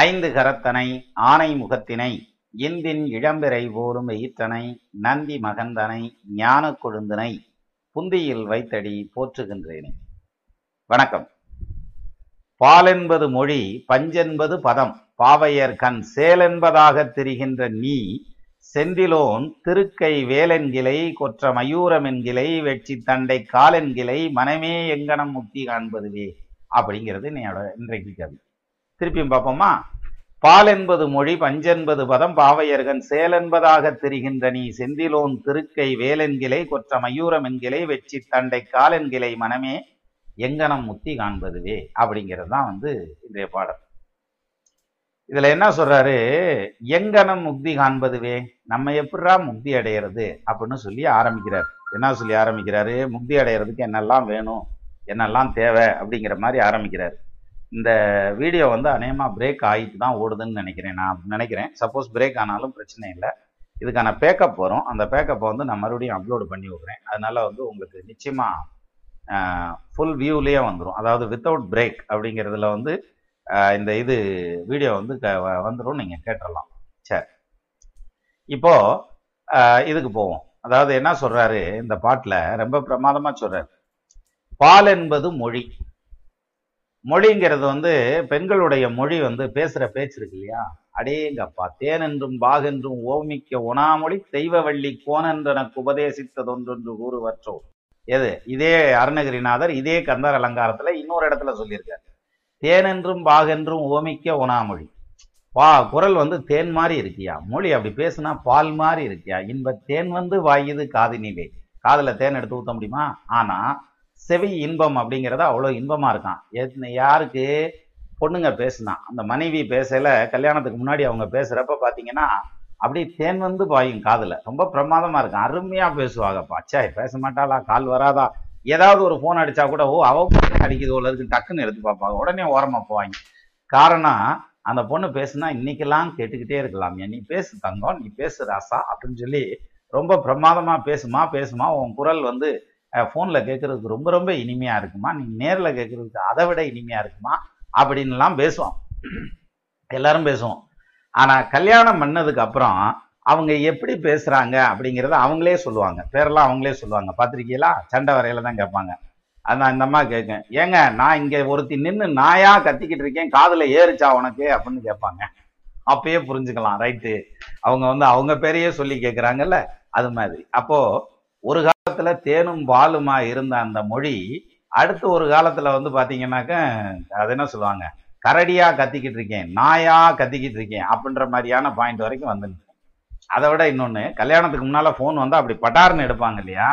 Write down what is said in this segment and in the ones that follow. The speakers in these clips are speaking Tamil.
ஐந்து கரத்தனை ஆனை முகத்தினை இந்தின் இளம்பிறை போலும் எயிற்றனை நந்தி மகந்தனை ஞான கொழுந்தனை புந்தியில் வைத்தடி போற்றுகின்றேனே. வணக்கம். பாலென்பது மொழி பஞ்சென்பது பதம் பாவையர் கண் சேலென்பதாகத் தெரிகின்ற நீ செந்திலோன் திருக்கை வேலென்கிளை கொற்ற மயூரமென்கிளை வெற்றி தண்டை காலென்கிளை மனமே எங்கனம் முக்தி காண்பதுவே அப்படிங்கிறது என்னோட இன்றைக்கு கவி. திருப்பியும் பார்ப்போமா? பால் என்பது மொழி பஞ்சென்பது பதம் பாவையர்கன் சேலென்பதாக தெரிகின்ற நீ செந்திலோன் திருக்கை வேலென்கிளை கொற்ற மயூரம் என்கிளை வெற்றி தண்டை காலென்கிளை மனமே எங்கனம் முக்தி காண்பதுவே அப்படிங்கிறது தான் வந்து இன்றைய பாடல். இதுல என்ன சொல்றாரு? எங்கனம் முக்தி காண்பதுவே நம்ம எப்படா முக்தி அடையிறது அப்படின்னு சொல்லி ஆரம்பிக்கிறார். என்ன சொல்லி ஆரம்பிக்கிறாரு? முக்தி அடையிறதுக்கு என்னெல்லாம் வேணும் என்னெல்லாம் தேவை அப்படிங்கிற மாதிரி ஆரம்பிக்கிறார். இந்த வீடியோ வந்து அநேகமாக பிரேக் ஆகிட்டு தான் ஓடுதுன்னு நினைக்கிறேன். நான் நினைக்கிறேன். சப்போஸ் பிரேக் ஆனாலும் பிரச்சனை இல்லை. இதுக்கான பேக்கப் வரும். அந்த பேக்கப்பை வந்து நான் மறுபடியும் அப்லோடு பண்ணி விட்றேன். அதனால் வந்து உங்களுக்கு நிச்சயமாக ஃபுல் வியூலேயே வந்துடும் அதாவது வித்தவுட் பிரேக் அப்படிங்கிறதுல வந்து இந்த இது வீடியோ வந்து க- வந்துடும் நீங்கள் கேட்டுடலாம் சரி. இப்போது இதுக்கு போவோம். அதாவது என்ன சொல்கிறாரு இந்த பாட்டில் ரொம்ப பிரமாதமாக சொல்கிறாரு பால் என்பது மொழி. மொழிங்கிறது வந்து பெண்களுடைய மொழி வந்து பேசுகிற பேச்சு இருக்கு இல்லையா? அடேங்கப்பா தேன் என்றும் பாகென்றும் ஓமிக்க உணாமொழி தெய்வவள்ளி கோனென்றனக்கு உபதேசித்ததொன்றென்று கூறுவற்றோ எது? இதே அருணகிரிநாதர் இதே கந்தர் அலங்காரத்தில் இன்னொரு இடத்துல சொல்லியிருக்காரு. தேனென்றும் பாகென்றும் ஓமிக்க உணாமொழி வா குரல் வந்து தேன் மாதிரி இருக்கியா? மொழி அப்படி பேசுனா பால் மாதிரி இருக்கியா? இன்ப தேன் வந்து வாயுது காதினிலே காதில் தேன் எடுத்து ஊற்ற முடியுமா? ஆனால் செவி இன்பம் அப்படிங்கிறது அவ்வளோ இன்பமாக இருக்கான். எத்தனை- யாருக்கு? பொண்ணுங்க பேசுனா அந்த மனைவி பேசல கல்யாணத்துக்கு முன்னாடி அவங்க பேசுகிறப்ப பார்த்தீங்கன்னா அப்படியே தேன் வந்து பாயும் காதில். ரொம்ப பிரமாதமாக இருக்கும் அருமையாக பேசுவாங்க. பச்சா பேச மாட்டாளா? கால் வராதா? ஏதாவது ஒரு ஃபோன் அடித்தா கூட ஓ அவ பொண்ணு அடிக்குது உள்ள இருக்கு. டக்குன்னு எடுத்து பார்ப்பாங்க. உடனே ஓரமாக போவாங்க. காரணம் அந்த பொண்ணு பேசுனா இன்னைக்கெல்லாம் கேட்டுக்கிட்டே இருக்கலாம். நீ பேசு தங்கம். நீ பேசு ராசா. அப்படின்னு சொல்லி ரொம்ப பிரமாதமாக பேசுமா பேசுமா. உன் குரல் வந்து ஃபோனில் கேட்கறதுக்கு ரொம்ப ரொம்ப இனிமையா இருக்குமா? நீ நேரில் கேட்கறதுக்கு அதை விட இனிமையா இருக்குமா? அப்படின்லாம் பேசுவோம் எல்லாரும் பேசுவோம். ஆனா கல்யாணம் பண்ணதுக்கு அப்புறம் அவங்க எப்படி பேசுறாங்க அப்படிங்கிறத அவங்களே சொல்லுவாங்க. பேரெல்லாம் அவங்களே சொல்லுவாங்க. பார்த்திருக்கீங்களா? சண்டை வரையில தான் கேட்பாங்க. அதான் இந்த அம்மா கேட்கும் ஏங்க நான் இங்க ஒருத்தி நின்று நாயா கத்திக்கிட்டு இருக்கேன் காதுல ஏறிச்சா உனக்கு? அப்படின்னு கேட்பாங்க. அப்பயே புரிஞ்சுக்கலாம் ரைட்டு. அவங்க வந்து அவங்க பேரையே சொல்லி கேட்குறாங்கல்ல அது மாதிரி. அப்போ ஒரு காலத்துல தேனும் பாலுமா இருந்த அந்த மொழி அடுத்து ஒரு காலத்துல வந்து பாத்தீங்கன்னாக்க அது என்ன சொல்லுவாங்க? கரடியா கத்திக்கிட்டு இருக்கேன் நாயா கத்திக்கிட்டு இருக்கேன் அப்படின்ற மாதிரியான பாயிண்ட் வரைக்கும் வந்துருச்சு அதை விட இன்னொன்னு கல்யாணத்துக்கு முன்னால ஃபோன் வந்தா அப்படி பட்டார்னு எடுப்பாங்க இல்லையா?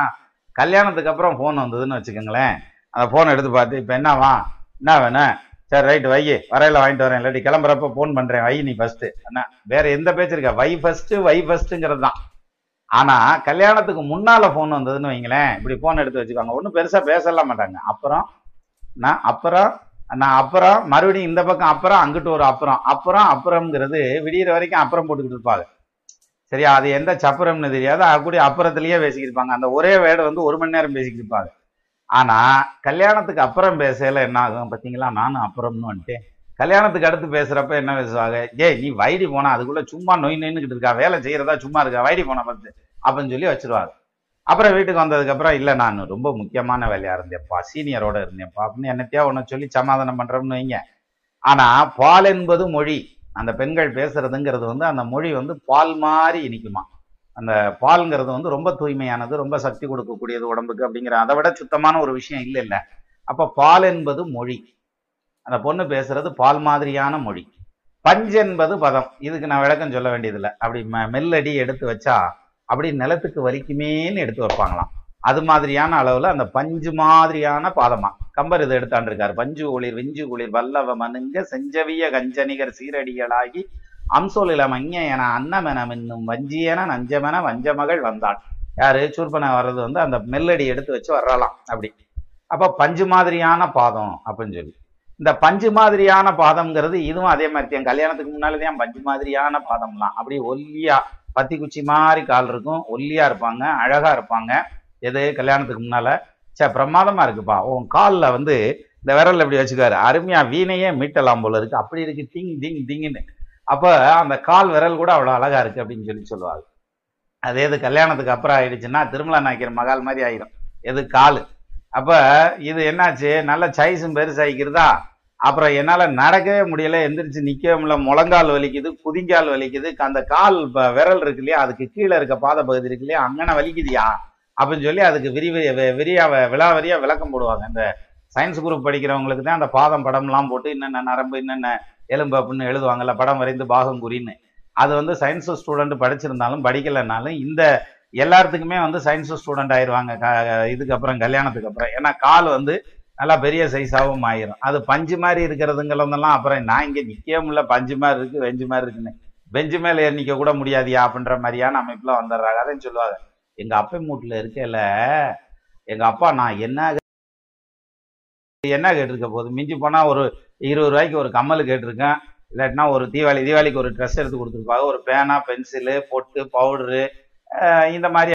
கல்யாணத்துக்கு அப்புறம் ஃபோன் வந்ததுன்னு வச்சுக்கோங்களேன். அந்த ஃபோன் எடுத்து பார்த்து இப்போ என்னவா என்ன வேணும் சரி ரைட்டு வை வரையில வாங்கிட்டு வரேன். இல்லாட்டி கிளம்புறப்ப ஃபோன் பண்றேன். வை நீ ஃபர்ஸ்ட் என்ன? வேற எந்த பேச்சு இருக்கா வை ஃபர்ஸ்ட் வை ஃபர்ஸ்ட்ங்கிறது தான். ஆனா கல்யாணத்துக்கு முன்னால ஃபோன் வந்ததுன்னு வைங்களேன் இப்படி ஃபோன் எடுத்து வச்சுக்கோங்க ஒன்றும் பெருசா பேசலாம் மாட்டாங்க. அப்புறம் நான் அப்புறம் நான் அப்புறம் மறுபடியும் இந்த பக்கம் அப்புறம் அங்கிட்டு ஒரு அப்புறம். அப்புறம் அப்புறம்ங்கிறது விடியிற வரைக்கும் அப்புறம் போட்டுக்கிட்டு இருப்பாங்க. சரியா? அது எந்த சப்புரம்னு தெரியாது. அது அப்புறத்துலயே பேசிக்கிட்டு இருப்பாங்க. அந்த ஒரே வேர்டு வந்து ஒரு மணி நேரம் பேசிக்கிட்டு இருப்பாங்க. ஆனா கல்யாணத்துக்கு அப்புறம் பேசல என்ன ஆகும்? பாத்தீங்களா நானும் அப்புறம்னு வந்துட்டேன். கல்யாணத்துக்கு அடுத்து பேசுறப்ப என்ன பேசுவாங்க? ஏய் நீ வைடி போனா அதுக்குள்ள சும்மா நொய் நொய்னுக்கிட்டு இருக்கா? வேலை செய்யறதா சும்மா இருக்கா? வைடி போனா பார்த்து அப்படின்னு சொல்லி வச்சிருவாங்க. அப்புறம் வீட்டுக்கு வந்ததுக்கு அப்புறம் இல்ல நான் ரொம்ப முக்கியமான வேலையா இருந்தேன்ப்பா. சீனியரோட இருந்தேன்ப்பா. அப்படின்னு என்னத்தையா ஒன்று சொல்லி சமாதானம் பண்றோம்னு வைங்க. ஆனா பால் என்பது மொழி. அந்த பெண்கள் பேசுறதுங்கிறது வந்து அந்த மொழி வந்து பால் மாதிரி இனிக்குமா? அந்த பால்ங்கிறது வந்து ரொம்ப தூய்மையானது ரொம்ப சக்தி கொடுக்கக்கூடியது உடம்புக்கு அப்படிங்கிற அதை விட சுத்தமான ஒரு விஷயம் இல்லை இல்லை அப்போ பால் என்பது மொழி. அந்த பொண்ணு பேசுறது பால் மாதிரியான மொழி. பஞ்சு என்பது பதம். இதுக்கு நான் விளக்கம் சொல்ல வேண்டியதில்லை. அப்படி ம- மெல்லடி எடுத்து வச்சா அப்படி நிலத்துக்கு வலிக்குமேன்னு எடுத்து வைப்பாங்களாம். அது மாதிரியான அளவில் அந்த பஞ்சு மாதிரியான பாதமா. கம்பர் இதை எடுத்தாண்டிருக்காரு. பஞ்சு ஒளிர் வெஞ்சு குளிர் வல்லவ மனுங்க செஞ்சவிய கஞ்சனிகர் சீரடிகளாகி அம்சோலில மஞ்ச என அன்னமென மின்னும் வஞ்சியன நஞ்சமென வஞ்சமகள் வந்தாள். யாரு? சூர்பனை வர்றது வந்து அந்த மெல்லடி எடுத்து வச்சு வர்றலாம் அப்படி. அப்ப பஞ்சு மாதிரியான பாதம் அப்படின்னு சொல்லி. இந்த பஞ்சு மாதிரியான பாதம்ங்கிறது இதுவும் அதே மாதிரி தான். கல்யாணத்துக்கு முன்னாலதான் பஞ்சு மாதிரியான பாதம்லாம். அப்படி ஒல்லியா பத்தி குச்சி மாதிரி கால் இருக்கும். ஒல்லியா இருப்பாங்க அழகா இருப்பாங்க. எது? கல்யாணத்துக்கு முன்னால. சே பிரமாதமா இருக்குப்பா. உன் காலில் வந்து இந்த விரல் எப்படி வச்சுக்காரு அருமையா வீணையே மீட்டலாம் போல இருக்கு. அப்படி இருக்கு. டிங் டிங் டிங்னு அப்போ அந்த கால் விரல் கூட அவ்வளோ அழகா இருக்கு அப்படின்னு சொல்லி சொல்லுவாங்க. அது எது? கல்யாணத்துக்கு அப்புறம் ஆயிடுச்சுன்னா திருமலா நாய்க்கிற மகால் மாதிரி ஆயிரும். எது? காலு. அப்போ இது என்னாச்சு? நல்ல சைஸும் பெருசாகிக்கிறதா அப்புறம் என்னால் நடக்கவே முடியல. எந்திரிச்சு நிற்கவே முடியல. முழங்கால் வலிக்குது குதிங்கால் வலிக்குது. அந்த கால் இப்போ விரல் இருக்கு இல்லையா? அதுக்கு கீழே இருக்க பாத பகுதி இருக்கு இல்லையா? அங்கன வலிக்குதியா? அப்படின்னு சொல்லி அதுக்கு விரிவு விரியா விலாவரியா விளக்கம் போடுவாங்க. இந்த சயின்ஸ் குரூப் படிக்கிறவங்களுக்கு தான் அந்த பாதம் படம்லாம் போட்டு என்னென்ன நரம்பு என்னென்ன எலும்பு அப்படின்னு எழுதுவாங்கல்ல? படம் வரைந்து பாகம் குறின்னு. அது வந்து சயின்ஸ் ஸ்டூடெண்ட் படிச்சிருந்தாலும் படிக்கலைன்னாலும் இந்த எல்லாத்துக்குமே வந்து சயின்ஸ் ஸ்டூடெண்ட் ஆயிடுவாங்க க- இதுக்கு அப்புறம் கல்யாணத்துக்கு அப்புறம். ஏன்னா கால் வந்து நல்லா பெரிய சைஸாகவும் ஆயிரும். அது பஞ்சு மாதிரி இருக்கிறதுங்கிறதெல்லாம் அப்புறம் நான் இங்கே நிற்கவே முடியல பஞ்சு மாதிரி இருக்குது வெஞ்சு மாதிரி இருக்குன்னு. பெஞ்சு மேலே நிற்க கூட முடியாதியா அப்படின்ற மாதிரியான அமைப்பில் வந்துடுறாங்க. அதையும் சொல்லுவாங்க. எங்கள் அப்பை மூட்டில் இருக்கல எங்கள் அப்பா நான் என்ன என்ன கேட்டிருக்க போகுது? மிஞ்சி போனால் ஒரு இருபது ரூபாய்க்கு ஒரு கம்மல் கேட்டிருக்கேன். இல்லாட்டினா ஒரு தீபாவளி தீபாவளிக்கு ஒரு ட்ரெஸ் எடுத்து கொடுத்துருப்பாங்க. ஒரு பேனா பென்சிலு பொட்டு பவுடரு இந்த மாதிரி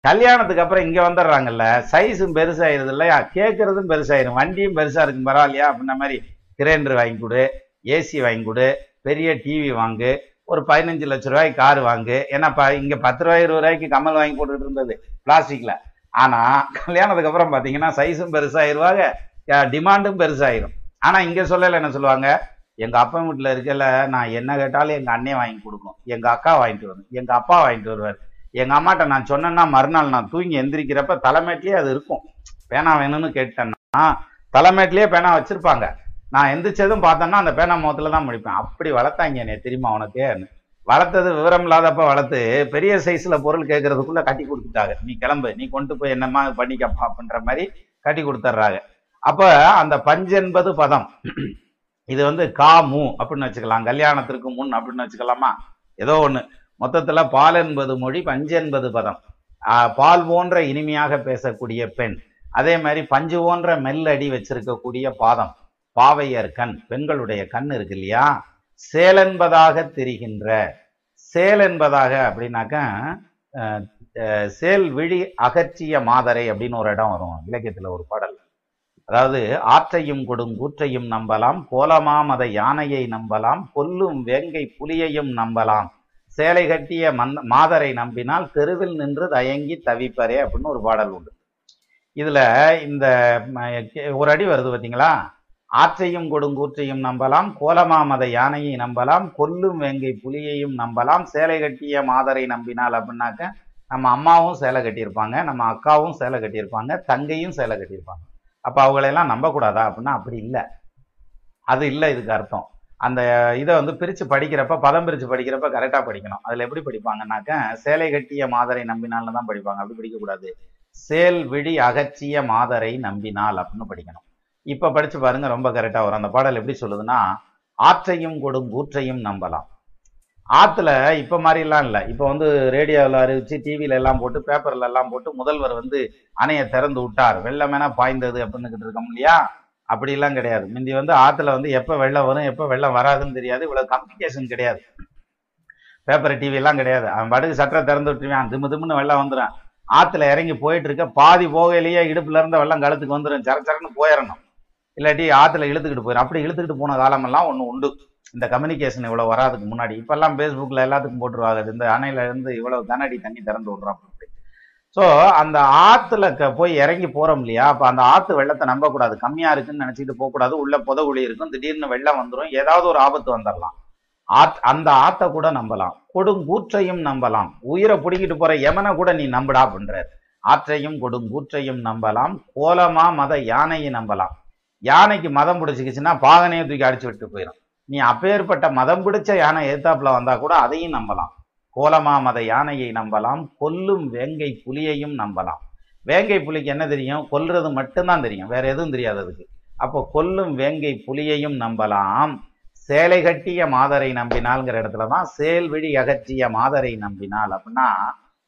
கல்யாணத்துக்கு அப்புறம் இங்க வந்துடுறாங்கல்ல. சைஸும் பெருசாயிருது இல்லையா? கேட்கறதும் பெருசாயிரும். வண்டியும் பெருசா இருக்கும். பரவாயில்லையா? அப்படின்ன மாதிரி கிரைண்டர் வாங்கி கொடு ஏசி வாங்கி கொடு பெரிய டிவி வாங்கு ஒரு பதினஞ்சு லட்ச ரூபாய்க்கு கார் வாங்கு. ஏன்னா ப- இங்க பத்து ரூபாய் இருபது ரூபாய்க்கு கமல் வாங்கி போட்டுட்டு இருந்தது பிளாஸ்டிக்ல ஆனா கல்யாணத்துக்கு அப்புறம் பாத்தீங்கன்னா சைஸும் பெருசாயிருவாங்க டிமாண்டும் பெருசாயிரும். ஆனா இங்க சொல்லல என்ன சொல்லுவாங்க? எங்கள் அப்பா வீட்டில் இருக்கல நான் என்ன கேட்டாலும் எங்கள் அண்ணே வாங்கி கொடுக்கும். எங்கள் அக்கா வாங்கிட்டு வரும் எங்கள் அப்பா வாங்கிட்டு வருவார். எங்கள் அம்மாட்ட நான் சொன்னேன்னா மறுநாள் நான் தூங்கி எந்திரிக்கிறப்ப தலைமேட்லேயே அது இருக்கும். பேனா வேணும்னு கேட்டேன்னா தலைமேட்லேயே பேனா வச்சுருப்பாங்க. நான் எந்திரிச்சதும் பார்த்தேன்னா அந்த பேனா முகத்தில் தான் முடிப்பேன் அப்படி வளர்த்தாங்க என்னை தெரியுமா உனக்கு? வளர்த்தது விவரம் இல்லாதப்ப வளர்த்து பெரிய சைஸில் பொருள் கேட்கறதுக்குள்ளே கட்டி கொடுத்துட்டாங்க. நீ கிளம்பு நீ கொண்டு போய் என்னமா பண்ணிக்கப்பா அப்படின்ற மாதிரி கட்டி கொடுத்துட்றாங்க. அப்போ அந்த பஞ்சு என்பது பதம். இது வந்து கா மு அப்படின்னு வச்சுக்கலாம். கல்யாணத்திற்கு முன் அப்படின்னு வச்சுக்கலாமா? ஏதோ ஒன்று மொத்தத்தில் பால் என்பது மொழி பஞ்சு என்பது பதம். பால் போன்ற இனிமையாக பேசக்கூடிய பெண். அதே மாதிரி பஞ்சு போன்ற மெல்லடி வச்சிருக்கக்கூடிய பாதம். பாவையர் கண் பெண்களுடைய கண் இருக்கு இல்லையா? சேல் என்பதாக தெரிகின்ற சேல் என்பதாக அப்படின்னாக்கா சேல் விழி அகற்றிய மாதரை அப்படின்னு ஒரு இடம் வரும். இலக்கியத்தில் ஒரு பாடல். அதாவது ஆற்றையும் கொடும் கூற்றையும் நம்பலாம் கோலமாம் அதை யானையை நம்பலாம் கொல்லும் வேங்கை புலியையும் நம்பலாம். சேலை கட்டிய மந்த மாதரை நம்பினால் தெருவில் நின்று தயங்கி தவிப்பரே அப்படின்னு ஒரு பாடல் உண்டு. இதில் இந்த ஒரு அடி வருது பார்த்தீங்களா ஆற்றையும் கொடுங்கூற்றையும் நம்பலாம் கோலமாம் அதை யானையை நம்பலாம் கொல்லும் வேங்கை புலியையும் நம்பலாம் சேலை கட்டிய மாதரை நம்பினால் அப்படின்னாக்க நம்ம அம்மாவும் சேலை கட்டியிருப்பாங்க நம்ம அக்காவும் சேலை கட்டியிருப்பாங்க தங்கையும் சேலை கட்டியிருப்பாங்க. அப்போ அவங்களையெல்லாம் நம்பக்கூடாதா? அப்படின்னா அப்படி இல்லை. அது இல்லை இதுக்கு அர்த்தம். அந்த இதை வந்து பிரித்து படிக்கிறப்ப பதம் பிரித்து படிக்கிறப்ப கரெக்டாக படிக்கணும். அதில் எப்படி படிப்பாங்கன்னாக்க சேலை கட்டிய மாதரை நம்பினால்னு தான் படிப்பாங்க. அப்படி படிக்கக்கூடாது சேல் விழி அகற்றிய மாதரை நம்பினால் அப்படின்னு படிக்கணும். இப்போ படித்து பாருங்க ரொம்ப கரெக்டாக வரும். அந்த பாடல் எப்படி சொல்லுதுன்னா ஆற்றையும் கொடும் கூற்றையும் நம்பலாம். ஆத்துல இப்ப மாதிரி எல்லாம் இல்ல. இப்ப வந்து ரேடியோவில் அறிவிச்சு டிவில எல்லாம் போட்டு பேப்பர்ல எல்லாம் போட்டு முதல்வர் வந்து அணையை திறந்து விட்டார். வெள்ளமேனா பாய்ந்தது அப்படின்னு இருக்கோம் இல்லையா? அப்படி எல்லாம் கிடையாது. முந்தி வந்து ஆத்துல வந்து எப்ப வெள்ளம் வரும் எப்ப வெள்ளம் வராதுன்னு தெரியாது. இவ்வளவு கம்யூனிகேஷன் கிடையாது. பேப்பர் டிவி எல்லாம் கிடையாது. அவன் பாட்டுக்கு சட்டரை திறந்து விட்டுருவான். திமு திமுன்னு வெள்ளம் வந்துடும் ஆத்துல இறங்கி போயிட்டு இருக்க பாதி போகையிலேயே இடுப்புல இருந்த வெள்ளம் கழுத்துக்கு வந்துடும் சர சரன்னு போயிடணும் இல்லாட்டி ஆத்துல இழுத்துக்கிட்டு போயிடும் அப்படி இழுத்துக்கிட்டு போன காலமெல்லாம் ஒன்று உண்டு. இந்த கம்யூனிகேஷன் இவ்வளவு வராதுக்கு முன்னாடி. இப்பெல்லாம் ஃபேஸ்புக்கில் எல்லாத்துக்கும் போட்டுருவாங்க. இந்த அணையில இருந்து இவ்வளவு தண்ணி திறந்து விடுறோம் அப்படி ஸோ அந்த ஆற்றுல க- போய் இறங்கி போகிறோம் இல்லையா? அப்போ அந்த ஆற்று வெள்ளத்தை நம்பக்கூடாது. கம்மியாக இருக்குன்னு நினச்சிட்டு போகக்கூடாது. உள்ளே புதகுழி இருக்கும். திடீர்னு வெள்ளம் வந்துடும் ஏதாவது ஒரு ஆபத்து வந்துடலாம் ஆத் அந்த ஆற்றை கூட நம்பலாம். கொடுங்கூற்றையும் நம்பலாம். உயிரை பிடிக்கிட்டு போகிற யமனை கூட நீ நம்புடா அப்படின்றார். ஆற்றையும் கொடுங்கூற்றையும் நம்பலாம். கோலமா மத யானையை நம்பலாம். யானைக்கு மதம் பிடிச்சிக்கிச்சுன்னா பாகனையை தூக்கி அடிச்சு விட்டு போயிடும் நீ அப்பேற்பட்ட மதம் பிடிச்ச யானை எதிர்த்தாப்புல வந்தா கூட அதையும் நம்பலாம். கோலமா மத யானையை நம்பலாம். கொல்லும் வேங்கை புலியையும் நம்பலாம். வேங்கை புலிக்கு என்ன தெரியும்? கொல்றது மட்டும்தான் தெரியும். வேற எதுவும் தெரியாது அதுக்கு. அப்போ கொல்லும் வேங்கை புலியையும் நம்பலாம். சேலை கட்டிய மாதரை நம்பினால்ங்கிற இடத்துல தான் சேல் விழி அகற்றிய மாதரை நம்பினால் அப்படின்னா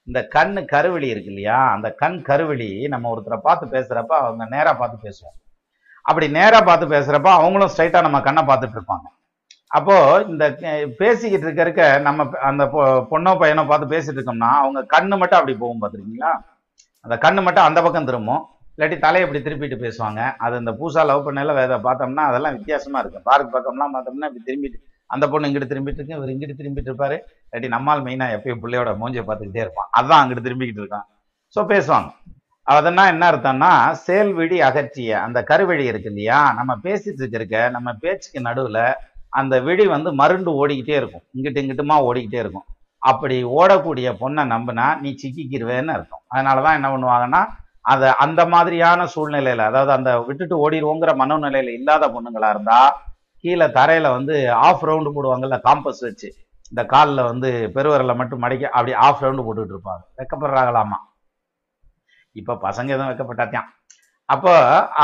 இந்த கண் கருவெளி இருக்கு இல்லையா? அந்த கண் கருவிழி நம்ம ஒருத்தரை பார்த்து பேசுறப்ப அவங்க நேராக பார்த்து பேசுவோம் அப்படி நேராக பார்த்து பேசுறப்ப அவங்களும் ஸ்ட்ரைட்டாக நம்ம கண்ணை பார்த்துட்டு இருப்பாங்க. அப்போ இந்த பேசிக்கிட்டு இருக்க இருக்க நம்ம அந்த பொ- பொண்ணோ பையனோ பார்த்து பேசிட்டு இருக்கோம்னா அவங்க கண்ணு மட்டும் அப்படி போகும் பார்த்துருக்கீங்களா அந்த கண்ணு மட்டும் அந்த பக்கம் திரும்பும். இல்லாட்டி தலையை இப்படி திருப்பிட்டு பேசுவாங்க. அது இந்த பூசா லவ் பண்ணல வேதை பார்த்தோம்னா அதெல்லாம் வித்தியாசமா இருக்கும் பார்க் பக்கம்லாம் பார்த்தோம்னா இப்படி திரும்பிட்டு அந்த பொண்ணு இங்கிட்டு திரும்பிட்டு இருக்கு இவர் இங்கிட்டு திரும்பிட்டு இருப்பாரு. இல்லாட்டி நம்மால் மெயினா எப்பயும் பிள்ளையோட மூஞ்சியை பார்த்துக்கிட்டே இருப்பான். அதான் அங்கிட்டு திரும்பிக்கிட்டு இருக்கான். ஸோ பேசுவாங்க. அதெல்லாம் என்ன அர்த்தம்னா செயல்விழி அகற்றிய அந்த கருவழி இருக்கு இல்லையா? நம்ம பேசிட்டு இருக்க நம்ம பேச்சுக்கு நடுவில் அந்த விழி வந்து மருண்டு ஓடிக்கிட்டே இருக்கும். இங்கிட்டு இங்கிட்டுமா ஓடிக்கிட்டே இருக்கும். அப்படி ஓடக்கூடிய பொண்ணை நம்பினா நீ சிக்கிக்கிருவேன்னு அர்த்தம். அதனால தான் என்ன பண்ணுவாங்கன்னா அதை அந்த மாதிரியான சூழ்நிலையில் அதாவது அந்த விட்டுட்டு ஓடிடுவோங்கிற மனோநிலையில இல்லாத பொண்ணுங்களாக இருந்தால் கீழே தரையில் வந்து ஆஃப் ரவுண்டு போடுவாங்கல்ல காம்பஸ் வச்சு இந்த காலில் வந்து பெருவரில் மட்டும் மடிக்க அப்படி ஆஃப் ரவுண்டு போட்டுக்கிட்டு இருப்பாங்க. வெக்கப்படுறாங்களாமா? இப்போ பசங்க எதுவும் வைக்கப்பட்டாத்தியான் அப்போ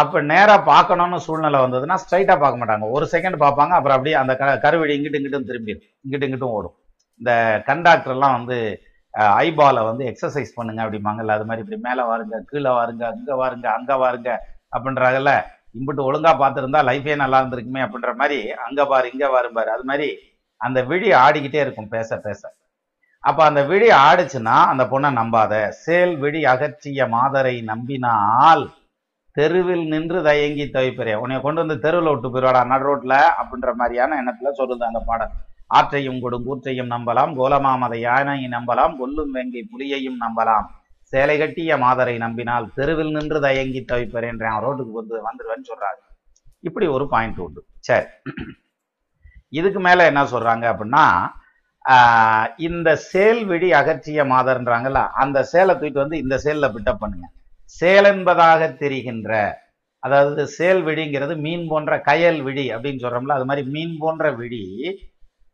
அப்போ நேராக பார்க்கணும்னு சூழ்நிலை வந்ததுன்னா ஸ்ட்ரைட்டாக பார்க்க மாட்டாங்க. ஒரு செகண்ட் பார்ப்பாங்க அப்புறம் அப்படியே அந்த க கருவழி இங்கிட்டு இங்கிட்டும் திரும்பிடும் இங்கிட்டு இங்கிட்டும் ஓடும். இந்த கண்டாக்டர்லாம் வந்து ஐபாலை வந்து எக்ஸசைஸ் பண்ணுங்க அப்படிம்பாங்கல்ல அது மாதிரி இப்படி மேலே வாருங்க கீழே வாருங்க அங்கே வாருங்க அங்கே வாருங்க அப்படின்றாங்கல்ல. இம்பிட்டு ஒழுங்காக பார்த்துருந்தா லைஃபே நல்லா இருந்திருக்குமே அப்படின்ற மாதிரி அங்கே பாரு இங்கே வாரு பாரு அது மாதிரி அந்த விழி ஆடிக்கிட்டே இருக்கும் பேச பேச. அப்போ அந்த விழி ஆடிச்சுன்னா அந்த பொண்ணை நம்பாத. சேல் விழி அகற்றிய மாதரை நம்பினால் தெருவில் நின்று தயங்கி தவிப்பறே. உன்னை கொண்டு வந்து தெருவில் விட்டு போயிடுவாடா நடு ரோட்ல அப்படின்ற மாதிரியான எண்ணத்துல சொல்லுது அந்த பாடல். ஆற்றையும் கொடும் கூற்றையும் நம்பலாம் கோலமாமதை யானையை நம்பலாம் கொல்லும் வெங்கை புலியையும் நம்பலாம். சேலை கட்டிய மாதரை நம்பினால் தெருவில் நின்று தயங்கி தவிப்பறேன்றேன் ரோட்டுக்கு வந்து வந்துடுவேன்னு சொல்றாரு. இப்படி ஒரு பாயிண்ட் உண்டு. சரி. இதுக்கு மேல என்ன சொல்றாங்க அப்படின்னா இந்த சேல் விழி அகற்றிய மாதர்ன்றாங்கல்ல அந்த சேலை தூக்கிட்டு வந்து இந்த சேல்ல பிட்டப் பண்ணுங்க. சேல் என்பதாக தெரிகின்ற அதாவது சேல் விழிங்கிறது மீன் போன்ற கயல் விழி அப்படின்னு சொல்றோம்ல அது மாதிரி மீன் போன்ற விழி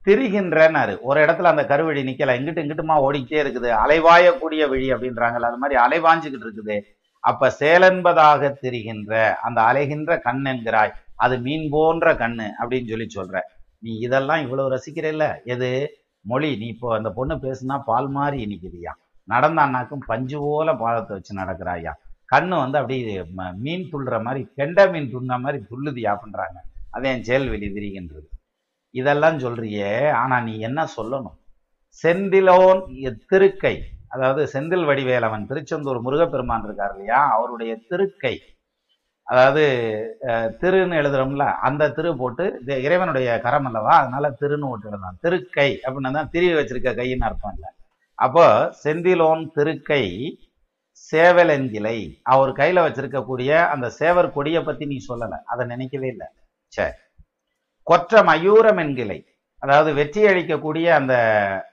திரிகின்றனாரு. ஒரு இடத்துல அந்த கருவிழி நிக்கல இங்கிட்டு இங்கிட்டுமா ஓடிக்கிட்டே இருக்குது அலைவாயக்கூடிய விழி அப்படின்றாங்கல்ல அது மாதிரி அலைவாஞ்சுக்கிட்டு இருக்குது. அப்ப சேலென்பதாக தெரிகின்ற அந்த அலைகின்ற கண் என்கிறாய் அது மீன் போன்ற கண்ணு அப்படின்னு சொல்லி சொல்ற. நீ இதெல்லாம் இவ்வளவு ரசிக்கிறல்ல எது? மொழி. நீ இப்போ அந்த பொண்ணு பேசுனா பால் மாதிரி இனிக்குதுயா நடந்தான்னாக்கும் பஞ்சு போல பாலத்தை வச்சு நடக்கிறாயா கண்ணு வந்து அப்படியே ம- மீன் துள்ளுற மாதிரி கெண்டை மீன் துண்ண மாதிரி துள்ளுதியா அப்படின்றாங்க அது என் செயல்வெளி திரிகின்றது இதெல்லாம் சொல்றியே ஆனால் நீ என்ன சொல்லணும்? செந்திலோன் திருக்கை அதாவது செந்தில் வடிவேலவன் திருச்செந்தூர் முருகப்பெருமான் இருக்கார் இல்லையா? அவருடைய திருக்கை. அதாவது திருன்னு எழுதுறோம்ல அந்த திரு போட்டு இறைவனுடைய கரம் அல்லவா? அதனால திருன்னு போட்டு எழுதலாம். திருக்கை அப்படின்னு தான் திருவி வச்சிருக்க கைன்னு அர்த்தம் இல்லை. அப்போ செந்திலோன் திருக்கை சேவலெஞ்சிலை. அவர் கையில வச்சிருக்கக்கூடிய அந்த சேவர் கொடியை பத்தி நீ சொல்லல. அதை நினைக்கவே இல்லை. சரி கொற்ற மயூரம் என்கிளை அதாவது வெற்றி அளிக்கக்கூடிய அந்த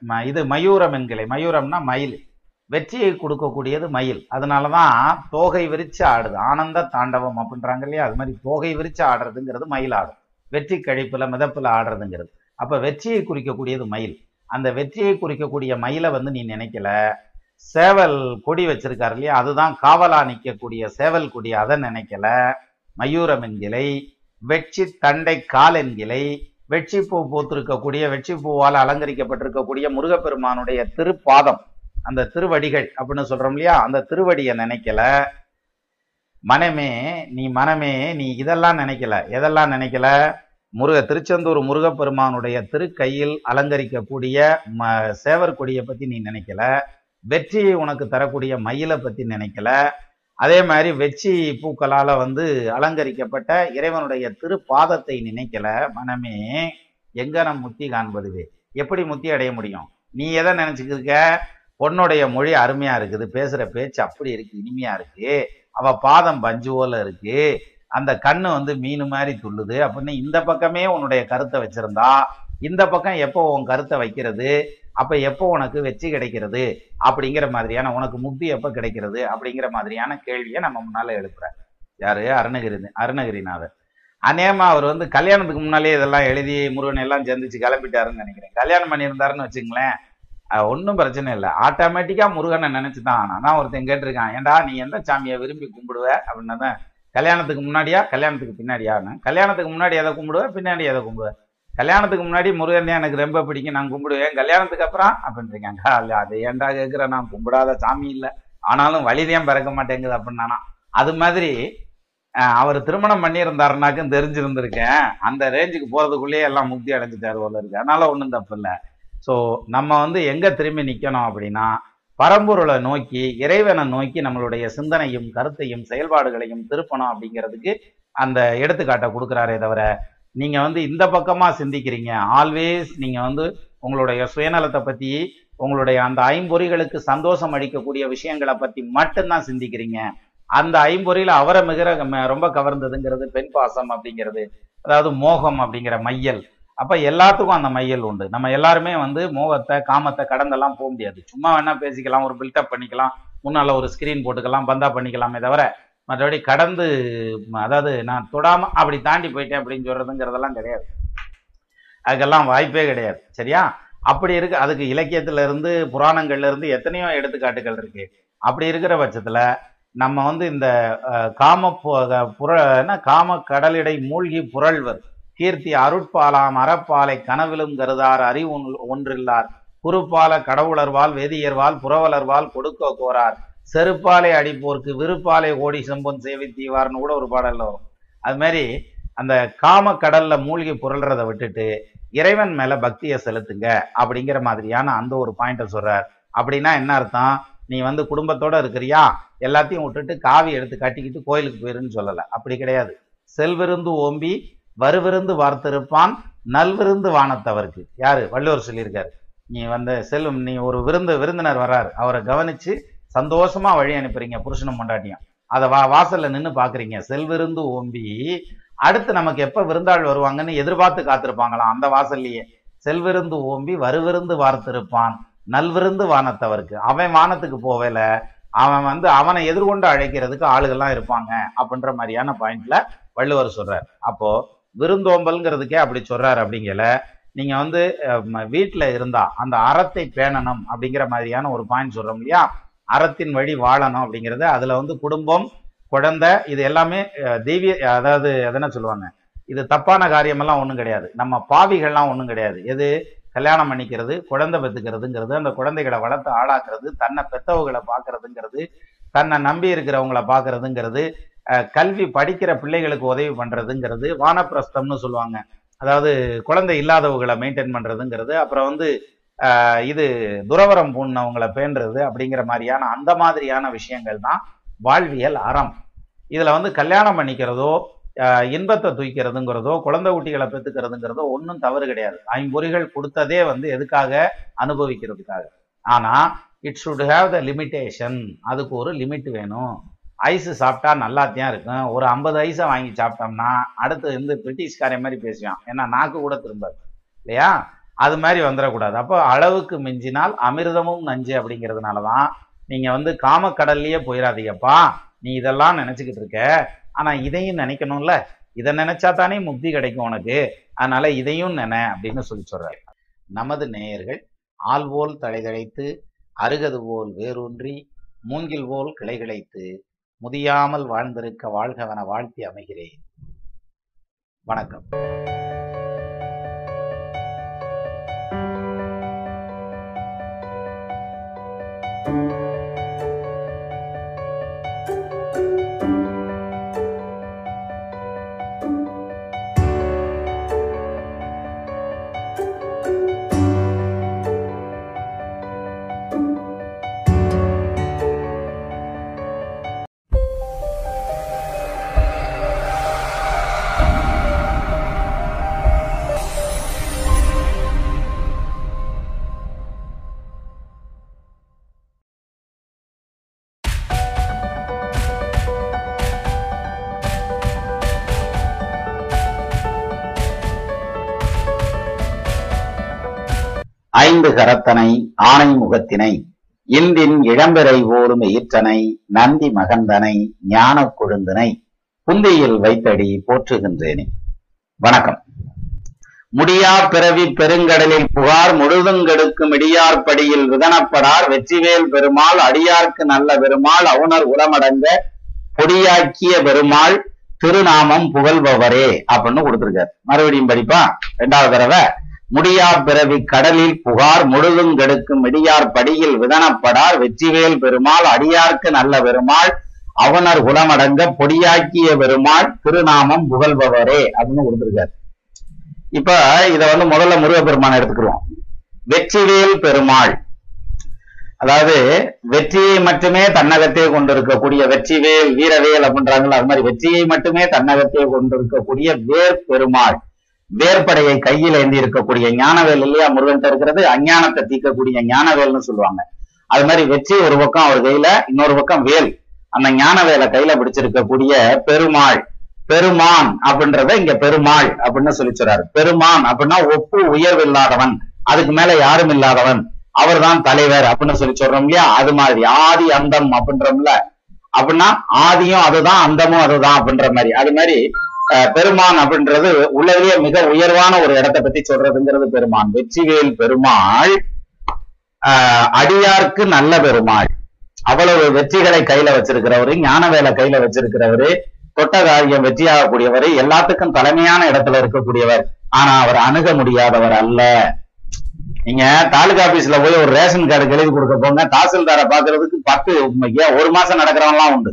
ம- இது மயூரம் என்கிளை மயூரம்னா மயில். வெற்றியை கொடுக்கக்கூடியது மயில். அதனாலதான் தோகை விரிச்சு ஆடுது. ஆனந்த தாண்டவம் அப்படின்றாங்க இல்லையா? அது மாதிரி தோகை விரிச்சு ஆடுறதுங்கிறது மயில் ஆடும். வெற்றி கழிப்புல மிதப்புல ஆடுறதுங்கிறது. அப்ப வெற்றியை குறிக்கக்கூடியது மயில். அந்த வெற்றியை குறிக்கக்கூடிய மயிலை வந்து நீ நினைக்கல. சேவல் கொடி வச்சிருக்காரு இல்லையா? அதுதான் காவலா நிற்கக்கூடிய சேவல் கொடி. அதை நினைக்கல. மயூரம் என்கிளை வெற்றி தண்டை கால் என்கிளை வெட்சி பூ பூத்திருக்கக்கூடிய வெட்சி பூவால் அலங்கரிக்கப்பட்டிருக்கக்கூடிய முருகப்பெருமானுடைய திருப்பாதம். அந்த திருவடிகள் அப்படின்னு சொல்றோம் இல்லையா? அந்த திருவடியை நினைக்கல. மனமே நீ மனமே நீ இதெல்லாம் நினைக்கல. எதெல்லாம் நினைக்கல? முருக திருச்செந்தூர் முருகப்பெருமானுடைய திருக்கையில் அலங்கரிக்கக்கூடிய ம சேவர் கொடியை நீ நினைக்கல. வெற்றியை உனக்கு தரக்கூடிய மயிலை பத்தி நினைக்கல. அதே மாதிரி வெற்றி பூக்களால வந்து அலங்கரிக்கப்பட்ட இறைவனுடைய திருப்பாதத்தை நினைக்கல. மனமே எங்க நம் முத்தி காண்பதுவே? எப்படி முத்தி அடைய முடியும்? நீ எதை நினச்சிக்கிருக்க பொண்ணுடைய மொழி அருமையா இருக்குது. பேசுற பேச்சு அப்படி இருக்கு இனிமையா இருக்கு. அவ பாதம் பஞ்சு போல இருக்கு. அந்த கண்ணு வந்து மீன் மாதிரி துள்ளுது. அப்படின்னு இந்த பக்கமே உன்னுடைய கருத்தை வச்சிருந்தா இந்த பக்கம் எப்போ உன் கருத்தை வைக்கிறது? அப்போ எப்போ உனக்கு வெற்றி கிடைக்கிறது? அப்படிங்கிற மாதிரியான உனக்கு முக்தி எப்போ கிடைக்கிறது? அப்படிங்கிற மாதிரியான கேள்வியை நம்ம முன்னால் எழுப்புறார் யாரு? அருணகிரி அருணகிரிநாதர். அநேமா அவர் வந்து கல்யாணத்துக்கு முன்னாலே இதெல்லாம் எழுதி முருகன் எல்லாம் சந்திச்சு கிளம்பிட்டாருன்னு நினைக்கிறேன். கல்யாணம் பண்ணியிருந்தாருன்னு வச்சுங்களேன் ஒன்றும் பிரச்சனை இல்லை. ஆட்டோமேட்டிக்காக முருகனை நினச்சி தான் ஆனால் நான் ஒருத்தன் கேட்டிருக்கான். ஏன்டா நீ எந்த சாமியை விரும்பி கும்பிடுவ? அப்படின்னு தான் கல்யாணத்துக்கு முன்னாடியா? கல்யாணத்துக்கு பின்னாடியான்னு. கல்யாணத்துக்கு முன்னாடி எதை கும்பிடுவ? பின்னாடி எதை கும்பிடுவேன் கல்யாணத்துக்கு முன்னாடி முருகன் தான் எனக்கு ரொம்ப பிடிக்கும். நான் கும்பிடுவேன். கல்யாணத்துக்கு அப்புறம் அப்படின்றிருக்காங்க அல்ல அது ஏன்டா கேட்குற நான் கும்பிடாத சாமி இல்லை. ஆனாலும் வழிதான் பிறக்க மாட்டேங்குது அப்படின்னானா அது மாதிரி அவர் திருமணம் பண்ணியிருந்தாருனாக்கும் தெரிஞ்சிருந்திருக்கேன். அந்த ரேஞ்சுக்கு போகிறதுக்குள்ளேயே எல்லாம் முக்தி அடைஞ்சிட்டாரு போல இருக்கு. அதனால ஒன்றும் தப்பு இல்லை. ஸோ நம்ம வந்து எங்கே திரும்பி நிற்கணும் அப்படின்னா பரம்பொருளை நோக்கி இறைவனை நோக்கி நம்மளுடைய சிந்தனையும் கருத்தையும் செயல்பாடுகளையும் திருப்பணும் அப்படிங்கிறதுக்கு அந்த எடுத்துக்காட்டை கொடுக்குறாரே தவிர நீங்க வந்து இந்த பக்கமா சிந்திக்கிறீங்க. ஆல்வேஸ் நீங்க வந்து உங்களுடைய சுயநலத்தை பத்தி உங்களுடைய அந்த ஐம்பொறிகளுக்கு சந்தோஷம் அளிக்கக்கூடிய விஷயங்களை பத்தி மட்டும்தான் சிந்திக்கிறீங்க. அந்த ஐம்பொறியில அவரை மிகிற ரொம்ப கவர்ந்ததுங்கிறது பெண் பாசம் அப்படிங்கிறது அதாவது மோகம் அப்படிங்கிற மையல். அப்ப எல்லாத்துக்கும் அந்த மையல் உண்டு. நம்ம எல்லாருமே வந்து மோகத்தை காமத்தை கடந்தெல்லாம் போக முடியாது. சும்மா வேணா பேசிக்கலாம் ஒரு பில்டப் பண்ணிக்கலாம். முன்னால ஒரு ஸ்கிரீன் போட்டுக்கலாம் பந்தா பண்ணிக்கலாமே தவிர மற்றபடி கடந்து அதாவது நான் தொடாம அப்படி தாண்டி போயிட்டேன் அப்படின்னு சொல்றதுங்கிறதெல்லாம் கிடையாது. அதுக்கெல்லாம் வாய்ப்பே கிடையாது. சரியா? அப்படி இருக்கு அதுக்கு இலக்கியத்துல இருந்து புராணங்கள்ல இருந்து எத்தனையோ எடுத்துக்காட்டுகள் இருக்கு. அப்படி இருக்கிற பட்சத்துல நம்ம வந்து இந்த காம பு- புர என்ன காம கடலிடை மூழ்கி புரள்வர் கீர்த்தி அருட்பாலாம் அறப்பாலை கனவிலும் கருதார் அறிவு ஒன்று- ஒன்றில்லார். குறுப்பால கடவுளர்வால் வேதியர்வால் புறவலர்வால் கொடுக்க கோரார் செருப்பாலை அடிப்போர்க்கு விருப்பாலை ஓடி செம்பொன் சேவித்தீவார்னு கூட ஒரு பாடல்ல வரும். அது மாதிரி அந்த காம கடல்ல மூழ்கி புரள்றதை விட்டுட்டு இறைவன் மேல பக்தியை செலுத்துங்க அப்படிங்கிற மாதிரியான அந்த ஒரு பாயிண்ட சொல்றார். அப்படின்னா என்ன அர்த்தம்? நீ வந்து குடும்பத்தோட இருக்கிறியா? எல்லாத்தையும் விட்டுட்டு காவி எடுத்து கட்டிக்கிட்டு கோயிலுக்கு போயிருன்னு சொல்லலை. அப்படி கிடையாது. செல்விருந்து ஓம்பி வருவிருந்து வார்த்திருப்பான் நல்விருந்து வானத்தவருக்கு. யாரு? வள்ளுவர் சொல்லியிருக்காரு. நீ வந்து செல்வம் நீ ஒரு விருந்து விருந்தினர் வர்றாரு. அவரை கவனிச்சு சந்தோஷமா வழி அனுப்புறீங்க புருஷனும் பொண்டாட்டியும். அதை வா வாசல்ல நின்று பாக்குறீங்க. செல்விருந்து ஓம்பி அடுத்து நமக்கு எப்ப விருந்தாள் வருவாங்கன்னு எதிர்பார்த்து காத்திருப்பாங்களாம் அந்த வாசல்லையே. செல்விருந்து ஓம்பி வருவிருந்து வார்த்திருப்பான். நல்விருந்து வானத்தவருக்கு. அவன் வானத்துக்கு போவேல அவன் வந்து அவனை எதிர்கொண்டு அழைக்கிறதுக்கு ஆளுகள்லாம் இருப்பாங்க அப்படின்ற மாதிரியான பாயிண்ட்ல வள்ளுவர் சொல்றார். அப்போ விருந்தோம்பல்ங்கிறதுக்கே அப்படி சொல்றாரு அப்படிங்கல நீங்க வந்து வீட்டில் இருந்தா அந்த அறத்தை பேணணும் அப்படிங்கிற மாதிரியான ஒரு பாயிண்ட் சொல்றோம் இல்லையா? அறத்தின் வழி வாழணும் அப்படிங்கிறது. அதில் வந்து குடும்பம் குழந்தை இது எல்லாமே தெய்வீ அதாவது எதனா சொல்லுவாங்க? இது தப்பான காரியமெல்லாம் ஒன்றும் கிடையாது. நம்ம பாவிகள்லாம் ஒன்றும் கிடையாது. எது? கல்யாணம் பண்ணிக்கிறது குழந்தை பெற்றுக்கிறதுங்கிறது அந்த குழந்தைகளை வளர்த்து ஆளாக்குறது தன்னை பெத்தவங்களை பார்க்கறதுங்கிறது தன்னை நம்பி இருக்கிறவங்களை பார்க்கறதுங்கிறது கல்வி படிக்கிற பிள்ளைகளுக்கு உதவி பண்ணுறதுங்கிறது வானப்பிரஸ்தம்னு சொல்லுவாங்க. அதாவது குழந்தை இல்லாதவங்களை மெயின்டைன் பண்ணுறதுங்கிறது அப்புறம் வந்து இது துறவரம் பூண்ணவங்களை பேணுறது அப்படிங்கிற மாதிரியான அந்த மாதிரியான விஷயங்கள் தான் வாழ்வியல் அறம். இதில் வந்து கல்யாணம் பண்ணிக்கிறதோ இன்பத்தை தூக்கிறதுங்கிறதோ குழந்தை குட்டிகளை பெற்றுக்கிறதுங்கிறதோ ஒன்றும் தவறு கிடையாது. ஐம்பொறிகள் கொடுத்ததே வந்து எதுக்காக? அனுபவிக்கிறதுக்காக. ஆனால் it should have the limitation அதுக்கு ஒரு லிமிட் வேணும். ஐஸ் சாப்பிட்டா நல்லாத்தையும் இருக்கும். ஒரு ஐம்பது ஐஸை வாங்கி சாப்பிட்டோம்னா அடுத்து வந்து பிரிட்டிஷ்காரன் மாதிரி பேசுவான். ஏன்னா நாக்கு கூட திரும்பாது. இல்லையா? அது மாதிரி வந்துடக்கூடாது. அப்போ அளவுக்கு மிஞ்சினால் அமிர்தமும் நஞ்சு அப்படிங்கிறதுனால தான் நீங்க வந்து காமக்கடல்லையே போயிடாதீங்கப்பா நீ இதெல்லாம் நினச்சிக்கிட்டு இருக்க. ஆனா இதையும் நினைக்கணும்ல. இதை நினைச்சா தானே முக்தி கிடைக்கும் உனக்கு. அதனால இதையும் நினை அப்படின்னு சொல்லி சொல்றாரு. நமது நேயர்கள் ஆள் போல் தழைதழைத்து அருகது போல் வேரூன்றி மூங்கில் போல் கிளைகிழைத்து முதியாமல் வாழ்ந்திருக்க வாழ்கவன வாழ்த்தி அமைகிறேன். வணக்கம். ஐந்து கரத்தனை ஆணை முகத்தினை இந்தின் இளம்பிறை ஓடும் ஈற்றனை நந்தி மகந்தனை ஞான கொழுந்தனை புந்தியில் வைத்தடி போற்றுகின்றேனே. வணக்கம். முடியா பிறவி பெருங்கடலில் புகார் முழுதுங்கெடுக்கும் இடியார் படியில் விதனப்படார் வெற்றிவேல் பெருமாள் அடியார்க்கு நல்ல பெருமாள் அவுணர் உரமடங்க பொடியாக்கிய பெருமாள் திருநாமம் புகழ்பவரே அப்படின்னு கொடுத்திருக்காரு. மறுபடியும் படிப்பா? ரெண்டாவது தடவை. முடியா பிறவி கடலில் புகார் முழுதும் கெடுக்கும் இடியார் படியில் விதனப்படார் வெற்றிவேல் பெருமாள் அடியார்க்கு நல்ல பெருமாள் அவனர் குணமடங்க பொடியாக்கிய பெருமாள் திருநாமம் புகழ்பவரே அப்படின்னு கொடுத்திருக்காரு. இப்ப இத வந்து முதல்ல முருகப்பெருமான் எடுத்துக்கிறோம் வெற்றிவேல் பெருமாள். அதாவது வெற்றியை மட்டுமே தன்னகத்தே கொண்டிருக்கக்கூடிய வெற்றிவேல் வீரவேல் அப்படின்றாங்கல்ல அது மாதிரி வெற்றியை மட்டுமே தன்னகத்தே கொண்டிருக்கக்கூடிய வேர் பெருமாள் வேர்படையை கையில ஏந்தி இருக்கக்கூடிய ஞானவேல் இல்லையா? முருகன் இருக்கிறது. அஞ்ஞானத்தை தீர்க்கக்கூடிய ஞானவேல்னு சொல்லுவாங்க. அது மாதிரி வெற்றி ஒரு பக்கம் அவர் கையில இன்னொரு பக்கம் வேல். அந்த ஞானவேலை கையில பிடிச்சிருக்கக்கூடிய பெருமாள். பெருமான் அப்படின்றத இங்க பெருமாள் அப்படின்னு சொல்லி சொல்றாரு. பெருமான் அப்படின்னா ஒப்பு உயர்வு இல்லாதவன் அதுக்கு மேல யாரும் இல்லாதவன். அவர்தான் தலைவர் அப்படின்னு சொல்லி சொல்றோம் இல்லையா? அது மாதிரி. ஆதி அந்தம் அப்படின்றோம்ல. அப்படின்னா ஆதியும் அதுதான் அந்தமும் அதுதான் அப்படின்ற மாதிரி. அது மாதிரி பெருமான் அப்படின்றது உள்ளதிலேயே மிக உயர்வான ஒரு இடத்தை பத்தி சொல்றதுங்கிறது பெருமான். வெற்றிவேல் பெருமாள் அடியார்க்கு நல்ல பெருமாள். அவ்வளவு வெற்றிகளை கையில வச்சிருக்கிறவரு ஞான வேலை கையில வச்சிருக்கிறவரு தொட்ட காரியம் வெற்றியாகக்கூடியவர் எல்லாத்துக்கும் தலைமையான இடத்துல இருக்கக்கூடியவர். ஆனா அவர் அணுக முடியாதவர் அல்ல. நீங்க தாலுகா ஆபீஸ்ல போய் ஒரு ரேஷன் கார்டு எழுதி கொடுக்க போங்க தாசில்தாரை பாக்குறதுக்கு பத்து ஒரு மாசம் நடக்கிறவன்லாம் உண்டு.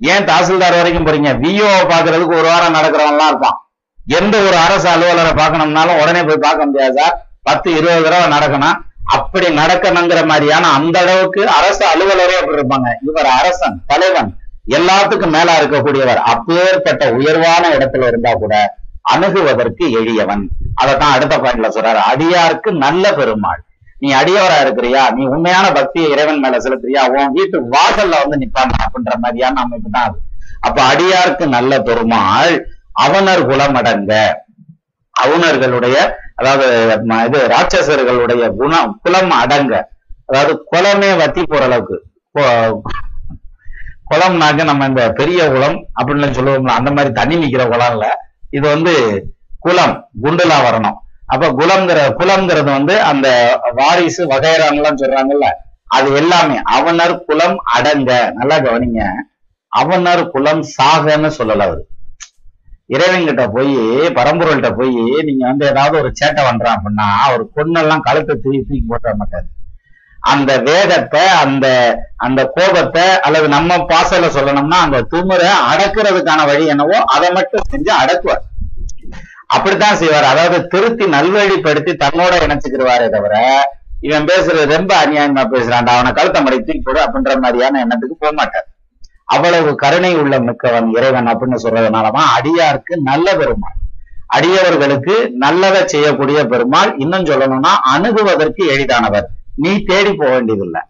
ஏன் தாசில்தார் வரைக்கும் போறீங்க? விஓ பாக்குறதுக்கு ஒரு வாரம் நடக்கிறவன்லாம் இருப்பான். எந்த ஒரு அரசு அலுவலரை பார்க்கணும்னாலும் உடனே போய் பார்க்க முடியாது சார். பத்து இருபது தடவை நடக்கணும். அப்படி நடக்கணுங்கிற மாதிரியான அந்த அளவுக்கு அரசு அலுவலரே அப்படி இருப்பாங்க. இவர் அரசன் தலைவன். எல்லாத்துக்கும் மேலா இருக்கக்கூடியவர். அப்பேற்பட்ட உயர்வான இடத்துல இருந்தா கூட அணுகுவதற்கு எளியவன். அதைத்தான் அடுத்த பாயிண்ட்ல சொல்றாரு. அடியாருக்கு நல்ல பெருமாள். நீ அடியவரா இருக்கிறியா? நீ உண்மையான பக்தியை இறைவன் மேல செலுத்துறியா? உன் வீட்டு வாசல்ல வந்து நிப்பான் அப்படின்ற மாதிரியான அமைப்பு தான் அது. அப்ப அடியாருக்கு நல்ல பெருமாள் அவனர் குலமடங்க அவுணர்களுடைய அதாவது இது ராட்சசர்களுடைய குணம் குலம் அடங்க. அதாவது குலமே வத்தி போற அளவுக்கு. குளம்னாக்க நம்ம இந்த பெரிய குளம் அப்படின்னு சொல்லுவோம்ல அந்த மாதிரி தண்ணி நிக்கிற குளம் இல்ல இது வந்து குளம் குண்டுலா வரணும். அப்ப குலம்ங்கிற குலம்ங்கிறது வந்து அந்த வாரிசு வகைரான்லாம் சொல்றாங்கல்ல அது எல்லாமே. அவனர் குலம் அடங்க. நல்லா கவனிங்க. அவனர் குலம் சாகன்னு சொல்லல அவரு. இறைவன்கிட்ட போய் பரம்பொருள்கிட்ட போய் நீங்க வந்து ஏதாவது ஒரு சேட்டை பண்றான் அப்படின்னா அவர் பொண்ணெல்லாம் கழுத்தை தூக்கி தூக்கி போட்டுற மாட்டாரு. அந்த வேகத்தை அந்த அந்த கோபத்தை அல்லது நம்ம பாசல சொல்லணும்னா அந்த துமுறை அடக்குறதுக்கான வழி என்னவோ அதை மட்டும் செஞ்சு அடக்குவார். அப்படித்தான் செய்வார். அதாவது திருத்தி நல்வழிப்படுத்தி தன்னோட இணைச்சுக்கிடுவாரே தவிர இவன் பேசுறது ரொம்ப அநியாயமா பேசுறான்டா அவனை கழுத்தை மடை தூக்கி போடு அப்படின்ற மாதிரியான எண்ணத்துக்கு போக மாட்டார். அவ்வளவு கருணை உள்ள மிக்கவன் இறைவன் அப்படின்னு சொல்றதுனாலதான் அடியாருக்கு நல்ல பெருமாள். அடியவர்களுக்கு நல்லதை செய்யக்கூடிய பெருமாள். இன்னும் சொல்லணும்னா அணுகுவதற்கு எளிதானவர். நீ தேடி போக வேண்டியதில்லை.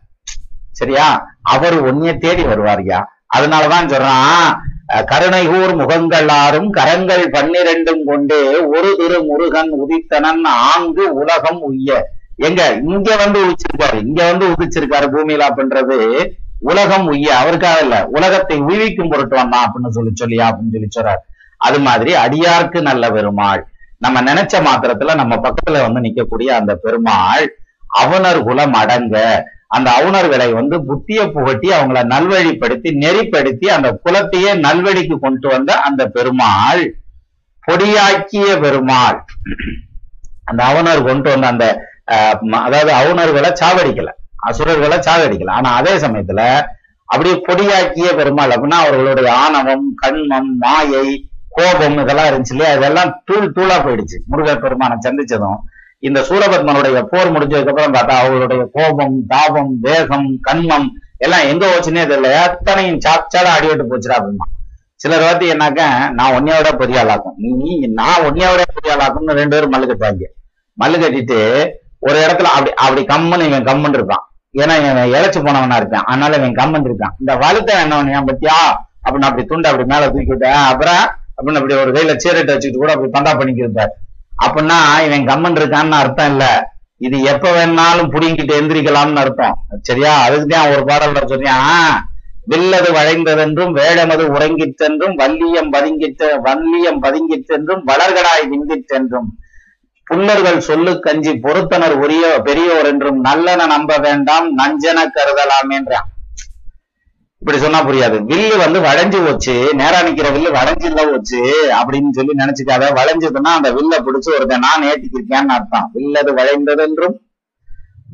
சரியா? அவர் உன்னைய தேடி வருவாரியா அதனாலதான் சொல்றான் கருணைகூர் முகங்களாரும் கரங்கள் பன்னிரண்டும் கொண்டே ஒரு திரு முருகன் உதித்தனன் ஆங்கு உலகம் உய்ய. எங்க? இங்க வந்து உதிச்சிருக்காரு. இங்க வந்து உதிச்சிருக்காரு பூமியில அப்படின்றது உலகம் உய்ய. அவருக்காக இல்ல. உலகத்தை உய்விக்கும் பொருட்டு வந்தான் அப்படின்னு சொல்லி சொல்லியா அப்படின்னு சொல்லி சொல்றாரு. அது மாதிரி அடியார்க்கு நல்ல பெருமாள். நம்ம நினைச்ச மாத்திரத்துல நம்ம பக்கத்துல வந்து நிக்கக்கூடிய அந்த பெருமாள் அவனர் குலம் அடங்க அந்த அவுணர்களை வந்து புத்திய புகட்டி அவங்கள நல்வழிப்படுத்தி நெறிப்படுத்தி அந்த குலத்தையே நல்வழிக்கு கொண்டு வந்த அந்த பெருமாள் பொடியாக்கிய பெருமாள். அந்த அவுணர் கொண்டு வந்த அந்த அதாவது அவுணர்களை சாவடிக்கல அசுரர்களை சாவடிக்கல ஆனா அதே சமயத்துல அப்படியே பொடியாக்கிய பெருமாள் அப்படின்னா அவர்களுடைய ஆணவம் கண்மம் மாயை கோபம் இதெல்லாம் இருந்துச்சு இல்லையா? இதெல்லாம் தூள் தூளா போயிடுச்சு. முருகர் பெருமானை சந்திச்சதும் இந்த சூரபத்மனுடைய போர் முடிஞ்சதுக்கு அப்புறம் பார்த்தா அவளுடைய கோபம் தாபம் வேகம் கண்மம் எல்லாம் எங்க போச்சுன்னே தெரியல. எத்தனையும் சாப்சாடா அடிவிட்டு போச்சுடா அப்படிமா சிலர் வாத்தி என்னாக்க நான் ஒன்னையோட பெரிய ஆளாக்கும். நீ நான் ஒன்னையோட பெரிய ஆளாக்கும்னு ரெண்டு பேரும் மல்லு கட்டாங்க மல்லு கட்டிட்டு ஒரு இடத்துல அப்படி அப்படி கம்மன் இவன் கம்முன்னு இருப்பான். ஏன்னா இவன் இழைச்சு போனவனா இருப்பான் அதனால இவன் கம்மன் இருக்கான். இந்த வலுத்த என்ன ஏன் பத்தியா? அப்படின்னு அப்படி துண்டை அப்படி மேல தூக்கி விட்டேன் அப்புறம் அப்படின்னு அப்படி ஒரு கையில சீரட்டை வச்சுட்டு கூட அப்படி பந்தா பண்ணிக்கிருப்பாரு அப்படின்னா இவன் கம்மன் இருக்கான்னு அர்த்தம் இல்ல. இது எப்ப வேணாலும் புடிங்கிட்டு எந்திரிக்கலாம்னு அர்த்தம். சரியா? அதுக்குதான் ஒரு பாடல்ல சொல்றியான் வில்லது வளைந்ததென்றும் வேடமது உறங்கிற்றென்றும் வல்லியம் பதுங்கிற்ற வல்லியம் பதுங்கிற்றென்றும் வளர்கடாய் விந்திற்றென்றும் புல்லர்கள் சொல்லு கஞ்சி பொருத்தனர் உரிய பெரியோர் என்றும் நல்லன நம்ப வேண்டாம் நஞ்சன கருதலாமேன்றான். இப்படி சொன்னா புரியாது. வில்லு வந்து வளைஞ்சு போச்சு. நேரா நிக்கிற வில்லு வளைஞ்சுல போச்சு அப்படின்னு சொல்லி நினைச்சுக்காத. வளைஞ்சதுன்னா அந்த வில்ல பிடிச்சு ஒருத்தன் நான் ஏத்திக்கிருக்கேன்னு அர்த்தம். வில்லது வளைந்ததென்றும்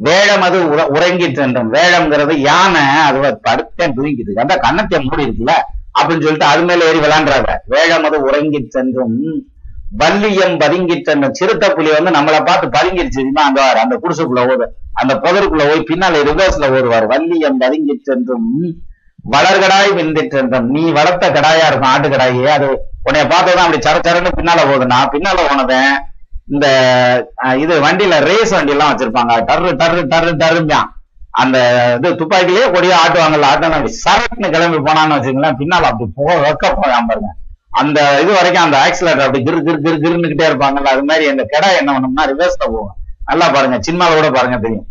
வேழம் அது உற உறங்கிட்டு என்றும் வேழம்ங்கிறது யானை அது படுத்தேன் தூங்கிட்டு அந்த கண்ணத்தை மூடி இருக்குல்ல? அப்படின்னு சொல்லிட்டு அது மேல ஏறி விளாண்டுறாங்க வேழம் அது உறங்கிட்டு என்றும் வள்ளியம் பதுங்கிட்ட சிறுத்தை புலி வந்து நம்மளை பார்த்து பதுங்கிருச்சு. அங்க அந்த குடிசுக்குள்ள ஓடு. அந்த புதருக்குள்ள போய் பின்னால ரிவர்ஸ்ல ஓடுவார். வள்ளியம் என்றும் வளர்கடாய் வெந்திற்றென்றும் நீ வளர்த்த கடாயா இருக்கும் ஆட்டு கடாயே. அது உன்னைய பார்த்ததான் அப்படி சர சரன்னு பின்னால போகுதுன்னா பின்னால போனதேன் இந்த இது வண்டியில ரேஸ் வண்டி எல்லாம் வச்சிருப்பாங்க. டர்ரு டர்ரு டர்ரு டர்ருந்தான் அந்த இது துப்பாக்கிலேயே கொடியா ஆட்டுவாங்கல்ல ஆட்டம் அப்படி சரக்குன்னு கிளம்பி போனான்னு வச்சுக்கோங்களேன் பின்னால அப்படி போக வைக்க போயாம பாருங்க. அந்த இது வரைக்கும் அந்த ஆக்சிலேட்டர் அப்படி கிரு கிரு கிரு கிருன்னுகிட்டே இருப்பாங்கல்ல அது மாதிரி அந்த கிடா என்ன பண்ணோம்னா ரிவர்ஸ்ல போகும். நல்லா பாருங்க சினிமாவில் கூட பாருங்க தெரியும்.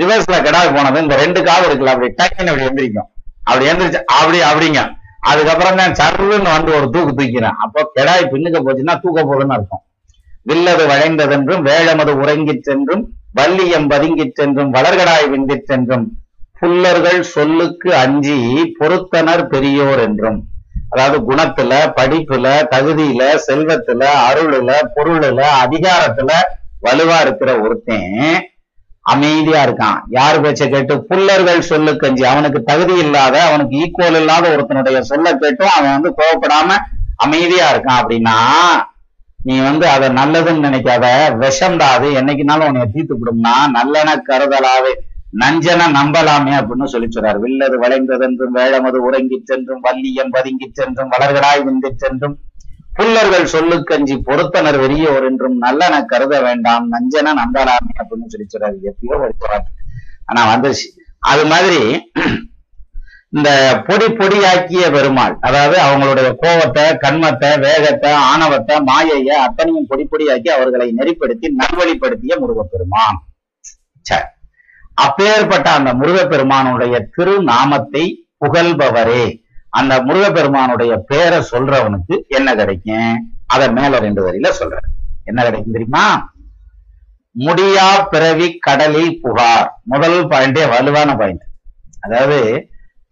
ரிவர்ஸ்ல கிடாய் போனது இந்த ரெண்டு காவு இருக்குல்ல அப்படி டக்குன்னு அப்படி எந்திரிக்கும். அப்படி எந்திரிச்சு அப்படி அப்படிங்க. அதுக்கப்புறம் தான் சருன்னு வந்து ஒரு தூக்கு தூக்கிறேன். அப்போ கெடாய் பின்னுக்க போச்சுன்னா தூக்க போகுதுன்னு அர்த்தம். வில்லது வளைந்ததென்றும் வேழமது உறங்கிச் சென்றும் வள்ளியம் பதுங்கிச் சென்றும் வளர்கடாய் வெந்திச் சென்றும் புல்லர்கள் சொல்லுக்கு அஞ்சி பொருத்தனர் பெரியோர் என்றும். அதாவது குணத்துல படிப்புல தகுதியில செல்வத்துல அருளுல பொருளுல அதிகாரத்துல வலுவா இருக்கிற ஒருத்தன் அமைதியா இருக்கான். யார் பேச்ச கேட்டு புல்லர்கள் சொல்லு கஞ்சி. அவனுக்கு தகுதி இல்லாத அவனுக்கு ஈக்குவல் இல்லாத ஒருத்தனுடைய சொல்ல கேட்டும் அவன் வந்து கோவப்படாம அமைதியா இருக்கான் அப்படின்னா நீ வந்து அதை நல்லதுன்னு நினைக்காத. விஷம்டா அது என்னைக்குனாலும் உன்னை தீர்த்து விடும்னா நல்லென கருதலாவே நஞ்சன நம்பலாமே அப்படின்னு சொல்லி சொல்றாரு. வில்லது வளைந்ததென்றும் வேழமது உறங்கிச் சென்றும் வல்லியன் பதுங்கிச் சென்றும் வளர்கடாய் விந்து சென்றும் புல்லர்கள் சொல்லுக்கஞ்சி பொருத்தனர் வெறியோர் என்றும் நல்லன கருத வேண்டாம் நஞ்சன நம்பலாமே அப்படின்னு சொல்லி சொல்றாரு எப்பயோ ஒரு போராட்டம் ஆனா வந்துருச்சு. அது மாதிரி இந்த பொடி பொடியாக்கிய பெருமாள் அதாவது அவங்களுடைய கோபத்தை கண்மத்தை வேகத்தை ஆணவத்தை மாயைய அத்தனையும் பொடி பொடியாக்கி அவர்களை நெறிப்படுத்தி நல்வழிப்படுத்திய முருகப்பெருமான். சரி அப்பேற்பட்ட அந்த முருகப்பெருமானுடைய திருநாமத்தை புகழ்பவரே. அந்த முருகப்பெருமானுடைய பேரை சொல்றவனுக்கு என்ன கிடைக்கும்? அத மேல ரெண்டு வரியில சொல்ற என்ன கிடைக்கும் தெரியுமா? முடியா பிறவி கடலில் புகார். முதல் பாயிண்டே வலுவான பாயிண்ட் அதாவது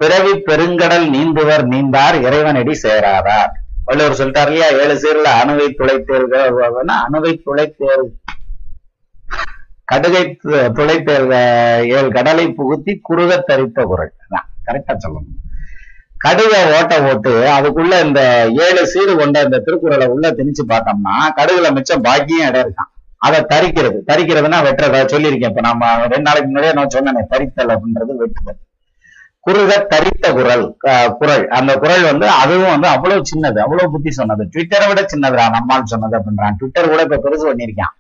பிறவி பெருங்கடல் நீந்துவர் நீந்தார் இறைவனடி சேராதார். வள்ளுவர் சொல்லிட்டார் இல்லையா? ஏழு சீர்ல அணுவை துளைத்தேர்கள் அணுவை துளைத்தேர் கடுகை துளைத்தேர்க ஏழு கடலை புகுத்தி குறுக தரித்த குரல் கரெக்டா சொல்லணும். கடுக ஓட்ட ஓட்டு அதுக்குள்ள இந்த ஏழு சீடு கொண்ட இந்த திருக்குறளை உள்ள திணிச்சு பார்த்தோம்னா கடுகுல மிச்சம் பாக்கியம் இடம் இருக்கான். அதை தரிக்கிறது. தரிக்கிறதுனா வெட்டுறதா சொல்லியிருக்கேன். இப்ப நம்ம ரெண்டு நாளைக்கு முன்னாடியே நான் சொன்னேன் தரித்தல் அப்படின்றது வெட்டுதல். குறுக தரித்த குரல் குரல். அந்த குரல் வந்து அதுவும் வந்து அவ்வளவு சின்னது அவ்வளவு புத்தி சொன்னது. ட்விட்டரை விட சின்னதுடா நம்மால் சொன்னது அப்படின்றான். ட்விட்டர் கூட இப்ப பெருசு பண்ணியிருக்கான்.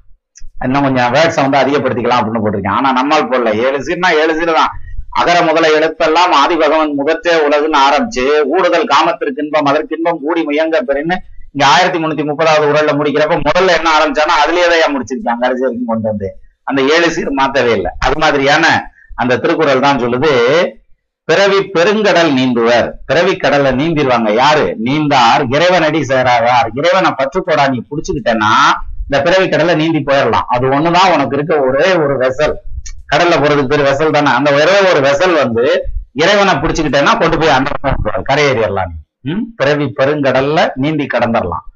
இன்னும் கொஞ்சம் வேர்ட்ஸை வந்து அதிகப்படுத்திக்கலாம் அப்படின்னு போட்டிருக்கேன். ஆனா நம்மால் போடல. ஏழு சீர்னா ஏழு சீர் தான் அகர முதல எழுத்தெல்லாம் ஆதி பகவன் முதற்றே உலகுன்னு ஆரம்பிச்சு ஊடுதல் காமத்திற்கு இன்பம் அதற்கு இன்பம் கூடி முயங்க பெருன்னு இங்க ஆயிரத்தி முன்னூத்தி முப்பதாவது உரல்ல முடிக்கிறப்ப முதல்ல என்ன ஆரம்பிச்சானோ அதுலயேதான் முடிச்சிருக்காங்க கடைசி வரைக்கும் கொண்டு வந்து. அந்த ஏழு சீர் மாத்தவே இல்லை. அது மாதிரியான அந்த திருக்குறள் தான் சொல்லுது பிறவி பெருங்கடல் நீந்துவர். பிறவி கடல்ல நீந்திருவாங்க யாரு? நீந்தார். இறைவனடி சேராதார். இறைவனை பற்றுக்கோடா நீ புடிச்சுக்கிட்டேன்னா இந்த பிறவி கடல்ல நீந்தி போயிடலாம் அது ஒண்ணுதான் உனக்கு இருக்க ஒரே ஒரு வெசல் கடல்ல போறதுக்கு பேர் வெசல் தானே. அந்த ஒரே ஒரு வெசல் வந்து இறைவனை பிடிச்சுக்கிட்டேன்னா கொண்டு போய் அந்த கரையேறிடலாம். நீ ம்? பிறவி பெருங்கடல்ல நீந்தி கடந்துடலாம்.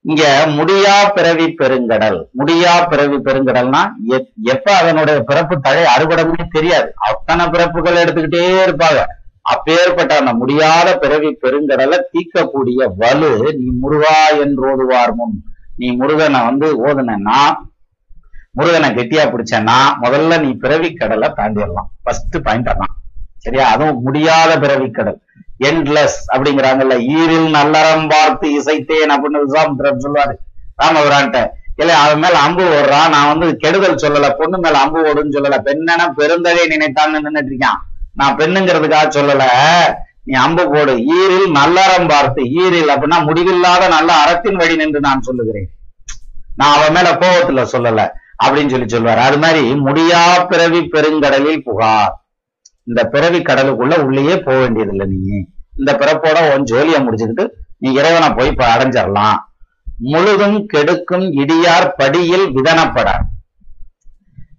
இங்க முடியா பிறவி பெருங்கடல். முடியா பிறவி பெருங்கடல்னா எப்- எப்ப அதனுடைய பிறப்பு தழை அறுபடமே தெரியாது. அத்தனை பிறப்புகள் எடுத்துக்கிட்டே இருப்பாங்க. அப்பேற்பட்ட அந்த முடியாத பிறவி பெருங்கடலை தீர்க்கக்கூடிய வலு நீ முருகா என்றோதுவார் முன். நீ முருகனை வந்து ஓதுனா முருகனை கெட்டியா பிடிச்சேன்னா முதல்ல நீ பிறவி கடலை தாண்டிடலாம். ஃபர்ஸ்ட் பாயிண்ட் அதான். சரியா? அதுவும் முடியாத பிறவி கடல் எண்ட்லெஸ் அப்படிங்கிறாங்கல்ல. ஈரில் நல்லறம் பார்த்து இசைத்தேன் அப்படின்னு சொல்லுவாரு. ராமபுரான்ட்ட இல்ல அவன் மேல அம்பு ஓடுறான் நான் வந்து கெடுதல் சொல்லல. பொண்ணு மேல அம்பு ஓடுன்னு சொல்லல. பெண்ணென பெருந்தகை நினைத்தான்னு நின்னுட்டு இருக்கான். நான் பெண்ணுங்கிறதுக்காக சொல்லல. நீ அம்பு போடு. ஈரில் நல்லறம் பார்த்து. ஈரில் அப்படின்னா முடிவில்லாத நல்ல அறத்தின் வழி நின்று நான் சொல்லுகிறேன். நான் அவன் மேல கோபத்துல சொல்லல. அப்படின்னு சொல்லி சொல்லுவாரு அது மாதிரி முடியா பிறவி பெருங்கடலில் புகார். இந்த பிறவி கடலுக்குள்ள உள்ளேயே போக வேண்டியதில்லை நீ. இந்த பிறப்போட உன் ஜோலியை முடிச்சுக்கிட்டு நீ இறைவனை போய் இப்ப அடைஞ்சிடலாம் முழுதும் கெடுக்கும் இடியார் படியில் விதனப்பட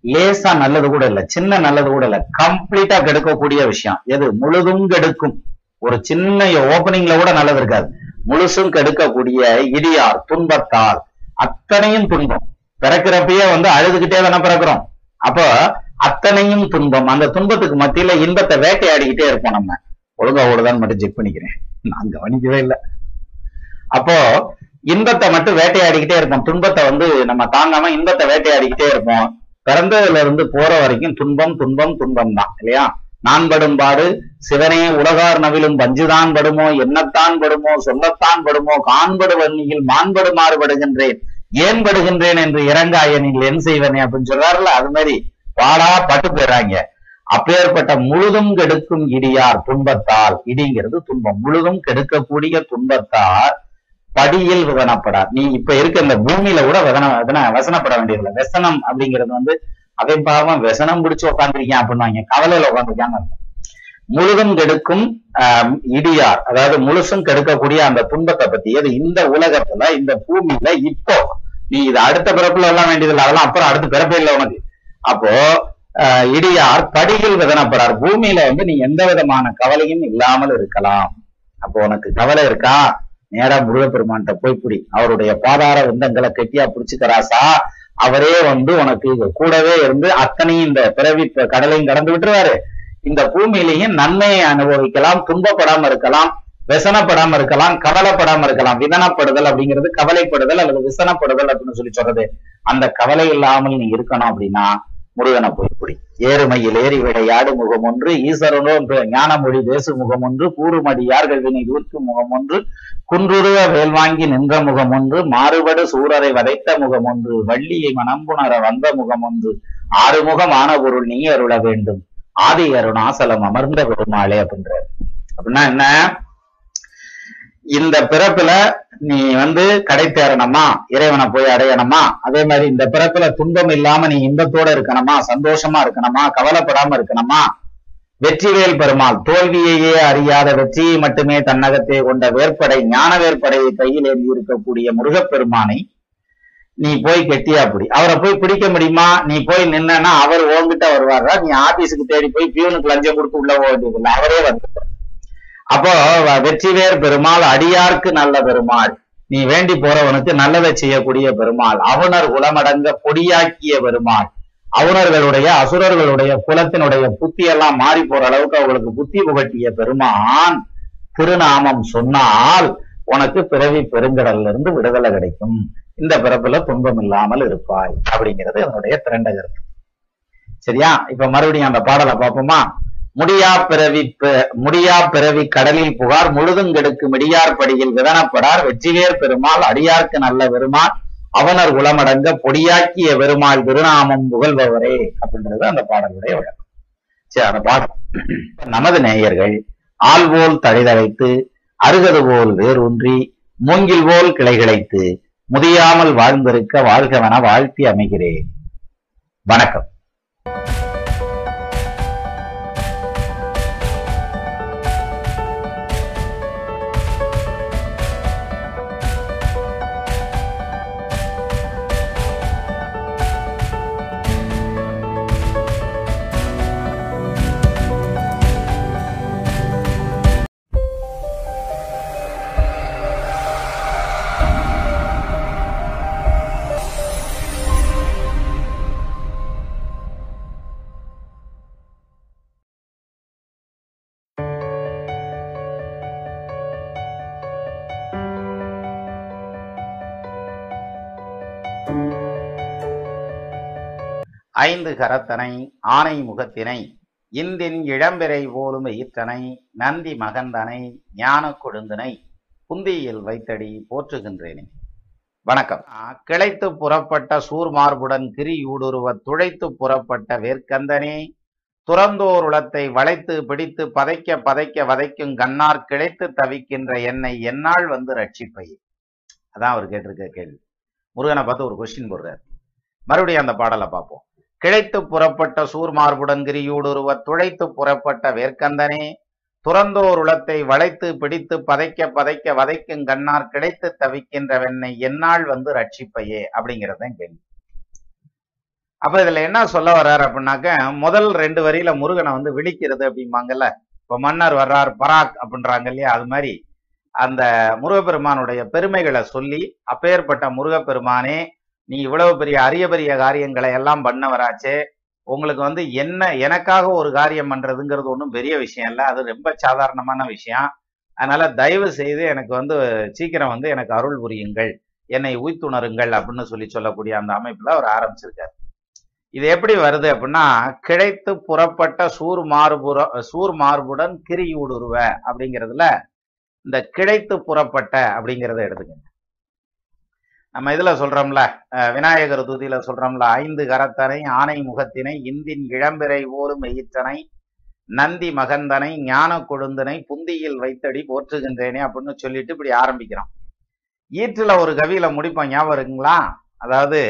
லேசா நல்லது கூட இல்ல சின்ன நல்லது கூட இல்ல. கம்ப்ளீட்டா கெடுக்கக்கூடிய விஷயம். எது? முழுதும் கெடுக்கும். ஒரு சின்ன ஓப்பனிங்ல கூட நல்லது இருக்காது. முழுசும் கெடுக்கக்கூடிய இடியார் துன்பத்தால் அத்தனையும் துன்பம். பிறக்கிறப்பயே வந்து அழுதுகிட்டே தானே பிறக்கிறோம். அப்போ அத்தனையும் துன்பம். அந்த துன்பத்துக்கு மத்தியில இன்பத்தை வேட்டையாடிக்கிட்டே இருப்போம் நம்ம. ஒழுங்கா ஓடுதான்னு மட்டும் செக் பண்ணிக்கிறேன். நான் கவனிக்கவே இல்லை. அப்போ இன்பத்தை மட்டும் வேட்டையாடிக்கிட்டே இருப்போம். துன்பத்தை வந்து நம்ம தாங்காம இன்பத்தை வேட்டையாடிக்கிட்டே இருப்போம். பிறந்ததுல இருந்து போற வரைக்கும் துன்பம் துன்பம் துன்பம் தான். இல்லையா? நான் படும் பாடு சிவனே உலகார் நவிலும் பஞ்சுதான் படுமோ என்னத்தான் படுமோ சொல்லத்தான் படுமோ காண்படு வன்னியில் மாண்படு மாறுபடுகின்றேன். ஏன் படுகின்றேன் என்று இறங்காய நீங்கள் என் செய்வனே அப்படின்னு சொல்றாருல அது மாதிரி பாடா பட்டு போயிறாங்க. அப்பேற்பட்ட முழுதும் கெடுக்கும் இடியார் துன்பத்தால். இடிங்கிறது துன்பம். முழுதும் கெடுக்கக்கூடிய துன்பத்தால் படியில் வதனப்படார். நீ இப்ப இருக்க இந்த பூமியில கூட வதன வசனப்பட வேண்டியதில்லை. வெசனம் அப்படிங்கிறது வந்து அதே பாவம் வெசனம் பிடிச்சு உட்காந்துருக்கேன் அப்படின்னு கவலையில உட்காந்துருக்காங்க முழுதும் கெடுக்கும் இடியார். அதாவது முழுசும் கெடுக்கக்கூடிய அந்த துன்பத்தை பத்தி. அது இந்த உலகத்துல இந்த பூமியில இப்போ நீ இது அடுத்த பிறப்புல எல்லாம் வேண்டியதில்லை. அதெல்லாம் அப்புறம் அடுத்த பிறப்பே இல்லை உனக்கு. அப்போ இடியார் படியில் விதனப்படார் பூமியில வந்து நீ எந்த விதமான கவலையும் இல்லாமல் இருக்கலாம். அப்போ உனக்கு கவலை இருக்கா? நேரா முருகப்பெருமான்கிட்ட போய் பிடி. அவருடைய பாதார விந்தங்களை கெட்டியா பிடிச்சுக்கராசா அவரே வந்து உனக்கு கூடவே இருந்து அத்தனையும் இந்த பிறவி கடலையும் கடந்து விட்டுருவாரு. இந்த பூமியிலையும் நன்மையை அனுபவிக்கலாம் துன்பப்படாம இருக்கலாம். விசனப்படாம இருக்கலாம் கவலைப்படாம இருக்கலாம். விதனப்படுதல் அப்படிங்கிறது கவலைப்படுதல் அல்லது விசனப்படுதல் அப்படின்னு சொல்லி சொல்றது. அந்த கவலை இல்லாமல் நீ இருக்கணும் அப்படின்னா முருகனை போய் பிடி. ஏறுமையில் ஏறி விடையாடு முகம் ஒன்று ஈஸ்வரனோ ஞானமொழி பேசு முகம் ஒன்று கூறுமடியார்கள் வினை தூர்க்கும் முகம் ஒன்று குன்றுருவ வேல் வாங்கி நின்ற முகம் ஒன்று மாறுபடு சூரரை வதைத்த முகம் ஒன்று வள்ளியை மனம்புணர வந்த முகம் ஒன்று ஆறுமுகம் ஆன பொருள் நீ அருள வேண்டும். ஆதி அருணாசலம் அமர்ந்த பெருமாளே அப்படின்றார். அப்படின்னா என்ன? இந்த பிறப்புல நீ வந்து கடை தேரணுமா இறைவனை போய் அடையணுமா? அதே மாதிரி இந்த பிறப்புல துன்பம் இல்லாம நீ இன்பத்தோட இருக்கணுமா? சந்தோஷமா இருக்கணுமா? கவலைப்படாம இருக்கணுமா? வெற்றிவேல் பெருமாள் தோல்வியையே அறியாத வெற்றியை மட்டுமே தன்னகத்தே கொண்ட வேற்படை ஞான வேற்படையை கையில் ஏந்தி இருக்கக்கூடிய முருகப்பெருமானை நீ போய் கெட்டியா பிடி. அவரை போய் பிடிக்க முடியுமா? நீ போய் நின்னா அவர் ஓங்கிட்ட வருவாரா? நீ ஆபீஸுக்கு தேடி போய் பியூனுக்கு லஞ்சம் கொடுத்து உள்ள போக வேண்டியதில்லை. அவரே வந்துட்டார். அப்போ வெற்றிவேர் பெருமாள் அடியார்க்கு நல்ல பெருமாள். நீ வேண்டி போறவனுக்கு நல்லதை செய்யக்கூடிய பெருமாள். அவுணர் குலமடங்க பொடியாக்கிய பெருமாள். அவுணர்களுடைய அசுரர்களுடைய குலத்தினுடைய புத்தி எல்லாம் மாறி போற அளவுக்கு அவங்களுக்கு புத்தி புகட்டிய பெருமான் திருநாமம் சொன்னால் உனக்கு பிறவி பெருங்கடல்ல இருந்து விடுதலை கிடைக்கும். இந்த பிறப்புல துன்பம் இல்லாமல் இருப்பாய். அப்படிங்கிறது அதனுடைய திரண்ட கருத்து. சரியா? இப்ப மறுபடியும் அந்த பாடலை பார்ப்போமா? முடியா பிறவி முடியா பிறவி கடலில் புகார் முழுதும் கெடுக்கும் இடியார் படியில் விதனப்படார் வெற்றிவேர் பெருமாள் அடியார்க்கு நல்ல பெருமாள் அவனர் குலமடங்க பொடியாக்கிய பெருமாள் திருநாமம் புகழ்பவரே அப்படின்றது அந்த பாடலுடைய விளக்கம். சரி அந்த பாடம் நமது நேயர்கள் ஆள்வோல் தழைதழைத்து அருகது போல் வேரூன்றி மூங்கில் போல் கிளைகிழைத்து முதியாமல் வாழ்ந்திருக்க வாழ்கவன வாழ்த்தி அமைகிறேன். வணக்கம். ஐந்து கரத்தனை ஆனை முகத்தினை இந்தின் இளம்பிறை போலும் ஈற்றனை நந்தி மகந்தனை ஞான கொழுந்தனை புந்தியில் வைத்தடி போற்றுகின்றேனே. வணக்கம். கிளைத்து புறப்பட்ட சூர்மார்புடன் கிரியூடுருவ துழைத்து புறப்பட்ட வேர்க்கந்தனே துறந்தோர் உளத்தை வளைத்து பிடித்து பதைக்க பதைக்க வதைக்கும் கண்ணார் கிளைத்து தவிக்கின்ற என்னை என்னால் வந்து ரட்சிப்பையே. அதான் அவர் கேட்டிருக்க கேள்வி. முருகனை பார்த்து ஒரு கொஸ்டின் போடுறாரு. மறுபடியும் அந்த பாடலை பார்ப்போம். கிழைத்து புறப்பட்ட சூர்மார்புடன் கிரியூடுருவ துழைத்து புறப்பட்ட வேர்க்கந்தனே துறந்தோர் உளத்தை வளைத்து பிடித்து பதைக்க பதைக்க வதைக்கும் கண்ணார் கிடைத்து தவிக்கின்றவென்னை என்னால் வந்து ரட்சிப்பையே அப்படிங்கறதுதான் கேள்வி. அப்ப இதுல என்ன சொல்ல வர்றாரு அப்படின்னாக்க முதல் ரெண்டு வரியில முருகனை வந்து விழிக்கிறது அப்படிம்பாங்கல்ல இப்ப மன்னர் வர்றார் பராக் அப்படின்றாங்க இல்லையா அது மாதிரி. அந்த முருகப்பெருமானுடைய பெருமைகளை சொல்லி அப்பேற்பட்ட முருகப்பெருமானே நீ இவ்வளவு பெரிய அரிய பெரிய காரியங்களை எல்லாம் பண்ணவராச்சே. உங்களுக்கு வந்து என்ன எனக்காக ஒரு காரியம் பண்றதுங்கிறது ஒன்றும் பெரிய விஷயம் இல்லை. அது ரொம்ப சாதாரணமான விஷயம். அதனால தயவு செய்து எனக்கு வந்து சீக்கிரம் வந்து எனக்கு அருள் புரியுங்கள். என்னை உய்த்துணருங்கள் அப்படின்னு சொல்லி சொல்லக்கூடிய அந்த அமைப்புல அவர் ஆரம்பிச்சிருக்காரு. இது எப்படி வருது அப்படின்னா கிடைத்து புறப்பட்ட சூர் மார்புற சூர் மார்புடன் கிரியூடுருவ அப்படிங்கிறதுல இந்த கிடைத்து புறப்பட்ட அப்படிங்கிறத எடுத்துக்கங்க. நம்ம இதுல சொல்றோம்ல அஹ், விநாயகர் துதியில் சொல்றோம்ல ஐந்து கரத்தனை ஆனை முகத்தினை இந்தின் இளம்பிறை ஓரும் எயிற்றனை நந்தி மகந்தனை ஞான கொழுந்தனை புந்தியில் வைத்தடி போற்றுகின்றேனே அப்படின்னு சொல்லிட்டு இப்படி ஆரம்பிக்கிறோம். ஈற்றுல ஒரு கவியில முடிப்போம் ஞாபகம் இருக்குங்களா? அதாவது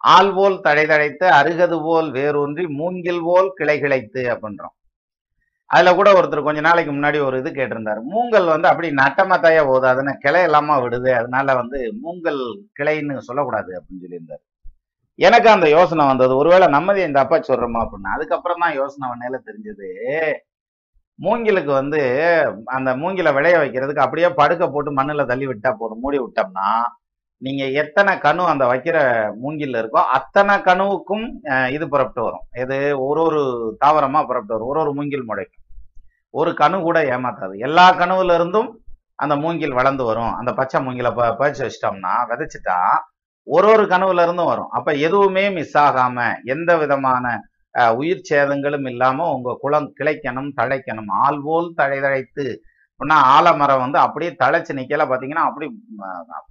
ஆள் போல் தழைதழைத்து அருகது போல் வேரூன்றி மூங்கில் போல் கிளை கிளைத்து அப்படின்றோம். அதுல கூட ஒருத்தர் கொஞ்ச நாளைக்கு முன்னாடி ஒரு இது கேட்டிருந்தாரு. மூங்கல் வந்து அப்படி நட்டமத்தாயா போகுது அதுன்னு கிளை இல்லாம விடுது அதனால வந்து மூங்கல் கிளைன்னு சொல்லக்கூடாது அப்படின்னு சொல்லியிருந்தார். எனக்கு அந்த யோசனை வந்தது. ஒருவேளை நம்மதி இந்த அப்பா சொல்றோமா அப்படின்னு அதுக்கப்புறம் தான் யோசனை பண்ணையில தெரிஞ்சது. மூங்கிலுக்கு வந்து அந்த மூங்கில விளைய வைக்கிறதுக்கு அப்படியே படுக்க போட்டு மண்ணுல தள்ளி விட்டா போதும். மூடி விட்டோம்னா நீங்க எத்தனை கணு அந்த வைக்கிற மூங்கில் இருக்கோ அத்தனை கணுவுக்கும் அஹ், இது புறப்பட்டு வரும். இது ஒரு ஒரு தாவரமா புறப்பட்டு வரும். ஒரு ஒரு மூங்கில் முளைக்கும். ஒரு கனவு கூட ஏமாத்தாது. எல்லா கனவுல இருந்தும் அந்த மூங்கில் வளர்ந்து வரும். அந்த பச்சை மூங்கில ப பறிச்சு வச்சிட்டோம்னா விதைச்சிட்டா ஒரு ஒரு கனவுல இருந்தும் வரும். அப்ப எதுவுமே மிஸ் ஆகாம எந்த விதமான உயிர் சேதங்களும் இல்லாம உங்க குளம் கிளைக்கணும் தழைக்கணும் ஆள் போல் தழைதழைத்து அப்படின்னா ஆலமரம் வந்து அப்படியே தழைச்சு நிக்கல பாத்தீங்கன்னா அப்படி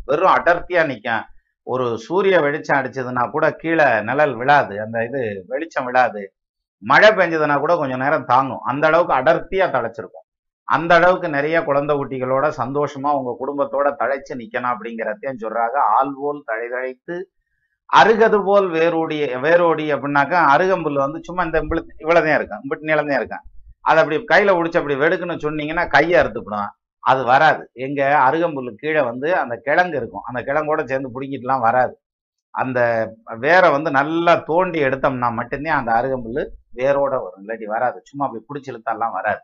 வெறும் அடர்த்தியா நிக்கும். ஒரு சூரிய வெளிச்சம் அடிச்சதுன்னா கூட கீழே நிழல் விழாது. அந்த இது வெளிச்சம் விழாது. மழை பெஞ்சதுன்னா கூட கொஞ்சம் நேரம் தாங்கும். அந்த அளவுக்கு அடர்த்தியா தழைச்சிருக்கும். அந்த அளவுக்கு நிறைய குழந்தை குட்டிகளோட சந்தோஷமா உங்க குடும்பத்தோட தழைச்சு நிக்கணும் அப்படிங்கிறதையும் சொல்றாங்க. ஆள் போல் தழைதழைத்து அருகது போல் வேரோடி வேரோடி அப்படின்னாக்கா அருகம்புல் வந்து சும்மா இந்த இவ்வளவு- இவ்வளவுதான் இருக்கும். இம்பிட்டு நீளம்தான் இருக்கும். அதை அப்படி கையில பிடிச்சி அப்படி வெடுக்குன்னு சொன்னீங்கன்னா கையை அறுத்துப்படும் அது வராது. எங்க அருகம்புல் கீழே வந்து அந்த கிழங்கு இருக்கும். அந்த கிழங்கோட சேர்ந்து பிடிக்கிட்டுலாம் வராது. அந்த வேரை வந்து நல்லா தோண்டி எடுத்தோம்னா மட்டும்தான் அந்த அருகம்புல் வேரோட வரும் இல்லாட்டி வராது. சும்மா அப்படி பிடிச்சி இழுத்தாலாம் வராது.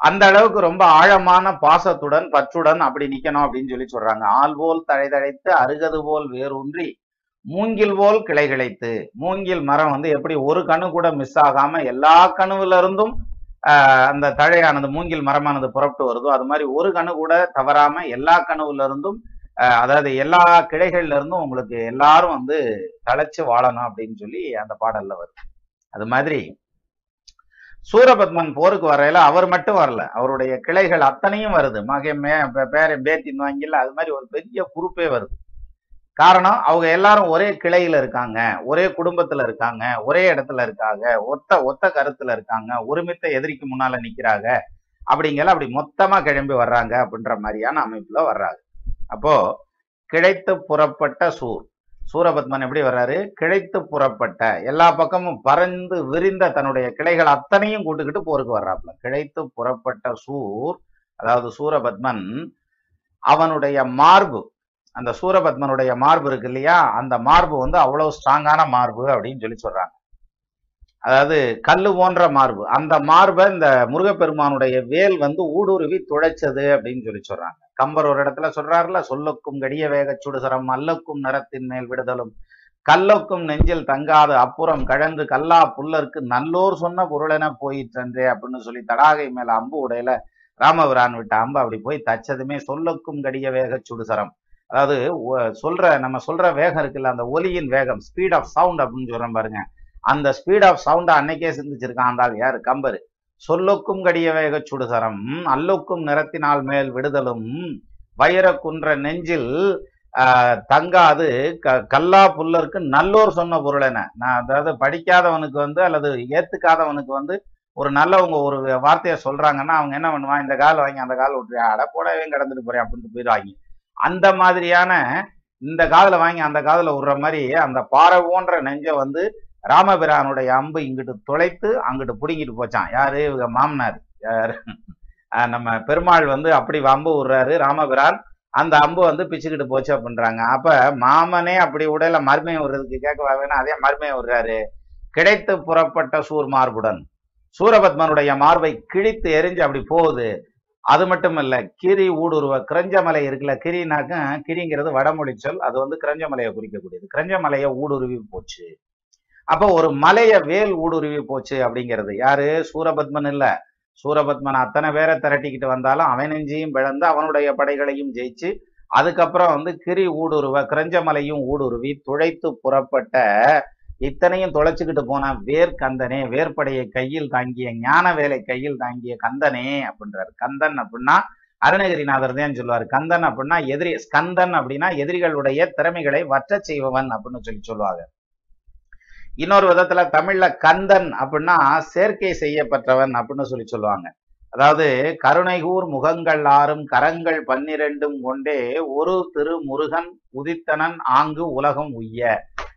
அந்த அளவுக்கு ரொம்ப ஆழமான பாசத்துடன் பற்றுடன் அப்படி நிக்கணும் அப்படின்னு சொல்லி சொல்றாங்க. ஆள் போல் தழைதழைத்து அருகது போல் வேரூன்றி மூங்கில் போல் கிளை கிளைத்து. மூங்கில் மரம் வந்து எப்படி ஒரு கணு கூட மிஸ் ஆகாம எல்லா கணுவுல இருந்தும் ஆஹ், அந்த தழையானது மூங்கில் மரமானது புறப்பட்டு வருதோ அது மாதிரி ஒரு கணு கூட தவறாம எல்லா கணுவுல இருந்தும் அதாவது எல்லா கிளைகள்ல இருந்தும் உங்களுக்கு எல்லாரும் வந்து தழைச்சு வாழணும் அப்படின்னு சொல்லி அந்த பாடல்ல வருது. அது மாதிரி சூரபத்மன் போருக்கு வரையில அவர் மட்டும் வரல. அவருடைய கிளைகள் அத்தனையும் வருது. மகே மே பேர பேத்தின் வாங்கில அது மாதிரி ஒரு பெரிய குரூப்பே வருது. காரணம் அவங்க எல்லாரும் ஒரே கிளையில இருக்காங்க. ஒரே குடும்பத்துல இருக்காங்க. ஒரே இடத்துல இருக்காங்க. ஒத்த ஒத்த கருத்துல இருக்காங்க. ஒருமித்த எதிரிக்கு முன்னால நிக்கிறாங்க. அப்படிங்கிற அப்படி மொத்தமா கிளம்பி வர்றாங்க அப்படின்ற மாதிரியான அமைப்புல வர்றாங்க. அப்போ கிடைத்து புறப்பட்ட சூர் சூரபத்மன் எப்படி வர்றாரு? கிளைத்து புறப்பட்ட எல்லா பக்கமும் பறந்து விரிந்த தன்னுடைய கிளைகள் அத்தனையும் கூட்டுக்கிட்டு போருக்கு வர்றாப்புல. கிளைத்து புறப்பட்ட சூர் அதாவது சூரபத்மன் அவனுடைய மார்பு அந்த சூரபத்மனுடைய மார்பு இருக்கு இல்லையா? அந்த மார்பு வந்து அவ்வளவு ஸ்ட்ராங்கான மார்பு அப்படின்னு சொல்லி சொல்றாங்க. அதாவது கல்லு போன்ற மார்பு. அந்த மார்பை இந்த முருகப்பெருமானுடைய வேல் வந்து ஊடுருவி துழைச்சது அப்படின்னு சொல்லி சொல்றாங்க. கம்பர் ஒரு இடத்துல சொல்றாருல சொல்லுக்கும் கடிய வேக சுடுசரம் அல்லக்கும் நிறத்தின் மேல் விடுதலும். கல்லொக்கும் நெஞ்சில் தங்காது அப்புறம் கழன்று கல்லா புல்லருக்கு நல்லோர் சொன்ன பொருளென போயிற்றன்றே அப்படின்னு சொல்லி தடாகை மேல அம்பு உடையில ராமபிரான் விட்ட அம்பு அப்படி போய் தச்சதுமே சொல்லுக்கும் கடிய வேகச் சுடுசரம் அதாவது சொல்ற நம்ம சொல்ற வேகம் இருக்குல்ல அந்த ஒலியின் வேகம் ஸ்பீட் ஆஃப் சவுண்ட் அப்படின்னு சொல்றோம் பாருங்க. அந்த ஸ்பீட் ஆஃப் சவுண்டை அன்னைக்கே சிந்திச்சிருக்கான் அந்த ஆள். கம்பர். சொல்லுக்கும் கடிய வேக சுடுதரம் அல்லுக்கும் நிறத்தினால் மேல் விடுதலும் வைர குன்ற நெஞ்சில் தங்காது க- கல்லா புல்லருக்கு நல்லோர் சொன்ன பொருள் என்ன? நான் அதாவது படிக்காதவனுக்கு வந்து அல்லது ஏத்துக்காதவனுக்கு வந்து ஒரு நல்லவங்க ஒரு வார்த்தையை சொல்றாங்கன்னா அவங்க என்ன பண்ணுவான் இந்த கால் வாங்கி அந்த கால் விட்டுறியா அட போடவே கடந்துட்டு போறேன் அப்படின்ட்டு போயிடுவாங்க. அந்த மாதிரியான இந்த காதில் வாங்கி அந்த காதில் விடுற மாதிரி அந்த பாறை போன்ற நெஞ்சை வந்து ராமபிரானுடைய அம்பு இங்கிட்டு தொலைத்து அங்கிட்டு பிடுங்கிட்டு போச்சான் யாரு? இவங்க மாமனார். யாரு? நம்ம பெருமாள் வந்து அப்படி அம்பு விடுறாரு ராமபிரான். அந்த அம்பு வந்து பிச்சுக்கிட்டு போச்சு அப்படின்றாங்க. அப்ப மாமனே அப்படி உடையில மருமையை விடுறதுக்கு கேட்க வேணா அதே மருமையை விடுறாரு கிடைத்து புறப்பட்ட சூர் மார்புடன். சூரபத்மனுடைய மார்பை கிழித்து எரிஞ்சு அப்படி போகுது. அது மட்டும் இல்ல கிரி ஊடுருவ கிரஞ்சமலை இருக்குல்ல கிரினாக்க கிரிங்கிறது வடமொழி சொல். அது வந்து கிரஞ்சமலையை குறிக்கக்கூடியது. கிரஞ்சமலையை ஊடுருவி போச்சு. அப்போ ஒரு மலைய வேல் ஊடுருவி போச்சு அப்படிங்கிறது. யாரு? சூரபத்மன் இல்ல. சூரபத்மன் அத்தனை பேரை திரட்டிக்கிட்டு வந்தாலும் அவன் நெஞ்சையும் பிளந்து அவனுடைய படைகளையும் ஜெயிச்சு அதுக்கப்புறம் வந்து கிரி ஊடுருவ கிரஞ்சமலையும் ஊடுருவி துழைத்து புறப்பட்ட இத்தனையும் தொலைச்சுக்கிட்டு போன வேர் கந்தனே வேர்படையை கையில் தாங்கிய ஞான வேலை கையில் தாங்கிய கந்தனே அப்படின்றாரு. கந்தன் அப்படின்னா அருணகிரிநாதர் தான் சொல்லுவார். கந்தன் அப்படின்னா எதிரி ஸ்கந்தன் அப்படின்னா எதிரிகளுடைய திறமைகளை வற்றச் செய்பவன் அப்படின்னு சொல்லி சொல்லுவாங்க. இன்னொரு விதத்துல தமிழ்ல கந்தன் அப்படின்னா சேர்க்கை செய்யப்பட்டவன் அப்படின்னு சொல்லி சொல்லுவாங்க. அதாவது கருணைகூர் முகங்கள் ஆறும் கரங்கள் பன்னிரெண்டும் கொண்டே ஒரு திரு முருகன் உதித்தனன் ஆங்கு உலகம் உய்ய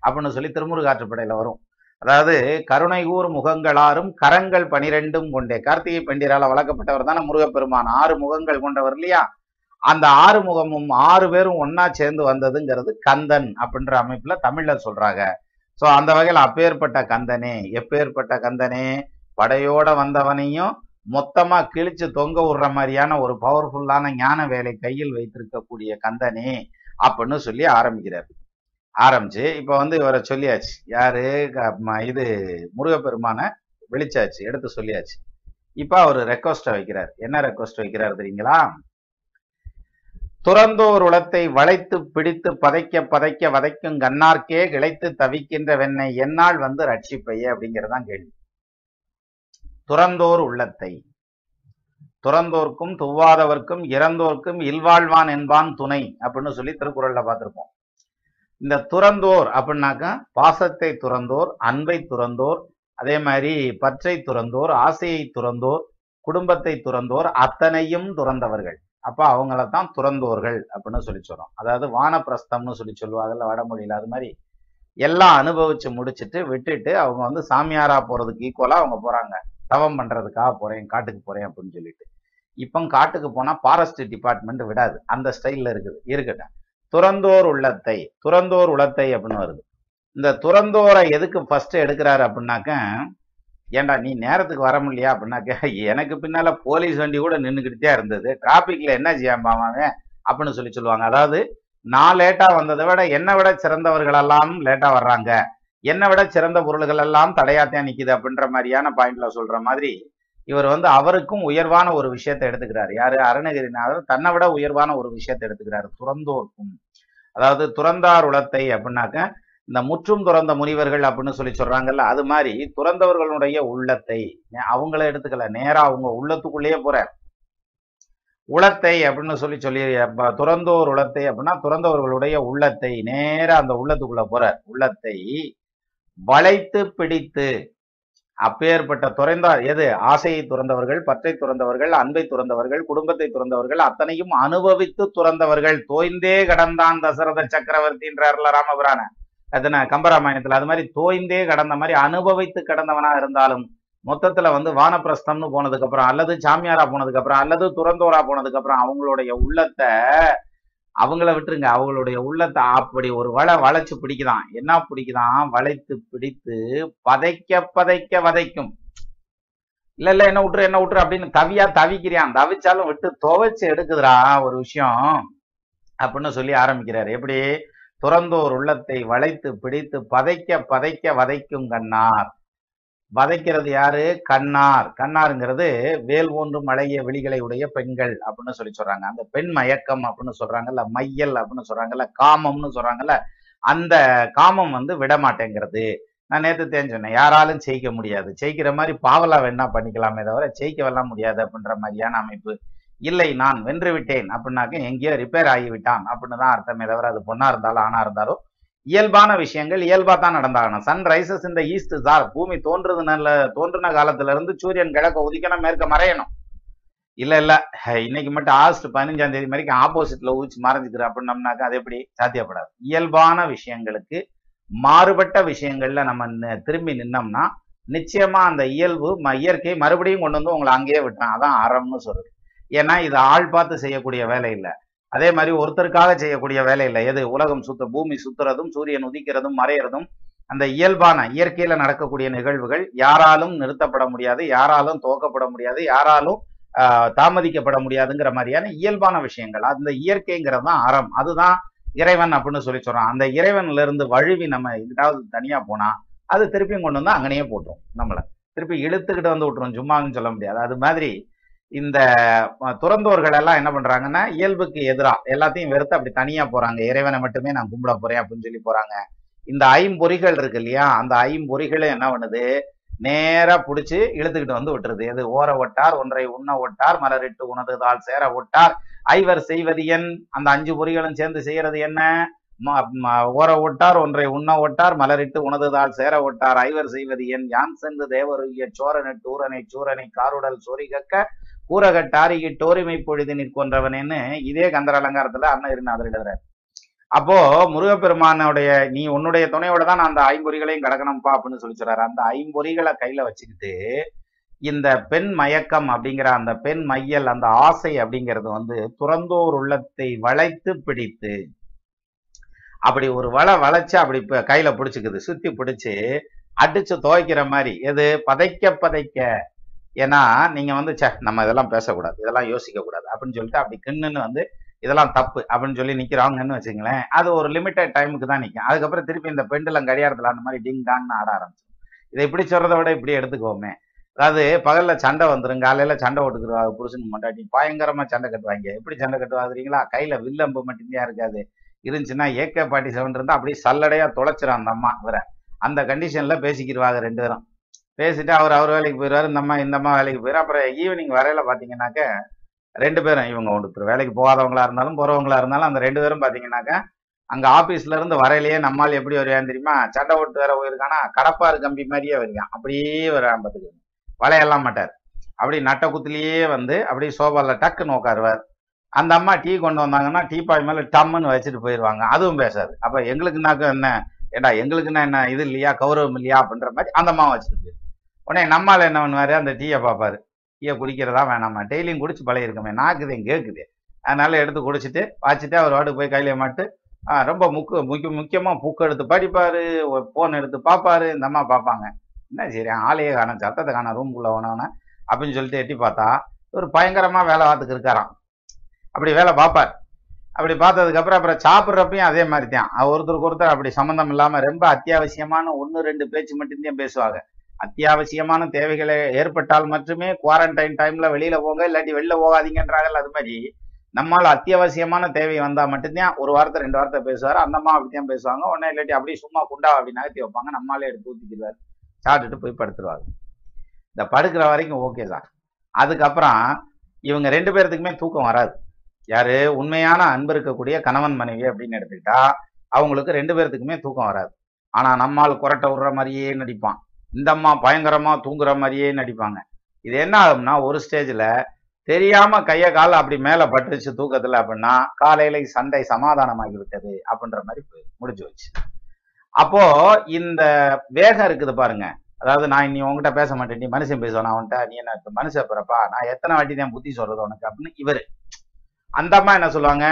அப்படின்னு சொல்லி திருமுருகாற்றுப்படையில வரும். அதாவது கருணைகூர் முகங்களாரும் கரங்கள் பனிரெண்டும் கொண்டே கார்த்திகை பண்டிரால வளர்க்கப்பட்டவர் தானே முருகப்பெருமான். ஆறு முகங்கள் கொண்டவர் இல்லையா? அந்த ஆறு முகமும் ஆறு பேரும் ஒன்னா சேர்ந்து வந்ததுங்கிறது கந்தன் அப்படின்ற அமைப்புல தமிழ்ல சொல்றாங்க. சோ அந்த வகையில் அப்பேற்பட்ட கந்தனே எப்பேற்பட்ட கந்தனே படையோட வந்தவனையும் மொத்தமா கிழிச்சு தொங்க விடுற மாதிரியான ஒரு பவர்ஃபுல்லான ஞான வேலை கையில் வைத்திருக்கக்கூடிய கந்தனே அப்படின்னு சொல்லி ஆரம்பிக்கிறார். ஆரம்பிச்சு இப்ப வந்து இவரை சொல்லியாச்சு. யாரு? ம- இது முருகப்பெருமான வெளிச்சாச்சு எடுத்து சொல்லியாச்சு. இப்ப அவர் ரெக்வஸ்ட்டை வைக்கிறார். என்ன ரெக்வஸ்ட் வைக்கிறார் தெரியுங்களா? துறந்தோர் உளத்தை வளைத்து பிடித்து பதைக்க பதைக்க வதைக்கும் கண்ணார்க்கே கிளைத்து தவிக்கின்ற வெண்ணை என்னால் வந்து ரட்சிப்பையே அப்படிங்கிறதான் கேள்வி. துறந்தோர் உள்ளத்தை. துறந்தோர்க்கும் துவாதவர்க்கும் இறந்தோர்க்கும் இல்வாழ்வான் என்பான் துணை அப்படின்னு சொல்லி திருக்குறள்ல பார்த்திருப்போம். இந்த துறந்தோர் அப்படின்னாக்கா பாசத்தை துறந்தோர் அன்பை துறந்தோர் அதே மாதிரி பற்றை துறந்தோர் ஆசையை துறந்தோர் குடும்பத்தை துறந்தோர் அத்தனையும் துறந்தவர்கள். அப்போ அவங்கள தான் துறந்தோர்கள் அப்படின்னு சொல்லி சொல்கிறோம் அதாவது வானப்பிரஸ்தம்னு சொல்லி சொல்லுவாங்கல்ல வடமொழியில அது மாதிரி எல்லாம் அனுபவிச்சு முடிச்சுட்டு விட்டுட்டு அவங்க வந்து சாமியாரா போறதுக்கு ஈக்குவலா அவங்க போறாங்க. தவம் பண்றதுக்காக போறேன் காட்டுக்கு போறேன் அப்படின்னு சொல்லிட்டு. இப்போ காட்டுக்கு போனா ஃபாரஸ்ட் டிபார்ட்மெண்ட் விடாது. அந்த ஸ்டைல்ல இருக்குது. இருக்கட்டும். துறந்தோர் உள்ளத்தை துறந்தோர் உளத்தை அப்படின்னு வருது. இந்த துறந்தோரை எதுக்கு ஃபர்ஸ்ட் எடுக்கிறாரு அப்படின்னாக்க ஏன்டா நீ நேரத்துக்கு வர முடியலையா அப்படின்னாக்க எனக்கு பின்னால போலீஸ் வண்டி கூட நின்றுக்கிட்டே இருந்தது. டிராபிக்ல என்ன செய்யாம அப்படின்னு சொல்லி சொல்லுவாங்க. அதாவது நான் லேட்டா வந்ததை விட என்னை விட சிறந்தவர்கள் எல்லாம் லேட்டா வர்றாங்க. என்னை விட சிறந்த பொருள்கள் எல்லாம் தடையாத்தான் நிக்குது அப்படின்ற மாதிரியான பாயிண்ட்ல சொல்ற மாதிரி இவர் வந்து அவருக்கும் உயர்வான ஒரு விஷயத்தை எடுத்துக்கிறார். யாரு? அருணகிரிநாதர். தன்னை விட உயர்வான ஒரு விஷயத்தை எடுத்துக்கிறாரு. துறந்தோர்க்கும். அதாவது துறந்தார் உளத்தை அப்படின்னாக்க இந்த முற்றும் துறந்த முனிவர்கள் அப்படின்னு சொல்லி சொல்றாங்கல்ல அது மாதிரி துறந்தவர்களுடைய உள்ளத்தை அவங்கள எடுத்துக்கல நேரா அவங்க உள்ளத்துக்குள்ளேயே போறார் உளத்தை அப்படின்னு சொல்லி சொல்லி துறந்தோர் உளத்தை அப்படின்னா துறந்தவர்களுடைய உள்ளத்தை நேரா அந்த உள்ளத்துக்குள்ள போறார் உள்ளத்தை வளைத்து பிடித்து அப்பேற்பட்ட துறந்தார் எது? ஆசையை துறந்தவர்கள் பற்றை துறந்தவர்கள் அன்பை துறந்தவர்கள் குடும்பத்தை துறந்தவர்கள் அத்தனையும் அனுபவித்து துறந்தவர்கள். தோய்ந்தே கடந்தான் தசரத சக்கரவர்த்தின்றார்ல ராமபுராண எத்தனை கம்பராமாயணத்துல அது மாதிரி தோய்ந்தே கடந்த மாதிரி அனுபவித்து கடந்தவனா இருந்தாலும் மொத்தத்துல வந்து வானப்பிரஸ்தம்னு போனதுக்கு அப்புறம் அல்லது சாமியாரா போனதுக்கு அப்புறம் அல்லது துறந்தோரா போனதுக்கு அப்புறம் அவங்களுடைய உள்ளத்தை அவங்கள விட்டுருங்க. அவங்களுடைய உள்ளத்தை அப்படி ஒரு வளை வளைச்சு பிடிக்குதான். என்ன பிடிக்குதான்? வளைத்து பிடித்து பதைக்க பதைக்க வதைக்கும். இல்ல இல்ல என்ன விட்டுரு என்ன விட்டுரு அப்படின்னு தவியா தவிக்கிறியான் தவிச்சாலும் விட்டு துவைச்சு எடுக்குதுடா ஒரு விஷயம் அப்படின்னு சொல்லி ஆரம்பிக்கிறாரு. எப்படி? துறந்தோர் உள்ளத்தை வளைத்து பிடித்து பதைக்க பதைக்க வதைக்கும் கண்ணார். வதைக்கிறது யாரு? கண்ணார். கண்ணாருங்கிறது வேல் ஒன்றும் அழகிய விழிகளை உடைய பெண்கள் அப்படின்னு சொல்லி சொல்றாங்க. அந்த பெண் மயக்கம் அப்படின்னு சொல்றாங்கல்ல மையல் அப்படின்னு சொல்றாங்கல்ல காமம்னு சொல்றாங்கல்ல அந்த காமம் வந்து விடமாட்டேங்கிறது. நான் நேத்து தேன் சொன்னேன் யாராலும் ஜெயிக்க முடியாது. ஜெயிக்கிற மாதிரி பாவலா வேணா பண்ணிக்கலாமே தவிர ஜெயிக்க வெல்லாம் முடியாது அப்படின்ற மாதிரியான அமைப்பு. இல்லை நான் வென்று விட்டேன் அப்படின்னாக்க எங்கேயோ ரிப்பேர் ஆகிவிட்டான் அப்படின்னு தான் அர்த்தமே தவிர அது பொண்ணா இருந்தாலும் ஆணா இருந்தாலும் இயல்பான விஷயங்கள் இயல்பா தான் நடந்தாகணும். சன் ரைசஸ் இந்த ஈஸ்ட் சார் பூமி தோன்றது நல்ல தோன்றின காலத்துல இருந்து சூரியன் கிழக்க உதிக்கணும் மேற்க மறையணும். இல்ல இல்ல. இன்னைக்கு மட்டும் ஆகஸ்ட் பதினஞ்சாம் தேதி வரைக்கும் ஆப்போசிட்ல ஊச்சி மறைஞ்சிக்கிற அப்படின்னம்னாக்கா அது எப்படி? சாத்தியப்படாது. இயல்பான விஷயங்களுக்கு மாறுபட்ட விஷயங்கள்ல நம்ம நி- திரும்பி நின்னோம்னா நிச்சயமா அந்த இயல்பு ம- இயற்கை மறுபடியும் கொண்டு வந்து உங்களை அங்கேயே விட்டுறான் அதான் அறம்னு சொல்றது. ஏன்னா இது ஆள் பார்த்து செய்யக்கூடிய வேலை இல்லை. அதே மாதிரி ஒருத்தருக்காக செய்யக்கூடிய வேலை இல்லை. எது? உலகம் சுத்த பூமி சுத்துறதும் சூரியன் உதிக்கிறதும் மறையறதும் அந்த இயல்பான இயற்கையில நடக்கக்கூடிய நிகழ்வுகள் யாராலும் நிறுத்தப்பட முடியாது யாராலும் துவக்கப்பட முடியாது யாராலும் தாமதிக்கப்பட முடியாதுங்கிற மாதிரியான இயல்பான விஷயங்கள். அந்த இயற்கைங்கிறது தான் அறம். அதுதான் இறைவன் அப்படின்னு சொல்லி சொல்றான். அந்த இறைவன்ல இருந்து வழுவி நம்ம எங்கிட்டாவது தனியா போனா அது திருப்பியும் கொண்டு வந்து அங்கனையே போட்டோம் நம்மள. திருப்பி இழுத்துக்கிட்டு வந்து விட்டுரும். சும்மான்னு சொல்ல முடியாது. அது மாதிரி இந்த துறந்தோர்கள் எல்லாம் என்ன பண்றாங்கன்னா இயல்புக்கு எதிராக எல்லாத்தையும் வெறுத்து அப்படி தனியா போறாங்க. இறைவனை மட்டுமே நான் கும்பிட போறேன் அப்படின்னு சொல்லி போறாங்க. இந்த ஐம்பொறிகள் இருக்கு இல்லையா அந்த ஐம்பொறிகளும் என்ன பண்ணுது? நேரா புடிச்சு இழுத்துக்கிட்டு வந்து விட்டுருது. எது? ஓர ஒட்டார் ஒன்றை உண்ண ஒட்டார் மலரிட்டு உணதுதால் சேர ஒட்டார் ஐவர் செய்வது என் அந்த அஞ்சு பொறிகளும் சேர்ந்து செய்யறது என்ன? ம- ஓர ஒட்டார் ஒன்றை உண்ண ஒட்டார் மலரிட்டு உணதுதால் சேர ஒட்டார் ஐவர் செய்வது என் யான் சென்று தேவருகிய சோரனிட்டு ஊரனை சூரனை காருடல் சொரிகக்க கூறகட்டாரிகி டோரிமை பொழுது நிற்கொன்றவனேன்னு இதே கந்தர் அலங்காரத்துல அண்ணன் இருநாதர் எழுதுறாரு. அப்போ முருகப்பெருமானுடைய நீ உன்னுடைய துணையோட தான் நான் அந்த ஐம்பொறிகளையும் கடக்கணும்ப்பா அப்படின்னு சொல்லி சொல்றாரு. அந்த ஐம்பொறிகளை கையில வச்சுக்கிட்டு இந்த பெண் மயக்கம் அப்படிங்கிற அந்த பெண் மையல் அந்த ஆசை அப்படிங்கிறது வந்து துறந்தோர் உள்ளத்தை வளைத்து பிடித்து அப்படி ஒரு வலை வளைச்சு அப்படி கையில பிடிச்சிக்குது. சுத்தி பிடிச்சு அடிச்சு துவைக்கிற மாதிரி. எது? பதைக்க பதைக்க ஏன்னா நீங்கள் வந்து சே நம்ம இதெல்லாம் பேசக்கூடாது இதெல்லாம் யோசிக்க கூடாது அப்படின்னு சொல்லிட்டு அப்படி கிண்ணுன்னு வந்து இதெல்லாம் தப்பு அப்படின்னு சொல்லி நிற்கிறாங்கன்னு வச்சுங்களேன் அது ஒரு லிமிட்டட் டைமுக்கு தான் நிற்கும் அதுக்கப்புறம் திருப்பி இந்த பெண்டுலம் கடியாரத்தில் அந்த மாதிரி டிங் டாங்னு ஆட ஆரம்பிச்சு இதை இப்படி சொல்கிறத விட இப்படி எடுத்துக்கோமே. அதாவது பகலில் சண்டை வந்துடும் காலையில் சண்டை ஓட்டுக்குருவாங்க புருஷன் மண்டாட்டி பயங்கரமாக சண்டை கட்டுவாங்க. எப்படி சண்டை கட்டுவாதுறீங்களா கையில் வில்லம்பு மட்டும்தான் இருக்காது. இருந்துச்சுன்னா ஏகே பாட்டி செவன் இருந்தால் அப்படியே சல்லடையாக தொலைச்சிடும் அந்த அம்மா இவரை. அந்த கண்டிஷனில் பேசிக்கிடுவாங்க ரெண்டு பேரும். பேசிட்டு அவர் அவர் வேலைக்கு போயிடுவார் இந்த அம்மா இந்த அம்மா வேலைக்கு போயிரு அப்புறம் ஈவினிங் வரையில பார்த்தீங்கன்னாக்க ரெண்டு பேரும் இவங்க ஒன்று வேலைக்கு போகாதவங்களா இருந்தாலும் போறவங்களா இருந்தாலும் அந்த ரெண்டு பேரும் பாத்தீங்கன்னாக்க அங்க ஆபீஸ்ல இருந்து வரையிலேயே நம்மால் எப்படி வருவான்னு தெரியுமா? சண்டை ஓட்டு வேற போயிருக்கானா? கடப்பாறு கம்பி மாதிரியே வருவான். அப்படியே வருவான் பார்த்துக்கோங்க வளையெல்லாம் மாட்டார். அப்படி நட்ட குத்துலயே வந்து அப்படியே சோபால டக்குன்னு உட்காருவார். அந்த அம்மா டீ கொண்டு வந்தாங்கன்னா டீ பாய் மேல டம்முன்னு வச்சுட்டு போயிடுவாங்க அதுவும் பேசாது. அப்போ எங்களுக்குனாக்கும் என்ன? ஏண்டா எங்களுக்குன்னா என்ன? இது இல்லையா? கௌரவம் இல்லையா? அப்படின்ற மாதிரி அந்த அம்மா வச்சுட்டு போயிரு உடனே நம்மால என்ன பண்ணுவார்? அந்த டீயை பார்ப்பாரு. டீயை குடிக்கிறதா வேணாமா? டெய்லியும் குடிச்சு பழகிருக்கமே. நாக்குது கேட்குது அதனால எடுத்து குடிச்சிட்டு வாச்சிட்டு அவர் வாட்டுக்கு போய் கையில மாட்டு ரொம்ப முக்கு முக்கிய முக்கியமாக புக்கு எடுத்து படிப்பாரு ஃபோன் எடுத்து பார்ப்பாரு. இந்த அம்மா பார்ப்பாங்க. என்ன சரி ஆளையே காணும் சத்தத்தை காணும் ரூம்குள்ளே வேணான்னு அப்படின்னு சொல்லிட்டு எட்டி பார்த்தா ஒரு பயங்கரமா வேலை பார்த்துக்கு இருக்காராம். அப்படி வேலை பார்ப்பார். அப்படி பார்த்ததுக்கு அப்புறம் அப்புறம் சாப்பிட்றப்பையும் அதே மாதிரி தான் ஒருத்தருக்கு ஒருத்தர் அப்படி சம்மந்தம் இல்லாமல் ரொம்ப அத்தியாவசியமான ஒன்று ரெண்டு பேச்சு மட்டும்தான் பேசுவாங்க. அத்தியாவசியமான தேவைகளை ஏற்பட்டால் மட்டுமே குவாரண்டைன் டைம்ல வெளியில போங்க இல்லாட்டி வெளில போகாதீங்கன்றாங்கல்ல அது மாதிரி நம்மால் அத்தியாவசியமான தேவை வந்தா மட்டும்தான் ஒரு வாரத்தை ரெண்டு வாரத்தை பேசுவார். அந்தம்மா அப்படித்தான் பேசுவாங்க. உடனே இல்லாட்டி அப்படியே சும்மா குண்டா அப்படி நகர்த்தி வைப்பாங்க. நம்மளாலே எடுத்து ஊற்றிக்கிடுவார் சாப்பிட்டுட்டு போய் படுத்துருவாங்க இந்த படுக்கிற வரைக்கும் ஓகே சார் அதுக்கப்புறம் இவங்க ரெண்டு பேர்த்துக்குமே தூக்கம் வராது. யாரு? உண்மையான அன்பு இருக்கக்கூடிய கணவன் மனைவி அப்படின்னு எடுத்துக்கிட்டா அவங்களுக்கு ரெண்டு பேர்த்துக்குமே தூக்கம் வராது. ஆனா நம்மால் குரட்டை விடுற மாதிரியே நடிப்பான். இந்த அம்மா பயங்கரமா தூங்குற மாதிரியே நடிப்பாங்க. இது என்ன ஆகும்னா ஒரு ஸ்டேஜ்ல தெரியாம கைய கால் அப்படி மேல பட்டுச்சு தூக்கத்துல அப்படின்னா காலையில சண்டை சமாதானமாகி விட்டது அப்படின்ற மாதிரி முடிஞ்சு வச்சு அப்போ இந்த வேகம் இருக்குது பாருங்க. அதாவது நான் இனி உன்கிட்ட பேச மாட்டேன் நீ மனுஷன் பேசுவான் அவன்கிட்ட நீ என்ன மனுஷன் பிறப்பா நான் எத்தனை வாட்டி தான் புத்தி சொல்றது உனக்கு அப்படின்னு இவரு. அந்த அம்மா என்ன சொல்லுவாங்க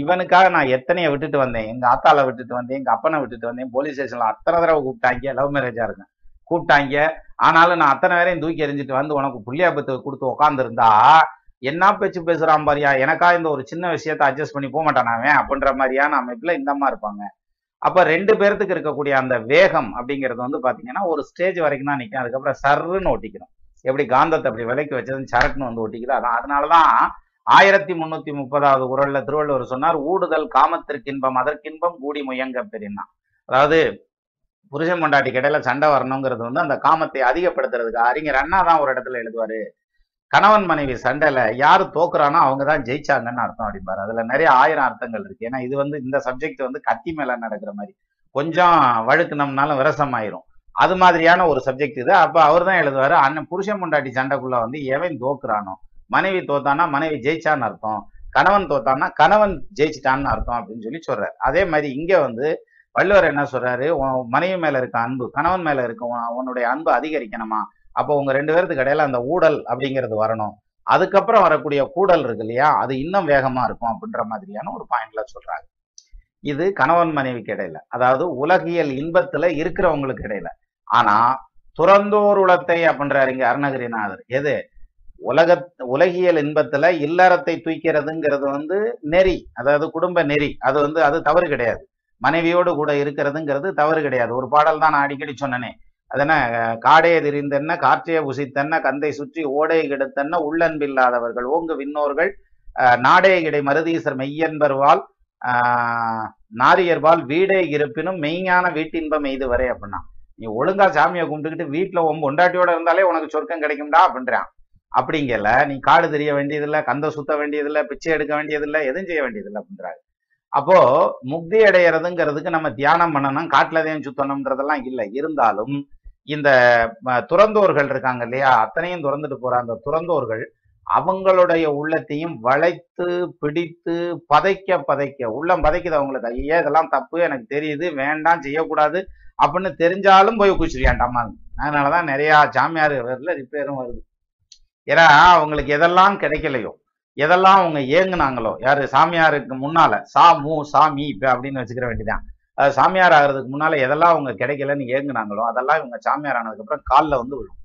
இவனுக்காக நான் எத்தனைய விட்டுட்டு வந்தேன் எங்க ஆத்தால விட்டுட்டு வந்தேன் எங்க அப்பனை விட்டுட்டு வந்தேன் போலீஸ் ஸ்டேஷன்ல அத்தனை தடவை கூப்பிட்டாங்க லவ் மேரேஜா இருக்கேன் கூப்பிட்டாங்க. ஆனாலும் நான் அத்தனை பேரையும் தூக்கி எறிஞ்சிட்டு வந்து உனக்கு புள்ளியாபத்தை கொடுத்து உட்காந்துருந்தா என்ன பேச்சு பேசுறான் பாரியா? எனக்கா இந்த ஒரு சின்ன விஷயத்த அட்ஜஸ்ட் பண்ணி போக மாட்டானாவே அப்படின்ற மாதிரியான அமைப்புல இந்த மாதிரி இருப்பாங்க. அப்ப ரெண்டு பேர்த்துக்கு இருக்கக்கூடிய அந்த வேகம் அப்படிங்கிறது வந்து பாத்தீங்கன்னா ஒரு ஸ்டேஜ் வரைக்கும் தான் நிற்கும் அதுக்கப்புறம் சர்ன்னு ஒட்டிக்கிறோம் எப்படி காந்தத்தை அப்படி விலைக்கு வச்சதுன்னு சரக்குன்னு வந்து ஒட்டிக்குது. அதான் அதனாலதான் ஆயிரத்தி முன்னூத்தி முப்பதாவது குரல்ல திருவள்ளுவர் சொன்னார் ஊடுதல் காமத்திற்கின்பம் அதற்கின்பம் கூடி முயங்க பெரியனா அதாவது புருஷன் பொண்டாட்டி கடையில் சண்டை வரணுங்கிறது வந்து அந்த காமத்தை அதிகப்படுத்துறதுக்கு அறிஞர் அண்ணா தான் ஒரு இடத்துல எழுதுவாரு. கணவன் மனைவி சண்டையில யாரு தோக்குறானோ அவங்க தான் ஜெயிச்சாங்கன்னு அர்த்தம் அப்படிம்பாரு. அதுல நிறைய ஆயிரம் அர்த்தங்கள் இருக்கு. ஏன்னா இது வந்து இந்த சப்ஜெக்ட் வந்து கத்தி மேல நடக்கிற மாதிரி. கொஞ்சம் வழுக்குனம்னாலும் விரசம் ஆயிரும் அது மாதிரியான ஒரு சப்ஜெக்ட் இது. அப்ப அவர் தான் எழுதுவாரு அண்ணன் புருஷன் பொண்டாட்டி சண்டைக்குள்ள வந்து எவன் தோக்குறானோ? மனைவி தோத்தானா மனைவி ஜெயிச்சான்னு அர்த்தம். கணவன் தோத்தான்னா கணவன் ஜெயிச்சிட்டான்னு அர்த்தம் அப்படின்னு சொல்லி சொல்றாரு. அதே மாதிரி இங்க வந்து வள்ளுவர் என்ன சொல்றாரு? மனைவி மேல இருக்க அன்பு கணவன் மேல இருக்க உன்னுடைய அன்பு அதிகரிக்கணுமா? அப்போ உங்க ரெண்டு பேர்த்துக்கு இடையில அந்த ஊடல் அப்படிங்கிறது வரணும். அதுக்கப்புறம் வரக்கூடிய கூடல் இருக்கு இல்லையா? அது இன்னும் வேகமா இருக்கும் அப்படின்ற மாதிரியான ஒரு பாயிண்ட்ல சொல்றாங்க இது கணவன் மனைவிக்கு இடையில அதாவது உலகியல் இன்பத்துல இருக்கிறவங்களுக்கு இடையில. ஆனா துறந்தோர் உலத்தை அப்படின்றாரு இங்க அருணகிரிநாதர். எது? உலக உலகியல் இன்பத்துல இல்லறத்தை தூக்கிறதுங்கிறது வந்து நெறி அதாவது குடும்ப நெறி. அது வந்து அது தவறு கிடையாது. மனைவியோடு கூட இருக்கிறதுங்கிறது தவறு கிடையாது. ஒரு பாடல் தான் நான் அடிக்கடி சொன்னனே. அதென்ன காடே திரிந்தென்ன காற்றைய புசித்தென்ன கந்தை சுற்றி ஓடை கெடுத்தென்ன உள்ளன்பில்லாதவர்கள் ஓங்கு விண்ணோர்கள் நாடே இடை மருதீசர் மெய்யன்பர்வால் ஆஹ், நாரியர்வால் வீடே இருப்பினும் மெய்ஞான வீட்டின்பம் எய்து வரை அப்படின்னா. நீ ஒழுங்கா சாமியை கும்பிட்டுக்கிட்டு வீட்டுல உன் பொண்டாட்டியோட இருந்தாலே உனக்கு சொர்க்கம் கிடைக்கும்டா அப்படின்றான். அப்படிங்கல நீ காடு தெரிய வேண்டியதில்லை கந்த சுத்த வேண்டியதில்லை பிச்சை எடுக்க வேண்டியதில்லை எதுவும் செய்ய வேண்டியதில்லை அப்படின்றாரு. அப்போ முக்தி அடையிறதுங்கிறதுக்கு நம்ம தியானம் பண்ணணும் காட்டுலதையும் சுத்தணும்ன்றதெல்லாம் இல்லை. இருந்தாலும் இந்த துறந்தோர்கள் இருக்காங்க இல்லையா? அத்தனையும் துறந்துட்டு போற அந்த துறந்தோர்கள் அவங்களுடைய உள்ளத்தையும் வளைத்து பிடித்து பதைக்க பதைக்க உள்ளம் பதைக்குது அவங்களுக்கு. ஐயா இதெல்லாம் தப்பு எனக்கு தெரியுது வேண்டாம் செய்யக்கூடாது அப்படின்னு தெரிஞ்சாலும் போய் குச்சிரியாண்டாமா அதனாலதான் நிறைய சாமியார் வரல ரிப்பேரும் வருது. ஏன்னா அவங்களுக்கு எதெல்லாம் கிடைக்கலையோ எதெல்லாம் அவங்க ஏங்குனாங்களோ யாரு சாமியாருக்கு முன்னால சா மு சாமி இப்ப அப்படின்னு வச்சுக்கிற வேண்டியதான் அது சாமியார் ஆகிறதுக்கு முன்னால எதெல்லாம் அவங்க கிடைக்கலன்னு ஏங்குனாங்களோ அதெல்லாம் இவங்க சாமியார் ஆனதுக்கு அப்புறம் காலில் வந்து விழும்.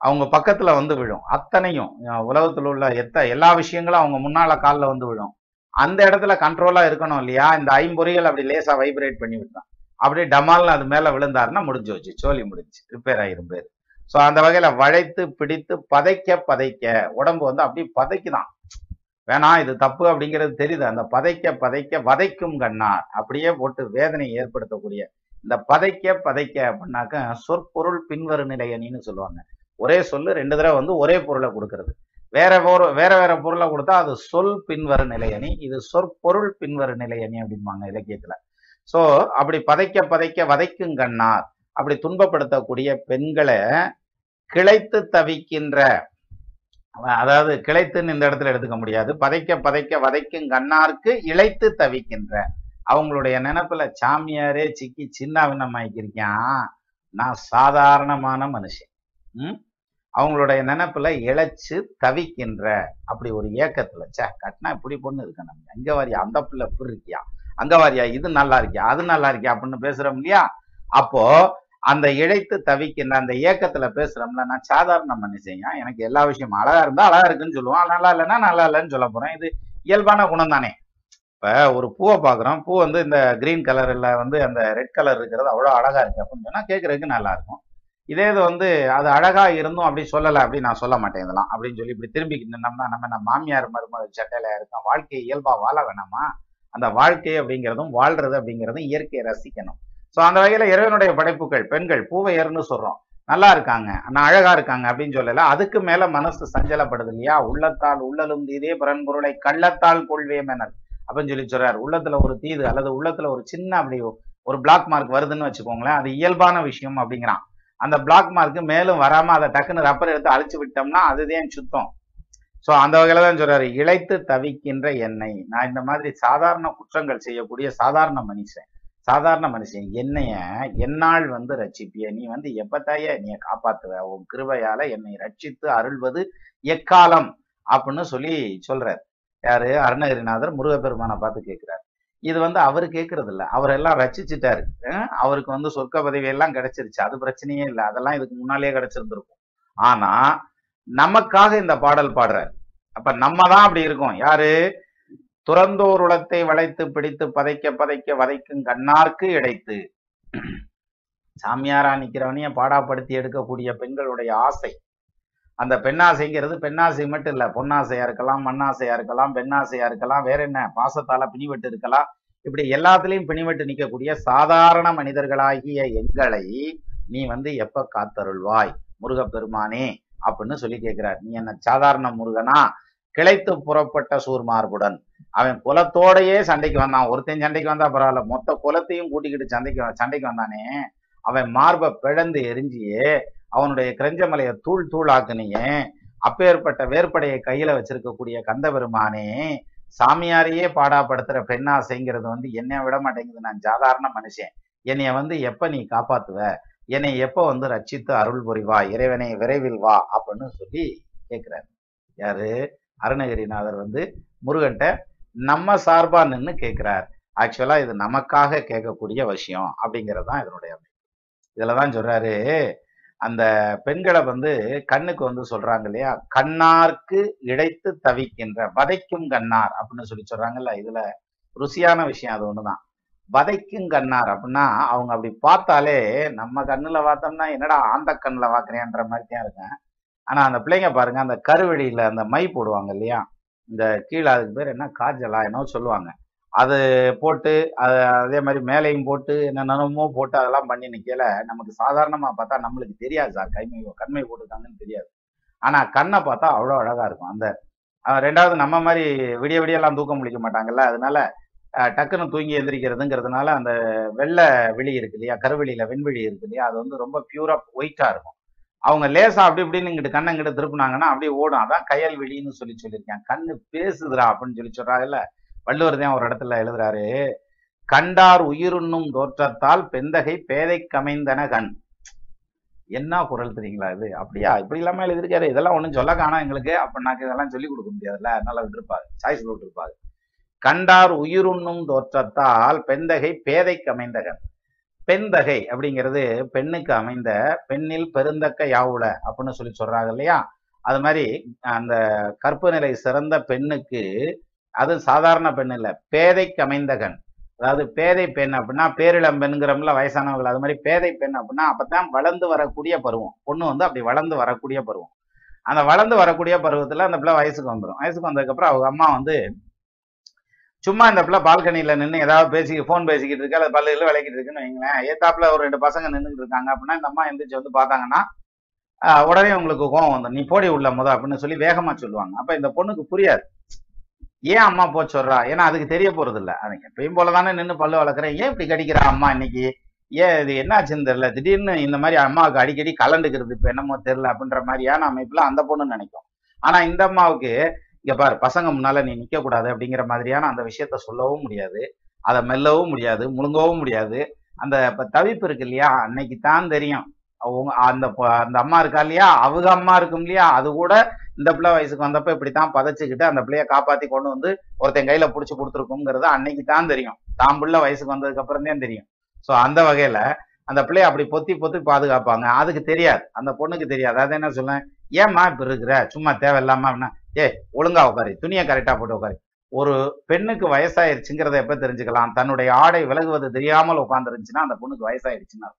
அவங்க பக்கத்துல வந்து விழும். அத்தனையும் உலகத்தில் உலகத்துல உள்ள எத்த எல்லா விஷயங்களும் அவங்க முன்னால காலில் வந்து விழும். அந்த இடத்துல கண்ட்ரோலா இருக்கணும் இல்லையா? இந்த ஐம்பொறிகள் அப்படி லேசா வைப்ரேட் பண்ணி விட்டான் அப்படியே டமால்னு அது மேல விழுந்தாருன்னா முடிஞ்சு வச்சு சோழி முடிஞ்சு ரிப்பேர் ஆயிரும் பேர். ஸோ அந்த வகையில வளைத்து பிடித்து பதைக்க பதைக்க உடம்பு வந்து அப்படியே பதைக்குதான். வேணாம் இது தப்பு அப்படிங்கிறது தெரியுது. அந்த பதைக்க பதைக்க வதைக்கும் கண்ணா அப்படியே போட்டு வேதனையை ஏற்படுத்தக்கூடிய இந்த பதைக்க பதைக்க அப்படின்னாக்க சொற்பொருள் பின்வரு நிலையணின்னு சொல்லுவாங்க. ஒரே சொல்லு ரெண்டு தடவை வந்து ஒரே பொருளை கொடுக்கறது. வேற ஒரு வேற வேற பொருளை கொடுத்தா அது சொல் பின்வரு நிலையணி இது சொற்பொருள் பின்வரு நிலையணி அப்படிம்பாங்க இலக்கியத்துல. ஸோ அப்படி பதைக்க பதைக்க வதைக்கும் கண்ணார். அப்படி துன்பப்படுத்தக்கூடிய பெண்களை கிளைத்து தவிக்கின்ற அதாவது கிளைத்துன்னு இந்த இடத்துல எடுத்துக்க முடியாது. பதைக்க பதைக்க வதைக்கும் கண்ணாருக்கு இழைத்து தவிக்கின்ற. அவங்களுடைய நினைப்புல சாமியாரே சிக்கி சின்ன நான் சாதாரணமான மனுஷன். ம்? அவங்களுடைய நினைப்புல இழைச்சு தவிக்கின்ற. அப்படி ஒரு ஏக்கத்துல சே கட்டினா இப்படி பொண்ணு இருக்க நம்ம அங்க வாரியா அந்த பிள்ளை இப்படி இருக்கியா? அங்க வாரியா இது நல்லா இருக்கியா? அது நல்லா இருக்கியா? அப்படின்னு பேசுறோம் இல்லையா? அப்போ அந்த இழைத்து தவிக்கின்ற அந்த இயக்கத்துல பேசுறோம்ல நான் சாதாரண மனுஷன் எனக்கு எல்லா விஷயமும் அழகா இருந்தா அழகா இருக்குன்னு சொல்லுவான். நல்லா இல்லைன்னா நல்லா இல்லைன்னு சொல்ல போறேன். இது இயல்பான குணம் தானே இப்ப ஒரு பூவை பாக்குறோம் பூ வந்து இந்த கிரீன் கலர்ல வந்து அந்த ரெட் கலர் இருக்கிறது அவ்வளோ அழகா இருக்கு அப்படின்னு சொன்னா கேட்கறதுக்கு நல்லா இருக்கும். இதே இது வந்து அது அழகா இருந்தும் அப்படி சொல்லலை அப்படின்னு நான் சொல்ல மாட்டேன் இதெல்லாம் அப்படின்னு சொல்லி இப்படி திரும்பி நின்னோம்னா நம்ம நம்ம மாமியார் மருமக சட்டையில இருக்கோம். வாழ்க்கையை இயல்பா வாழ வேணாமா? அந்த வாழ்க்கை அப்படிங்கிறதும் வாழ்றது அப்படிங்கிறதும் இயற்கையை ரசிக்கணும். ஸோ அந்த வகையில இறைவனுடைய படைப்புகள் பெண்கள் பூவையர்னு சொல்றோம். நல்லா இருக்காங்க. நான் அழகா இருக்காங்க அப்படின்னு சொல்லல. அதுக்கு மேல மனசு சஞ்சலப்படுது இல்லையா? உள்ளத்தால் உள்ளலும் தீதே பரன்பொருளை கள்ளத்தால் கொள்வேமெனர் அப்படின்னு சொல்லி சொல்றாரு. உள்ளத்துல ஒரு தீது அல்லது உள்ளத்துல ஒரு சின்ன அப்படி ஒரு பிளாக் மார்க் வருதுன்னு வச்சுக்கோங்களேன் அது இயல்பான விஷயம் அப்படிங்கிறான். அந்த பிளாக் மார்க் மேலும் வராம அதை டக்குன்னு ரப்பர் எடுத்து அழிச்சு விட்டோம்னா அதுதான் சுத்தம். ஸோ அந்த வகையில தான் சொல்றாரு இழைத்து தவிக்கின்ற எண்ணெய் நான் இந்த மாதிரி சாதாரண குற்றங்கள் செய்யக்கூடிய சாதாரண மனுஷன். சாதாரண மனுஷன் என்னைய என்னால் வந்து ரட்சிப்பிய நீ வந்து எப்பத்தாய நீ காப்பாத்துவ? உன் கிருபையால என்னை ரட்சித்து அருள்வது எக்காலம்? அப்படின்னு சொல்லி சொல்றார். யாரு? அருணகிரிநாதர் முருகப்பெருமானை பார்த்து கேட்கிறார். இது வந்து அவர் கேட்கறது இல்ல அவரெல்லாம் ரச்சிச்சிட்டாரு அவருக்கு வந்து சொர்க்க பதவி எல்லாம் கிடைச்சிருச்சு. அது பிரச்சனையே இல்லை. அதெல்லாம் இதுக்கு முன்னாலேயே கிடைச்சிருந்திருக்கும். ஆனா நமக்காக இந்த பாடல் பாடுறார். அப்ப நம்ம தான் அப்படி இருக்கோம். யாரு? துறந்தோர் உளத்தை வளைத்து பிடித்து பதைக்க பதைக்க வதைக்கும் கண்ணார்க்கு இடைத்து. சாமியாரா நிக்கிறவனையும் பாடாப்படுத்தி எடுக்கக்கூடிய பெண்களுடைய ஆசை. அந்த பெண்ணாசைங்கிறது பெண்ணாசை மட்டும் இல்ல பொன்னாசையா இருக்கலாம் மண்ணாசையா இருக்கலாம் பெண்ணாசையா இருக்கலாம் வேற என்ன பாசத்தால பிணிவெட்டு இருக்கலாம். இப்படி எல்லாத்துலயும் பிணிவெட்டு நிக்கக்கூடிய சாதாரண மனிதர்களாகிய எங்களை நீ வந்து எப்ப காத்தருள்வாய்? முருகப்பெருமானே அப்படின்னு சொல்லி கேட்கிறார் நீ என்ன சாதாரண முருகனா? கிளைத்து புறப்பட்ட சூர்மார்புடன். அவன் குலத்தோடையே சண்டைக்கு வந்தான். ஒருத்தன் சண்டைக்கு வந்தா பரவாயில்ல. மொத்த குலத்தையும் கூட்டிக்கிட்டு சண்டைக்கு சண்டைக்கு வந்தானே அவன் மார்பை பிழந்து எரிஞ்சியே அவனுடைய கிரஞ்சமலையை தூள் தூளாக்குனியே அப்பேற்பட்ட வேர்படையை கையில வச்சிருக்கக்கூடிய கந்தபெருமானே சாமியாரையே பாடாப்படுத்துற பெண்ணாசைங்கிறது வந்து என்னை விட மாட்டேங்குது. நான் சாதாரண மனுஷன். என்னைய வந்து எப்ப நீ காப்பாத்துவ? என்னை எப்ப வந்து ரட்சித்து அருள் புரிவா? இறைவனை விரைவில் வா அப்படின்னு சொல்லி கேட்கிறாரு யாரு? அருணகிரிநாதர் வந்து முருகன்ட்ட நம்ம சார்பா நின்னு கேட்கிறார் ஆக்சுவலா இது நமக்காக கேட்கக்கூடிய விஷயம் அப்படிங்கிறது தான் இதனுடைய அமைப்பு. இதுலதான் சொல்றாரு அந்த பெண்களை வந்து கண்ணுக்கு வந்து சொல்றாங்க இல்லையா? கண்ணார்க்கு இழைத்து தவிக்கின்ற வதைக்கும் கண்ணார் அப்படின்னு சொல்லி சொல்றாங்கல்ல இதுல ருசியான விஷயம் அது ஒண்ணுதான். வதைக்கும் கண்ணார் அப்படின்னா அவங்க அப்படி பார்த்தாலே நம்ம கண்ணுல பார்த்தோம்னா என்னடா ஆந்த கண்ணுல பாக்குறேன்ற மாதிரி தான் இருக்கேன் ஆனா அந்த பிள்ளைங்க பாருங்க அந்த கருவெளியில அந்த மை போடுவாங்க இல்லையா? இந்த கீழே அதுக்கு பேர் என்ன? காஜலா என்னவோ சொல்லுவாங்க. அது போட்டு அது அதே மாதிரி மேலையும் போட்டு என்னென்னமோ போட்டு அதெல்லாம் பண்ணி நிற்கல நமக்கு சாதாரணமாக பார்த்தா நம்மளுக்கு தெரியாது சார். கைமை கண்மை போட்டுருக்காங்கன்னு தெரியாது. ஆனால் கண்ணை பார்த்தா அவ்வளோ அழகாக இருக்கும். அந்த ரெண்டாவது நம்ம மாதிரி விடிய விடியெல்லாம் தூக்கம் முழிக்க மாட்டாங்கல்ல. அதனால டக்குன்னு தூங்கி எந்திரிக்கிறதுங்கிறதுனால அந்த வெள்ளை விழி இருக்கு இல்லையா? கருவெளியில் வெண்விழி இருக்கு இல்லையா? அது வந்து ரொம்ப பியூராக ஒயிட்டாக இருக்கும். அவங்க லேசா அப்படி இப்படின்னு இங்கிட்டு கண்ணை இங்கிட்டு திருப்பினாங்கன்னா அப்படியே ஓடும். அதான் கையல் வெளின்னு சொல்லி சொல்லியிருக்கேன். கண்ணு பேசுதுடா அப்படின்னு சொல்லி சொல்றாங்கல்ல வள்ளுவர் தான் ஒரு இடத்துல எழுதுறாரு கண்டார் உயிருண்ணும் தோற்றத்தால் பெந்தகை பேதை கமைந்தன கண். என்ன குரல் தெரியுங்களா இது? அப்படியா? இப்படி இல்லாம எழுதியிருக்காரு. இதெல்லாம் ஒண்ணும் சொல்ல காணோம் எங்களுக்கு. அப்படின்னாக்க இதெல்லாம் சொல்லி கொடுக்க முடியாதுல்ல. அதனால விட்டுருப்பாரு சாய்ஸ் விட்டுருப்பாரு கண்டார் உயிருண்ணும் தோற்றத்தால் பெந்தகை பேதைக்கு அமைந்தகன் பெண்தகை அப்படிங்கிறது பெண்ணுக்கு அமைந்த பெண்ணில் பெருந்தக்க யாவுல அப்படின்னு சொல்லி சொல்றாங்க இல்லையா? அது மாதிரி அந்த கற்பு நிலை சிறந்த பெண்ணுக்கு அது சாதாரண பெண் இல்ல பேதைக்கு அமைந்தகன். அதாவது பேதை பெண் அப்படின்னா பேரிளம் பெண்கிறோம்ல வயசானவர்கள். அது மாதிரி பேதை பெண் அப்படின்னா அப்பதான் வளர்ந்து வரக்கூடிய பருவம். பொண்ணு வந்து அப்படி வளர்ந்து வரக்கூடிய பருவம். அந்த வளர்ந்து வரக்கூடிய பருவத்துல அந்த பிள்ளை வயசுக்கு வந்துடும் வயசுக்கு வந்ததுக்கப்புறம் அவங்க அம்மா வந்து சும்மா இந்த பிள்ளை பால்கனியில் நின்று ஏதாவது பேசி ஃபோன் பேசிக்கிட்டு இருக்கு அல்லது பல்லுல விளக்கிட்டு இருக்குன்னு வைங்களேன். ஏத்தாப்புல ஒரு ரெண்டு பசங்க நின்றுட்டு இருக்காங்க அப்படின்னா இந்த அம்மா எந்திரிச்சு வந்து பார்த்தாங்கன்னா ஆஹ் உடனே உங்களுக்கு கோவம் வந்துடும் நீ போடி உள்ள முத அப்படின்னு சொல்லி வேகமா சொல்லுவாங்க. அப்ப இந்த பொண்ணுக்கு புரியாது. ஏன் அம்மா போ சொல்றா? ஏன்னா அதுக்கு தெரிய போறது இல்ல. அதுக்கு எப்பயும் போலதானே நின்று பல்லு வளர்க்குறேன். ஏன் இப்படி கடிக்கிறா அம்மா இன்னைக்கு? ஏன் இது என்னாச்சுன்னு தெரியல. திடீர்னு இந்த மாதிரி அம்மாவுக்கு அடிக்கடி கலண்டுக்கிறது இப்ப என்னமோ தெரியல அப்படின்ற மாதிரியான அமைப்புல அந்த பொண்ணு நினைக்கும். ஆனா இந்த அம்மாவுக்கு இங்க பாரு பசங்க முன்னால நீ நிக்க கூடாது அப்படிங்கிற மாதிரியான அந்த விஷயத்த சொல்லவும் முடியாது. அதை மெல்லவும் முடியாது முழுங்கவும் முடியாது. அந்த இப்போ தவிப்பு இருக்கு இல்லையா அன்னைக்கு தான் தெரியும். அவங்க அந்த அந்த அம்மா இருக்கா இல்லையா அவங்க அம்மா இருக்கும் இல்லையா அது கூட இந்த பிள்ளை வயசுக்கு வந்தப்ப இப்படித்தான் பதச்சிக்கிட்டு அந்த பிள்ளைய காப்பாத்தி கொண்டு வந்து ஒருத்தன் கையில புடிச்சு கொடுத்துருக்குங்கிறது அன்னைக்கு தான் தெரியும். தான் பிள்ளை வயசுக்கு வந்ததுக்கு அப்புறம் தான் தெரியும். ஸோ அந்த வகையில அந்த பிள்ளைய அப்படி பொத்தி பொத்தி பாதுகாப்பாங்க. அதுக்கு தெரியாது. அந்த பொண்ணுக்கு தெரியாது. அதை என்ன சொல்லேன் ஏம்மா இப்போ இருக்கிற? சும்மா தேவையில்லாம அப்படின்னா ஏ ஒழுங்கா உட்காரு. துணியை கரெக்டா போட்டு உட்காரு. ஒரு பெண்ணுக்கு வயசாயிருச்சுங்கிறத எப்போ தெரிஞ்சுக்கலாம்? தன்னுடைய ஆடை விலகுவது தெரியாமல் உட்காந்துருந்துச்சுன்னா அந்த பொண்ணுக்கு வயசாயிருச்சுன்னு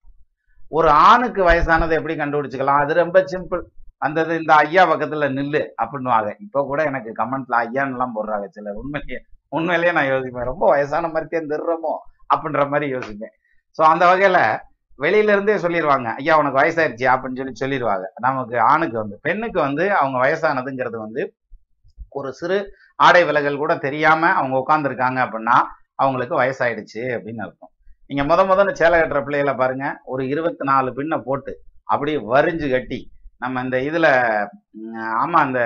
ஒரு ஆணுக்கு வயசானதை எப்படி கண்டுபிடிச்சிக்கலாம்? அது ரொம்ப சிம்பிள் அந்த இந்த ஐயா பக்கத்துல நில்லு அப்படின்னுவாங்க. இப்போ கூட எனக்கு கமெண்ட்ல ஐயான்லாம் எல்லாம் போடுறாங்க சிலர் உண்மையிலேயே. உண்மையிலேயே நான் யோசிப்பேன். ரொம்ப வயசான மாதிரி தெரிறமோ அப்படின்ற மாதிரி யோசிப்பேன். சோ அந்த வகையில வெளியில இருந்தே சொல்லிடுவாங்க ஐயா உனக்கு வயசாயிருச்சு அப்படின்னு சொல்லி சொல்லிடுவாங்க நமக்கு ஆணுக்கு வந்து பெண்ணுக்கு வந்து அவங்க வயசானதுங்கிறது வந்து ஒரு சிறு ஆடை விலகல் கூட தெரியாம அவங்க உட்காந்துருக்காங்க அப்படின்னா அவங்களுக்கு வயசாயிடுச்சு அப்படின்னு அர்த்தம். நீங்க முத முதல்ல சேலை கட்டுற பிள்ளைகளை பாருங்க ஒரு இருபத்தி நாலு பின்னை போட்டு அப்படியே வரிஞ்சு கட்டி நம்ம இந்த இதுல ஆமா அந்த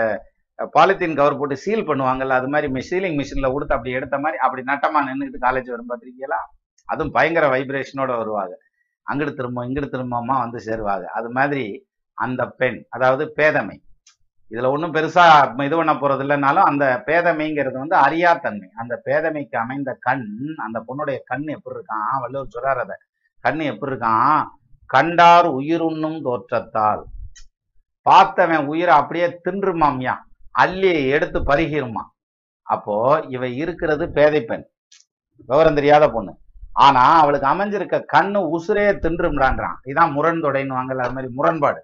பாலித்தீன் கவர் போட்டு சீல் பண்ணுவாங்கல்ல அது மாதிரி சீலிங் மிஷின்ல கொடுத்து அப்படி எடுத்த மாதிரி அப்படி நட்டமா நின்றுட்டு காலேஜ் வரும் பார்த்துருக்கீங்களா அதுவும் பயங்கர வைப்ரேஷனோட வருவாங்க. அங்கிட்டு திரும்ப இங்கிட்டு திரும்பமா வந்து சேருவாங்க. அது மாதிரி அந்த பெண் அதாவது பேதமை. இதுல ஒண்ணும் பெருசா இது பண்ண போறது இல்லைனாலும் அந்த பேதமைங்கிறது வந்து அறியாத்தன்மை. அந்த பேதமைக்கு அமைந்த கண் அந்த பொண்ணுடைய கண் எப்படி இருக்கான்? வள்ளுவர் சொல்றாரு அத. கண் எப்படி இருக்கான்? கண்டார் உயிருண்ணும் தோற்றத்தால். பார்த்தவன் உயிரை அப்படியே தின்றுமாம்யா அள்ளி எடுத்து பருகிருமா அப்போ இவ இருக்கிறது பேதை பெண் விவரம் தெரியாத பொண்ணு. ஆனா அவளுக்கு அமைஞ்சிருக்க கண்ணு உசுரே தின்றும்டான்றான் இதான் முரண்தொடைன்னு வாங்கல அது மாதிரி முரண்பாடு.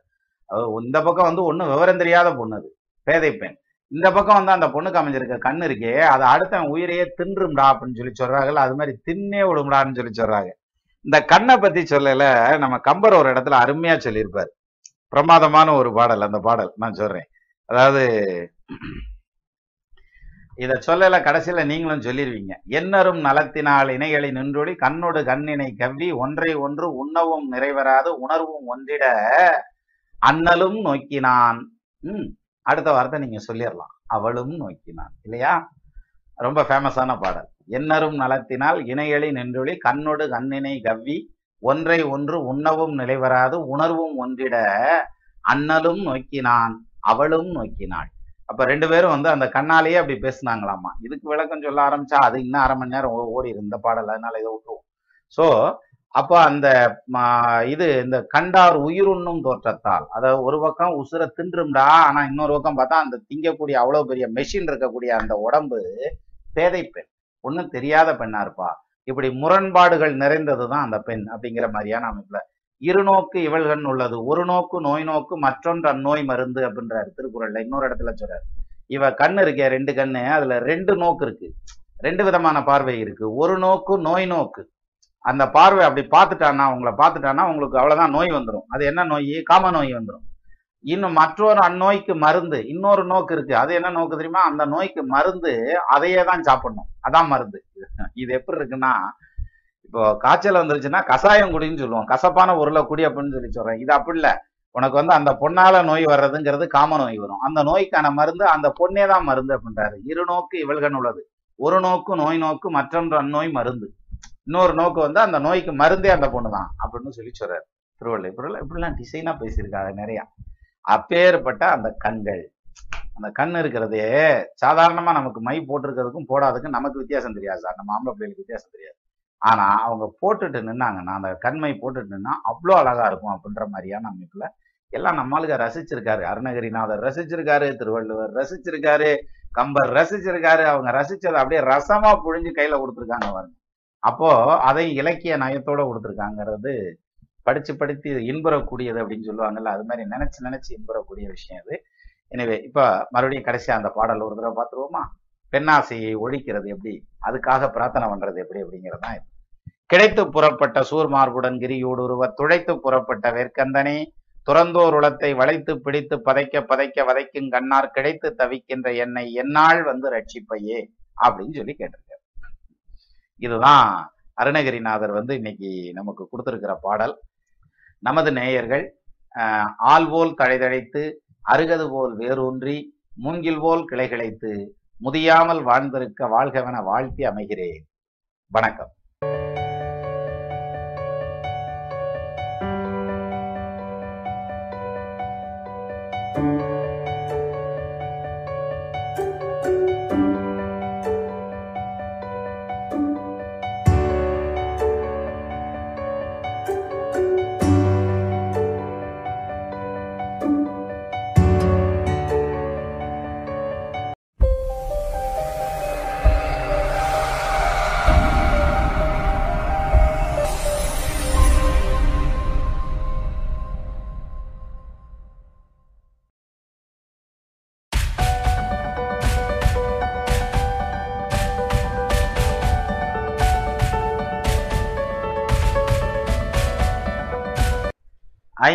இந்த பக்கம் வந்து ஒன்றும் விவரம் தெரியாத பொண்ணு அது பேதை பெண். இந்த பக்கம் வந்து அந்த பொண்ணுக்கு அமைஞ்சிருக்க கண்ணு இருக்கே அது அடுத்தவன் உயிரையே தின்றும்டா அப்படின்னு சொல்லி சொல்றாங்கல்ல அது மாதிரி தின்னே விடும்டான்னு சொல்லி சொல்றாங்க. இந்த கண்ணை பத்தி சொல்லல நம்ம கம்பர் ஒரு இடத்துல அருமையா சொல்லியிருப்பார். பிரமாதமான ஒரு பாடல் அந்த பாடல் நான் சொல்றேன். அதாவது இதை சொல்லல கடைசியில நீங்களும் சொல்லிடுவீங்க என்னரும் நலத்தினால் இணைகளை நின்றொழி கண்ணோடு கண்ணினை கவ்வி ஒன்றை ஒன்று உண்ணவும் நிறைவராது உணர்வும் ஒன்றிட அண்ணலும் நோக்கினான். ம் அடுத்த வார்த்தை நீங்க சொல்லிடலாம் அவளும் நோக்கினான். இல்லையா? ரொம்ப ஃபேமஸான பாடல். என்னரும் நலத்தினால் இணையளி நின்றொழி கண்ணோடு கண்ணினை கவ்வி ஒன்றை ஒன்று உண்ணவும் நிலைவராது உணர்வும் ஒன்றிட அண்ணலும் நோக்கினான் அவளும் நோக்கினாள். அப்ப ரெண்டு பேரும் வந்து அந்த கண்ணாலேயே அப்படி பேசினாங்களாமா. இதுக்கு விளக்கம் சொல்ல ஆரம்பிச்சா அது இன்னும் அரை மணி நேரம் ஓடி இருந்த பாடல் அதனால இதை விட்டுருவோம். ஸோ அப்போ அந்த இது இந்த கண்டார் உயிருண்ணும் தோற்றத்தால் அதாவது ஒரு பக்கம் உசுரை தின்றும்டா ஆனால் இன்னொரு பக்கம் பார்த்தா அந்த திங்கக்கூடிய அவ்வளோ பெரிய மெஷின் இருக்கக்கூடிய அந்த உடம்பு பேதை பெண். ஒன்றும் தெரியாத பெண்ணா இருப்பா. இப்படி முரண்பாடுகள் நிறைந்தது தான் அந்த பெண் அப்படிங்கிற மாதிரியான அமைப்பில் இருநோக்கு இவள்கண் உள்ளது. ஒரு நோக்கு நோய் நோக்கு மற்றொன்று அந்நோய் மருந்து அப்படின்றாரு திருக்குறள்ல. இன்னொரு இடத்துல சொல்றாரு. இவ கண்ணு இருக்கே ரெண்டு கண்ணு. அதுல ரெண்டு நோக்கு இருக்கு. ரெண்டு விதமான பார்வை இருக்கு. ஒரு நோக்கு நோய் நோக்கு. அந்த பார்வை அப்படி பார்த்துட்டானா உங்களை பார்த்துட்டானா உங்களுக்கு அவ்வளவுதான் நோய் வந்துடும் அது என்ன நோய்? காம நோய் வந்துடும் இன்னும் மற்றொரு அந்நோய்க்கு மருந்து இன்னொரு நோக்கு இருக்கு. அது என்ன நோக்கு தெரியுமா? அந்த நோய்க்கு மருந்து அதையே தான் சாப்பிடணும். அதான் மருந்து. இது எப்படி இருக்குன்னா இப்போ காய்ச்சல் வந்துருச்சுன்னா கசாயம் குடின்னு சொல்லுவோம். கசப்பான உருளை குடி அப்படின்னு சொல்லி சொல்றேன். இது அப்படி இல்லை. உனக்கு வந்து அந்த பொண்ணால நோய் வர்றதுங்கிறது காம நோய் வரும். அந்த நோய்க்கான மருந்து அந்த பொண்ணே தான் மருந்து அப்படின்றாரு. இரு நோக்கு இவள்கன் உள்ளது. ஒரு நோக்கு நோய் நோக்கு மற்றொன்று அந்நோய் மருந்து. இன்னொரு நோக்கு வந்து அந்த நோய்க்கு மருந்தே அந்த பொண்ணு தான் அப்படின்னு சொல்லி சொல்றாரு. திருவள்ளுவர். இப்படிலாம் இப்படிலாம் டிசைனா பேசியிருக்காங்க நிறையா. அப்பேற்பட்ட அந்த கண்கள். அந்த கண் இருக்கிறதே சாதாரணமா நமக்கு மை போட்டிருக்கிறதுக்கும் போடாததுக்கும் நமக்கு வித்தியாசம் தெரியாது சார். நம்ம ஆம்பளை பிள்ளைகளுக்கு வித்தியாசம் தெரியாது. ஆனால் அவங்க போட்டுட்டு நின்னாங்கன்னா அந்த கண்மை போட்டுட்டு நின்னா அவ்வளோ அழகா இருக்கும் அப்படின்ற மாதிரியான அமைப்பில் எல்லாம் நம்மளுக்கு ரசிச்சிருக்காரு. அருணகிரிநாதர் ரசிச்சிருக்காரு திருவள்ளுவர் ரசிச்சிருக்காரு கம்பர் ரசிச்சிருக்காரு. அவங்க ரசிச்சதை அப்படியே ரசமா புழிஞ்சு கையில கொடுத்துருக்காங்க பாருங்க. அப்போ அதை இலக்கிய நயத்தோட கொடுத்துருக்காங்கிறது படிச்சு படித்து இன்புறக்கூடியது அப்படின்னு சொல்லுவாங்கல்ல அது மாதிரி நினைச்சு நினைச்சு இன்புறக்கூடிய விஷயம் இது எனவே இப்ப மறுபடியும் கடைசியா அந்த பாடல் ஒரு தடவை பார்த்துருவோமா? பெண்ணாசையை ஒழிக்கிறது எப்படி? அதுக்காக பிரார்த்தனை பண்றது எப்படி? அப்படிங்கிறது தான் இது. கிடைத்து புறப்பட்ட சூர்மார்புடன் கிரியூடுருவ துழைத்து புறப்பட்ட வேர்க்கந்தனே துறந்தோர் உளத்தை வளைத்து பிடித்து பதைக்க பதைக்க வதைக்கும் கண்ணார் கிடைத்து தவிக்கின்ற என்னை என்னால் வந்து ரட்சிப்பையே அப்படின்னு சொல்லி கேட்டிருக்காரு. இதுதான் அருணகிரிநாதர் வந்து இன்னைக்கு நமக்கு கொடுத்திருக்கிற பாடல். நமது நேயர்கள் ஆஹ், ஆள் போல் தழைதழைத்து அருகது போல் வேரூன்றி மூங்கில் போல் கிளைகிழைத்து முதியாமல் வாழ்ந்திருக்க வாழ்கவென வாழ்த்தி அமைகிறேன். வணக்கம்.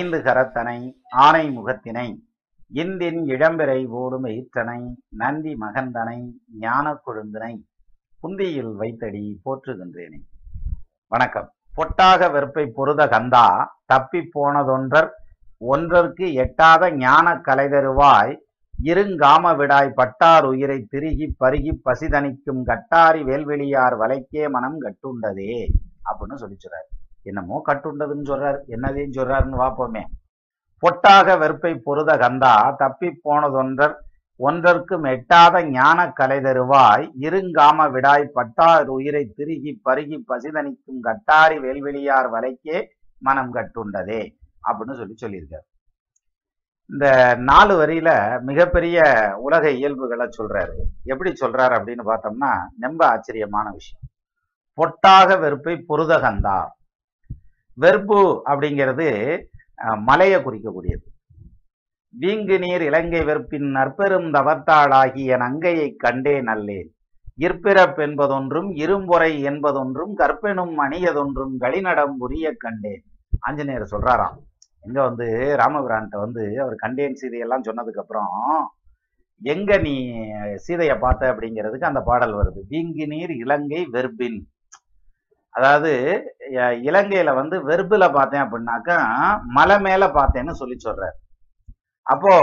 ஏந்து கரத்தனை ஆனை முகத்தினை இந்தின் இளம்பிரை ஓடும் எயிற்றனை நந்தி மகந்தனை ஞான கொழுந்தனை புந்தியில் வைத்தடி போற்றுகின்றேனே. வணக்கம். பொட்டாக வெறுப்பை பொருத கந்தா தப்பி போனதொன்றர் ஒன்றற்கு எட்டாத ஞான கலைதருவாய் இருங்காம விடாய் பட்டார் உயிரை திருகி பருகி பசிதனிக்கும் கட்டாரி வேல்வெளியார் வலைக்கே மனம் கட்டுண்டதே அப்படின்னு சொல்லிச்சுறாரு. என்னமோ கட்டுண்டதுன்னு சொல்றாரு. என்னதையும் சொல்றாருன்னு பார்ப்போமே பொட்டாக வெறுப்பை பொருத கந்தா தப்பி போனதொன்றர் ஒன்றற்கும் எட்டாத ஞான கலை தருவாய். இருங்காம விடாய் பட்டார் உயிரை திருகி பருகி பசிதனிக்கும் கட்டாரி வேல்வெளியார் வலைக்கே மனம் கட்டுண்டதே அப்படின்னு சொல்லி சொல்லியிருக்காரு. இந்த நாலு வரியில மிகப்பெரிய உலக இயல்புகளை சொல்றாரு. எப்படி சொல்றாரு அப்படின்னு பார்த்தோம்னா ரொம்ப ஆச்சரியமான விஷயம். பொட்டாக வெறுப்பை பொருதகந்தா வெறுப்பு அப்படிங்கிறது மலையை குறிக்கக்கூடியது. வீங்கு நீர் இலங்கை வெறுப்பின் நற்பெரும் தவத்தாளாகிய நங்கையை கண்டே நல்லேன். இற்பிறப் என்பதொன்றும் இரும்பொறை என்பதொன்றும் கற்பெனும் அணியதொன்றும் களிநடம் புரிய கண்டேன். ஆஞ்சநேயர் சொல்றாராம். எங்க வந்து ராமபிரான்ட்ட வந்து அவர் கண்டேன் சீதையெல்லாம் சொன்னதுக்கு அப்புறம் எங்க நீ சீதையை பார்த்த? அப்படிங்கிறதுக்கு அந்த பாடல் வருது. வீங்கு நீர் இலங்கை வெறுப்பின் அதாவது இலங்கையில வந்து வெறுப்புல பார்த்தேன் அப்படின்னாக்கா மலை மேல பார்த்தேன்னு சொல்லி சொல்றாரு. அப்போ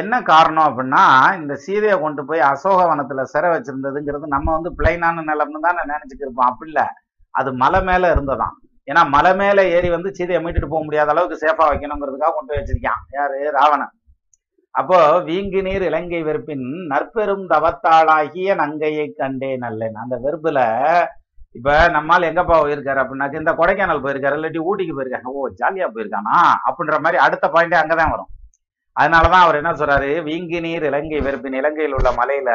என்ன காரணம் அப்படின்னா இந்த சீதையை கொண்டு போய் அசோகவனத்துல சிறை வச்சிருந்ததுங்கிறது நம்ம வந்து பிளைனான நிலம்னு தான் நினைச்சுட்டு இருப்போம் அப்படி இல்லை. அது மலை மேல இருந்ததாம். ஏன்னா மலை மேல ஏறி வந்து சீதையை மீட்டுட்டு போக முடியாத அளவுக்கு சேஃபா வைக்கணுங்கிறதுக்காக கொண்டு போய் வச்சிருக்கான். யாரு? ராவணன். அப்போ வீங்கு நீர் இலங்கை வெறுப்பின் நற்பெரும் தவத்தாளாகிய நங்கையை கண்டே நல்லேன் அந்த வெறுப்புல இப்ப நம்மால் எங்கப்பா போயிருக்காரு அப்படின்னாக்க இந்த கொடைக்கானல் போயிருக்காரு இல்லாட்டி ஊட்டிக்கு போயிருக்காங்க ஓ ஜாலியா போயிருக்கானா? அப்படின்ற மாதிரி அடுத்த பாயிண்டே அங்கதான் வரும். அதனாலதான் அவர் என்ன சொல்றாரு? வீங்கு நீர் இலங்கை வெறுப்பின் இலங்கையில் உள்ள மலையில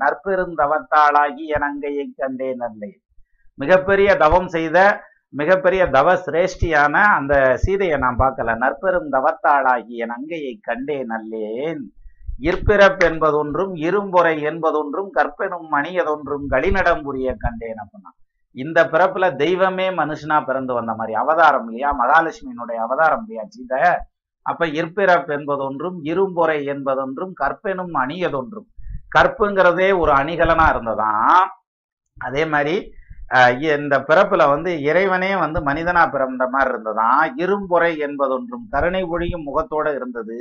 நற்பெருந்தவத்தாளாகி என் அங்கையை கண்டே நல்லை மிகப்பெரிய தவம் செய்த மிகப்பெரிய தவ சிரேஷ்டியான அந்த சீதையை நான் பார்க்கல. நற்பெரும் தவத்தாளாகிய நங்கையை கண்டே நல்லேன் இற்பிறப் என்பதொன்றும் இரும்புரை என்பதொன்றும் கற்பெனும் மணியதொன்றும் களிநடம் புரிய கண்டேன் அப்படின்னா. இந்த பிறப்புல தெய்வமே மனுஷனா பிறந்து வந்த மாதிரி அவதாரம் இல்லையா? மகாலட்சுமியினுடைய அவதாரம் இல்லையா? சீதை. அப்ப இற்பிறப்பு என்பதொன்றும் இரும்பொறை என்பதொன்றும் கற்பெனும் அணியதொன்றும் கற்புங்கிறதே ஒரு அணிகலனா இருந்ததாம் அதே மாதிரி இந்த பிறப்புல வந்து இறைவனே வந்து மனிதனா பிறந்த மாதிரி இருந்ததாம் இரும்பொறை என்பதொன்றும் கருணை ஒழியும் முகத்தோட இருந்தது.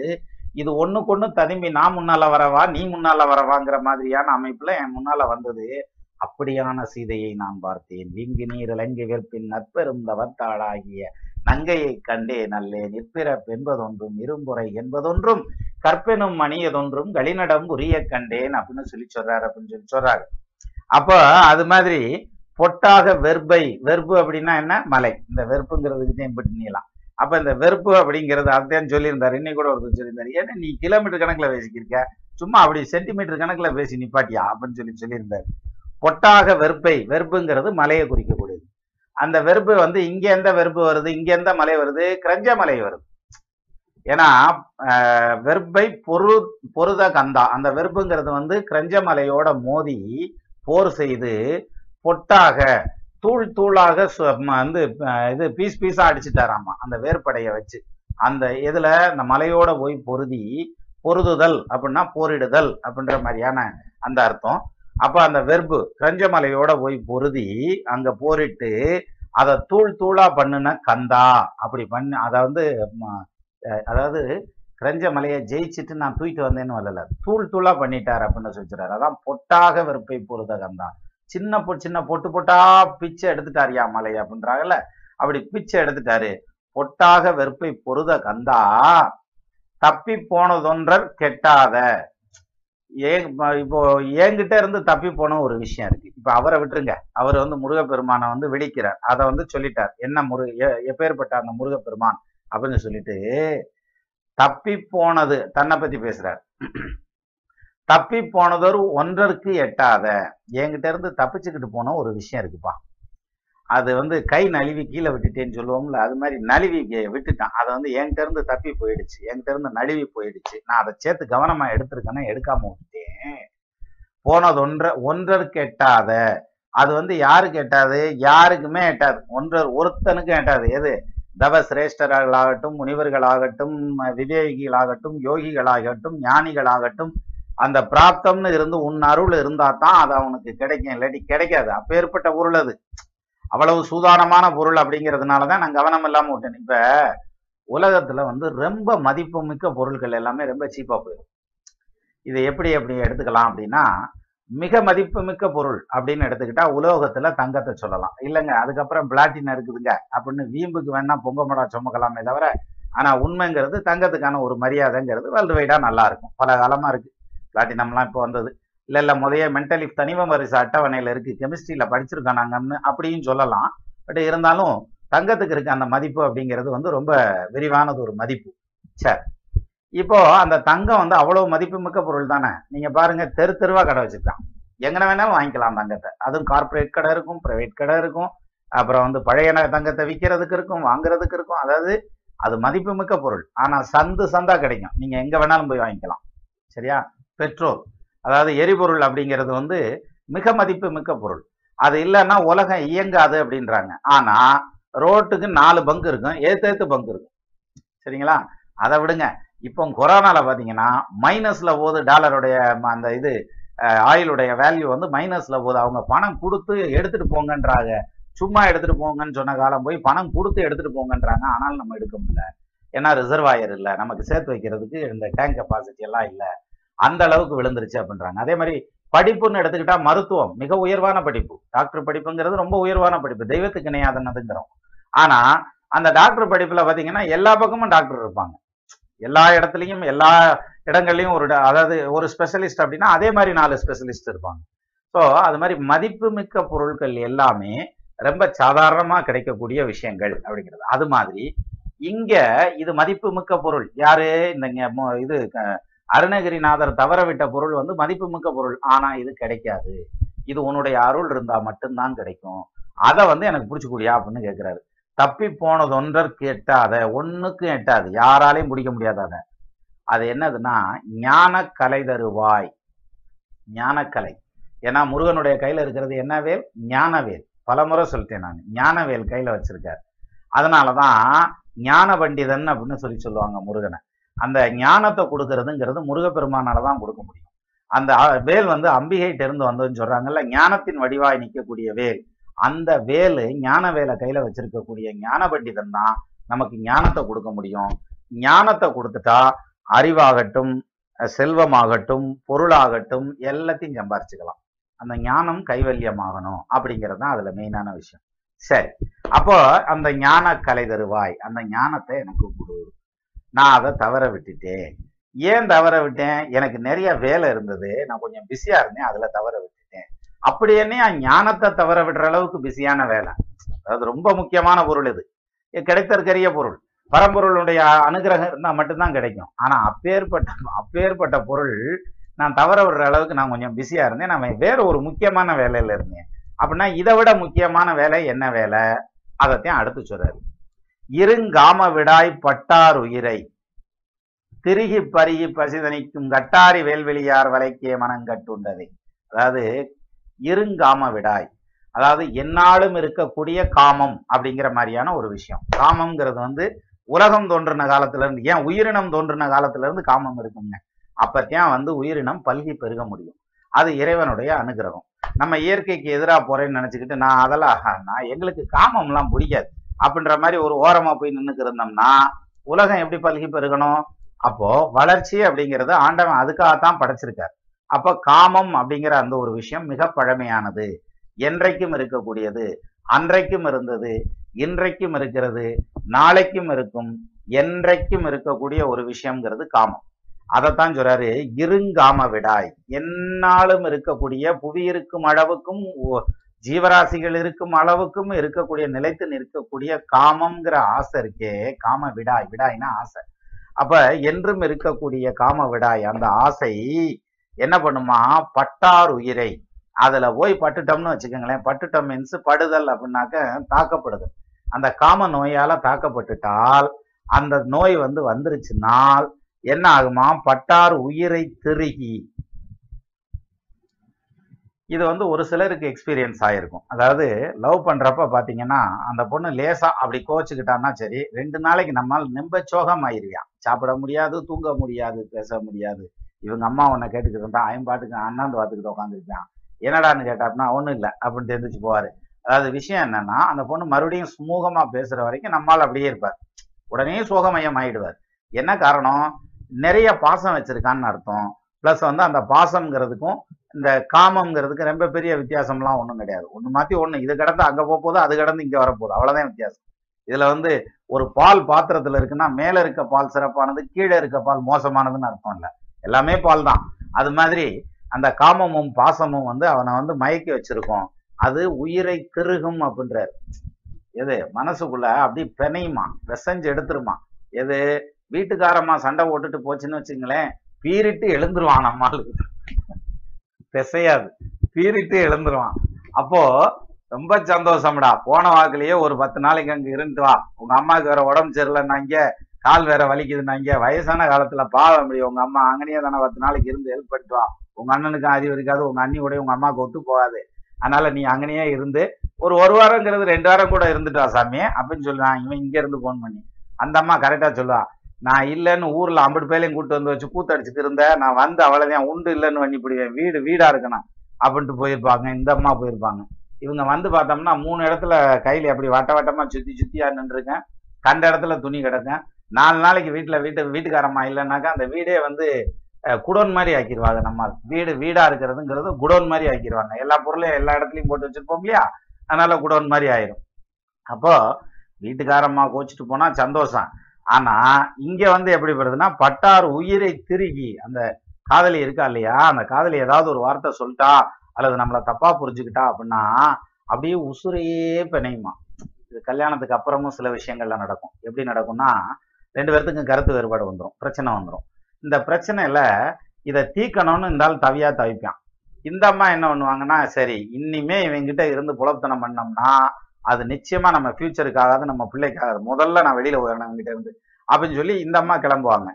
இது ஒண்ணுக்கொண்ணு ததும்பி நான் முன்னால வரவா? நீ முன்னால வரவாங்கிற மாதிரியான அமைப்புல என் முன்னால வந்தது. அப்படியான சீதையை நான் பார்த்தேன். வீங்கு நீர் இலங்கை வெற்பின் நற்பெரும் தவத்தாளாகிய நங்கையை கண்டே நல்லே நிற்பிறப் என்பதொன்றும் இரும்புரை என்பதொன்றும் கற்பெனும் மணியதொன்றும் களிநடம் உரிய கண்டேன் அப்படின்னு சொல்லி சொல்றாரு அப்படின்னு சொல்லி சொல்றாரு. அப்போ அது மாதிரி பொட்டாக வெர்பை வெர்பு அப்படின்னா என்ன? மலை. இந்த வெறுப்புங்கிறதுக்கு தான் இப்படி அப்ப இந்த வெறுப்பு அப்படிங்கிறது அதான் சொல்லியிருந்தாரு. இன்னைக்கு கூட ஒருத்தர் சொல்லியிருந்தாரு. ஏன்னா நீ கிலோமீட்டர் கணக்குல பேசிக்கிருக்க சும்மா அப்படி சென்டிமீட்டர் கணக்குல பேசி நிப்பாட்டியா? அப்படின்னு சொல்லி சொல்லியிருந்தாரு. பொட்டாக வெறுப்பை வெறுப்புங்கிறது மலையை குறிக்கக்கூடியது. அந்த வெறுப்பு வந்து இங்கே எந்த வெறுப்பு வருது இங்கே எந்த மலை வருது கிரஞ்ச மலை வருது. ஏன்னா வெறுப்பை பொரு பொருத கந்தா அந்த வெறுப்புங்கிறது வந்து கிரஞ்ச மலையோட மோதி போர் செய்து பொட்டாக தூள் தூளாக வந்து இது பீஸ் பீஸாக அடிச்சுட்டாராமா அந்த வேர்ப்படையை வச்சு. அந்த இதில் அந்த மலையோட போய் பொருதி பொருதுதல் அப்படின்னா போரிடுதல் அப்படின்ற மாதிரியான அந்த அர்த்தம். அப்ப அந்த வெர்பு கிரஞ்சமலையோட போய் பொருதி அங்க போரிட்டு அதை தூள் தூளா பண்ணுன கந்தா அப்படி பண்ணு அதை வந்து அதாவது கிரஞ்ச மலையை ஜெயிச்சுட்டு நான் தூக்கிட்டு வந்தேன்னு வரல. தூள் தூளா பண்ணிட்டார் அப்படின்னு சொல்லிச்சுறாரு. அதான் பொட்டாக வெறுப்பை பொருத கந்தா. சின்ன பொ சின்ன பொட்டு பொட்டா பிச்சை எடுத்துட்டாரியா மலை அப்படின்றாங்கல்ல? அப்படி பிச்சை எடுத்துட்டாரு. பொட்டாக வெறுப்பை பொருத கந்தா தப்பி போனதொன்றர் கெட்டாத ஏன் இப்போ என்கிட்ட இருந்து தப்பி போன ஒரு விஷயம் இருக்கு. இப்ப அவரை விட்டுருங்க. அவர் வந்து முருகப்பெருமானை வந்து விழிக்கிறார் அதை வந்து சொல்லிட்டார். என்ன முரு எப்பேற்பட்ட அந்த முருகப்பெருமான் அப்படின்னு சொல்லிட்டு தப்பி போனது தன்னை பத்தி பேசுறார். தப்பி போனதொரு ஒன்றருக்கு எட்டாத என்கிட்ட இருந்து தப்பிச்சுக்கிட்டு போன ஒரு விஷயம் இருக்குப்பா. அது வந்து கை நழுவி கீழே விட்டுட்டேன்னு சொல்லுவோம்ல அது மாதிரி நழுவி விட்டுட்டான். அதை வந்து என்கிட்ட இருந்து தப்பி போயிடுச்சு. என்கிட்ட இருந்து நழுவி போயிடுச்சு. நான் அதை சேர்த்து கவனமா எடுத்திருக்கேன்னா எடுக்காம விட்டுட்டேன். போனது ஒன்ற ஒன்றருக்கு எட்டாத அது வந்து யாருக்கு எட்டாது யாருக்குமே எட்டாது. ஒன்றர் ஒருத்தனுக்கும் எட்டாது. எது? தவ சிரேஷ்டர்களாகட்டும் முனிவர்களாகட்டும் விவேகிகளாகட்டும் யோகிகளாகட்டும் ஞானிகளாகட்டும் அந்த பிராப்தம்னு இருந்து உன் அருள் இருந்தா தான் அது அவனுக்கு கிடைக்கும். இல்லாட்டி கிடைக்காது. அப்பேற்பட்ட பொருள் அது அவ்வளவு சூதானமான பொருள் அப்படிங்கிறதுனால தான் நான் கவனம் இல்லாம விட்டேன். இப்ப உலகத்துல வந்து ரொம்ப மதிப்புமிக்க பொருட்கள் எல்லாமே ரொம்ப சீப்பா போயிடும். இதை எப்படி எப்படி எடுத்துக்கலாம் அப்படின்னா மிக மதிப்புமிக்க பொருள் அப்படின்னு எடுத்துக்கிட்டா உலோகத்துல தங்கத்தை சொல்லலாம். இல்லைங்க அதுக்கப்புறம் பிளாட்டினம் இருக்குதுங்க அப்படின்னு வீம்புக்கு வேணா பொங்க மடம் சுமக்கலாமே தவிர ஆனா உண்மைங்கிறது தங்கத்துக்கான ஒரு மரியாதைங்கிறது வேர்ல்டு வைடா நல்லா இருக்கும். பல காலமா இருக்கு. பிளாட்டினம்லாம் இப்போ வந்தது. இல்ல இல்லை முதைய மென்டலி தனிம வரிசை அட்டவணையில இருக்கு. கெமிஸ்ட்ரியில படிச்சிருக்கோம் நாங்கன்னு அப்படியும் சொல்லலாம். பட் இருந்தாலும் தங்கத்துக்கு இருக்க அந்த மதிப்பு அப்படிங்கிறது வந்து ரொம்ப விரிவானது ஒரு மதிப்பு. சரி இப்போ அந்த தங்கம் வந்து அவ்வளவு மதிப்புமிக்க பொருள் தானே? நீங்க பாருங்க தெரு தெருவா கடை வச்சுருக்கான். எங்கன வேணாலும் வாங்கிக்கலாம் தங்கத்தை. அதுவும் கார்ப்பரேட் கடை இருக்கும் பிரைவேட் கடை இருக்கும். அப்புறம் வந்து பழைய தங்கத்தை விற்கிறதுக்கு இருக்கும் வாங்குறதுக்கு இருக்கும். அதாவது அது மதிப்புமிக்க பொருள். ஆனா சந்து சந்தா கிடைக்கும். நீங்க எங்க வேணாலும் போய் வாங்கிக்கலாம். சரியா? பெட்ரோல் அதாவது எரிபொருள் அப்படிங்கிறது வந்து மிக மதிப்பு மிக்க பொருள். அது இல்லைன்னா உலகம் இயங்காது அப்படின்றாங்க. ஆனால் ரோட்டுக்கு நாலு பங்கு இருக்கும். ஏத்து பங்கு இருக்கும். சரிங்களா? அதை விடுங்க. இப்போ கொரோனாவில் பார்த்தீங்கன்னா மைனஸில் போகுது டாலருடைய ம- அந்த இது ஆயிலுடைய வேல்யூ வந்து மைனஸில் போகுது. அவங்க பணம் கொடுத்து எடுத்துட்டு போங்கன்றாங்க. சும்மா எடுத்துகிட்டு போங்கன்னு சொன்ன காலம் போய் பணம் கொடுத்து எடுத்துகிட்டு போங்கன்றாங்க. ஆனாலும் நம்ம எடுக்க முடியல. ஏன்னா ரிசர்வாயர் இல்லை. நமக்கு சேர்த்து வைக்கிறதுக்கு இந்த டேங்க் கெப்பாசிட்டி எல்லாம் இல்லை. அந்த அளவுக்கு விழுந்துருச்சு அப்படின்றாங்க. அதே மாதிரி படிப்புன்னு எடுத்துக்கிட்டா மருத்துவம் மிக உயர்வான படிப்பு. டாக்டர் படிப்புங்கிறது ரொம்ப உயர்வான படிப்பு. தெய்வத்துக்கு இணையாதனதுங்கிறோம். ஆனா அந்த டாக்டர் படிப்புல பாத்தீங்கன்னா எல்லா பக்கமும் டாக்டர் இருப்பாங்க. எல்லா இடத்துலையும் எல்லா இடங்கள்லையும் ஒரு அதாவது ஒரு ஸ்பெஷலிஸ்ட் அப்படின்னா அதே மாதிரி நாலு ஸ்பெஷலிஸ்ட் இருப்பாங்க. ஸோ அது மாதிரி மதிப்புமிக்க பொருட்கள் எல்லாமே ரொம்ப சாதாரணமாக கிடைக்கக்கூடிய விஷயங்கள் அப்படிங்கிறது. அது மாதிரி இங்க இது மதிப்புமிக்க பொருள். யாரு? இந்த இது அருணகிரிநாதர் தவறவிட்ட பொருள் வந்து மதிப்புமிக்க பொருள். ஆனா இது கிடைக்காது. இது உன்னுடைய அருள் இருந்தா மட்டும்தான் கிடைக்கும். அதை வந்து எனக்கு பிடிச்சிக்கூடியா அப்படின்னு கேட்கிறாரு தப்பி போனதொன்றற்கு எட்டாத ஒன்றுக்கும் எட்டாது. யாராலையும் பிடிக்க முடியாது அதை. அது என்னதுன்னா ஞானக்கலை தருவாய். ஞானக்கலை. ஏன்னா முருகனுடைய கையில இருக்கிறது என்ன வேல் ஞானவேல். பலமுறை சொல்லிட்டேன் நான். ஞானவேல் கையில வச்சிருக்காரு. அதனாலதான் ஞான பண்டிதன் அப்படின்னு சொல்லி சொல்லுவாங்க முருகனை. அந்த ஞானத்தை கொடுக்கறதுங்கிறது முருகப்பெருமானால தான் கொடுக்க முடியும். அந்த வேல் வந்து அம்பிகைட்ட இருந்து வந்ததுன்னு சொல்றாங்கல்ல ஞானத்தின் வடிவாய் நிற்கக்கூடிய வேல். அந்த வேலு ஞான வேலை கையில வச்சிருக்கக்கூடிய ஞான பண்டிதன் தான் நமக்கு ஞானத்தை கொடுக்க முடியும். ஞானத்தை கொடுத்துட்டா அறிவாகட்டும் செல்வமாகட்டும் பொருளாகட்டும் எல்லாத்தையும் சம்பாரிச்சுக்கலாம். அந்த ஞானம் கைவல்யமாகணும் அப்படிங்கிறது தான் அதுல மெயினான விஷயம். சரி. அப்போ அந்த ஞான கலை தருவாய் அந்த ஞானத்தை எனக்கு கொடு. நான் அதை தவற விட்டுட்டேன். ஏன் தவற விட்டேன்? எனக்கு நிறைய வேலை இருந்தது. நான் கொஞ்சம் பிஸியா இருந்தேன். அதுல தவற விட்டுட்டேன். அப்படி என்ன ஞானத்தை தவற விடுற அளவுக்கு பிஸியான வேலை. அதாவது ரொம்ப முக்கியமான பொருள் இது. கிடைத்தற்கரிய பொருள். பரம்பொருளுடைய அனுகிரகம் இருந்தால் மட்டும்தான் கிடைக்கும். ஆனா அப்பேற்பட்ட அப்பேற்பட்ட பொருள் நான் தவற விடுற அளவுக்கு நான் கொஞ்சம் பிஸியா இருந்தேன். நான் வேற ஒரு முக்கியமான வேலையில இருந்தேன். அப்படின்னா இதை விட முக்கியமான வேலை என்ன வேலை? அதைத்தான் அடுத்து சொல்றாரு. இருங்காம விடாய் பட்டார் உயிரை. திருகி பருகி பசிதனிக்கும் கட்டாரி வேல்வெளியார் வலைக்கே மனங்கட்டுண்டது அதாவது இருங்காம விடாய் அதாவது என்னாலும் இருக்கக்கூடிய காமம் அப்படிங்கிற மாதிரியான ஒரு விஷயம். காமம்ங்கிறது வந்து உலகம் தோன்றின காலத்துல இருந்து ஏன் உயிரினம் தோன்றின காலத்துல இருந்து காமம் இருக்குங்க. அப்பத்தான் வந்து உயிரினம் பல்கி பெருக முடியும். அது இறைவனுடைய அனுகிரகம். நம்ம இயற்கைக்கு எதிராக போறேன்னு நினைச்சுக்கிட்டு நான் அதெல்லாம் ஆஹா, நான் எங்களுக்கு காமம்லாம் பிடிக்காது. அப்படின்ற மாதிரி ஒரு ஓரமா போய் நின்றுக்கு இருந்தோம்னா உலகம் எப்படி பல்கி பெருகணும்? அப்போ வளர்ச்சி அப்படிங்கிறது ஆண்டவன் அதுக்காகத்தான் படைச்சிருக்கார். அப்ப காமம் அப்படிங்கிற அந்த ஒரு விஷயம் மிக பழமையானது. என்றைக்கும் இருக்கக்கூடியது அன்றைக்கும் இருந்தது இன்றைக்கும் இருக்கிறது நாளைக்கும் இருக்கும் என்றைக்கும் இருக்கக்கூடிய ஒரு விஷயம்ங்கிறது காமம். அதைத்தான் சொல்றாரு இருங்காம விடாய். என்னாலும் இருக்கக்கூடிய புவி இருக்கும் அளவுக்கும் ஜீவராசிகள் இருக்கும் அளவுக்கும் இருக்கக்கூடிய நிலைத்து நிற்கக்கூடிய காமம்ங்கிற ஆசை இருக்கே. காம விடாய் விடாய்னா ஆசை. அப்ப என்றும் இருக்கக்கூடிய காம விடாய் அந்த ஆசை என்ன பண்ணுமா? பட்டார் உயிரை. அதுல போய் பட்டுட்டோம்னு வச்சுக்கோங்களேன். பட்டுட்டோம் மீன்ஸ் படுதல் அப்படின்னாக்க தாக்கப்படுது அந்த காம நோயால தாக்கப்பட்டுட்டால் அந்த நோய் வந்து வந்துருச்சுனால் என்ன ஆகுமா? பட்டார் உயிரை திருகி. இது வந்து ஒரு சிலருக்கு எக்ஸ்பீரியன்ஸ் ஆயிருக்கும். அதாவது லவ் பண்றப்ப பாத்தீங்கன்னா அந்த பொண்ணு லேசா அப்படி கோச்சுக்கிட்டான்னா சரி ரெண்டு நாளைக்கு நம்மால் நெம்ப சோகம் ஆயிருவியான் சாப்பிட முடியாது தூங்க முடியாது பேச முடியாது. இவங்க அம்மா உன்னை கேட்டுக்கிட்டு இருந்தா ஐம்பாட்டுக்கு அண்ணாந்து பார்த்துக்கிட்டு உட்காந்துருக்கான் என்னடான்னு கேட்டாப்னா ஒன்றும் இல்லை அப்படின்னு தெரிஞ்சுச்சு போவாரு. அதாவது விஷயம் என்னன்னா அந்த பொண்ணு மறுபடியும் சுமூகமா பேசுற வரைக்கும் நம்மால் அப்படியே இருப்பார். உடனே சோகமயம் ஆயிடுவார். என்ன காரணம்? நிறைய பாசம் வச்சிருக்கான்னு அர்த்தம். ப்ளஸ் வந்து அந்த பாசம்ங்கிறதுக்கும் இந்த காமம்ங்கிறதுக்கு ரொம்ப பெரிய வித்தியாசம்லாம் ஒன்றும் கிடையாது. ஒன்று மாற்றி ஒன்று இது கடந்து அங்கே போக போகுது அது கடந்து இங்கே வரப்போகுது அவ்வளோதான் வித்தியாசம். இதில் வந்து ஒரு பால் பாத்திரத்தில் இருக்குன்னா மேலே இருக்க பால் சிறப்பானது கீழே இருக்க பால் மோசமானதுன்னு அர்த்தம் இல்லை. எல்லாமே பால் தான். அது மாதிரி அந்த காமமும் பாசமும் வந்து அவனை வந்து மயக்கி வச்சிருக்கோம். அது உயிரை திருகும் அப்படின்றார். எது மனசுக்குள்ள அப்படி பிணையுமா? விசைஞ்சு எடுத்துருமா? எது வீட்டுக்காரம்மா சண்டை போட்டுட்டு போச்சுன்னு வச்சுங்களேன் பீறிட்டு எழுந்துருவான் நம்மளுக்கு பிசையாது பீறிட்டு எழுந்துருவான். அப்போ ரொம்ப சந்தோஷம்டா. போன வாக்குலயே ஒரு பத்து நாளைக்கு அங்க இருந்துட்டு வா. உங்க அம்மாவுக்கு வேற உடம்பு சரியில்லைன்னாங்க கால் வேற வலிக்குதுன்னாங்க வயசான காலத்துல பாவம் முடியும். உங்க அம்மா அங்கனே தானே பத்து நாளைக்கு இருந்து ஹெல்ப் பண்ணிட்டு வா. உங்க அண்ணனுக்கு அறிவு இருக்காது உங்க அண்ணி கூட உங்க அம்மாவுக்கு ஒத்து போகாது. அதனால நீ அங்கனையே இருந்து ஒரு ஒரு வாரங்கிறது ரெண்டு வாரம் கூட இருந்துட்டு வா சாமி அப்படின்னு சொல்லுவான். இவன் இங்க இருந்து போன் பண்ணி. அந்த அம்மா கரெக்டா சொல்லுவா. நான் இல்லைன்னு ஊரில் ஐம்பது பேலையும் கூட்டு வந்து வச்சு கூத்தடிச்சுட்டு இருந்தேன். நான் வந்து அவ்வளோதான் உண்டு இல்லைன்னு பண்ணிப்பிடுவேன் வீடு வீடாக இருக்கணும். அப்படின்ட்டு போயிருப்பாங்க. இந்த அம்மா போயிருப்பாங்க. இவங்க வந்து பார்த்தோம்னா மூணு இடத்துல கையில் அப்படி வட்ட வட்டமாக சுற்றி சுற்றியாக நின்றுருக்கேன். கண்ட இடத்துல துணி கிடக்கேன் நாலு நாளைக்கு வீட்டில் வீட்டு வீட்டுக்காரம்மா இல்லைன்னாக்கா அந்த வீடே வந்து குடோன் மாதிரி ஆக்கிடுவாங்க நம்ம. வீடு வீடாக இருக்கிறதுங்கிறது குடோன் மாதிரி ஆக்கிடுவாங்க எல்லா பொருளையும் எல்லா இடத்துலையும் போட்டு வச்சுருப்போம் இல்லையா? அதனால குடோன் மாதிரி ஆயிரும். அப்போது வீட்டுக்காரம்மா கோச்சிட்டு போனால் சந்தோஷம். ஆனா இங்க வந்து எப்படி பட்டார் உயிரை திருகி அந்த காதலி இருக்கா இல்லையா? அந்த காதலி ஏதாவது ஒரு வார்த்தை சொல்லிட்டா அல்லது நம்மளை தப்பா புரிஞ்சுக்கிட்டா அப்படின்னா அப்படியே உசுரையே பிணையுமா? இது கல்யாணத்துக்கு அப்புறமும் சில விஷயங்கள்ல நடக்கும். எப்படி நடக்கும்னா ரெண்டு பேர்த்துக்கும் கருத்து வேறுபாடு வந்துடும் பிரச்சனை வந்துடும் இந்த பிரச்சனையில இதை தீக்கணும்னு இருந்தாலும் தவியா தவிப்பான். இந்த அம்மா என்ன பண்ணுவாங்கன்னா சரி இனிமே இவங்கிட்ட இருந்து புலத்தனம் பண்ணோம்னா அது நிச்சயமா நம்ம ஃபியூச்சருக்காகாது நம்ம பிள்ளைக்காகாது முதல்ல நான் வெளியில போயிடணும் இருந்து. அப்படின்னு சொல்லி இந்த அம்மா கிளம்புவாங்க.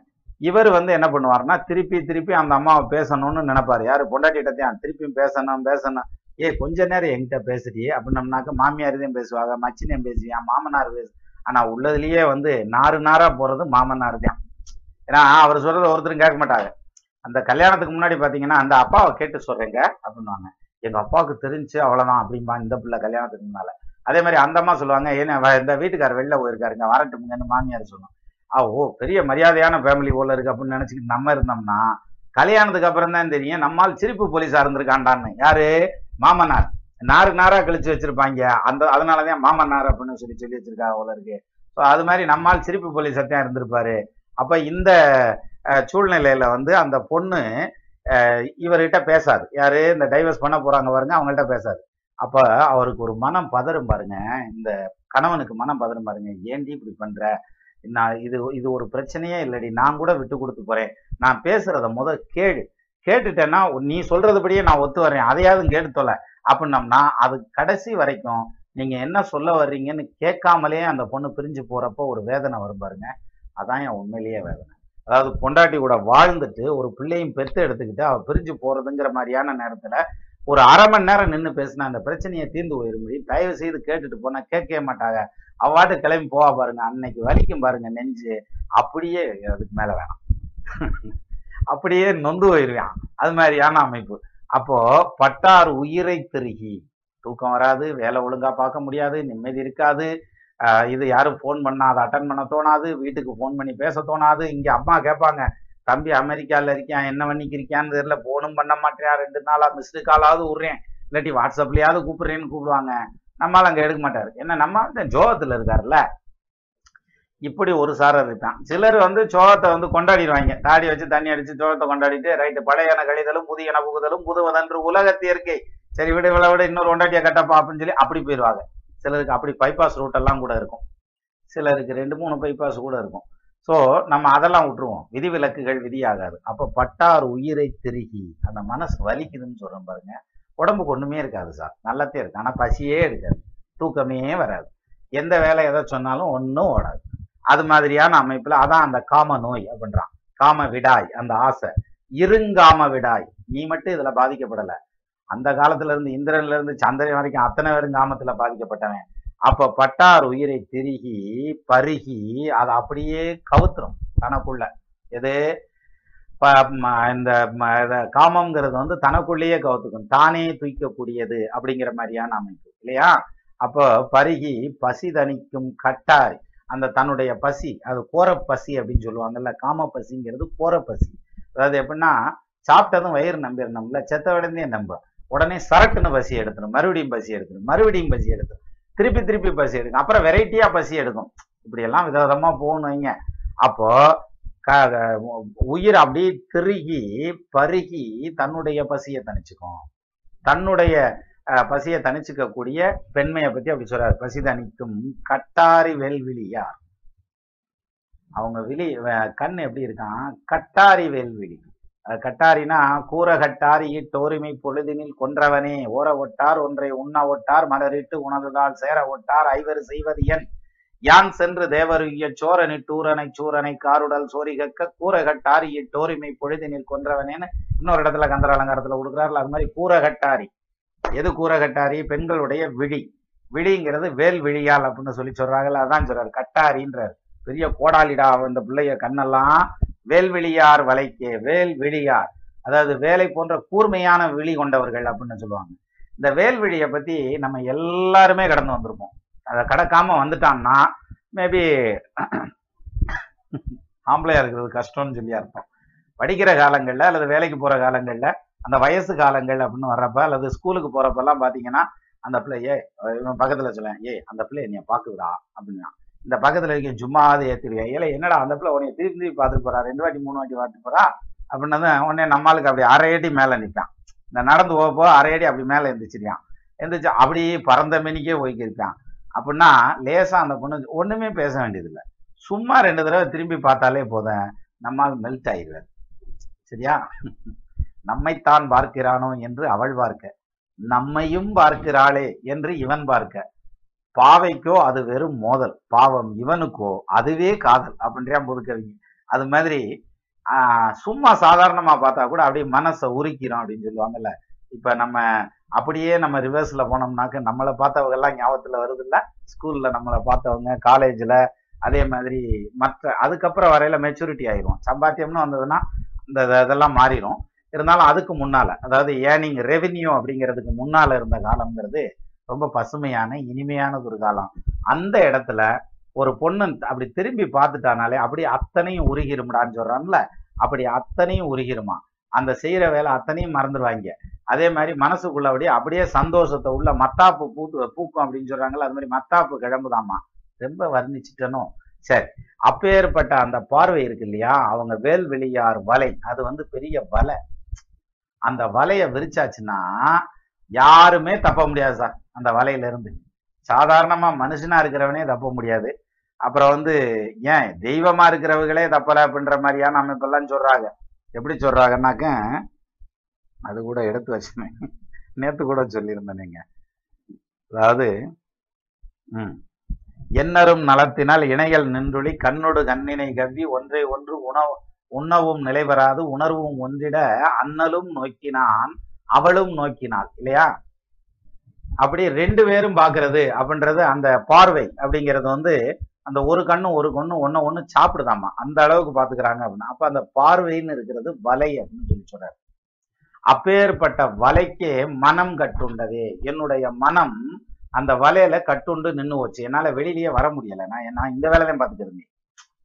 இவர் வந்து என்ன பண்ணுவாருன்னா திருப்பி திருப்பி அந்த அம்மாவை பேசணும்னு நினைப்பாரு. யாரு பொண்டாட்டிகிட்டத்தையும் திருப்பியும் பேசணும் பேசணும். ஏ கொஞ்ச நேரம் எங்கிட்ட பேசுறியே அப்படின்னம்னாக்க மாமியார் பேசுவாங்க மச்சினையும் பேசுவியான் மாமனார் பேசு. ஆனா உள்ளதுலயே வந்து நாறு நாரா போறது மாமனார் தான் ஏன்னா அவர் சொல்றது ஒருத்தரும் கேட்க மாட்டாங்க. அந்த கல்யாணத்துக்கு முன்னாடி பாத்தீங்கன்னா அந்த அப்பாவை கேட்டு சொல்றேங்க அப்படின்னுவாங்க. எங்க அப்பாவுக்கு தெரிஞ்சு அவ்வளவுதான் அப்படிம்பா இந்த பிள்ளை கல்யாணத்துக்கு முன்னால. அதே மாதிரி அந்த அம்மா சொல்லுவாங்க ஏன்னா வ- இந்த வீட்டுக்காரர் வெளில போயிருக்காருங்க வரட்டுமுங்கன்னு மாமியார் சொன்னோம். ஆ ஓ பெரிய மரியாதையான ஃபேமிலி போல இருக்கு அப்படின்னு நினைச்சுக்கிட்டு நம்ம இருந்தோம்னா கல்யாணத்துக்கு அப்புறம் தான் தெரியும் நம்மால் சிரிப்பு போலீஸா இருந்திருக்காண்டான்னு. யாரு? மாமனார். நாறு நாரா கழிச்சு வச்சிருப்பாங்க. அந்த அதனாலதான் மாமனார் அப்படின்னு சொல்லி சொல்லி வச்சிருக்காங்க போல இருக்கு. ஸோ அது மாதிரி நம்மால் சிரிப்பு போலீஸ் தான் இருந்திருப்பாரு. அப்ப இந்த சூழ்நிலையில் சூழ்நிலையில வந்து அந்த பொண்ணு இவர்கிட்ட பேசாது. யாரு? இந்த டைவர்ஸ் பண்ண போறாங்க பாருங்க அவங்கள்ட்ட பேசாது. அப்ப அவருக்கு ஒரு மனம் பதறும் பாருங்க. இந்த கணவனுக்கு மனம் பதறும் பாருங்க. ஏன்டி இப்படி பண்ற? நான் இது இது ஒரு பிரச்சனையே இல்லடி. நான் கூட விட்டு கொடுத்து போறேன். நான் பேசுறத முத கேடு கேட்டுட்டேன்னா நீ சொல்றதுபடியே நான் ஒத்து வரேன் அதையாவது கேட்டு தொலை அப்படின்னம்னா அது கடைசி வரைக்கும் நீங்க என்ன சொல்ல வர்றீங்கன்னு கேட்காமலே அந்த பொண்ணு பிரிஞ்சு போறப்போ ஒரு வேதனை வரும் பாருங்க. அதான் என் உண்மையிலேயே வேதனை. அதாவது பொண்டாட்டி கூட வாழ்ந்துட்டு ஒரு பிள்ளையும் பெத்து எடுத்துக்கிட்டு அவ பிரிஞ்சு போறதுங்கிற மாதிரியான நேரத்துல ஒரு அரை மணி நேரம் நின்று பேசினா அந்த பிரச்சனையை தீர்ந்து போயிரும்படி தயவு செய்து கேட்டுட்டு போனா கேட்கவே மாட்டாங்க. அவ்வாட்டு கிளம்பி போவா பாருங்க. அன்னைக்கு வலிக்கும் பாருங்க நெஞ்சு. அப்படியே அதுக்கு மேல வேணாம். அப்படியே நொந்து போயிருவான். அது மாதிரியான அமைப்பு. அப்போ பட்டார் உயிரை திருகி. தூக்கம் வராது வேலை ஒழுங்கா பார்க்க முடியாது நிம்மதி இருக்காது. இது யாரும் ஃபோன் பண்ணாது அட்டன் பண்ண தோணாது வீட்டுக்கு ஃபோன் பண்ணி பேச தோணாது. இங்க அம்மா கேட்பாங்க தம்பி அமெரிக்கால இருக்கியான் என்ன பண்ணிக்கிறியான்னு தெரியல. போனும் பண்ண மாட்டேன் ரெண்டு நாளா மிஸ்டு காலாவது விட்றேன். இல்லாட்டி வாட்ஸ்அப்லயாவது கூப்பிடுறேன்னு கூப்பிடுவாங்க. நம்மளால அங்க எடுக்க மாட்டாரு. என்ன நம்ம ஜோகத்தில் ஜோகத்துல இருக்காருல்ல. இப்படி ஒரு சாரர் இருப்பான் சிலர் வந்து சோகத்தை வந்து கொண்டாடிடுவாங்க. தாடி வச்சு தண்ணி அடிச்சு சோகத்தை கொண்டாடிட்டு ரைட்டு பழையன கழிதலும் புதியன புகுதலும் புதுவதன்று உலகத்து சரி விட விட விட இன்னொரு ஒண்டாட்டியா கட்டப்பா அப்படின்னு சொல்லி அப்படி போயிடுவாங்க சிலருக்கு அப்படி பைபாஸ் ரூட் எல்லாம் கூட இருக்கும். சிலருக்கு ரெண்டு மூணு பைபாஸ் கூட இருக்கும். ஸோ நம்ம அதெல்லாம் விட்டுருவோம். விதிவிலக்குகள் விதியாகாது. அப்போ பட்டார் உயிரை திருகி அந்த மனசு வலிக்குதுன்னு சொல்றேன் பாருங்க. உடம்புக்கு ஒண்ணுமே இருக்காது சார். நல்லத்தே இருக்கு. ஆனா பசியே இருக்காது தூக்கமே வராது. எந்த வேலை எதை சொன்னாலும் ஒன்றும் ஓடாது. அது மாதிரியான அமைப்புல அதான் அந்த காம நோய் அப்படின்றான். காம விடாய் அந்த ஆசை. இருங்காம விடாய். நீ மட்டும் இதுல பாதிக்கப்படல. அந்த காலத்துல இருந்து இந்திரன்ல இருந்து சந்திரன் வரைக்கும் அத்தனை பேரும் காமத்துல பாதிக்கப்பட்டவன். அப்ப பட்டார் உயிரை திருகி பருகி அதை அப்படியே கவுத்துரும் தனக்குள்ள. எது? ப- ம- இந்த ம- காமம்ங்கிறது வந்து தனக்குள்ளேயே கவுத்துக்கும். தானே தூக்கக்கூடியது அப்படிங்கிற மாதிரியான அமைப்பு இல்லையா? அப்போ பருகி பசி தணிக்கும் கட்டார் அந்த தன்னுடைய பசி அது கோர பசி அப்படின்னு சொல்லுவாங்கல்ல காம பசிங்கிறது கோர பசி அதாவது எப்படின்னா சாப்பிட்டதும் வயிறு நம்பிடணும்ல செத்த உடனே நம்ப உடனே சரக்குன்னு பசி எடுத்துடும் மறுபடியும் பசி எடுத்துடும் மறுபடியும் பசி எடுத்துடும் திருப்பி திருப்பி பசி எடுக்கும். அப்புறம் வெரைட்டியா பசி எடுக்கும். இப்படி எல்லாம் விதவிதமா போகணும் வைங்க. அப்போ உயிர் அப்படியே திருகி பருகி தன்னுடைய பசியை தணிச்சுக்கும். தன்னுடைய அஹ், பசியை தணிச்சுக்க கூடிய பெண்மையை பத்தி அப்படி சொல்றாரு. பசி தணிக்கும் கட்டாரி வேல்விழியார். அவங்க விழி கண் எப்படி இருக்கான்? கட்டாரி வேல்விழி. கட்டாரினா கூற கட்டாரி இட்டோருமை பொழுதினில் கொன்றவனே. ஓர ஒட்டார் ஒன்றை உண்ண ஒட்டார் மலரிட்டு உணர்ந்தால் சேர ஒட்டார் ஐவர் செய்வது என். யான் சென்று தேவருகிய சோரனி டூரனை சூரனை காருடல் சோரி சோரிகக்க கூரகட்டாரி இட்டோருமை பொழுதினில் கொன்றவனேன்னு இன்னொரு இடத்துல கந்தர அலங்காரத்துல கொடுக்குறாருல அது மாதிரி கூரகட்டாரி எது கூரகட்டாரி பெண்களுடைய விழி. விழிங்கிறது வேல் விழியால் அப்படின்னு சொல்லி சொல்றாங்கல்ல அதான் சொல்றாரு. கட்டாரின்றார். பெரிய கோடாலிடா அந்த பிள்ளைய கண்ணெல்லாம் வேல்விழியார் வலைக்கே வேல்விழியார் அதாவது வேலை போன்ற கூர்மையான விழி கொண்டவர்கள் அப்படின்னு சொல்லுவாங்க. இந்த வேல்விழியை பத்தி நம்ம எல்லாருமே கடந்து வந்திருப்போம். அதை கடக்காம வந்துட்டான்னா மேபி ஆம்பளையா இருக்கிறது கஷ்டம்னு சொல்லி அர்த்தம். படிக்கிற காலங்கள்ல அல்லது வேலைக்கு போற காலங்கள்ல அந்த வயசு காலங்கள் அப்படின்னு வர்றப்ப அல்லது ஸ்கூலுக்கு போறப்பெல்லாம் பாத்தீங்கன்னா அந்த பிள்ளை ஏ இவன் பக்கத்துல சொல்லுவேன் ஏய் அந்த பிள்ளைய நீ பாக்குதுடா அப்படின்னா. இந்த பக்கத்துல இருக்க சும்மாவது ஏத்திருவேன் ஏல என்னடா அந்த பிள்ளை உன்னைய திருப்பி திருப்பி பார்த்துட்டு போறா? ரெண்டு வாட்டி மூணு வாட்டி பார்த்துட்டு போறா? அப்படின்னது உடனே நம்மளுக்கு அப்படி அரை அடி மேல நிற்பான் இந்த நடந்து போக போக அரை அடி அப்படி மேல எந்திரிச்சிருக்கான். எந்திரிச்சு அப்படி பறந்த மெனிக்கே போய்க்கிருக்கான் அப்படின்னா லேசா அந்த பொண்ணு ஒண்ணுமே பேச வேண்டியதில்லை. சும்மா ரெண்டு தடவை திரும்பி பார்த்தாலே போதும். நம்மால் மெல்ட் ஆயிடுவார். சரியா? நம்மைத்தான் பார்க்கிறானோ என்று அவள் பார்க்க. நம்மையும் பார்க்கிறாளே என்று இவன் பார்க்க. பாவைக்கோ அது வெறும் மோதல். பாவம் இவனுக்கோ அதுவே காதல் அப்படின்றியா புதுக்கவிங்க அது மாதிரி சும்மா சாதாரணமா பார்த்தா கூட அப்படியே மனசை உரிக்கிறோம் அப்படின்னு சொல்லுவாங்கல்ல. இப்ப நம்ம அப்படியே நம்ம ரிவர்ஸ்ல போனோம்னாக்க நம்மளை பார்த்தவங்க எல்லாம் ஞாபகத்துல வருது இல்ல ஸ்கூல்ல நம்மளை பார்த்தவங்க காலேஜ்ல அதே மாதிரி மற்ற அதுக்கப்புறம் வரையில மெச்சூரிட்டி ஆயிரும். சம்பாத்தியம்னு வந்ததுன்னா இந்த இதெல்லாம் மாறிடும் இருந்தாலும் அதுக்கு முன்னால அதாவது ஏர்னிங் ரெவென்யூ அப்படிங்கிறதுக்கு முன்னால இருந்த காலம்ங்கிறது ரொம்ப பசுமையான இனிமையானது ஒரு காலம். அந்த இடத்துல ஒரு பொண்ணு அப்படி திரும்பி பார்த்துட்டானாலே அப்படி அத்தனையும் உருகிரும்டான்னு சொல்றான்ல அப்படி அத்தனையும் உருகிருமா. அந்த செய்யற வேலை அத்தனையும் மறந்துடுவாங்க அதே மாதிரி மனசுக்குள்ள அப்படியே அப்படியே சந்தோஷத்தை உள்ள மத்தாப்பு பூத்து பூக்கும் அப்படின்னு சொல்றாங்கல்ல அது மாதிரி மத்தாப்பு கிழம்புதாம்மா ரொம்ப வர்ணிச்சுட்டனும் சரி அப்பேற்பட்ட அந்த பார்வை இருக்கு இல்லையா? அவங்க வேல்வெளியார் வலை அது வந்து பெரிய வலை. அந்த வலைய விரிச்சாச்சுன்னா யாருமே தப்ப முடியாது சார் அந்த வலையில இருந்து. சாதாரணமா மனுஷனா இருக்கிறவனே தப்ப முடியாது. அப்புறம் வந்து ஏன் தெய்வமா இருக்கிறவங்களே தப்பல அப்படின்ற மாதிரியான அமைப்பெல்லாம் சொல்றாங்க. எப்படி சொல்றாங்கன்னாக்க அது கூட எடுத்து வச்சுனேன் நேத்து கூட சொல்லியிருந்தேன் நீங்க. அதாவது ம் எண்ணரும் நலத்தினால் இணைகள் நின்றுளி கண்ணோடு கண்ணினை கவ்வி ஒன்றை ஒன்று உணவு உண்ணவும் நிலைபெறாது உணர்வும் ஒன்றிட அன்னலும் நோக்கினான். அவளும் நோக்கினாள் இல்லையா? அப்படி ரெண்டு பேரும் பாக்குறது அப்படின்றது அந்த பார்வை அப்படிங்கிறது வந்து அந்த ஒரு கண்ணும் ஒரு கண்ணும் ஒன்னு ஒண்ணு சாப்பிடுதாமா? அந்த அளவுக்கு பாத்துக்கிறாங்க அப்படின்னா. அப்ப அந்த பார்வைன்னு இருக்கிறது வலை அப்படின்னு சொல்லி சொல்றாரு. அப்பேற்பட்ட வலைக்கே மனம் கட்டுண்டதே. என்னுடைய மனம் அந்த வலையில கட்டுண்டு நின்னு போச்சு. என்னால வெளியிலயே வர முடியல. நான் நான் இந்த வேலை தான் பார்த்துக்கிருந்தேன்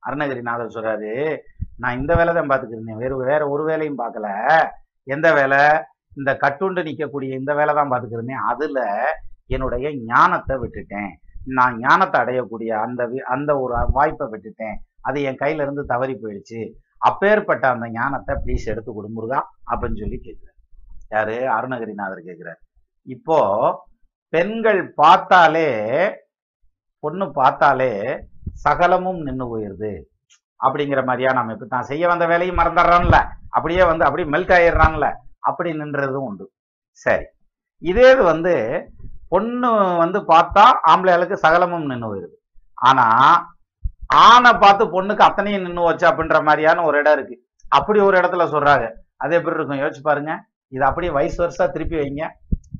அருணகிரிநாதர் சொல்றாரு நான் இந்த வேலை தான் பார்த்துக்கிருந்தேன் வேறு வேற ஒரு வேலையும் பார்க்கல. எந்த வேலை? இந்த கட்டுண்டு நிற்கக்கூடிய இந்த வேலை தான் பார்த்துக்கிருந்தேன் அதில் என்னுடைய ஞானத்தை விட்டுட்டேன். நான் ஞானத்தை அடையக்கூடிய அந்த வி- அந்த ஒரு வாய்ப்பை விட்டுட்டேன். அது என் கையிலேருந்து தவறி போயிடுச்சு. அப்பேற்பட்ட அந்த ஞானத்தை ப்ளீஸ் எடுத்து கொடு முருகா அப்படின்னு சொல்லி கேட்குறாரு யாரு? அருணகிரிநாதர் கேட்குறாரு இப்போ பெண்கள் பார்த்தாலே பொண்ணு பார்த்தாலே சகலமும் நின்று போயிடுது அப்படிங்கிற மாதிரியான அமைப்பு தான் செய்ய வந்த வேலையும் மறந்துடுறான்ல. அப்படியே வந்து அப்படியே மெல்ட் ஆயிடுறான்ல. அப்படி நின்றதும் உண்டு. சரி. இதே இது வந்து பொண்ணு வந்து பார்த்தா ஆம்பளைகளுக்கு சகலமும் நின்று போயிருது. ஆனா ஆணை பார்த்து பொண்ணுக்கு அத்தனையும் நின்று வச்சு அப்படின்ற மாதிரியான ஒரு இடம் இருக்கு. அப்படி ஒரு இடத்துல சொல்றாங்க. அது எப்படி இருக்கும்? யோசிச்சு பாருங்க. இது அப்படியே வயசு வருஷா திருப்பி வைங்க.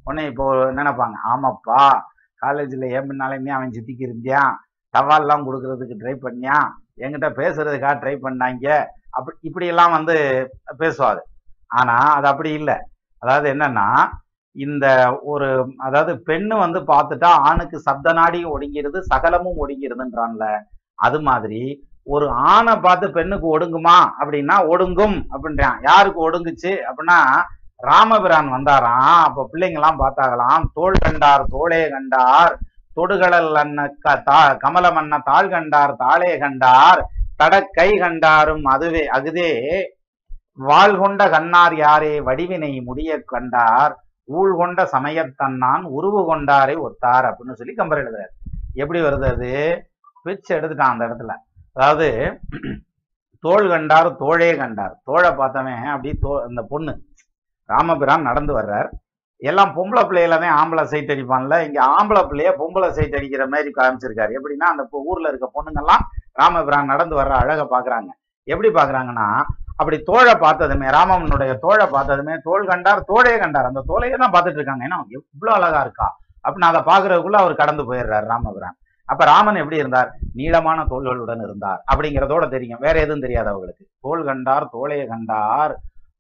உடனே இப்போ நினைப்பாங்க? ஆமாப்பா காலேஜில் ஏன் பின்னாலுமே அவன் சித்திக்கு இருந்தியான் சவால்லாம் கொடுக்கறதுக்கு ட்ரை பண்ணியான் என்கிட்ட பேசுறதுக்காக ட்ரை பண்ணாங்க. அப்படி இப்படியெல்லாம் வந்து பேசுவாங்க ஆனால் அது அப்படி இல்லை. அதாவது என்னன்னா இந்த ஒரு அதாவது பெண்ணு வந்து பார்த்துட்டா ஆணுக்கு சப்த நாடியும் ஒடுங்கிருது சகலமும் ஒடுங்கிருதுன்றான்ல அது மாதிரி ஒரு ஆணை பார்த்து பெண்ணுக்கு ஒடுங்குமா? அப்படின்னா ஒடுங்கும் அப்படின்றான். யாருக்கு ஒடுங்குச்சு? அப்படின்னா ராமபிரான் வந்தாராம். அப்ப பிள்ளைங்கெல்லாம் பார்த்தாங்களாம் தோள் கண்டார் தோளே கண்டார். தொடுகடல் அண்ண தா- கமலம் அன்ன தாள் கண்டார் தாளே கண்டார். தடக்கை கண்டாரும் அதுவே அகுதே வாழ் கொண்ட கண்ணார் யாரே? வடிவினை முடிய கண்டார். ஊழ்கொண்ட சமயத்தன்னான் உருவு கொண்டாரை ஒத்தார் அப்படின்னு சொல்லி கம்பர் எழுதுறாரு. எப்படி வருது அது? பிச்சு எடுத்துட்டான் அந்த இடத்துல. அதாவது தோள் கண்டார் தோழே கண்டார். தோழை பார்த்தவன் அப்படி தோ அந்த பொண்ணு ராமபிரான் நடந்து வர்றார். எல்லாம் பொம்பளை பிள்ளையில தான் ஆம்பளை சைட் அடிப்பான்ல. இங்க ஆம்பளை பிள்ளைய பொம்பளை சைட் அடிக்கிற மாதிரி காமிச்சிருக்காரு. எப்படின்னா அந்த ஊர்ல இருக்க பொண்ணுங்கெல்லாம் ராமபிரான் நடந்து வர்ற அழகை பாக்குறாங்க எப்படி பாக்குறாங்கன்னா அப்படி தோழை பார்த்ததுமே ராமனுடைய தோழை பார்த்ததுமே தோல் கண்டார் தோழையே கண்டார். அந்த தோலையே தான் பார்த்துட்டு இருக்காங்க. ஏன்னா இவ்வளோ அழகா இருக்கா? அப்படின்னு அதை பார்க்கறதுக்குள்ள அவர் கடந்து போயிடுறாரு ராமபுரான். அப்ப ராமன் எப்படி இருந்தார்? நீளமான தோள்களுடன் இருந்தார் அப்படிங்கிறதோட தெரியும். வேற எதுவும் தெரியாது அவங்களுக்கு. தோல் கண்டார் தோளைய கண்டார்.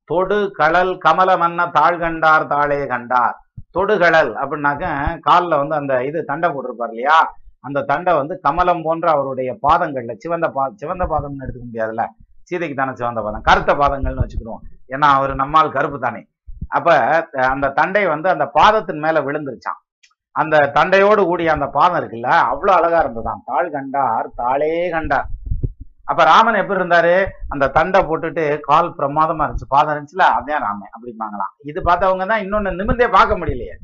தொடு கடல் கமல மன்ன தாழ் கண்டார் தாளே கண்டார். தொடுகடல் அப்படின்னாக்க காலில் வந்து அந்த இது தண்டை போட்டிருப்பார் இல்லையா? அந்த தண்டை வந்து கமலம் போன்ற அவருடைய பாதங்கள்ல சிவந்த பா சிவந்த பாதம்னு எடுத்துக்க முடியாதுல்ல? சீதைக்கு தானே சிவந்த பாதம். கருத்த பாதங்கள்னு வச்சுக்கிடுவோம். ஏன்னா அவர் நம்மால் கருப்பு தானே. அப்ப அந்த தண்டை வந்து அந்த பாதத்தின் மேல விழுந்துருச்சான் அந்த தண்டையோடு கூடிய அந்த பாதம் இருக்குல்ல அவ்வளவு அழகா இருந்ததாம். தாள் கண்டார் தாளே கண்டார். அப்ப ராமன் எப்படி இருந்தாரு? அந்த தண்டை போட்டுட்டு கால் பிரமாதமா இருந்துச்சு. பாதம் இருந்துச்சுல அதான் ராமன் அப்படிம்பாங்களாம். இது பார்த்தவங்க தான் இன்னொன்னு நிமிந்தே பார்க்க முடியலையே.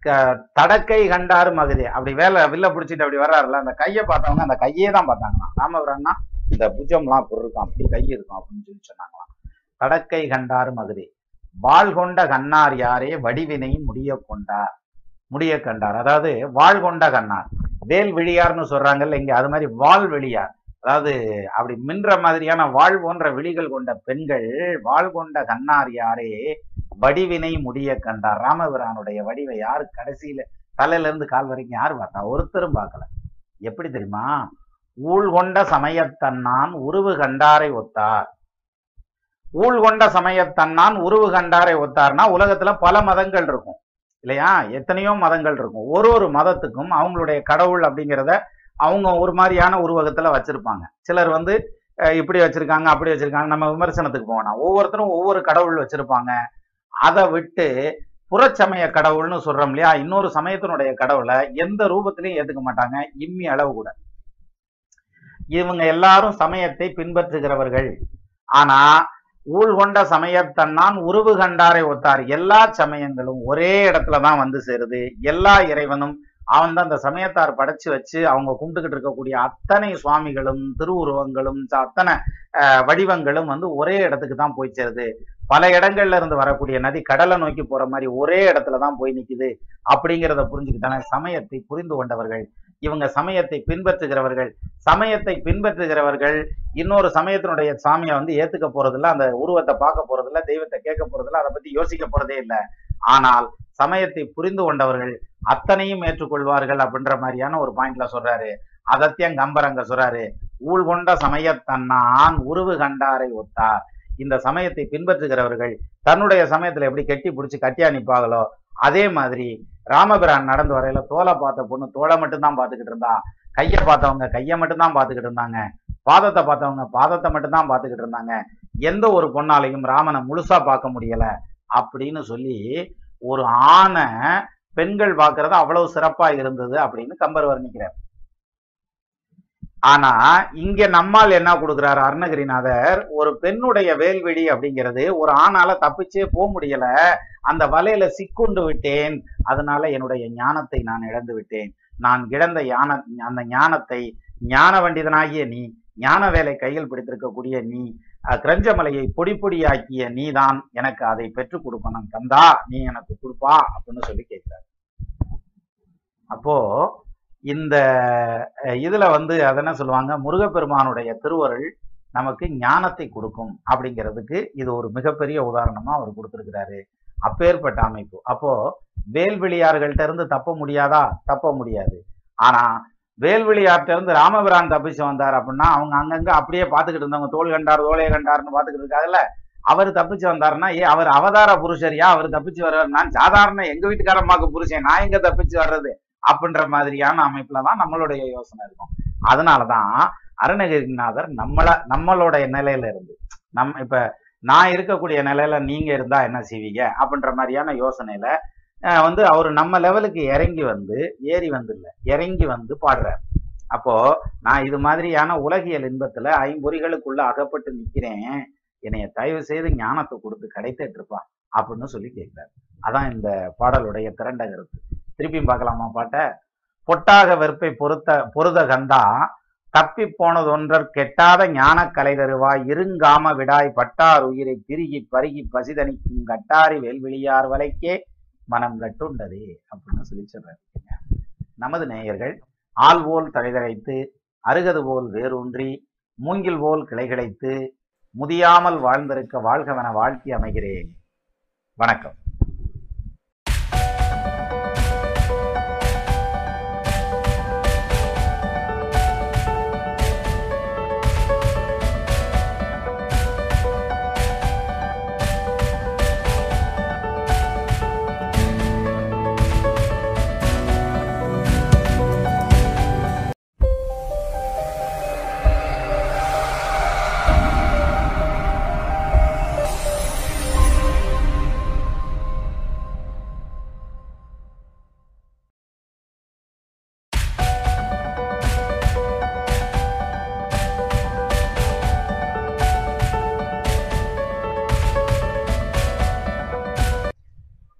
க- தடக்கை கண்டாரு மகுதி அப்படி வேலை வில்ல பிடிச்சிட்டு அப்படி வர்றாருல அந்த கையை பார்த்தவங்க அந்த கையே தான் பார்த்தாங்களாம். ராமபுரம்னா இந்த புஜம்லாம் அப்படி இருக்கும் அப்படி கை இருக்கும் அப்படின்னு சொல்லி சொன்னாங்களாம். தடக்கை கண்டார் மதுரை. வாழ் கொண்ட கண்ணார் யாரே வடிவினை முடிய கொண்டார். முடிய கண்டார். அதாவது வாழ் கொண்ட கண்ணார். வேல் விழியார்னு சொல்றாங்கல்ல இங்க அது மாதிரி வாள் வெளியார். அதாவது அப்படி மின்ற மாதிரியான வாழ் போன்ற விழிகள் கொண்ட பெண்கள் வாழ் கொண்ட கண்ணார் யாரே வடிவினை முடிய கண்டார். ராமபிரானுடைய வடிவை யார் கடைசியில தலையில இருந்து கால் வரைக்கும் யார் பார்த்தா? ஒருத்தரும் பார்க்கல. எப்படி தெரியுமா? ஊழ்கொண்ட சமயத்தன்னான் உருவு கண்டாரை ஒத்தார். ஊழ்கொண்ட சமயத்தன்னான் உருவு கண்டாரை ஒத்தார்னா உலகத்துல பல மதங்கள் இருக்கும். இல்லையா? எத்தனையோ மதங்கள் இருக்கும். ஒரு ஒரு மதத்துக்கும் அவங்களுடைய கடவுள் அப்படிங்கிறத அவங்க ஒரு மாதிரியான உருவகத்துல வச்சிருப்பாங்க. சிலர் வந்து அஹ், இப்படி வச்சிருக்காங்க அப்படி வச்சிருக்காங்க நம்ம விமர்சனத்துக்கு போகணும் ஒவ்வொருத்தரும் ஒவ்வொரு கடவுள் வச்சிருப்பாங்க. அதை விட்டு புறச்சமய கடவுள்னு சொல்றோம் இல்லையா? இன்னொரு சமயத்தினுடைய கடவுளை எந்த ரூபத்திலையும் ஏத்துக்க மாட்டாங்க. இம்மி அளவு கூட. இவங்க எல்லாரும் சமயத்தை பின்பற்றுகிறவர்கள். ஆனா ஊழ் கொண்ட சமயத்தன்னான் உருவு கண்டாரை ஒத்தார். எல்லா சமயங்களும் ஒரே இடத்துல தான் வந்து சேருது. எல்லா இறைவனும் அவன் தான் அந்த சமயத்தார் படைச்சு வச்சு அவங்க கும்பிட்டுக்கிட்டு இருக்கக்கூடிய அத்தனை சுவாமிகளும் திருவுருவங்களும் அத்தனை வடிவங்களும் வந்து ஒரே இடத்துக்கு தான் போய் சேருது. பல இடங்கள்ல இருந்து வரக்கூடிய நதி கடலை நோக்கி போற மாதிரி ஒரே இடத்துல தான் போய் நிக்குது. அப்படிங்கிறத புரிஞ்சுக்கிட்டான சமயத்தை புரிந்து கொண்டவர்கள். இவங்க சமயத்தை பின்பற்றுகிறவர்கள் சமயத்தை பின்பற்றுகிறவர்கள் இன்னொரு சமயத்தினுடைய சாமியை வந்து ஏத்துக்க போறதில்ல அந்த உருவத்தை பார்க்க போறதில்ல தெய்வத்தை கேட்க போறதில்ல அதை பத்தி யோசிக்க போறதே இல்லை. ஆனால் சமயத்தை புரிந்து கொண்டவர்கள் அத்தனையும் ஏற்றுக்கொள்வார்கள் அப்படின்ற மாதிரியான ஒரு பாயிண்ட்ல சொல்றாரு. அதத்தியம் கம்பரங்க சொல்றாரு ஊழ் கொண்ட சமயத்தன்னான் உருவு கண்டாரை ஒத்தார். இந்த சமயத்தை பின்பற்றுகிறவர்கள் தன்னுடைய சமயத்துல எப்படி கெட்டி பிடிச்சி கட்டியா நிப்பாங்களோ அதே மாதிரி ராமபிரான் நடந்து வரையில தோலை பார்த்த பொண்ணு தோலை மட்டும்தான் பார்த்துக்கிட்டு இருந்தா. கையை பார்த்தவங்க கையை மட்டும்தான் பார்த்துக்கிட்டு இருந்தாங்க. பாதத்தை பார்த்தவங்க பாதத்தை மட்டும்தான் பார்த்துக்கிட்டு இருந்தாங்க. எந்த ஒரு பொண்ணாலையும் ராமனை முழுசா பார்க்க முடியல அப்படின்னு சொல்லி ஒரு ஆணை பெண்கள் பார்க்கறது அவ்வளவு சிறப்பா இருந்தது அப்படின்னு கம்பர் வர்ணிக்கிறார். ஆனா இங்க நம்மால் என்ன கொடுக்குறாரு அருணகிரிநாதர்? ஒரு பெண்ணுடைய வேல்வெளி அப்படிங்கிறது ஒரு ஆணால தப்பிச்சே போக முடியல. அந்த வலையில சிக்குண்டு விட்டேன். அதனால என்னுடைய ஞானத்தை நான் இழந்து விட்டேன். நான் இழந்த ஞான அந்த ஞானத்தை ஞான வண்டிதனாகிய நீ ஞான வேலை கையில் பிடித்திருக்கக்கூடிய நீ கிரஞ்சமலையை பொடி பொடியாக்கிய நீதான் எனக்கு அதை பெற்றுக் கொடுக்கணும் கந்தா நீ எனக்கு கொடுப்பா அப்படின்னு சொல்லி கேட்கிறார். அப்போ இந்த இதுல வந்து அதை என்ன சொல்லுவாங்க? முருகப்பெருமானுடைய திருவருள் நமக்கு ஞானத்தை கொடுக்கும் அப்படிங்கிறதுக்கு இது ஒரு மிகப்பெரிய உதாரணமா அவர் கொடுத்துருக்கிறாரு. அப்பேற்பட்ட அமைப்பு. அப்போ வேல்வெளியார்கள்ட்ட இருந்து தப்ப முடியாதா? தப்ப முடியாது. ஆனா வேல்வெளியார்ட்ட இருந்து ராமபிரான் தப்பிச்சு வந்தார் அப்படின்னா அவங்க அங்கங்க அப்படியே பார்த்துக்கிட்டு இருந்தவங்க தோல் கண்டார் தோலையை கண்டார்னு பார்த்துக்கிட்டு இருக்காங்கல்ல? அவர் தப்பிச்சு வந்தாருன்னா ஏ அவர் அவதார புருஷரியா? அவர் தப்பிச்சு வர்றாரு. நான் சாதாரண எங்க வீட்டுக்காரம்மாக்கு புருஷன். நான் எங்க தப்பிச்சு வர்றது? அப்படின்ற மாதிரியான அமைப்புல தான் நம்மளுடைய யோசனை இருக்கும். அதனாலதான் அருணகிரிநாதர் நம்மள நம்மளுடைய நிலையில இருந்து நம் இப்ப நான் இருக்கக்கூடிய நிலையில நீங்க இருந்தா என்ன செய்வீங்க? அப்படின்ற மாதிரியான யோசனையில வந்து அவர் நம்ம லெவலுக்கு இறங்கி வந்து ஏறி வந்து இறங்கி வந்து பாடுறார். அப்போ நான் இது மாதிரியான உலகியல் இன்பத்துல ஐம்பொறிகளுக்குள்ள அகப்பட்டு நிக்கிறேன். என்னைய தயவு செய்து ஞானத்தை கொடுத்து கிடைத்துட்டு இருப்பா அப்படின்னு சொல்லி கேட்கிறார். அதான் இந்த பாடலுடைய திரண்ட கருத்து. திருப்பியும் பார்க்கலாமா பாட்டை? பொட்டாக வெறுப்பை பொருத்த பொருத கந்தா தப்பி போனதொன்றர் கெட்டாத ஞான கலை தருவாய் இருங்காம விடாய் பட்டார் உயிரை திருகி பருகி பசிதனிக்கும் கட்டாரி வேல்விழியார் வலைக்கே மனம் கட்டுண்டது அப்படின்னு சொல்லி சொல்றாரு நமது நேயர்கள் ஆள் போல் தழைதழைத்து அருகது போல் வேரூன்றி மூங்கில் போல் கிளைகிழைத்து முதியாமல் வாழ்ந்திருக்க வாழ்கவென வாழ்த்தி அமைகிறேன். வணக்கம்.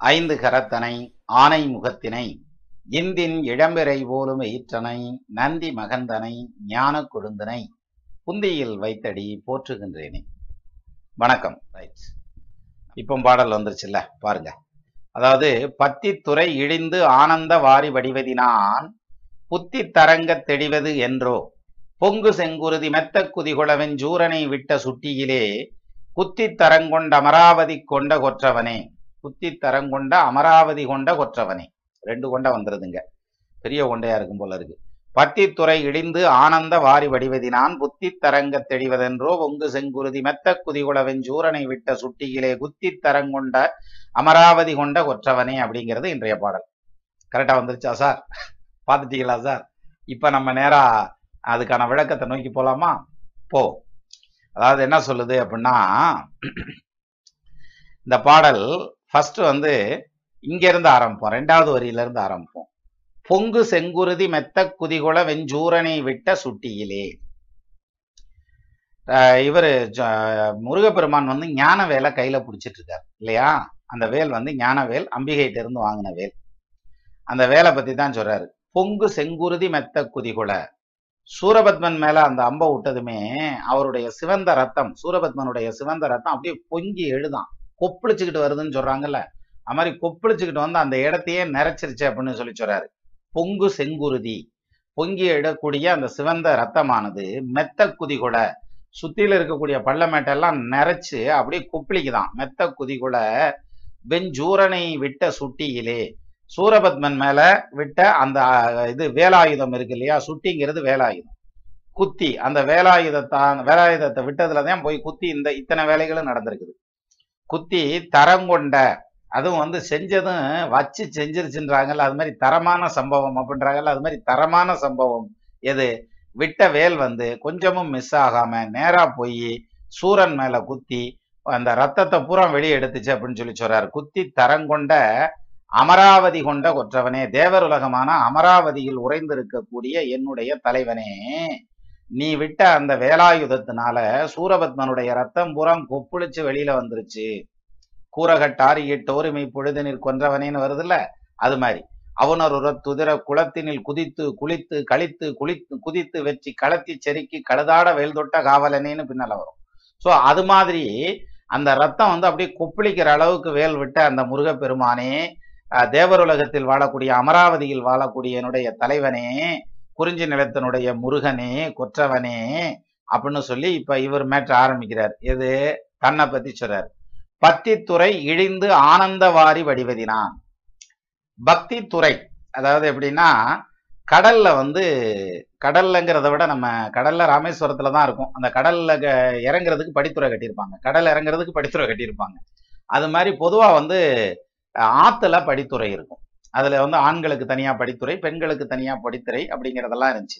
ஐந்து கரத்தனை ஆனை முகத்தினை இந்தின் இளம்பிறை போலும் ஈற்றனை நந்தி மகந்தனை ஞான குழுந்தனை புந்தியில் வைத்தடி போற்றுகின்றேனே. வணக்கம். ரைட்ஸ் இப்போ பாடல் வந்துருச்சுல்ல பாருங்க. அதாவது பத்தி துறை இழிந்து ஆனந்த வாரி வடிவதினான் புத்தி தரங்கத் தெளிவது என்றோ பொங்கு செங்குருதி மெத்த குதிகுளவன் ஜூரனை விட்ட சுட்டியிலே குத்தி தரங்கொண்ட அமராவதி கொண்ட கொற்றவனே. குத்தி தரங்கொண்ட அமராவதி கொண்ட கொற்றவனே. ரெண்டு கொண்ட வந்துருதுங்க. பெரிய கொண்டையா இருக்கும் போல இருக்கு. பத்தித்துறை இடிந்து ஆனந்த வாரி வடிவதினான் புத்தி தரங்க தெளிவதென்றோ ஒங்கு செங்குருதி மெத்த குதிகுளவன் சூரனை விட்ட சுட்டியிலே குத்தி தரங்கொண்ட அமராவதி கொண்ட கொற்றவனே அப்படிங்கிறது இன்றைய பாடல். கரெக்டா வந்துருச்சா சார்? பார்த்துட்டீங்களா சார்? இப்ப நம்ம நேரா அதுக்கான விளக்கத்தை நோக்கி போலாமா? போ. அதாவது என்ன சொல்லுது அப்படின்னா இந்த பாடல் ஃபர்ஸ்ட் வந்து இங்க இருந்து ஆரம்பிப்போம். ரெண்டாவது வரியில இருந்து ஆரம்பிப்போம். பொங்கு செங்குருதி மெத்த குதிகுல வெஞ்சூரனை விட்ட சுட்டியிலே. இவர் இவரு ஜ- முருகப்பெருமான் வந்து ஞான வேலை கையில பிடிச்சிட்டு இருக்காரு இல்லையா? அந்த வேல் வந்து ஞானவேல் அம்பிகைட்ட இருந்து வாங்கின வேல். அந்த வேலை பத்தி தான் சொல்றாரு. பொங்கு செங்குருதி மெத்த குதிகுல சூரபத்மன் மேல அந்த அம்பை விட்டதுமே அவருடைய சிவந்த ரத்தம் சூரபத்மனுடைய சிவந்த ரத்தம் அப்படியே பொங்கி எழுதான். கொப்பளிச்சுக்கிட்டு வருதுன்னு சொல்றாங்கல்ல. அது மாதிரி கொப்பளிச்சுக்கிட்டு வந்து அந்த இடத்தையே நிறைச்சிருச்சு அப்படின்னு சொல்லி சொல்றாரு. பொங்கு செங்குருதி. பொங்கி இடக்கூடிய அந்த சிவந்த ரத்தமானது மெத்த குதிகுல சுத்தியில இருக்கக்கூடிய பள்ளமேட்டெல்லாம் நிறைச்சு அப்படியே கொப்பளிக்குதான். மெத்த குதிகுல வெஞ்சூரனை விட்ட சுட்டியிலே. சூரபத்மன் மேல விட்ட அந்த இது வேலாயுதம் இருக்கு இல்லையா? சுட்டிங்கிறது வேலாயுதம். குத்தி அந்த வேலாயுதத்தான் வேலாயுதத்தை விட்டதுல தான் போய் குத்தி இந்த இத்தனை வேலைகளும் நடந்திருக்குது. குத்தி தரங்கொண்ட அதுவும் வந்து செஞ்சதும் வச்சு செஞ்சிருச்சுன்றாங்கல்ல அது மாதிரி தரமான சம்பவம் அப்படின்றாங்கல்ல அது மாதிரி தரமான சம்பவம் எது? விட்ட வேல் வந்து கொஞ்சமும் மிஸ் ஆகாம நேரா போய் சூரன் மேல குத்தி அந்த ரத்தத்தை பூரா வெளியே எடுத்துச்சு அப்படின்னு சொல்லி சொல்றாரு. குத்தி தரங்கொண்ட அமராவதி கொண்ட கொற்றவனே தேவர் உலகமான அமராவதியில் உறைந்திருக்கக்கூடிய என்னுடைய தலைவனே. நீ விட்ட அந்த வேலாயுதத்தினால சூரபத்மனுடைய ரத்தம் புறம் கொப்புளிச்சு வெளியில வந்துருச்சு. கூறகட்டாரியிட்டோருமை பொழுதினில் கொன்றவனேன்னு வருதுல்ல? அது மாதிரி. அவனருற துதிர குளத்தினில் குதித்து குளித்து கழித்து குளித்து குதித்து வச்சு களத்தி செருக்கி கழுதாட வெயில் தொட்ட காவலனேன்னு பின்னால வரும். ஸோ அது மாதிரி அந்த ரத்தம் வந்து அப்படியே கொப்பளிக்கிற அளவுக்கு வேல் விட்ட அந்த முருகப்பெருமானே தேவருலகத்தில் வாழக்கூடிய அமராவதியில் வாழக்கூடிய என்னுடைய தலைவனே குறிஞ்சி நிலத்தினுடைய முருகனே கொற்றவனே அப்படின்னு சொல்லி இப்ப இவர் மேட்ரு ஆரம்பிக்கிறார். எது? தன்னை பத்தி சொல்றார். பத்தித்துறை இழிந்து ஆனந்தவாரி வடிவதினான். பக்தி துறை அதாவது எப்படின்னா கடல்ல வந்து கடல்லங்கிறத விட நம்ம கடல்ல ராமேஸ்வரத்துல தான் இருக்கும். அந்த கடல்ல க- இறங்குறதுக்கு படித்துறை கட்டியிருப்பாங்க. கடல் இறங்குறதுக்கு படித்துறை கட்டியிருப்பாங்க. அது மாதிரி பொதுவா வந்து ஆத்துல படித்துறை இருக்கும். அதில் வந்து ஆண்களுக்கு தனியாக படித்துறை பெண்களுக்கு தனியாக படித்துறை அப்படிங்கிறதெல்லாம் இருந்துச்சு.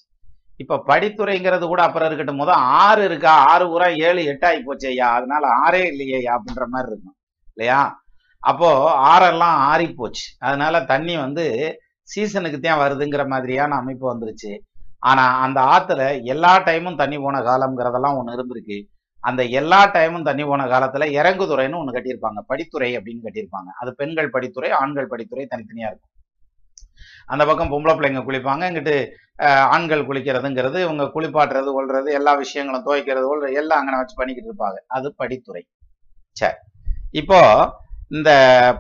இப்போ படித்துறைங்கிறது கூட அப்புறம் இருக்கட்டும் போது ஆறு இருக்கா? ஆறு ஊரா? ஏழு எட்டு ஆகி போச்சு ஐயா. அதனால ஆறே இல்லையே அப்படின்ற மாதிரி இருக்கும். இல்லையா? அப்போ ஆறெல்லாம் ஆறி போச்சு. அதனால தண்ணி வந்து சீசனுக்கு தான் வருதுங்கிற மாதிரியான அமைப்பு வந்துருச்சு. ஆனா அந்த ஆத்துல எல்லா டைமும் தண்ணி போன காலம்ங்கிறதெல்லாம் ஒன்று இருந்திருக்கு. அந்த எல்லா டைமும் தண்ணி போன காலத்துல இறங்குதுறைன்னு ஒண்ணு கட்டியிருப்பாங்க. படித்துறை அப்படின்னு கட்டியிருப்பாங்க. அது பெண்கள் படித்துறை ஆண்கள் படித்துறை தனித்தனியா இருக்கும். அந்த பக்கம் பொம்பளை பிள்ளைங்க குளிப்பாங்க. இங்கிட்டு ஆண்கள் குளிக்கிறதுங்கிறது இவங்க குளிப்பாட்டுறது கொள்றது எல்லா விஷயங்களும் துவைக்கிறது கொள்றது எல்லாம் அங்கே வச்சு பண்ணிக்கிட்டு இருப்பாங்க. அது படித்துறை. சரி. இப்போ இந்த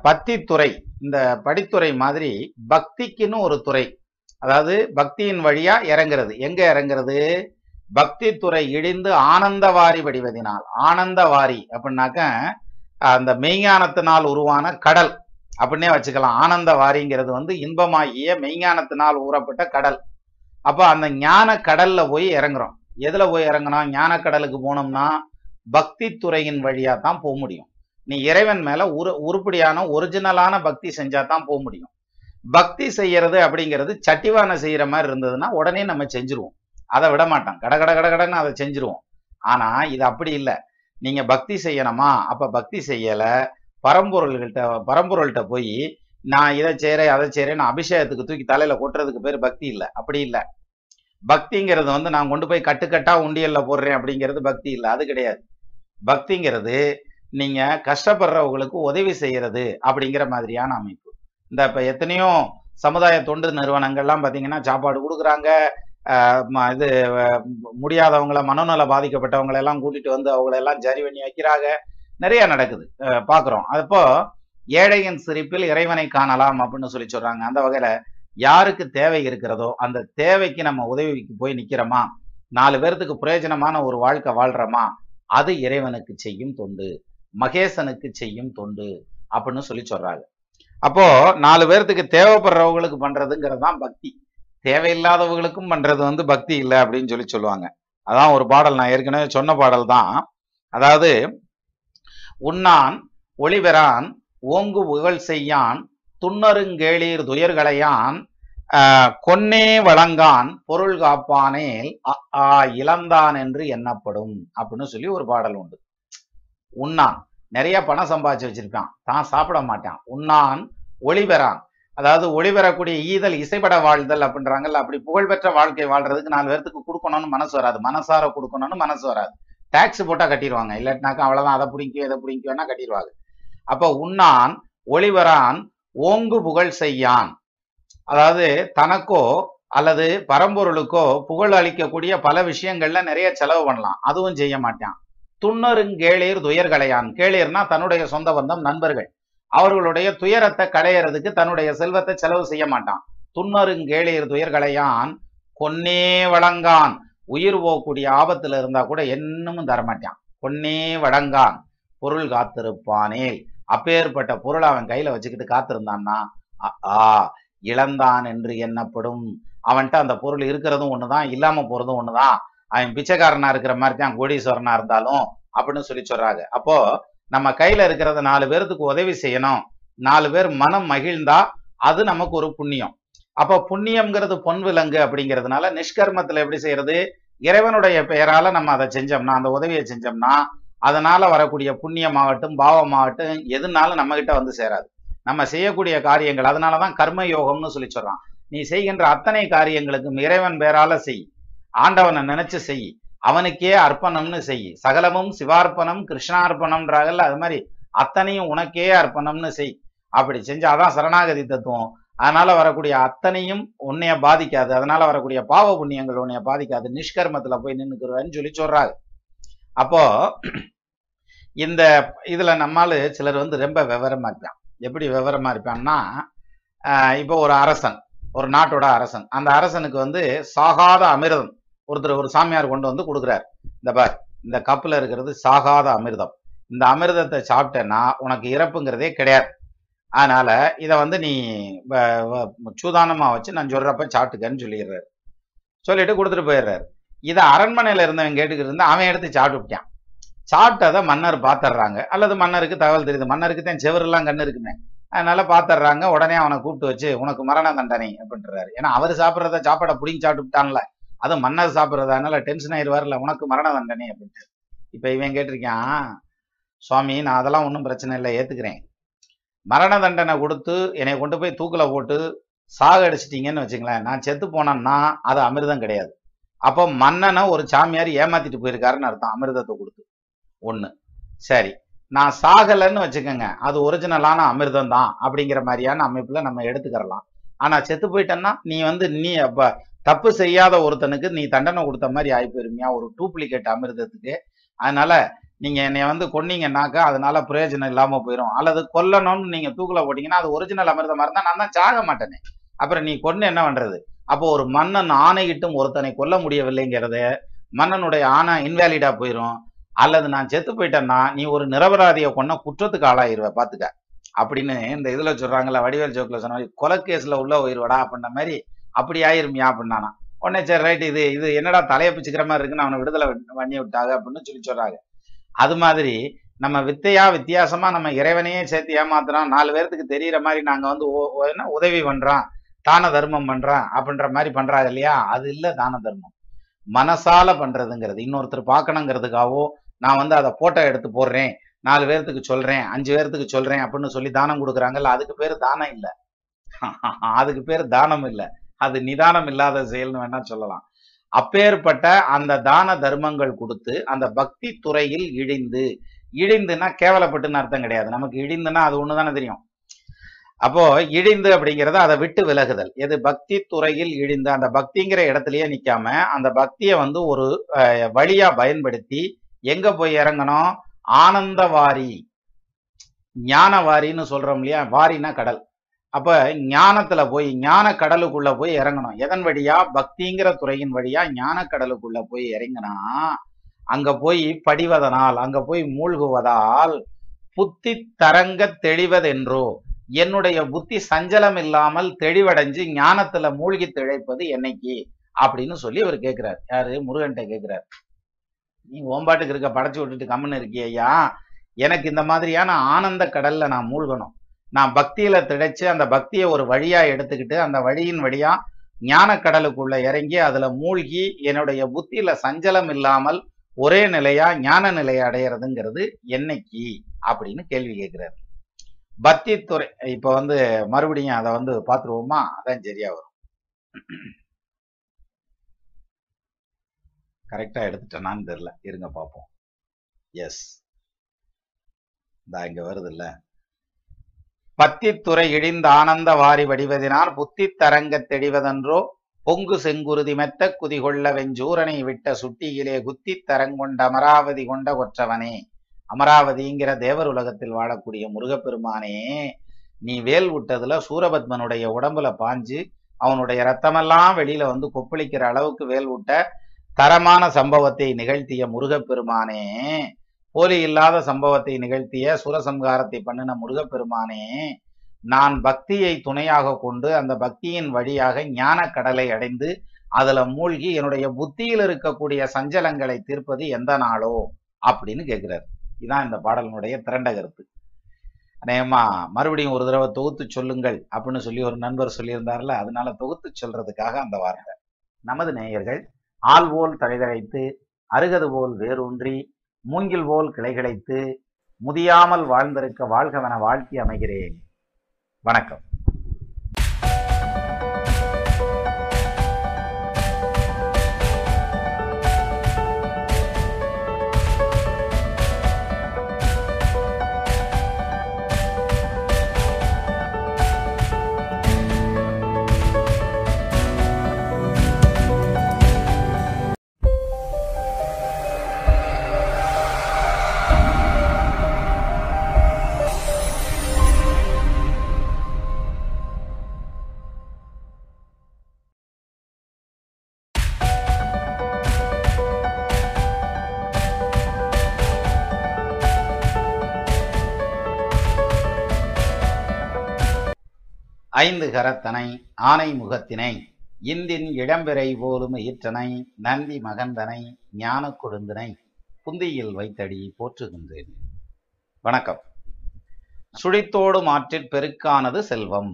பத்தித்துறை இந்த படித்துறை மாதிரி பக்திக்குன்னு ஒரு துறை. அதாவது பக்தியின் வழியா இறங்குறது. எங்க இறங்குறது? பக்தி துறை இடிந்து ஆனந்தவாரி வடிவதினால் ஆனந்தவாரி அப்படின்னாக்க அந்த மெய்ஞானத்தினால் உருவான கடல் அப்படின்னே வச்சுக்கலாம். ஆனந்தவாரிங்கிறது வந்து இன்பமாகிய மெய்ஞானத்தினால் ஊறப்பட்ட கடல். அப்போ அந்த ஞான கடல்ல போய் இறங்குறோம். எதுல போய் இறங்கணும் ஞான கடலுக்கு போனோம்னா பக்தி துறையின் வழியா தான் போக முடியும். நீ இறைவன் மேல உரு உருப்படியான ஒரிஜினலான பக்தி செஞ்சா தான் போக முடியும். பக்தி செய்யறது அப்படிங்கிறது சட்டிவான செய்யற மாதிரி இருந்ததுன்னா உடனே நம்ம செஞ்சிருவோம். அதை விட மாட்டோம் கட கட கட கடன்னு அதை செஞ்சிருவோம். ஆனா இது அப்படி இல்லை. நீங்க பக்தி செய்யணுமா? அப்ப பக்தி செய்யல. பரம்பொருள்கிட்ட பரம்பொருள்கிட்ட போய் நான் இதை செய்யறேன் அதை செய்றேன் அபிஷேகத்துக்கு தூக்கி தலையில கொட்டுறதுக்கு பேர் பக்தி இல்லை. அப்படி இல்லை. பக்திங்கிறது வந்து நான் கொண்டு போய் கட்டுக்கட்டா உண்டியல்ல போடுறேன் அப்படிங்கிறது பக்தி இல்லை. அது கிடையாது. பக்திங்கிறது நீங்க கஷ்டப்படுறவங்களுக்கு உதவி செய்யறது அப்படிங்கிற மாதிரியான அமைப்பு. இந்த இப்ப எத்தனையோ சமுதாய தொண்டு நிறுவனங்கள்லாம் பாத்தீங்கன்னா சாப்பாடு கொடுக்குறாங்க. இது முடியாதவங்கள மனநல பாதிக்கப்பட்டவங்களை எல்லாம் கூட்டிட்டு வந்து அவங்கள எல்லாம் சரி பண்ணி வைக்கிறாங்க. நிறைய நடக்குது. அஹ் அப்போ ஏழையின் சிரிப்பில் இறைவனை காணலாம் அப்படின்னு சொல்லி சொல்றாங்க. அந்த வகையில யாருக்கு தேவை இருக்கிறதோ அந்த தேவைக்கு நம்ம உதவிக்கு போய் நிக்கிறோமா? நாலு பேர்த்துக்கு பிரயோஜனமான ஒரு வாழ்க்கை வாழ்றோமா? அது இறைவனுக்கு செய்யும் தொண்டு. மகேசனுக்கு செய்யும் தொண்டு அப்படின்னு சொல்லி சொல்றாங்க. அப்போ நாலு பேர்த்துக்கு தேவைப்படுறவங்களுக்கு பண்றதுங்கிறது தான் பக்தி. தேவையில்லாதவர்களுக்கும் பண்றது வந்து பக்தி இல்லை அப்படின்னு சொல்லி சொல்லுவாங்க. அதான் ஒரு பாடல். நான் ஏற்கனவே சொன்ன பாடல் தான். அதாவது உண்ணான் ஒளிபெறான் ஓங்கு புகழ் செய்யான் துன்னருங்கேளீர் துயர்களையான் ஆஹ், கொன்னே வழங்கான் பொருள் காப்பானேல் அ- ஆ இழந்தான் என்று எண்ணப்படும். அப்படின்னு சொல்லி ஒரு பாடல் உண்டு. உண்ணான். நிறைய பணம் சம்பாதிச்சு வச்சிருக்கான். தான் சாப்பிட மாட்டான். உண்ணான் ஒளிபெறான் அதாவது ஒளிபெறக்கூடிய ஈதல் இசைப்பட வாழ்தல் அப்படின்றாங்கல்ல. அப்படி புகழ்பெற்ற வாழ்க்கை வாழ்றதுக்கு நாலு பேர்த்துக்கு கொடுக்கணும்னு மனசு வராது. மனசார கொடுக்கணும்னு மனசு வராது. டேக்ஸ் போட்டா கட்டிடுவாங்க. இல்லாட்டினாக்கா அவ்வளவுதான். அதை பிடிக்கும் இதை பிடிக்கும்னா கட்டிடுவாங்க. அப்போ உண்ணான் ஒளிவரான் ஓங்கு புகழ் செய்யான். அதாவது தனக்கோ அல்லது பரம்பொருளுக்கோ புகழ் அளிக்கக்கூடிய பல விஷயங்கள்ல நிறைய செலவு பண்ணலாம். அதுவும் செய்ய மாட்டான். துன்னருங்கேளீர் துயர்களையான். கேளீர்னா தன்னுடைய சொந்த பந்தம் நண்பர்கள். அவர்களுடைய துயரத்தை களையறதுக்கு தன்னுடைய செல்வத்தை செலவு செய்ய மாட்டான். துன்னருங்கேளீர் துயர்களையான் கொன்னே வழங்கான். உயிர் போகக்கூடிய ஆபத்துல இருந்தா கூட என்னமும் தரமாட்டான். கொன்னே வழங்கான். பொருள் காத்திருப்பானேல். அப்பேற்பட்ட பொருளை அவன் கையில வச்சுக்கிட்டு காத்திருந்தான்னா அ- ஆ இழந்தான் என்று எண்ணப்படும். அவன்கிட்ட அந்த பொருள் இருக்கிறதும் ஒண்ணுதான் இல்லாம போறதும் ஒண்ணுதான். அவன் பிச்சைக்காரனா இருக்கிற மாதிரி தான் கோடீஸ்வரனா இருந்தாலும் அப்படின்னு சொல்லி சொல்றாங்க. அப்போ நம்ம கையில இருக்கிறத நாலு பேர்த்துக்கு உதவி செய்யணும். நாலு பேர் மனம் மகிழ்ந்தா அது நமக்கு ஒரு புண்ணியம். அப்ப புண்ணியம்ங்கிறது பொன் விலங்கு அப்படிங்கிறதுனால நிஷ்கர்மத்துல எப்படி செய்யறது? இறைவனுடைய பெயரால நம்ம அதை செஞ்சோம்னா அந்த உதவியை செஞ்சோம்னா அதனால வரக்கூடிய புண்ணியமாகட்டும் பாவமாகட்டும் எதுனாலும் நம்ம கிட்ட வந்து சேராது. நம்ம செய்யக்கூடிய காரியங்கள் அதனாலதான் கர்ம யோகம்னு சொல்லி சொல்றான். நீ செய்கின்ற அத்தனை காரியங்களுக்கும் இறைவன் பேரால செய். ஆண்டவனை நினைச்சு செய். அவனுக்கே அர்ப்பணம்னு செய். சகலமும் சிவார்ப்பணம் கிருஷ்ணார்ப்பணம்ன்றாங்கல்ல அது மாதிரி அத்தனையும் உனக்கே அர்ப்பணம்னு செய். அப்படி செஞ்சாதான் சரணாகதி தத்துவம். அதனால வரக்கூடிய அத்தனையும் உன்னைய பாதிக்காது. அதனால வரக்கூடிய பாவ புண்ணியங்கள் உன்னைய பாதிக்காது. நிஷ்கர்மத்துல போய் நின்னுக்குருவேன்னு சொல்லி சொல்றாங்க அப்போ இந்த இதுல நம்மால சிலர் வந்து ரொம்ப விவரமா இருப்பான் எப்படி விவரமா இருப்பான்னா இப்போ ஒரு அரசன் ஒரு நாட்டோட அரசன். அந்த அரசனுக்கு வந்து சாகாத அமிர்தம். ஒருத்தர் ஒரு சாமியார் கொண்டு வந்து கொடுக்குறாரு. இந்த பார் இந்த கப்பில் இருக்கிறது சாகாத அமிர்தம். இந்த அமிர்தத்தை சாப்பிட்டேன்னா உனக்கு இறப்புங்கிறதே கிடையாது. அதனால இதை வந்து நீ வ- வ- வச்சு நான் சொல்கிறப்ப சாப்பிட்டுக்கன்னு சொல்லிடுறாரு. சொல்லிட்டு கொடுத்துட்டு போயிடுறாரு. இதை அரண்மனையில் இருந்தவன் கேட்டுக்கிட்டு இருந்தா அவன் எடுத்து சாப்பிட்டுட்டான். சாப்பிட்டதை மன்னர் பார்த்துட்றாங்க. அல்லது மன்னருக்கு தகவல் தெரியுது. மன்னருக்கு தான் செவரெல்லாம் கண்ணு இருக்குமே. அதனால பார்த்துட்றாங்க. உடனே அவனை கூப்பிட்டு வச்சு உனக்கு மரண தண்டனை அப்படின்றாரு. ஏன்னா அவர் சாப்பிட்றத சாப்பாடை பிடிங்கி சாப்பிட்டுட்டான்ல. அதுவும் மன்னர் சாப்பிட்றது அதனால டென்ஷன் ஆயிடுவார்ல உனக்கு மரண தண்டனை அப்படின்ட்டு. இப்ப இவன் கேட்டிருக்கான் சுவாமி நான் அதெல்லாம் ஒன்றும் பிரச்சனை இல்லை ஏற்றுக்கிறேன் மரண தண்டனை கொடுத்து என்னை கொண்டு போய் தூக்குல போட்டு சாக அடிச்சிட்டீங்கன்னு வச்சுங்களேன் நான் செத்து போனேன்னா அது அமிர்தம் கிடையாது. அப்போ மன்னனை ஒரு சாமியார் ஏமாத்திட்டு போயிருக்காருன்னு அர்த்தம் அமிர்தத்தை கொடுத்து. ஒண்ணு. சரி. நான் சாகலைன்னு வச்சுக்கோங்க அது ஒரிஜினலான அமிர்தம் தான் அப்படிங்கிற மாதிரியான அமைப்புல நம்ம எடுத்துக்கிறலாம். ஆனா செத்து போயிட்டேன்னா நீ வந்து நீ அப்ப தப்பு செய்யாத ஒருத்தனுக்கு நீ தண்டனை கொடுத்த மாதிரி ஆகி போயிருமியா? ஒரு டூப்ளிகேட் அமிர்தத்துக்கு. அதனால நீங்க என்னை வந்து கொன்னீங்கன்னாக்கா அதனால பிரயோஜனம் இல்லாம போயிடும் அல்லது கொல்லணும்னு நீங்க தூக்குல போட்டீங்கன்னா அது ஒரிஜினல் அமிர்தமா இருந்தா நான் தான் சாக மாட்டேனே. அப்புறம் நீ கொன்னு என்ன பண்றது? அப்போ ஒரு மன்னன் ஆணையிட்டும் ஒருத்தனை கொல்ல முடியவில்லைங்கிறது மன்னனுடைய ஆணை இன்வேலிடா போயிடும் அல்லது நான் செத்து போயிட்டேன்னா நீ ஒரு நிரபராதியை கொன்ன குற்றத்துக்கு ஆளாயிருவ பாத்துக்க. அப்படின்னு இந்த இதுல சொல்றாங்கல்ல வடிவேல் ஜோக்கில் சொன்ன மாதிரி கொலை உள்ள உயிர்வடா அப்படின்ற மாதிரி அப்படி ஆயிருமியா அப்படின்னானா. உடனே சரி ரைட் இது இது என்னடா தலையை பிச்சுக்கிற மாதிரி இருக்குன்னு அவனை விடுதலை பண்ணி விட்டாங்க அப்படின்னு சொல்லி சொல்றாங்க. அது மாதிரி நம்ம வித்தையா வித்தியாசமா நம்ம இறைவனையே சேர்த்து ஏமாத்துறோம் நாலு பேர்த்துக்கு தெரியற மாதிரி நாங்க வந்து ஓ- என்ன உதவி பண்றோம் தான தர்மம் பண்றோம் அப்படின்ற மாதிரி பண்றாங்க இல்லையா? அது இல்லை தான தர்மம். மனசால பண்றதுங்கிறது இன்னொருத்தர் பார்க்கணுங்கிறதுக்காகவோ நான் வந்து அதை போட்டோ எடுத்து போடுறேன் நாலு பேர்த்துக்கு சொல்றேன் அஞ்சு பேர்த்துக்கு சொல்றேன் அப்படின்னு சொல்லி தானம் கொடுக்குறாங்கல்ல அதுக்கு பேர் தானம் இல்ல. அதுக்கு பேர் தானம் இல்ல. அது நிதானம் இல்லாத செயல்னு வேணா சொல்லலாம். அப்பேற்பட்ட அந்த தான தர்மங்கள் கொடுத்து அந்த பக்தி துறையில் இழிந்து இழிந்துன்னா கேவலப்பட்டுன்னு அர்த்தம் கிடையாது. நமக்கு இழிந்துன்னா அது ஒண்ணுதானே தெரியும்? அப்போ இழிந்து அப்படிங்கறது அதை விட்டு விலகுதல். எது? பக்தி துறையில் இழிந்து. அந்த பக்திங்கிற இடத்துலயே நிக்காம அந்த பக்தியை வந்து ஒரு அஹ், வழியா பயன்படுத்தி எங்க போய் இறங்கணும்? ஆனந்த வாரி ஞான வாரின்னு சொல்றோம் இல்லையா? வாரினா கடல். அப்ப ஞானத்துல போய் ஞான கடலுக்குள்ள போய் இறங்கணும். எதன் வழியா? பக்திங்கிற துறையின் வழியா ஞான கடலுக்குள்ள போய் இறங்கினா அங்க போய் படிவதனால் அங்க போய் மூழ்குவதால் புத்தி தரங்க தெளிவதென்றோ என்னுடைய புத்தி சஞ்சலம் இல்லாமல் தெளிவடைஞ்சு ஞானத்துல மூழ்கி திழைப்பது என்னைக்கு? அப்படின்னு சொல்லி அவர் கேட்கிறார் யாரு? முருகன்ட்ட கேட்கிறார் நீ ஓம்பாட்டுக்கு இருக்க படைச்சு விட்டுட்டு கம்முன்னு இருக்கியா எனக்கு இந்த மாதிரியான ஆனந்த கடல்ல நான் மூழ்கணும். நான் பக்தியில திடைச்சு அந்த பக்தியை ஒரு வழியா எடுத்துக்கிட்டு அந்த வழியின் வழியா ஞான கடலுக்குள்ள இறங்கி அதுல மூழ்கி என்னுடைய புத்தியில சஞ்சலம் இல்லாமல் ஒரே நிலையா ஞான நிலையை அடையிறதுங்கிறது என்னைக்கு? அப்படின்னு கேள்வி கேட்கிறார். பக்தி துறை இப்ப வந்து மறுபடியும் அதை வந்து பார்த்துருவோமா? அதான் சரியா வரும். கரெக்டா எடுத்துட்டேனான்னு தெரியல. இருங்க பார்ப்போம் எஸ் இங்க வருது இல்ல பத்தித்துறை இழிந்த ஆனந்த வாரி வடிவதினால் புத்தி தரங்க தெளிவதன்றோ பொங்கு செங்குருதி மெத்த குதிகொள்ள வெஞ்சூரனை விட்ட சுட்டியிலே குத்தி தரங்கொண்ட அமராவதி கொண்ட கொற்றவனே. அமராவதிங்கிற தேவர் உலகத்தில் வாழக்கூடிய முருகப்பெருமானே நீ வேல் விட்டதுல சூரபத்மனுடைய உடம்புல பாஞ்சு அவனுடைய ரத்தமெல்லாம் வெளியில வந்து கொப்பளிக்கிற அளவுக்கு வேல் விட்ட தரமான சம்பவத்தை நிகழ்த்திய முருகப்பெருமானே போலி இல்லாத சம்பவத்தை நிகழ்த்திய சுரசம்காரத்தை பண்ணின முருகப்பெருமானே நான் பக்தியை துணையாக கொண்டு அந்த பக்தியின் வழியாக ஞான கடலை அடைந்து அதுல மூழ்கி என்னுடைய புத்தியில் இருக்கக்கூடிய சஞ்சலங்களை தீர்ப்பது எந்த நாளோ அப்படின்னு கேட்கிறார் இதான் இந்த பாடலினுடைய திரண்ட கருத்து. அநேகமா மறுபடியும் ஒரு தடவை தொகுத்து சொல்லுங்கள் அப்படின்னு சொல்லி ஒரு நண்பர் சொல்லியிருந்தார்ல அதனால தொகுத்து சொல்றதுக்காக அந்த வார்த்தை. நமது நேயர்கள் ஆள் போல் தழைதழைத்து அருகது போல் வேரூன்றி மூங்கில் போல் கிளைகிழைத்து முதியாமல் வாழ்ந்திருக்க வாழ்கவென வாழ்த்தி அமைகிறேன். வணக்கம். ஐந்து கரத்தனை ஆனை முகத்தினை இந்தின் இளம்பிறை போலும் ஈற்றனை நந்தி மகந்தனை ஞான கொழுந்தினை புந்தியில் வைத்தடி போற்றுகின்றேன். வணக்கம். சுழித்தோடும் ஆற்றிற் பெருக்கானது செல்வம்.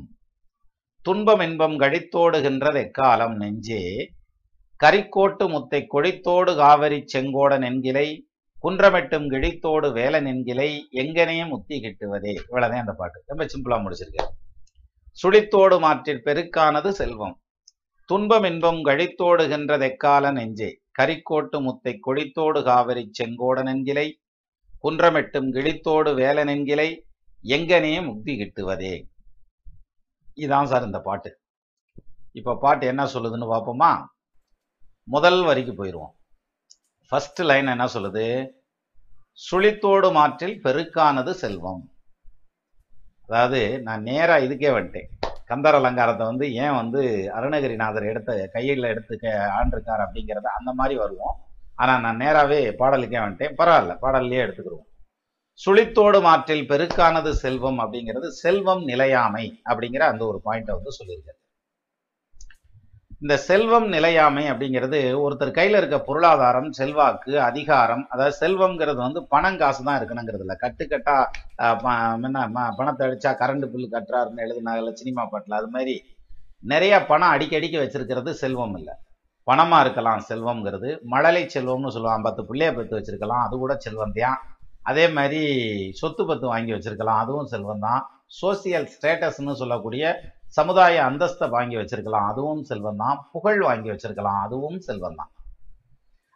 துன்பம் இன்பம் கழித்தோடுகின்றது எக்காலம் நெஞ்சே கரிக்கோட்டு முத்தை கொழித்தோடு காவிரி செங்கோட நென்கிலை குன்றமெட்டும் கிழித்தோடு வேலை நென்கிலை எங்கனே முத்தி கிட்டுவதே. இவ்வளவுதான் அந்த பாட்டு. ரொம்ப சிம்பிளா முடிச்சிருக்கேன் சுழித்தோடு மாற்றில் பெருக்கானது செல்வம். துன்பம் இன்பம் கழித்தோடுகின்றதெக்கால நெஞ்சே. கரிக்கோட்டு முத்தை கொடித்தோடு காவிரி செங்கோட என்கிலை குன்றமெட்டும் கிழித்தோடு வேலன் என்கிலை எங்கனே முக்தி கிட்டுவதே. இதான் சார் இந்த பாட்டு. இப்போ பாட்டு என்ன சொல்லுதுன்னு பார்ப்போமா முதல் வரிக்கு போயிடுவோம் ஃபஸ்ட்டு லைன் என்ன சொல்லுது? சுழித்தோடு மாற்றில் பெருக்கானது செல்வம். அதாவது நான் நேராக இதுக்கே வந்துட்டேன். கந்தர் அலங்காரத்தை வந்து ஏன் வந்து அருணகிரிநாதர் எடுத்த கையில் எடுத்து ஆண்டிருக்கார் அப்படிங்கிறத அந்த மாதிரி வருவோம். ஆனால் நான் நேராகவே பாடலுக்கே வந்துட்டேன். பரவாயில்ல பாடல்லையே எடுத்துக்கிடுவோம் சுழித்தோடு மாற்றில் பெருக்கானது செல்வம் அப்படிங்கிறது செல்வம் நிலையாமை அப்படிங்கிற அந்த ஒரு பாயிண்ட்டை வந்து சொல்லியிருக்காரு. இந்த செல்வம் நிலையாமை அப்படிங்கிறது ஒருத்தர் கையில் இருக்க பொருளாதாரம் செல்வாக்கு அதிகாரம் அதாவது செல்வம்ங்கிறது வந்து பணம் காசு தான் இருக்கணுங்கிறது இல்லை கட்டுக்கட்டா என்ன பணத்தை அடிச்சா கரண்ட் பில்லு கட்டுறாருன்னு எழுதுனாங்கல்ல சினிமா பாட்டில் அது மாதிரி நிறைய பணம் அடிக்கடிக்கு வச்சிருக்கிறது செல்வம் இல்லை. பணமா இருக்கலாம் செல்வம்ங்கிறது. மழலை செல்வம்னு சொல்லுவான் பத்து பிள்ளைய பத்து வச்சிருக்கலாம். அது கூட செல்வம் தான் அதே மாதிரி சொத்து பத்து வாங்கி வச்சிருக்கலாம். அதுவும் செல்வம் தான் சோசியல் ஸ்டேட்டஸ்னு சொல்லக்கூடிய சமுதாய அந்தஸ்தை வாங்கி வச்சிருக்கலாம். அதுவும் செல்வம் தான். புகழ் வாங்கி வச்சிருக்கலாம். அதுவும் செல்வம் தான்.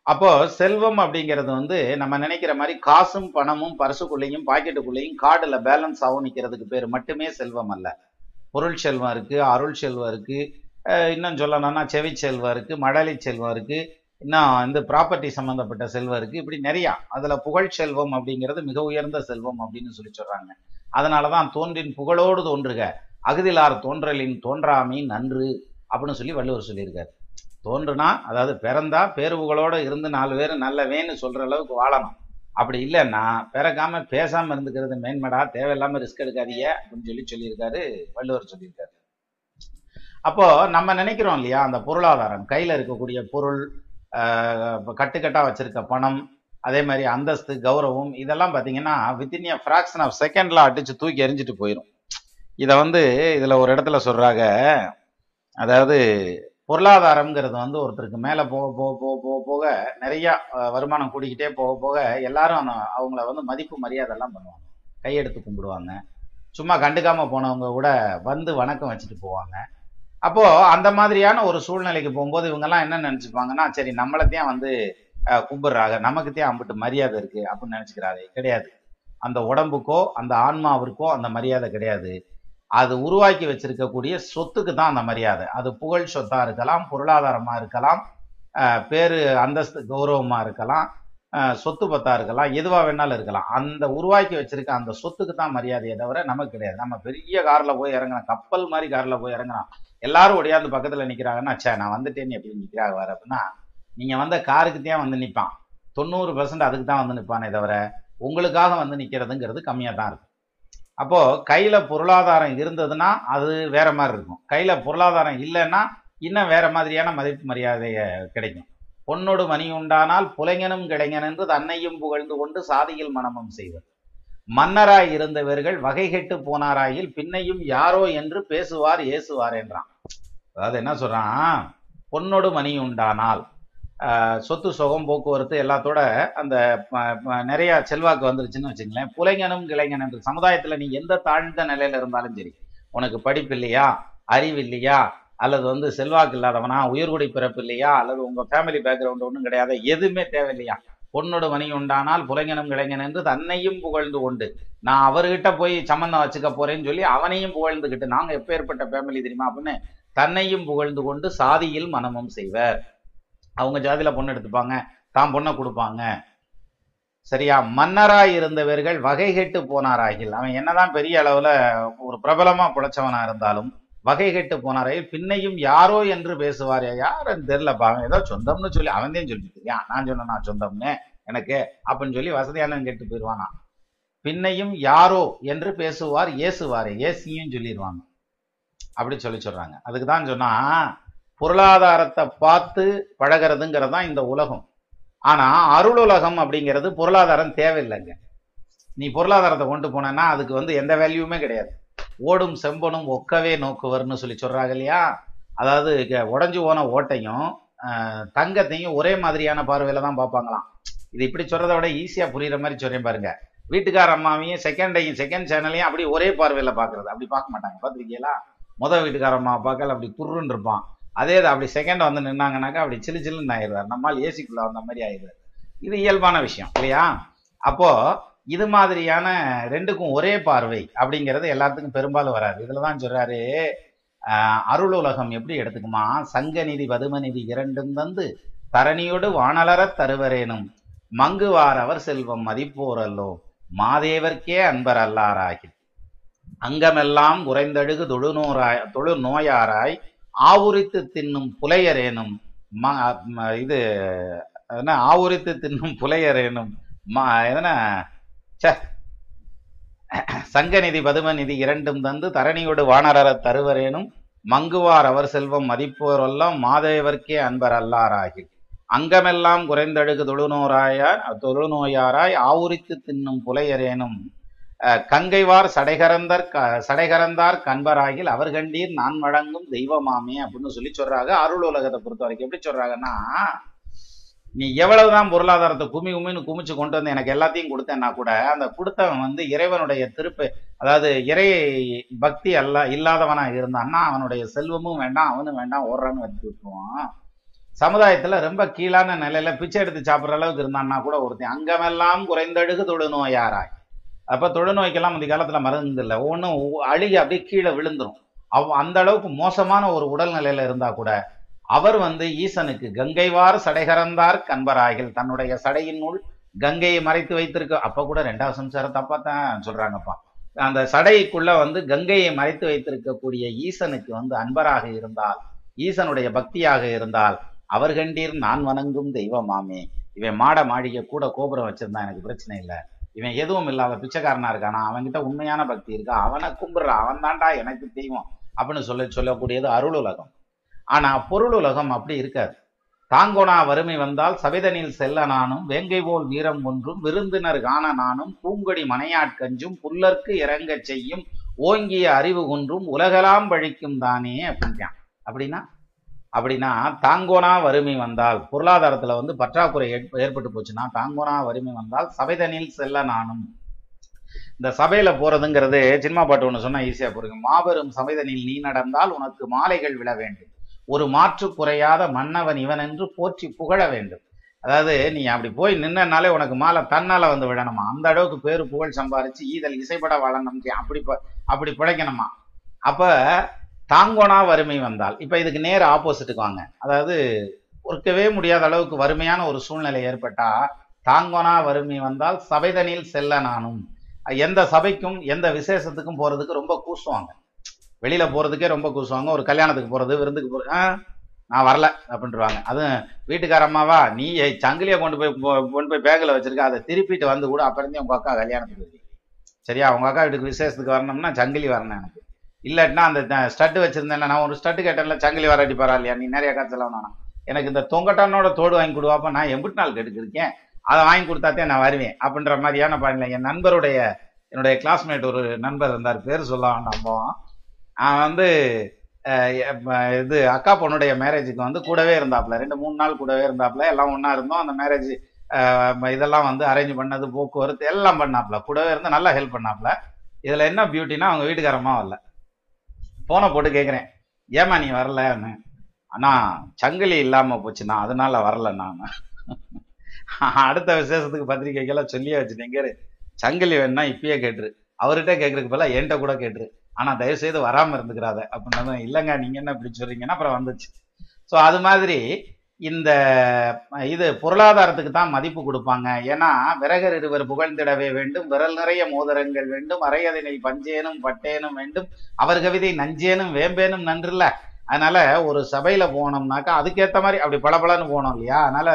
அப்போ செல்வம் அப்படிங்கிறது வந்து நம்ம நினைக்கிற மாதிரி காசும் பணமும் பரிசுக்குள்ளேயும் பாக்கெட்டுக்குள்ளேயும் கார்டுல பேலன்ஸ் ஆகும் நிற்கிறதுக்கு பேர் மட்டுமே செல்வம் அல்ல. பொருள் செல்வம் இருக்கு அருள் செல்வம் இருக்கு இன்னும் சொல்லணும்னா செவி செல்வம் இருக்கு மழலை செல்வம் இருக்கு இன்னும் இந்த ப்ராப்பர்ட்டி சம்மந்தப்பட்ட செல்வம் இருக்கு. இப்படி நிறையா. அதுல புகழ் செல்வம் அப்படிங்கிறது மிக உயர்ந்த செல்வம் அப்படின்னு சொல்லி சொல்றாங்க. அதனாலதான் தோன்றின் புகழோடு தோன்றுக. அகுதிலார் தோன்றலின் தோன்றாமை நன்று அப்படின்னு சொல்லி வள்ளுவர் சொல்லியிருக்காரு. தோன்றுனா அதாவது பிறந்தா பேருவுகளோடு இருந்து நாலு பேர் நல்லவேன்னு சொல்ற அளவுக்கு வாழணும். அப்படி இல்லைன்னா பிறக்காம பேசாம இருந்துக்கிறது மேன்மடா தேவையில்லாம ரிஸ்க் எடுக்காதீங்க அப்படின்னு சொல்லி சொல்லியிருக்காரு வள்ளுவர் சொல்லியிருக்காரு. அப்போ நம்ம நினைக்கிறோம் இல்லையா அந்த பொருளாதாரம் கையில இருக்கக்கூடிய பொருள் ஆஹ் கட்டுக்கட்டா வச்சிருக்க பணம் அதே மாதிரி அந்தஸ்து கௌரவம் இதெல்லாம் பார்த்தீங்கன்னா வித்தின் ஏ ஃப்ராக்ஷன் ஆஃப் செகண்ட்லாம் அடிச்சு தூக்கி எறிஞ்சிட்டு போயிடும் இதை வந்து இதில் ஒரு இடத்துல சொல்கிறாங்க அதாவது பொருளாதாரம்ங்கிறது வந்து ஒருத்தருக்கு மேலே போக போக போக போக போக நிறையா வருமானம் கூடிக்கிட்டே போக போக எல்லாரும் அவங்கள வந்து மதிப்பு மரியாதைலாம் பண்ணுவாங்க. கையெடுத்து கும்பிடுவாங்க. சும்மா கண்டுக்காமல் போனவங்க கூட வந்து வணக்கம் வச்சுட்டு போவாங்க. அப்போது அந்த மாதிரியான ஒரு சூழ்நிலைக்கு போகும்போது இவங்கெல்லாம் என்ன நினச்சிப்பாங்கன்னா சரி நம்மளத்தையும் வந்து கும்பிட்றாங்க. நமக்குத்தையும் அம்பிட்டு மரியாதை இருக்குது அப்படின்னு நினச்சிக்கிறாரு. கிடையாது. அந்த உடம்புக்கோ அந்த ஆன்மாவிற்கோ அந்த மரியாதை கிடையாது. அது உருவாக்கி வச்சிருக்கக்கூடிய சொத்துக்கு தான் அந்த மரியாதை. அது புகழ் சொத்தாக இருக்கலாம் பொருளாதாரமாக இருக்கலாம் பேரு அந்தஸ்து கௌரவமாக இருக்கலாம் சொத்து பத்தா இருக்கலாம் எதுவாக வேணாலும் இருக்கலாம். அந்த உருவாக்கி வச்சிருக்க அந்த சொத்துக்கு தான் மரியாதையை தவிர நமக்கு கிடையாது. நம்ம பெரிய காரில் போய் இறங்குறோம் கப்பல் மாதிரி காரில் போய் இறங்குறோம். எல்லாரும் ஒடியாந்து பக்கத்தில் நிற்கிறாங்கன்னா ச்சே நான் வந்துட்டேன்னு எப்படி நிற்கிறாங்க வர அப்படின்னா நீங்கள் வந்த காருக்கு தான் வந்து நிற்பான் தொண்ணூறு பர்சன்ட் அதுக்கு தான் வந்து நிற்பானே தவிர உங்களுக்காக வந்து நிற்கிறதுங்கிறது கம்மியாக தான் இருக்கும் அப்போது கையில் பொருளாதாரம் இருந்ததுன்னா அது வேற மாதிரி இருக்கும். கையில் பொருளாதாரம் இல்லைன்னா இன்னும் வேற மாதிரியான மதிப்பு மரியாதையை கிடைக்கும். பொன்னோடு மணி உண்டானால் புலைஞனும் கிடைஞன் என்று தன்னையும் புகழ்ந்து கொண்டு சாதியில் மனமும் செய்வர். மன்னராய் இருந்தவர்கள் வகை கெட்டு போனாராயில் பின்னையும் யாரோ என்று பேசுவார் ஏசுவார் என்றான். அதாவது என்ன சொல்றான்? பொன்னோடு மணி உண்டானால் சொத்து சுகம் போக்குவரத்து எல்லாத்தோட அந்த ப- நிறைய செல்வாக்கு வந்துருச்சுன்னு வச்சுங்களேன் புலைஞனும் கிளைஞன் என்று நீ எந்த தாழ்ந்த நிலையில இருந்தாலும் சரி உனக்கு படிப்பு இல்லையா அறிவு இல்லையா அல்லது வந்து செல்வாக்கு இல்லாதவனா உயர்குடி பிறப்பு இல்லையா அல்லது உங்க ஃபேமிலி பேக்ரவுண்ட் ஒன்றும் கிடையாது எதுவுமே தேவையில்லையா? பொன்னோடு மணி உண்டானால் புலைஞனும் கிளைஞன் என்று தன்னையும் புகழ்ந்து கொண்டு நான் அவர்கிட்ட போய் சம்மந்தம் வச்சுக்க போறேன்னு சொல்லி அவனையும் புகழ்ந்துக்கிட்டு நாங்கள் எப்பேற்பட்ட ஃபேமிலி தெரியுமா அப்படின்னு தன்னையும் புகழ்ந்து கொண்டு சாதியில் மனமும் செய்வர். அவங்க ஜாதியில் பொண்ணு எடுத்துப்பாங்க. தான் பொண்ணை கொடுப்பாங்க. சரியா? மன்னராய் இருந்தவர்கள் வகை கெட்டு போனாராகில் அவன் என்னதான் பெரிய அளவில் ஒரு பிரபலமாக பிழைச்சவனாக இருந்தாலும் வகை கெட்டு போனாராயில் பின்னையும் யாரோ என்று பேசுவார். யாருன்னு தெரியலப்பா அவன் ஏதோ சொந்தம்னு சொல்லி அவன் தான் சொல்லிட்டு நான் சொன்னேன் நான் சொந்தம்னு? எனக்கு அப்படின்னு சொல்லி வசதியானவன் கெட்டு போயிடுவானா பின்னையும் யாரோ என்று பேசுவார் ஏசுவார். ஏசியும் சொல்லிடுவாங்க அப்படி சொல்லி சொல்றாங்க. அதுக்கு தான் சொன்னா பொருளாதாரத்தை பார்த்து பழகிறதுங்கிறது தான் இந்த உலகம். ஆனால் அருள் உலகம் அப்படிங்கிறது பொருளாதாரம் தேவையில்லைங்க. நீ பொருளாதாரத்தை கொண்டு போனேன்னா அதுக்கு வந்து எந்த வேல்யூமே கிடையாது. ஓடும் செம்பனும் ஒக்கவே நோக்குவர்னு சொல்லி சொல்கிறாங்க இல்லையா? அதாவது உடஞ்சி போன ஓட்டையும் தங்கத்தையும் ஒரே மாதிரியான பார்வையில் தான் பார்ப்பாங்களாம். இது இப்படி சொல்கிறத விட ஈஸியாக புரிகிற மாதிரி சொல்கிறேன் பாருங்க. வீட்டுக்கார அம்மாவையும் செகண்டையும் செகண்ட் சேனலையும் அப்படி ஒரே பார்வையில் பார்க்குறது. அப்படி பார்க்க மாட்டாங்க. பார்த்துருக்கீங்களா? முதல் வீட்டுக்கார அம்மாவை பார்க்கல அப்படி குருன்னு இருப்பான். அதே இது அப்படி செகண்ட் வந்து நின்னாங்கனாக்கா அப்படி சில்லு சில்லுன்னு ஆயிடுவார். நம்மால் ஏசிக்குள்ளே வந்த மாதிரி ஆயிடுவார். இது இயல்பான விஷயம் இல்லையா? அப்போது இது மாதிரியான ரெண்டுக்கும் ஒரே பார்வை அப்படிங்கிறது எல்லாத்துக்கும் பெரும்பாலும் வராது. இதில் தான் சொல்கிறாரு அருள் உலகம் எப்படி எடுத்துக்குமா? சங்க நிதி பதும நிதி இரண்டும் தந்து தரணியோடு வானலரத் தருவரேனும். மங்குவாரவர் அவர் செல்வம் மதிப்போரல்லோ மாதேவர்க்கே அன்பர் அல்லாராகி அங்கமெல்லாம் குறைந்தழுகு தொழுநோராய் தொழு நோயாராய் ஆவுரித்து தின்னும் புலையரேனும் ம இது என்ன ஆவுரித்து தின்னும் புலையரேனும் மா என்ன ச சங்கநிதி பதுமநிதி இரண்டும் தந்து தரணியோடு வாணர தருவரேனும் மங்குவார் அவர் செல்வம் மதிப்போரெல்லாம் மாதேவர்க்கே அன்பர் அல்லாராகி அங்கமெல்லாம் குறைந்தழுகு தொழுநோராயார் தொழுநோயாராய் ஆவுரித்து தின்னும் புலையரேனும் கங்கைவார் சடைகரந்தர் க- சடைகரந்தார் கண்பராகில் அவர் கண்டீர் நான் வழங்கும் தெய்வமாமே அப்படின்னு சொல்லி சொல்றாங்க. அருள் உலகத்தை பொறுத்த வரைக்கும் எப்படி சொல்றாங்கன்னா நீ எவ்வளவுதான் பொருளாதாரத்தை குமி குமின்னு குமிச்சு கொண்டு வந்து எனக்கு எல்லாத்தையும் கொடுத்தேன்னா கூட அந்த கொடுத்தவன் வந்து இறைவனுடைய திருப்பு அதாவது இறை பக்தி அல்ல இல்லாதவனா இருந்தான்னா அவனுடைய செல்வமும் வேண்டாம் அவனும் வேண்டாம் ஓடுறான்னு வச்சு விட்டுருவான். சமுதாயத்துல ரொம்ப கீழான நிலையில பிச்சை எடுத்து சாப்பிட்ற அளவுக்கு இருந்தான்னா கூட ஒருத்தன் அங்கமெல்லாம் குறைந்தழுகு தொழுநோயாராய். அப்போ தொழுநோய்க்கெல்லாம் அந்த காலத்துல மருந்து இல்லை. ஒன்றும் அழுகி அப்படியே கீழே விழுந்துரும். அவ் அந்த அளவுக்கு மோசமான ஒரு உடல்நிலையில இருந்தா கூட அவர் வந்து ஈசனுக்கு கங்கைவார் சடைகரந்தார் கண்பராகில். தன்னுடைய சடையினுள் கங்கையை மறைத்து வைத்திருக்க அப்போ கூட ரெண்டாவது சம்சாரம் தப்பா தான் சொல்றாங்கப்பா. அந்த சடைக்குள்ள வந்து கங்கையை மறைத்து வைத்திருக்கக்கூடிய ஈசனுக்கு வந்து அன்பராக இருந்தால் ஈசனுடைய பக்தியாக இருந்தால் அவர் கண்டீர் நான் வணங்கும் தெய்வமாமே. இவன் மாட மாளிகை கூட கோபுரம் வச்சிருந்தா எனக்கு பிரச்சனை இல்லை. இவன் எதுவும் இல்லாத பிச்சைக்காரனா இருக்கானா. அவன்கிட்ட உண்மையான பக்தி இருக்கா? அவனை கும்பிடுறான் அவன் தான்டா எனக்கு தெய்வம் அப்படின்னு சொல்லி சொல்லக்கூடியது அருள் உலகம் ஆனா பொருள் உலகம் அப்படி இருக்காது. தாங்கோனா வறுமை வந்தால் சவிதனில் செல்ல நானும் வேங்கை போல் வீரம் ஒன்றும் விருந்தினர் காண நானும் பூங்கொடி மனையாட்கஞ்சும் புல்லர்க்கு இறங்கச் செய்யும் ஓங்கிய அறிவு ஒன்றும் உலகலாம் பழிக்கும் தானே அப்படின்றான். அப்படின்னா அப்படின்னா தாங்கோனா வறுமை வந்தால் பொருளாதாரத்துல வந்து பற்றாக்குறை ஏற்ப- ஏற்பட்டு போச்சுன்னா தாங்கோனா வறுமை வந்தால் சபைதனில் செல்ல நானும். இந்த சபையில போறதுங்கிறது சினிமா பாட்டு ஒண்ணு சொன்னால் ஈஸியா புரியும். மாபெரும் சபைதனில் நீ நடந்தால் உனக்கு மாலைகள் விழ வேண்டும். ஒரு மாற்று குறையாத மன்னவன் இவன் என்று போற்றி புகழ வேண்டும். அதாவது நீ அப்படி போய் நின்னனாலே உனக்கு மாலை தன்னால வந்து விழணுமா? அந்த அளவுக்கு பேரு புகழ் சம்பாரிச்சு ஈதல் இசைப்பட வாழணும் அப்படி அப்படி பிழைக்கணுமா? அப்ப தாங்கோனா வறுமை வந்தால் இப்போ இதுக்கு நேர் ஆப்போசிட்டுக்கு வாங்க. அதாவது ஒர்க்கவே முடியாத அளவுக்கு வறுமையான ஒரு சூழ்நிலை ஏற்பட்டா தாங்கோனா வறுமை வந்தால் சபைதனில் செல்ல நானும். எந்த சபைக்கும் எந்த விசேஷத்துக்கும் போகிறதுக்கு ரொம்ப கூசுவாங்க. வெளியில் போகிறதுக்கே ரொம்ப கூசுவாங்க. ஒரு கல்யாணத்துக்கு போகிறது விருந்துக்கு போகிறது "ஆ, நான் வரல அப்படின்ட்டுருவாங்க அதுவும் வீட்டுக்கார அம்மாவா நீ சங்கிலியை கொண்டு போய் கொண்டு போய் பேக்கில் வச்சிருக்க அதை திருப்பிட்டு வந்து கூட அப்புறம் உங்கள் அக்கா கல்யாணத்துக்கு சரியா உங்கள் அக்கா வீட்டுக்கு விசேஷத்துக்கு வரணும்னா சங்கிலி வரணும் எனக்கு. இல்லாட்டினா அந்த ஸ்டட்டு வச்சிருந்தேன் நான் ஒரு ஸ்டட்டு கேட்டேன்ல சங்கிலி வர அடிப்பாரா இல்லையா? நீ நிறைய காசு வேணாம் எனக்கு இந்த தொங்கட்டானோட தோடு வாங்கி கொடுவாப்ப நான் எம்பிட்டு நாள் கேட்டுக்கிருக்கேன் அதை வாங்கி கொடுத்தாத்தே நான் வருவேன். அப்படின்ற மாதிரியான பாடல என் நண்பருடைய என்னுடைய கிளாஸ்மேட் ஒரு நண்பர் இருந்தார். பேர் சொல்ல வேண்டாம் நான் அவன் வந்து இது அக்கா பொண்ணுடைய மேரேஜுக்கு வந்து கூடவே இருந்தாப்புல. ரெண்டு மூணு நாள் கூடவே இருந்தாப்புல. எல்லாம் ஒன்றா இருந்தோம். அந்த மேரேஜ் இதெல்லாம் வந்து அரேஞ்ச் பண்ணது போக்குவரத்து எல்லாம் பண்ணாப்புல. கூடவே இருந்து நல்லா ஹெல்ப் பண்ணாப்புல. இதில் என்ன பியூட்டினா அவங்க வீட்டுக்காரமாக வரல. போனை போட்டு கேட்குறேன் ஏமா நீ வரலன்னு அண்ணா சங்கிலி இல்லாமல் போச்சுண்ணா. அதனால வரல நான். அடுத்த விசேஷத்துக்கு பத்திரிக்கைக்கெல்லாம் சொல்லியே வச்சுட்டேங்க சங்கிலி வேணா இப்பயே கேட்டுரு. அவர்கிட்ட கேட்கறதுக்கு பதிலாக என்கிட்ட கூட கேட்டுரு. ஆனால் தயவு செய்து வராமல் இருந்துக்கிறாத. அப்படின்னா இல்லைங்க நீங்கள் என்ன இப்படி சொல்றீங்கன்னா அப்புறம் வந்துச்சு. ஸோ அது மாதிரி இந்த இது பொருளாதாரத்துக்கு தான் மதிப்பு கொடுப்பாங்க. ஏன்னா விறகர் இருவர் புகழ்ந்திடவே வேண்டும் விரல் நிறைய மோதிரங்கள் வேண்டும் அரையதனை பஞ்சேனும் பட்டேனும் வேண்டும் அவர் கவிதை நஞ்சேனும் வேம்பேனும் நன்றில்ல. அதனால ஒரு சபையில போனோம்னாக்கா அதுக்கேத்த மாதிரி அப்படி பளபளன்னு போனோம் இல்லையா? அதனால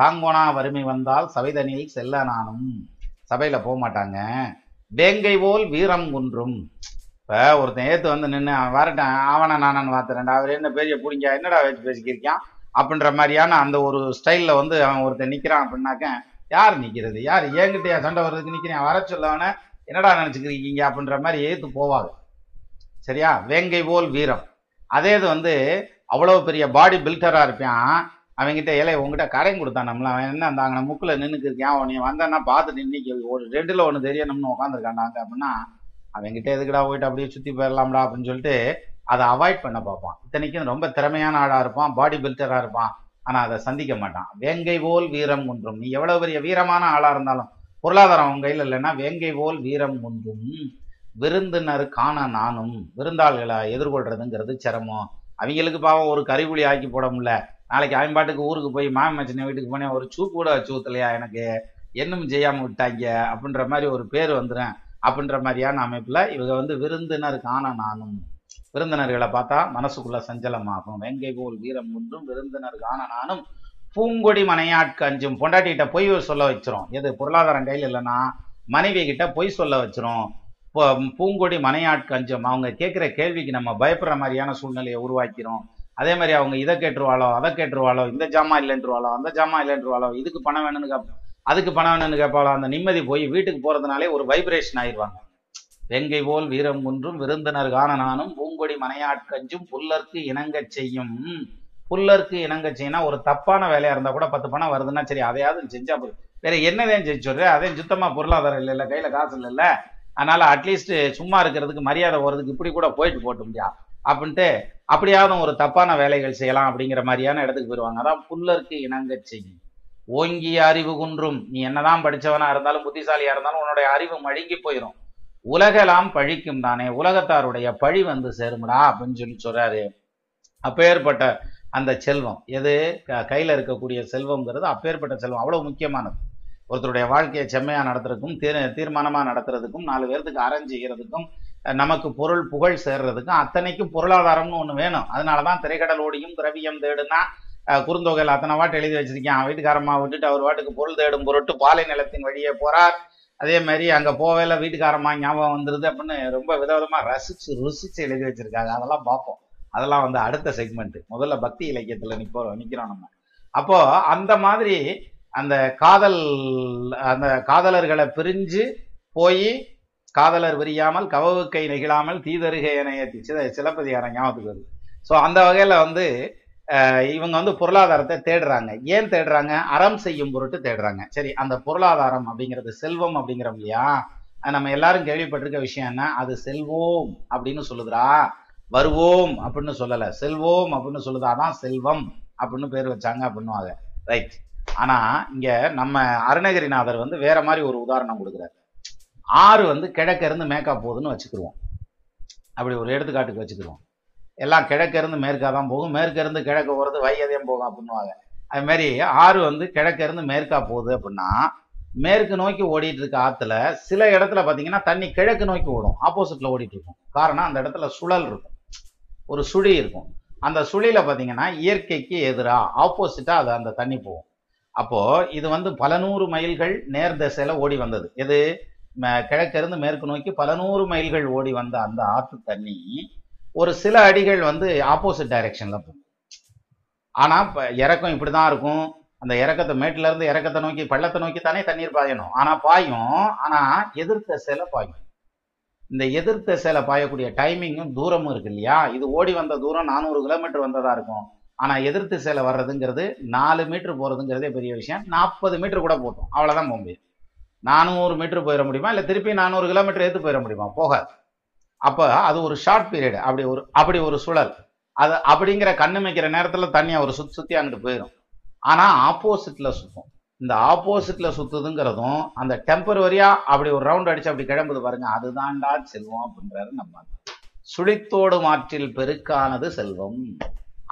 தாங்கோனா வறுமை வந்தால் சபைதனில் செல்ல நானும். சபையில போக மாட்டாங்க. வேங்கை போல் வீரம் குன்றும். இப்போ ஒருத்தன் ஏத்து வந்து நின்று அவன் வரட்டான் அவனை நானான்னு வாத்துறேன்டா. அவர் என்ன பெரிய புடிங்க என்னடா வச்சு பேசிக்கிருக்கான்? அப்படின்ற மாதிரியான அந்த ஒரு ஸ்டைலில் வந்து அவன் ஒருத்தன் நிற்கிறான் அப்படின்னாக்க யார் நிற்கிறது யார்? ஏங்கிட்டே சண்டை வர்றதுக்கு நிற்கிறேன் வர சொல்லவன என்னடா நினச்சிக்கிறீங்க அப்படின்ற மாதிரி ஏத்து போவாது சரியா? வேங்கை போல் வீரம். அதே இது வந்து அவ்வளோ பெரிய பாடி பில்டராக இருப்பான். அவன்கிட்ட இலை உங்ககிட்ட கடையும் கொடுத்தான் நம்மள. அவன் என்ன அந்த அங்கே முக்கில் நின்றுக்கு இருக்கான் அவன் நீ வந்தான்னா பார்த்து நின்று ஒரு ரெண்டில் ஒன்று தெரியணும்னு உட்காந்துருக்காண்டாங்க அப்படின்னா அவங்ககிட்ட எதுக்குடா போயிட்டு அப்படியே சுற்றி போயிடலாம்டா அப்படின்னு சொல்லிட்டு அதை அவாய்ட் பண்ண பார்ப்பான். இத்தனைக்கும் ரொம்ப திறமையான ஆளாக இருப்பான் பாடி பில்டராக இருப்பான். ஆனால் அதை சந்திக்க மாட்டான். வேங்கை போல் வீரம் ஒன்றும். நீ எவ்வளோ பெரிய வீரமான ஆளாக இருந்தாலும் பொருளாதாரம் உங்கள் கையில் இல்லைன்னா வேங்கை போல் வீரம் ஒன்றும். விருந்தினர் காண நானும் விருந்தாள்களை எதிர்கொள்றதுங்கிறது சிரமம். அவங்களுக்கு பாவம் ஒரு கறிபுலி ஆக்கி போட முடியல. நாளைக்கு அவன் பாட்டுக்கு ஊருக்கு போய் மாமன் மச்சின வீட்டுக்கு போனேன் ஒரு சூப்பு கூட வச்சு எனக்கு? என்னும் செய்யாமல் விட்டாங்க? அப்படின்ற மாதிரி ஒரு பேர் வந்துடும் அப்படின்ற மாதிரியான அமைப்பில் இவங்க வந்து விருந்தினர் காண நானும் விருந்தினர்களை பார்த்தா மனசுக்குள்ள சஞ்சலமாகும். வெங்கை போல் வீரம் ஒன்றும் விருந்தினர் காண நானும் பூங்கொடி மனையாட்கு அஞ்சும். பொண்டாட்டிகிட்ட பொய் சொல்ல வச்சிரும். எது பொருளாதாரம் கையில் இல்லைன்னா மனைவி கிட்ட பொய் சொல்ல வச்சிரும். பூங்கொடி மனையாட்கு அஞ்சும். அவங்க கேட்குற கேள்விக்கு நம்ம பயப்படுற மாதிரியான சூழ்நிலையை உருவாக்கிறோம். அதே மாதிரி அவங்க இதை கேட்டுருவாளோ அதை கேட்டுருவாளோ இந்த ஜாமா இல்லைன்றுவாளோ அந்த ஜாமா இல்லைன்றுவாளோ இதுக்கு பணம் வேணும்னு கேப் அதுக்கு பணம் வேணும்னு கேட்பாளோ அந்த நிம்மதி போய் வீட்டுக்கு போறதுனாலே ஒரு வைப்ரேஷன் ஆயிடுவாங்க. வெங்கை போல் வீரம் குன்றும் விருந்தினர் காண நானும் பூங்கொடி மனையாட்கஞ்சும் புல்லர்க்கு இணங்கச் செய்யும். புல்லர்க்கு இணங்க செய்யினா ஒரு தப்பான வேலையா இருந்தா கூட பத்து பணம் வருதுன்னா சரி அதையாவது செஞ்சா போதும். வேற என்னதான் செஞ்சு சொல்ற? அதே சுத்தமா பொருளாதாரம் இல்லைல்ல கையில காசு இல்லைல்ல. அதனால அட்லீஸ்ட் சும்மா இருக்கிறதுக்கு மரியாதை போறதுக்கு இப்படி கூட போயிட்டு போட்டு முடியா? அப்படின்ட்டு அப்படியாவது ஒரு தப்பான வேலைகள் செய்யலாம் அப்படிங்கிற மாதிரியான இடத்துக்கு போயிடுவாங்க அதான் புல்லருக்கு இணங்க செய்யும். ஓங்கிய அறிவு குன்றும். நீ என்னதான் படிச்சவனா இருந்தாலும் புத்திசாலியா இருந்தாலும் உன்னுடைய அறிவு மழுங்கி போயிடும் உலகெல்லாம் பழிக்கும் தானே உலகத்தாருடைய பழி வந்து சேருமடா அப்படின்னு சொல்லி சொல்றாரு. அப்பேற்பட்ட அந்த செல்வம் எது? க- இருக்கக்கூடிய செல்வம்ங்கிறது அப்பேற்பட்ட செல்வம் அவ்வளோ முக்கியமானது. ஒருத்தருடைய வாழ்க்கையை செம்மையாக நடத்துறதுக்கும் தீர் தீர்மானமாக நடத்துறதுக்கும் நாலு பேர்த்துக்கு அரைஞ்சிக்கிறதுக்கும் நமக்கு பொருள் புகழ் சேர்றதுக்கும் அத்தனைக்கும் பொருளாதாரம்னு ஒன்று வேணும். அதனாலதான் திரைக்கடல் ஓடியும் திரவியம் தேடுனா குறுந்தொகையில் அத்தனை வாட்டு எழுதி வச்சிருக்கேன். வீட்டுக்காரம்மா விட்டுட்டு அவர் வாட்டுக்கு பொருள் தேடும் பொருட்டு பாலை நிலத்தின் வழியே போறார். அதே மாதிரி அங்கே போவேல வீட்டுக்காரம்மா ஞாபகம் வந்துருது அப்படின்னு ரொம்ப விதவிதமாக ரசிச்சு ருசிச்சு எழுதி வச்சிருக்காங்க. அதெல்லாம் பார்ப்போம். அதெல்லாம் வந்து அடுத்த செக்மெண்ட் முதல்ல பக்தி இலக்கியத்தில் நிற்போம் நிற்கிறோம் நம்ம. அப்போ அந்த மாதிரி அந்த காதல் அந்த காதலர்களை பிரிஞ்சு போய் காதலர் விரியாமல் கவவுக்கை நெகிழாமல் தீதருகை என சிலப்பதிகாரம் ஞாபகத்துக்கு வருது. ஸோ அந்த வகையில் வந்து இவங்க வந்து பொருளாதாரத்தை தேடுறாங்க. ஏன் தேடுறாங்க? அறம் செய்யும் பொருட்டு தேடுறாங்க. சரி அந்த பொருளாதாரம் அப்படிங்கிறது செல்வம் அப்படிங்கிறோம் இல்லையா? அது நம்ம எல்லாரும் கேள்விப்பட்டிருக்க விஷயம் என்ன? அது செல்வோம் அப்படின்னு சொல்லுதுரா வருவோம் அப்படின்னு சொல்லல. செல்வோம் அப்படின்னு சொல்லுதாதான் செல்வம் அப்படின்னு பேர் வச்சாங்க அப்படின்னுவாங்க. ரைட் ஆனா இங்க நம்ம அருணகிரிநாதர் வந்து வேற மாதிரி ஒரு உதாரணம் கொடுக்குறாரு. ஆறு வந்து கிழக்க இருந்து மேக்கா போகுதுன்னு வச்சுக்கிருவோம். அப்படி ஒரு எடுத்துக்காட்டுக்கு வச்சுக்கிருவோம். எல்லாம் கிழக்கிருந்து மேற்காக மேற்கா தான் போகும். மேற்கிருந்து கிழக்கு கிழக்க போகிறது வையதையும் போகும் அப்படின்னுவாங்க. அதுமாரி ஆறு வந்து கிழக்கிருந்து மேற்கா போகுது அப்படின்னா மேற்கு நோக்கி ஓடிட்டு இருக்க ஆற்றுல சில இடத்துல பார்த்தீங்கன்னா தண்ணி கிழக்கு நோக்கி ஓடும். ஆப்போசிட்டில் ஓடிட்டு இருக்கும். காரணம் அந்த இடத்துல சுழல் இருக்கும். ஒரு சுழி இருக்கும். அந்த சுழியில் பார்த்தீங்கன்னா இயற்கைக்கு எதிராக ஆப்போசிட்டாக அது அந்த தண்ணி போகும். அப்போது இது வந்து பல நூறு மைல்கள் நேர் திசையில் ஓடி வந்தது. எது? ம- மேற்கு நோக்கி பல நூறு மைல்கள் ஓடி வந்த அந்த ஆற்று தண்ணி ஒரு சில அடிகள் வந்து ஆப்போசிட் டைரக்ஷன்ல போகும். ஆனா இப்போ இறக்கம் இப்படிதான் இருக்கும். அந்த இறக்கத்தை மேட்டுல இருந்து இறக்கத்தை நோக்கி பள்ளத்தை நோக்கி தானே தண்ணீர் பாயணும். ஆனா பாயும். ஆனா எதிர்த்த சில பாயும். இந்த எதிர்த்த சில பாயக்கூடிய டைமிங்கும் தூரமும் இருக்கு இல்லையா? இது ஓடி வந்த தூரம் நானூறு கிலோமீட்டர் வந்ததா இருக்கும். ஆனா எதிர்த்து சேலை வர்றதுங்கிறது நாலு மீட்டர் போறதுங்கிறதே பெரிய விஷயம். நாற்பது மீட்டர் கூட போட்டோம். அவ்வளவுதான் போக முடியும். நானூறு மீட்டர் போயிட முடியுமா? இல்ல திருப்பி நானூறு கிலோமீட்டர் எடுத்து போயிட முடியுமா? போகாது. அப்போ அது ஒரு ஷார்ட் பீரியட் அப்படி ஒரு அப்படி ஒரு சுழல். அது அப்படிங்கிற கண்ணுமைக்கிற நேரத்தில் தண்ணியை தண்ணி ஒரு சுற்றி சுற்றி அங்கிட்டு போயிடும் ஆனால் ஆப்போசிட்டில் சுற்றும் இந்த ஆப்போசிட்டில் சுற்றுதுங்கிறதும் அந்த டெம்பரவரியாக அப்படி ஒரு ரவுண்ட் அடிச்சு அப்படி கிளம்புது பாருங்க அதுதான்டா செல்வம் அப்படின்றாரு நம்ம சுழித்தோடு மாற்றில் பெருக்கானது செல்வம்.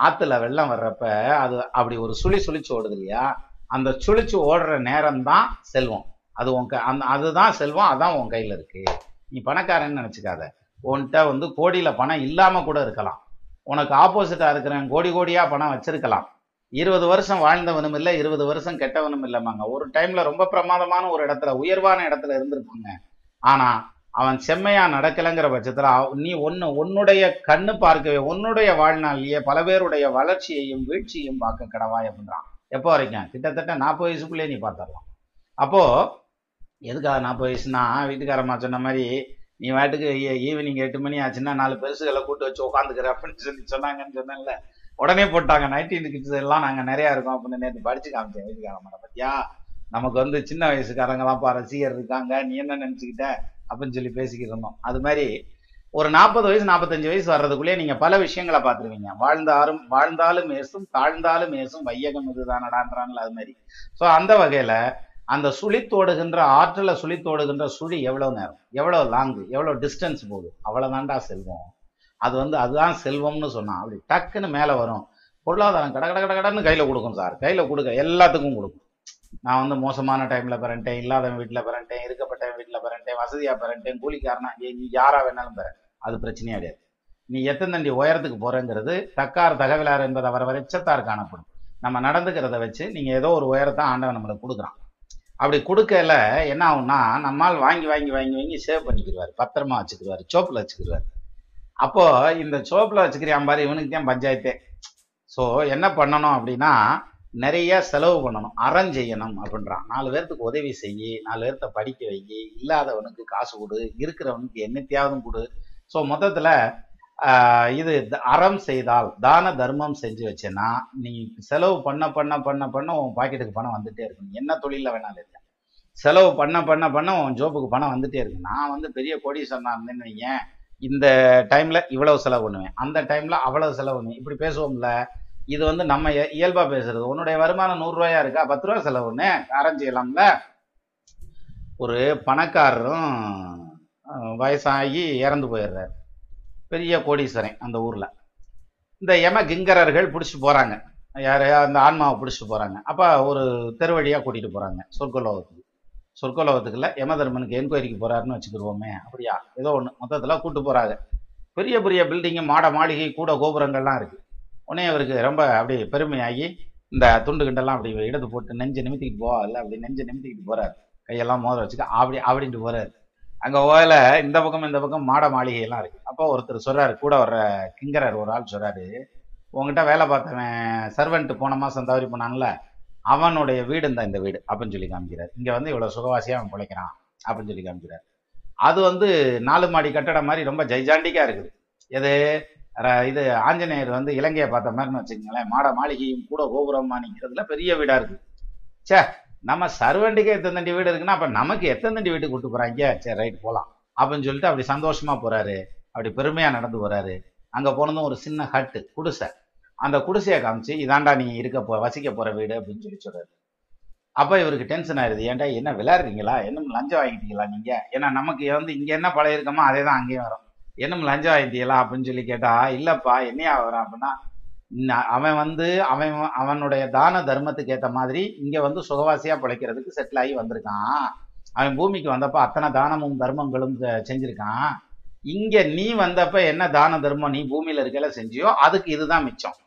ஆற்றுல வெள்ளம் வர்றப்ப அது அப்படி ஒரு சுழி சுழிச்சு ஓடுது இல்லையா? அந்த சுழிச்சு ஓடுற நேரம் தான் செல்வம். அது உன் க- அந்த அதுதான் செல்வம் அதான் உன் கையில் இருக்கு. நீ பணக்காரன்னு நினச்சிக்காத. உன்கிட்ட வந்து கோடியில் பணம் இல்லாமல் கூட இருக்கலாம். உனக்கு ஆப்போசிட்டாக இருக்கிறவன் கோடி கோடியாக பணம் வச்சிருக்கலாம். இருபது வருஷம் வாழ்ந்தவனும் இல்லை இருபது வருஷம் கெட்டவனும் இல்லைமாங்க ஒரு டைமில் ரொம்ப பிரமாதமான ஒரு இடத்துல உயர்வான இடத்துல இருந்திருப்பாங்க. ஆனால் அவன் செம்மையாக நடக்கலைங்கிற பட்சத்தில் நீ ஒன்று உன்னுடைய கண்ணு பார்க்கவே உன்னுடைய வாழ்நாளிலேயே பல பேருடைய வளர்ச்சியையும் வீழ்ச்சியையும் பார்க்க கடவாய் அப்படின்றான். எப்போ வரைக்கும்? கிட்டத்தட்ட நாற்பது வயசுக்குள்ளேயே நீ பார்த்துடலாம். அப்போது எதுக்காக நாற்பது வயசுனா வீட்டுக்காரம்மா சொன்ன மாதிரி நீ வாட்டுக்கு ஈவினிங் எட்டு மணி ஆச்சுன்னா நாலு பெருசுகளை கூட்டு வச்சு உட்காந்துக்கிற அப்படின்னு சொல்லி சொன்னாங்கன்னு சொன்னேன்ல. உடனே போட்டாங்க. நைன்டீன் கிட்ஸ் எல்லாம் நாங்கள் நிறையா இருக்கோம் அப்படின்னு நேற்று படிச்சு காமிச்சேன். வீட்டுக்காரமான பத்தியா? நமக்கு வந்து சின்ன வயசுக்காரங்களாம் பா ரசிகர் இருக்காங்க. நீ என்ன நினச்சிக்கிட்ட? அப்படின்னு சொல்லி பேசிக்கிட்டு இருந்தோம். அது மாதிரி ஒரு நாற்பது வயசு நாற்பத்தஞ்சு வயசு வர்றதுக்குள்ளே நீங்கள் பல விஷயங்களை பார்த்துருவீங்க. வாழ்ந்தாலும் வாழ்ந்தாலும் ஏசும் தாழ்ந்தாலும் ஏசும் வையகம் இதுதானடான்றான்ல அது மாதிரி. ஸோ அந்த வகையில் அந்த சுழித்தோடுகின்ற ஆற்றலை சுழித்தோடுகின்ற சுழி எவ்வளோ நேரம்? எவ்வளோ லாங்கு எவ்வளோ டிஸ்டன்ஸ் போகுது? அவ்வளோதாண்டா செல்வம். அது வந்து அதுதான் செல்வம்னு சொன்னான். அப்படி டக்குன்னு மேலே வரும். பொருளாதாரம் கட கட கட கடன்னு கையில் கொடுக்கும் சார். கையில் கொடுக்க எல்லாத்துக்கும் கொடுக்கும். நான் வந்து மோசமான டைமில் பிறன்ட்டேன் இல்லாதவன் வீட்டில் பிறன்ட்டேன் இருக்கப்பட்டவன் வீட்டில் பிறன்ட்டேன் வசதியாக பிறன்ட்டேன் கூலிக்காரனா ஏ, நீ யாராக வேணாலும் பெற. அது பிரச்சனையே கிடையாது. நீ எத்தனை தண்டி உயரத்துக்கு போகிறேங்கிறது தக்கார் தகவலார் என்பது அவர் வரைச்சத்தார் காணப்படும். நம்ம நடந்துக்கிறத வச்சு நீங்கள் ஏதோ ஒரு உயரத்தை ஆண்டவன் நம்மளுக்கு கொடுக்குறான். அப்படி கொடுக்கல என்ன ஆகும்னா நம்மால் வாங்கி வாங்கி வாங்கி வாங்கி சேவ் பண்ணிக்கிடுவார். பத்திரமா வச்சுக்கிடுவார். சோப்பில் வச்சுக்கிடுவார். அப்போது இந்த சோப்பில் வச்சுக்கிறியான் பாரு இவனுக்கு தான் பஞ்சாயத்தே. ஸோ என்ன பண்ணணும் அப்படின்னா நிறைய செலவு பண்ணணும். அறம் செய்யணும் அப்படின்றான். நாலு பேர்த்துக்கு உதவி செய் நாலு பேர்த்த படிக்க வை இல்லாதவனுக்கு காசு கொடு இருக்கிறவனுக்கு என்னத்தையாவதும் கொடு. ஸோ மொத்தத்தில் இது த- அறம் செய்தால் தான தர்மம் செஞ்சு வச்சேன்னா நீ செலவு பண்ண பண்ண பண்ண பண்ண உன் பாக்கெட்டுக்கு பணம் வந்துட்டே இருக்கும். என்ன தொழிலில் வேணாலும் செலவு பண்ண பண்ண பண்ண உன் ஜோப்புக்கு பணம் வந்துட்டே இருக்கு. நான் வந்து பெரிய கோடீஸ்வரனாக இருந்தேன்னு வைங்க இந்த டைமில் இவ்வளவு செலவு பண்ணுவேன். அந்த டைமில் அவ்வளவு செலவு பண்ணுவேன். இப்படி பேசுவோம்ல இது வந்து நம்ம இயல்பாக பேசுறது. உன்னுடைய வருமானம் நூறுரூவாயா இருக்கா? பத்து ரூபா செலவுன்னு அறம் செய்யலாம்ல. ஒரு பணக்காரரும் வயசாகி இறந்து போயிடுறாரு. பெரிய கோடீஸ்வரன் அந்த ஊரில். இந்த யம கிங்கரர்கள் பிடிச்சி போகிறாங்க யாரு? அந்த ஆன்மாவை பிடிச்சிட்டு போகிறாங்க அப்போ ஒரு தெரு கூட்டிகிட்டு போகிறாங்க சொர்க்கலோகத்துக்கு. சொர்க்கலோகத்துக்குள்ள யமதர்மனுக்கு என்கொயரிக்கு போறாருன்னு வச்சுக்கிடுவோமே அப்படியா? ஏதோ ஒன்று மொத்தத்தில் கூட்டு போகிறாரு பெரிய பெரிய பில்டிங்கு மாட மாளிகை கூட கோபுரங்கள்லாம் இருக்குது உடனே அவருக்கு ரொம்ப அப்படி பெருமையாகி இந்த துண்டு கிண்டெல்லாம் அப்படி இடது போட்டு நெஞ்சு நிமித்திக்கிட்டு போவா இல்லை அப்படி நெஞ்சு நிமித்திக்கிட்டு போகிறாரு கையெல்லாம் மோதிர வச்சுக்க அப்படி அப்படின்ட்டு போகிறாரு அங்கே ஓயில இந்த பக்கம் இந்த பக்கம் மாட மாளிகையெல்லாம் இருக்குது அப்போ ஒருத்தர் சொல்கிறாரு கூட வர்ற கிங்கரர் ஒரு ஆள் சொல்கிறாரு உங்ககிட்ட வேலை பார்த்தவன் சர்வெண்ட்டு போன மாதம் தவறி போனான்ல அவனுடைய வீடு தான் இந்த வீடு அப்படின்னு சொல்லி காமிக்கிறார். இங்கே வந்து இவ்வளோ சுகவாசியாக அவன் பிழைக்கிறான் அப்படின்னு சொல்லி காமிக்கிறார். அது வந்து நாலு மாடி கட்டடம் மாதிரி ரொம்ப ஜைஜாண்டிக்காக இருக்குது. எது? இது ஆஞ்சநேயர் வந்து இலங்கையை பார்த்த மாதிரின்னு வச்சுக்கோங்களேன் மாட மாளிகையும் கூட கோபுரமா நிற்கிறதுல பெரிய வீடாக இருக்குது. ச்சே நம்ம சர்வெண்ட்டுக்கே எத்தனை தண்டி வீடு இருக்குன்னா அப்போ நமக்கு எத்தனை தண்டி வீட்டுக்கு கூட்டு போகிறாங்க சரி ரைட் போகலாம் அப்படின்னு சொல்லிட்டு அப்படி சந்தோஷமாக போகிறாரு அப்படி பெருமையாக நடந்து போகிறாரு அங்கே போனதும் ஒரு சின்ன ஹட்டு குடிசை. அந்த குடிசையை காமிச்சு இதாண்டா நீ இருக்க போ வசிக்க போற வீடு அப்படின்னு சொல்லி சொல்றாரு. அப்ப இவருக்கு டென்ஷன் ஆயிருது. ஏன்டா என்ன விளையாடுறீங்களா? என்ன லஞ்சம் வாங்கிட்டீங்களா நீங்க? ஏன்னா நமக்கு வந்து இங்க என்ன பழைய இருக்கமோ அதே தான் அங்கேயும் வரும். என்ன லஞ்சம் வாங்கிட்டீங்களா அப்படின்னு சொல்லி கேட்டா இல்லப்பா என்னையா வரும் அப்படின்னா அவன் வந்து அவன் அவனுடைய தான தர்மத்துக்கு ஏற்ற மாதிரி இங்க வந்து சுகவாசியா பிழைக்கிறதுக்கு செட்டில் ஆகி வந்திருக்கான். அவன் பூமிக்கு வந்தப்ப அத்தனை தானமும் தர்மங்களும் செஞ்சுருக்கான் செஞ்சிருக்கான். இங்க நீ வந்தப்ப என்ன தான தர்மம் நீ பூமியில இருக்கல செஞ்சியோ அதுக்கு இதுதான் மிச்சம்.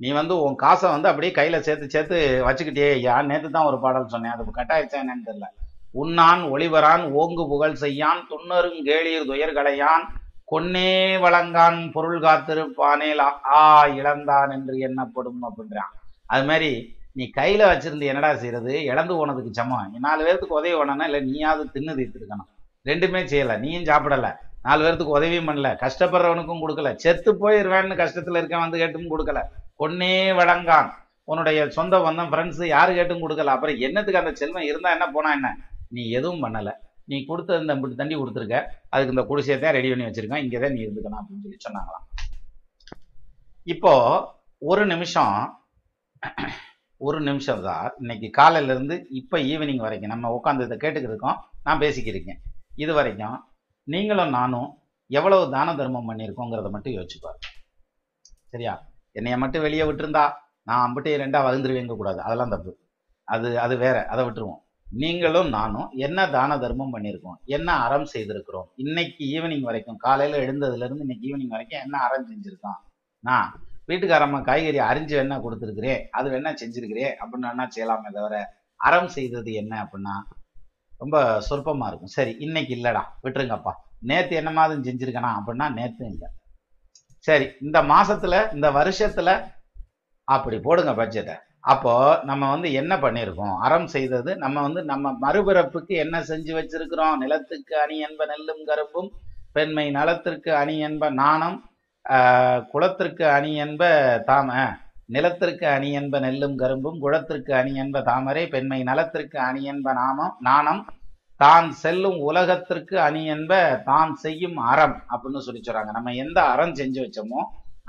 நீ வந்து உன் காசை வந்து அப்படியே கையில் சேர்த்து சேர்த்து வச்சுக்கிட்டே ஐயா. நேற்று தான் ஒரு பாடல் சொன்னேன். அது கட்டாயிருச்சா என்னன்னு தெரியல. உண்ணான் ஒளிவரான் ஓங்கு புகழ் செய்யான் துண்ணருங் கேளீர் துயர்களையான் கொன்னே வழங்கான் பொருள் காத்திருப்பானேல் ஆ- இழந்தான் என்று எண்ணப்படும் அப்படின்றான். அது மாதிரி நீ கையில் வச்சிருந்து என்னடா செய்யறது? இழந்து போனதுக்கு சமம். நாலு பேர்த்துக்கு உதவி பண்ணனா இல்லை நீயாவது தின்னு தீர்த்துருக்கணும். ரெண்டுமே செய்யலை. நீயும் சாப்பிடலை. நாலு பேர்த்துக்கு உதவியும் பண்ணல. கஷ்டப்படுறவனுக்கும் கொடுக்கல. செத்து போயிடுவேன்னு கஷ்டத்தில் இருக்கவன் வந்து கேட்டும் கொடுக்கல. பொன்னே வழங்கான். உன்னுடைய சொந்த பந்தம் ஃப்ரெண்ட்ஸு யாரு கேட்டும் கொடுக்கல. அப்புறம் என்னத்துக்கு அந்த செல்வம் இருந்தால் என்ன போனால் என்ன? நீ எதுவும் பண்ணலை. நீ கொடுத்த இந்த இப்படி தண்டி கொடுத்துருக்க. அதுக்கு இந்த குடிசையை தான் ரெடி பண்ணி வச்சிருக்கேன். இங்கே தான் நீ இருந்துக்கணும் அப்படின்னு சொல்லி சொன்னாங்களாம். இப்போ ஒரு நிமிஷம் ஒரு நிமிஷம் தான். இன்னைக்கு காலையிலேருந்து இப்போ ஈவினிங் வரைக்கும் நம்ம உட்காந்து இதை கேட்டுக்கிட்டு நான் பேசிக்கிருக்கேன் இது வரைக்கும் நீங்களும் நானும் எவ்வளவு தான தர்மம் பண்ணியிருக்கோங்கிறத மட்டும் யோசிச்சு பாருங்க. சரியா? என்னைய மட்டும் வெளியே விட்டுருந்தா நான் அம்பிட்டையும் ரெண்டா வளர்ந்துருவேங்க கூடாது. அதெல்லாம் தப்பு. அது அது வேற. அதை விட்டுருவோம். நீங்களும் நானும் என்ன தான தர்மம் பண்ணியிருக்கோம்? என்ன அறம் செய்திருக்கிறோம்? இன்னைக்கு ஈவினிங் வரைக்கும் காலையில எழுந்ததுல இருந்து இன்னைக்கு ஈவினிங் வரைக்கும் என்ன அறம் செஞ்சிருக்கோம் நான் வீட்டுக்காரம்மா காய்கறி அரிஞ்சு வேணா கொடுத்துருக்குறேன் அது வேணா செஞ்சிருக்கிறேன் அப்படின்னு வேணா செய்யலாமே தவிர அறம் செய்தது என்ன அப்படின்னா ரொம்ப சொற்பமா இருக்கும். சரி இன்னைக்கு இல்லைடா விட்டுருங்கப்பா. நேற்று என்ன மாதிரி செஞ்சிருக்கனா அப்படின்னா நேற்று இல்லை. சரி இந்த மாசத்துல இந்த வருஷத்துல அப்படி போடுங்க பட்ஜெட்டை அப்போ நம்ம வந்து என்ன பண்ணியிருக்கோம் அறம் செய்தது நம்ம வந்து நம்ம மறுபிறப்புக்கு என்ன செஞ்சு வச்சிருக்கிறோம்? நிலத்துக்கு அணி என்ப நெல்லும் கரும்பும் பெண்மை நலத்திற்கு அணி என்ப நாணம் குளத்திற்கு அணி என்ப தாம நிலத்திற்கு அணி என்ப நெல்லும் கரும்பும் குளத்திற்கு அணி என்ப தாமரை பெண்மை நலத்திற்கு அணி என்ப நாமம் நாணம் தான் செல்லும் உலகத்திற்கு அணி என்ப தான் செய்யும் அறம் அப்படின்னு சொல்லி சொல்றாங்க. நம்ம எந்த அறம் செஞ்சு வச்சோமோ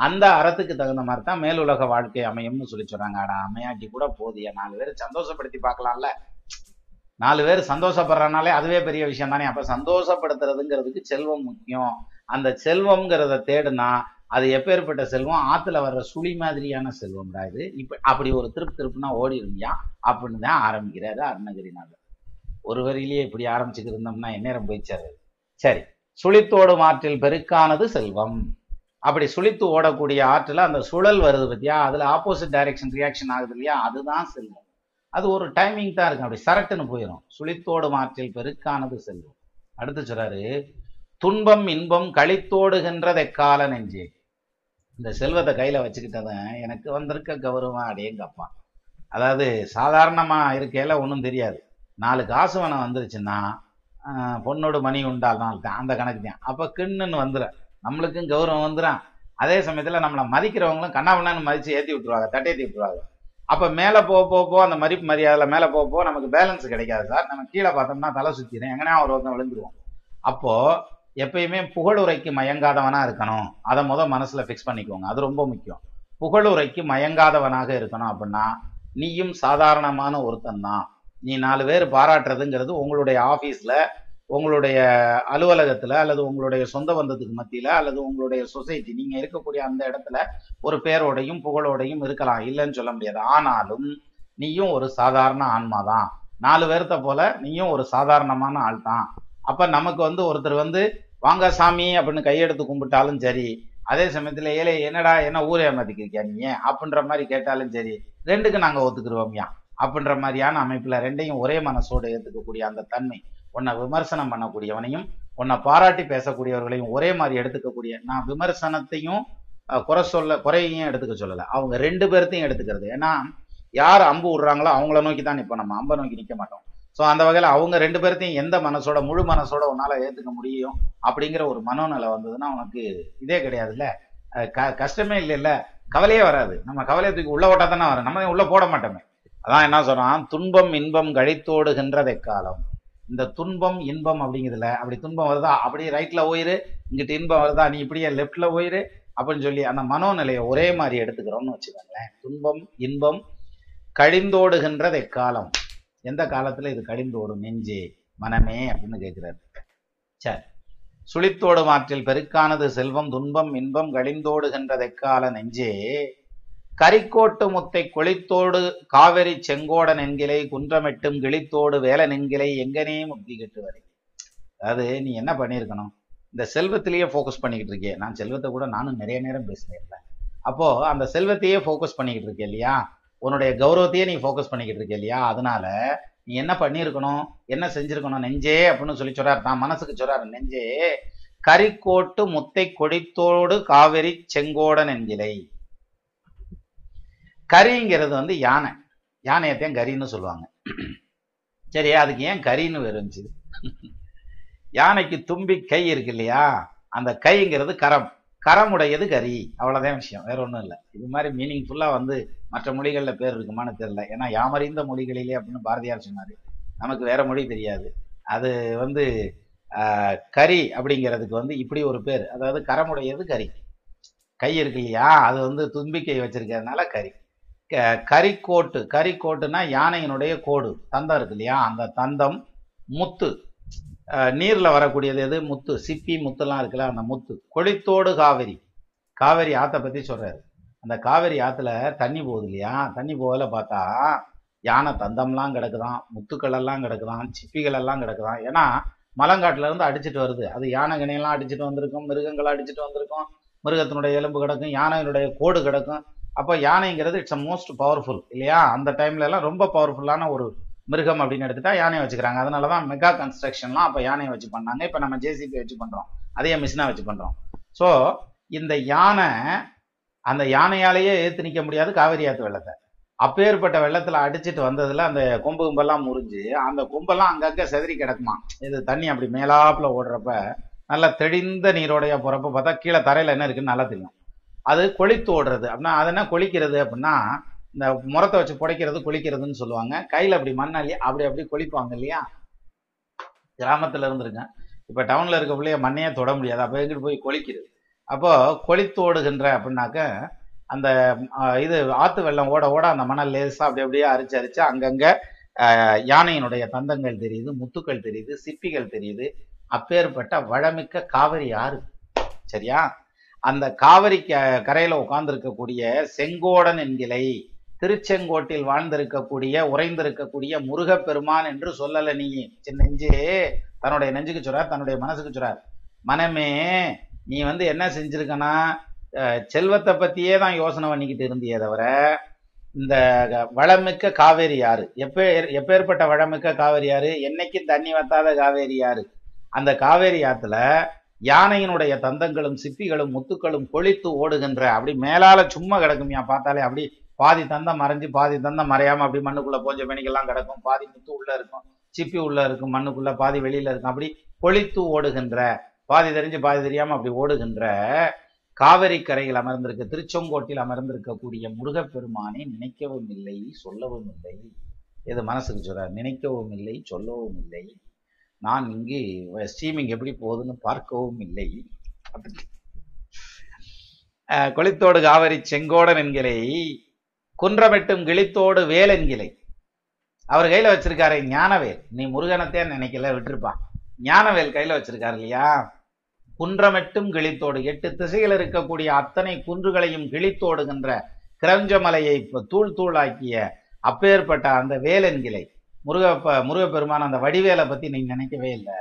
அந்த அறத்துக்கு தகுந்த மாதிரி தான் மேலுலக வாழ்க்கை அமையும்னு சொல்லி சொல்றாங்க. ஆடா அமையாட்டி கூட போதிய நாலு பேர் சந்தோஷப்படுத்தி பார்க்கலாம்ல. நாலு பேர் சந்தோஷப்படுறனாலே அதுவே பெரிய விஷயம் தானே. அப்ப சந்தோஷப்படுத்துறதுங்கிறதுக்கு செல்வம் முக்கியம். அந்த செல்வம்ங்கிறத தேடுனா அது எப்பேற்பட்ட செல்வம்? ஆத்துல வர்ற சுழி மாதிரியான செல்வம்டா இது. இப்ப அப்படி ஒரு திருப்பு திருப்புனா ஓடி இருந்தியா அப்படின்னு தான் ஆரம்பிக்கிறாரு அருணகிரிநாதர். ஒரு வரியிலேயே இப்படி ஆரம்பிச்சுட்டு இருந்தோம்னா எந்நேரம் போயிச்சாரு சரி சுழித்தோடும் ஆற்றில் பெருக்கானது செல்வம். அப்படி சுழித்து ஓடக்கூடிய ஆற்றில் அந்த சுழல் வருது பத்தியா? அதுல ஆப்போசிட் டைரக்ஷன் ரியாக்ஷன் ஆகுது இல்லையா? அதுதான் செல்வம். அது ஒரு டைமிங் தான் இருக்கும் அப்படி சரட்டுன்னு போயிடும் சுழித்தோடும் ஆற்றில் பெருக்கானது செல்வம். அடுத்து சொல்றாரு துன்பம் இன்பம் கழித்தோடுகின்றதை கால நெஞ்சே. இந்த செல்வத்தை கையில் வச்சுக்கிட்டதான் எனக்கு வந்திருக்க கௌரவம் அடேங்கப்பா. அதாவது சாதாரணமாக இருக்கையில ஒன்றும் தெரியாது. நாலு காசு வனம் வந்துருச்சுன்னா பொண்ணோட மணி உண்டால் நாள் தான் அந்த கணக்கு தான் அப்போ கிண்ணுன்னு வந்துடும் நம்மளுக்கும் கௌரவம் வந்துடும் அதே சமயத்தில் நம்மளை மதிக்கிறவங்களும் கண்ணாபண்ணான்னு மதித்து ஏற்றி விட்டுருவாங்க தட்டேற்றி விட்டுருவாங்க. அப்போ மேலே போக போக போக அந்த மதிப்பு மரியாதையில் மேலே போக போக நமக்கு பேலன்ஸ் கிடைக்காது சார். நம்ம கீழே பார்த்தோம்னா தலை சுற்றிடும் எங்கன்னா ஒரு ஒருத்தன் விழுந்துருவோம் அப்போது எப்பயுமே புகழுரைக்கு மயங்காதவனாக இருக்கணும். அதை முதல் மனசில் ஃபிக்ஸ் பண்ணிக்கோங்க. அது ரொம்ப முக்கியம். புகழுரைக்கு மயங்காதவனாக இருக்கணும் அப்படின்னா நீயும் சாதாரணமான ஒருத்தன் தான். நீ நாலு பேர் பாராட்டுறதுங்கிறது உங்களுடைய ஆஃபீஸில் உங்களுடைய அலுவலகத்தில் அல்லது உங்களுடைய சொந்த பந்தத்துக்கு மத்தியில் அல்லது உங்களுடைய சொசைட்டி. நீங்கள் இருக்கக்கூடிய அந்த இடத்துல ஒரு பேரோடையும் புகழோடையும் இருக்கலாம். இல்லைன்னு சொல்ல முடியாது. ஆனாலும் நீயும் ஒரு சாதாரண ஆன்மா தான் நாலு பேர்த்த போல நீயும் ஒரு சாதாரணமான ஆள் தான் அப்போ நமக்கு வந்து ஒருத்தர் வந்து வாங்க சாமி அப்படின்னு கையெடுத்து கும்பிட்டாலும் சரி அதே சமயத்தில் ஏலே என்னடா என்ன ஊரே ஏமாத்திக்கிறியா நீ? அப்படின்ற மாதிரி கேட்டாலும் சரி ரெண்டுக்கு நாங்கள் ஒத்துக்குருவோம்யா. அப்படின்ற மாதிரியான அமைப்பில் ரெண்டையும் ஒரே மனசோடு ஏற்றுக்கக்கூடிய அந்த தன்மை உன்னை விமர்சனம் பண்ணக்கூடியவனையும் உன்னை பாராட்டி பேசக்கூடியவர்களையும் ஒரே மாதிரி எடுத்துக்கக்கூடிய நான் விமர்சனத்தையும் குறை சொல்ல குறையையும் எடுத்துக்க சொல்லலை. அவங்க ரெண்டு பேர்த்தையும் எடுத்துக்கிறது. ஏன்னா யார் அம்பு விடுறாங்களோ அவங்கள நோக்கி தான் இப்போ நம்ம அம்பை நோக்கி நிற்க மாட்டோம். ஸோ அந்த வகையில் அவங்க ரெண்டு பேர்த்தையும் எந்த மனசோட முழு மனசோட உன்னால் ஏற்றுக்க முடியும் அப்படிங்கிற ஒரு மனோநிலை வந்ததுன்னா உனக்கு இதே கிடையாதுல்ல. க கஷ்டமே இல்லைல்ல. கவலையே வராது. நம்ம கவலையை தூக்கி உள்ளே ஓட்டா தானே வரும். நம்ம உள்ளே போட மாட்டோமே. அதான் என்ன சொல்கிறான் துன்பம் இன்பம் கழித்தோடுகின்றதை காலம். இந்த துன்பம் இன்பம் அப்படிங்கிறதுல அப்படி துன்பம் வருதா? அப்படியே ரைட்டில் போயிரு. இங்கிட்டு இன்பம் வருதா? நீ இப்படியே லெஃப்டில் போயிரு. அப்படின்னு சொல்லி அந்த மனோநிலையை ஒரே மாதிரி எடுத்துக்கிறோம்னு வச்சுக்கோங்களேன். துன்பம் இன்பம் கழிந்தோடுகின்றது எக்காலம் எந்த காலத்தில்? இது கழிந்தோடும். நெஞ்சே மனமே அப்படின்னு கேட்கிறாரு. சரி. சுழித்தோடும் ஆற்றில் பெருக்கானது செல்வம் துன்பம் இன்பம் கழிந்தோடுகின்றது எக்கால நெஞ்சே. கரிக்கோட்டு முத்தை கொளித்தோடு காவிரி செங்கோடன் என்கிலை குன்றமெட்டும் கிழித்தோடு வேலை நென்கிலை எங்கனே முக்தி கெட்டு வரை அதாவது நீ என்ன பண்ணியிருக்கணும்? இந்த செல்வத்திலேயே ஃபோக்கஸ் பண்ணிக்கிட்டு இருக்கே நான் செல்வத்தை கூட நானும் நிறைய நேரம் பேசினேன் அப்போ அந்த செல்வத்தையே ஃபோக்கஸ் பண்ணிக்கிட்டு இருக்கே இல்லையா? உன்னுடைய கௌரவத்தையே நீ ஃபோக்கஸ் பண்ணிக்கிட்டு இருக்கே இல்லையா? அதனால நீ என்ன பண்ணியிருக்கணும்? என்ன செஞ்சிருக்கணும்? நெஞ்சே அப்படின்னு சொல்லி சொல்றாரு. நான் மனசுக்கு சொல்றாரு நெஞ்சே கரிக்கோட்டு முத்தை கொடித்தோடு காவிரி செங்கோடன் என்கிலை. கரிங்கிறது வந்து யானை. யானையத்தையும் கரின்னு சொல்லுவாங்க. சரி அதுக்கு ஏன் கரின்னு வருந்துச்சு யானைக்கு தும்பி கை இருக்கு இல்லையா? அந்த கைங்கிறது கரம். கரமுடையது கரி. அவ்வளோதான் விஷயம். வேற ஒன்றும் இல்லை. இது மாதிரி மீனிங்ஃபுல்லாக வந்து மற்ற மொழிகளில் பேர் இருக்குமான்னு தெரியல. ஏன்னா யாமறிந்த மொழிகளிலே அப்படின்னு பாரதியார் சொன்னார். நமக்கு வேற மொழி தெரியாது. அது வந்து கறி கரி அப்படிங்கிறதுக்கு வந்து இப்படி ஒரு பேர். அதாவது கரமுடையது கறி கை இருக்கு இல்லையா? அது வந்து தும்பிக்கை வச்சிருக்கிறதுனால கறி கரிக்கோட்டு. கரிக்கோட்டுனா யானையினுடைய கோடு. தந்தம் இருக்கு இல்லையா? அந்த தந்தம் முத்து. நீரில் வரக்கூடியது எது? முத்து. சிப்பி முத்துலாம் இருக்குல்ல அந்த முத்து. கொளித்தோடு காவிரி. காவிரி ஆற்றை பற்றி சொல்கிறாரு அந்த காவிரி ஆற்றுல தண்ணி போகுது இல்லையா? தண்ணி போகல பார்த்தா யானை தந்தம்லாம் கிடக்குதான் முத்துக்களெல்லாம் கிடக்குதான் சிப்பிகளெல்லாம் கிடக்குதான். ஏன்னா மலங்காட்டிலேருந்து அடிச்சுட்டு அடிச்சிட்டு வருது. அது யானை கனையெல்லாம் அடிச்சுட்டு வந்திருக்கும் மிருகங்களை அடிச்சிட்டு வந்திருக்கும். மிருகத்தினுடைய எலும்பு கிடக்கும் யானையினுடைய கோடு கிடக்கும். அப்போ யானைங்கிறது இட்ஸ் அ மோஸ்ட் பவர்ஃபுல் இல்லையா? அந்த டைம்ல எல்லாம் ரொம்ப பவர்ஃபுல்லான ஒரு மிருகம் அப்படின்னு எடுத்துட்டா யானையை வச்சுக்கிறாங்க. அதனால தான் மெகா கன்ஸ்ட்ரக்ஷன்லாம் அப்போ யானையை வச்சு பண்ணாங்க. இப்போ நம்ம ஜேசிபி வச்சு பண்ணுறோம் அதே மிஷினாக வச்சு பண்ணுறோம் ஸோ இந்த யானை அந்த யானையாலேயே ஏற்று நிற்க முடியாது காவிரி ஆத்து வெள்ளத்தை. அப்பேற்பட்ட வெள்ளத்தில் அடிச்சிட்டு வந்ததில் அந்த கொம்பு கும்பெல்லாம் முறிஞ்சு அந்த கொம்பெல்லாம் அங்கங்கே செதறி கிடக்குமா? இது தண்ணி அப்படி மேலாப்பில் ஓடுறப்ப நல்லா தெளிந்த நீரோடைய போகிறப்ப பார்த்தா கீழே தரையில் என்ன இருக்குன்னு நல்லா தெரியும். அது கொளித்து ஓடுறது. அப்படின்னா அது என்ன கொளிக்கிறது அப்படின்னா இந்த முறத்தை வச்சு புடைக்கிறது கொளிக்கிறதுன்னு சொல்லுவாங்க. கையில் அப்படி மண்ணாலி அப்படி அப்படி கொளிப்பாங்க இல்லையா? கிராமத்தில் இருந்திருக்கேன். இப்போ டவுனில் இருக்க பிள்ளைய மண்ணையே தொட முடியாது. அப்போ எங்கிட்டு போய் கொளிக்கிறது அப்போது கொளித்தோடுகின்ற அப்படின்னாக்க அந்த இது ஆற்று வெள்ளம் ஓட ஓட அந்த மணல் லேசாக அப்படி அப்படியே அரிச்சு அரிச்சு அங்கங்கே யானையினுடைய தந்தங்கள் தெரியுது முத்துக்கள் தெரியுது சிப்பிகள் தெரியுது. அப்பேற்பட்ட வளமிக்க காவிரி ஆறு சரியா? அந்த காவிரி க- கரையில உட்கார்ந்திருக்கக்கூடிய செங்கோடன் என்கிலை திருச்செங்கோட்டில் வாழ்ந்திருக்கக்கூடிய உறைந்திருக்கக்கூடிய முருகப்பெருமான் என்று சொல்லல நீ நெஞ்சு. தன்னுடைய நெஞ்சுக்கு சொல்றார் தன்னுடைய மனசுக்கு சொல்றார் மனமே நீ வந்து என்ன செஞ்சிருக்கனா செல்வத்தை பத்தியே தான் யோசனை பண்ணிக்கிட்டு இருந்தியே தவிர இந்த வளமிக்க காவேரி யாரு? எப்ப எப்பேற்பட்ட வளமிக்க காவேரி யாரு? என்னைக்கும் தண்ணி வத்தாத காவேரி யாரு? அந்த காவேரி ஆத்துல யானையினுடைய தந்தங்களும் சிப்பிகளும் முத்துக்களும் கொளித்து ஓடுகின்ற அப்படி மேலால சும்மா கிடக்குமியா. பார்த்தாலே அப்படி பாதி தந்தம் மறைஞ்சு பாதி தந்தம் மறையாம அப்படி மண்ணுக்குள்ள போஞ்ச மணிக்கெல்லாம் கிடக்கும். பாதி முத்து உள்ள இருக்கும் சிப்பி உள்ள இருக்கும் மண்ணுக்குள்ள பாதி வெளியில இருக்கும். அப்படி கொளித்து ஓடுகின்ற பாதி தெரிஞ்சு பாதி தெரியாம அப்படி ஓடுகின்ற காவிரி கரையில் அமர்ந்திருக்க திருச்செங்கோட்டில் அமர்ந்திருக்கக்கூடிய முருகப்பெருமானை நினைக்கவும் இல்லை சொல்லவும் இல்லை. இது மனசுக்கு சொல்றார்? நினைக்கவும் இல்லை சொல்லவும் இல்லை. நான் இங்கு ஸ்ட்ரீமிங் எப்படி போகுதுன்னு பார்க்கவும் இல்லை. கொளித்தோடு காவிரி செங்கோடன் என்கிலை குன்றமெட்டும் கிழித்தோடு வேல் என்கிலை. அவர் கையில் வச்சிருக்காரு ஞானவேல். நீ முருகனத்தே நினைக்கல விட்டுருப்பா. ஞானவேல் கையில் வச்சிருக்காரு இல்லையா? குன்றமெட்டும் கிழித்தோடு எட்டு திசையில் இருக்கக்கூடிய அத்தனை குன்றுகளையும் கிழித்தோடுகின்ற கிரஞ்சமலையை இப்போ தூள் தூளாக்கிய அப்பேற்பட்ட அந்த வேலென்கிளை முருகப்ப முருகப்பெருமான அந்த வடிவேலை பற்றி நீங்க நினைக்கவே இல்லை.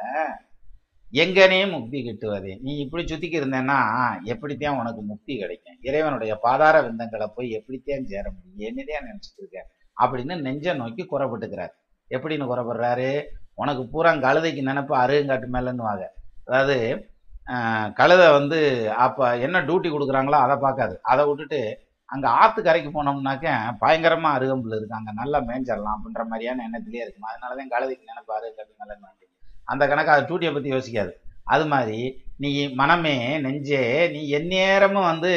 எங்கனே முக்தி கிட்டுவது. நீ இப்படி சுத்திக்கு இருந்தேன்னா எப்படித்தான் உனக்கு முக்தி கிடைக்கும்? இறைவனுடைய பாதார விந்தங்களை போய் எப்படித்தான் சேர முடியும்? என்னதான் நினச்சிட்டு இருக்க? அப்படின்னு நெஞ்ச நோக்கி குறப்பட்டுக்கிறார். எப்படின்னு குறப்படுறாரு? உனக்கு பூரா கழுதைக்கு நினைப்பு அருகங்காட்டு மேலன்னு வாங்க. அதாவது கழுதை வந்து அப்போ என்ன டியூட்டி கொடுக்குறாங்களோ அதை பார்க்காது. அதை விட்டுட்டு அங்கே ஆற்று கரைக்கு போனோம்னாக்க பயங்கரமாக அருகம்புல் இருக்காங்க. நல்லா மேஞ்சிடலாம் அப்படின்ற மாதிரியான எண்ணத்துலேயே இருக்கும். அதனாலதான் கழுதைக்கு நினைப்பாரு அருங்காட்டு அந்த கணக்கு அது டூட்டியை பற்றி யோசிக்காது. அது மாதிரி நீ மனமே நெஞ்சே நீ எந்நேரமும் வந்து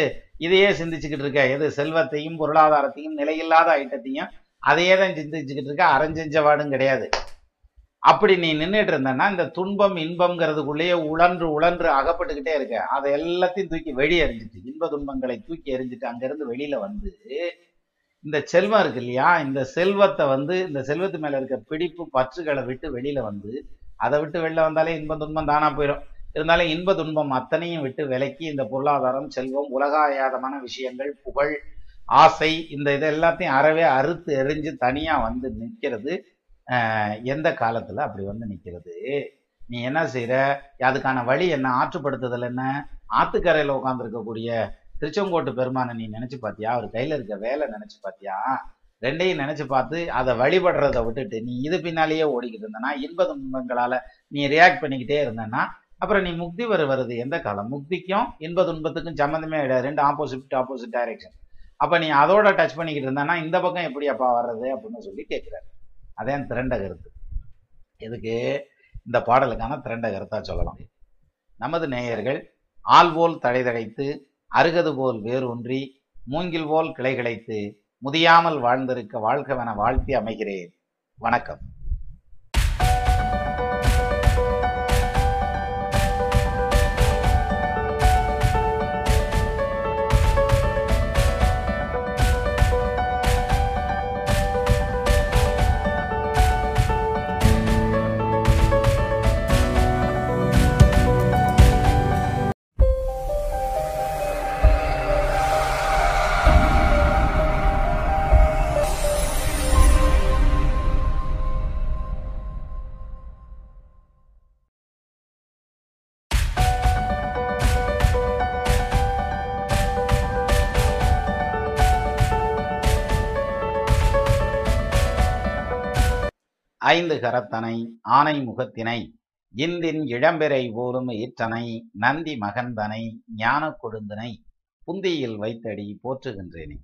இதையே சிந்திச்சுக்கிட்டு இருக்க. எது செல்வத்தையும் பொருளாதாரத்தையும் நிலையில்லாத ஐட்டத்தையும் அதையே தான் சிந்திச்சுக்கிட்டு இருக்க. அரைஞ்செஞ்சவாடும் கிடையாது. அப்படி நீ நின்றுட்டு இருந்தன்னா இந்த துன்பம் இன்பம்ங்கிறதுக்குள்ளேயே உழன்று உழன்று அகப்பட்டுக்கிட்டே இருக்க. அதை எல்லாத்தையும் தூக்கி வெளியே எறிஞ்சிட்டு இன்ப துன்பங்களை தூக்கி எறிஞ்சிட்டு அங்கேருந்து வெளியில வந்து இந்த செல்வம் இருக்கு இல்லையா? இந்த செல்வத்தை வந்து இந்த செல்வத்து மேல இருக்க பிடிப்பு பற்றுகளை விட்டு வெளியில வந்து அதை விட்டு வெளில வந்தாலே இன்ப துன்பம் தானா போயிடும். இருந்தாலும் இன்ப துன்பம் அத்தனையும் விட்டு விலக்கி இந்த பொருளாதாரம் செல்வம் உலகாயாதமான விஷயங்கள் புகழ் ஆசை இந்த இது எல்லாத்தையும் அறவே அறுத்து எறிஞ்சு தனியா வந்து நிற்கிறது. எந்த காலத்தில் அப்படி வந்து நிற்கிறது நீ என்ன செய்கிற அதுக்கான வழி என்ன? ஆற்றுப்படுத்துதல் என்ன? ஆற்றுக்கரையில் உட்காந்துருக்கக்கூடிய திருச்செங்கோட்டு பெருமானை நீ நினச்சி பார்த்தியா அவர் கையில் இருக்க வேலை நினச்சி பார்த்தியா ரெண்டையும் நினச்சி பார்த்து அதை வழிபடுறத விட்டுட்டு நீ இது பின்னாலேயே ஓடிக்கிட்டு இருந்தனா? இன்ப துன்பங்களால் நீ ரியாக்ட் பண்ணிக்கிட்டே இருந்தனா? அப்புறம் நீ முக்தி வர வருது எந்த காலம்? முக்திக்கும் இன்ப துன்பத்துக்கும் சம்மந்தமே கிடையாது. ரெண்டு ஆப்போசிட் ஆப்போசிட் டைரக்ஷன் அப்போ நீ அதோட டச் பண்ணிக்கிட்டு இருந்தானா இந்த பக்கம் எப்படி அப்பா வர்றது அப்படின்னு சொல்லி கேட்குறாரு. அதான் திரண்ட கருத்து இதுக்கு இந்த பாடலுக்கான திரண்ட கருத்தாக சொல்லலாம். நமது நேயர்கள் ஆள் போல் தழைதழைத்து அருகது போல் வேரூன்றி மூங்கில் போல் கிளை கிளைத்து முதியாமல் வாழ்ந்திருக்க வாழ்கவென வாழ்த்தி அமைகிறேன். வணக்கம். ஐந்து கரத்தனை ஆனை முகத்தினை இந்தின் இளம்பெறை போலும் ஈற்றனை நந்தி மகந்தனை ஞான கொழுந்தனை புந்தியில் வைத்தடி போற்றுகின்றேனே.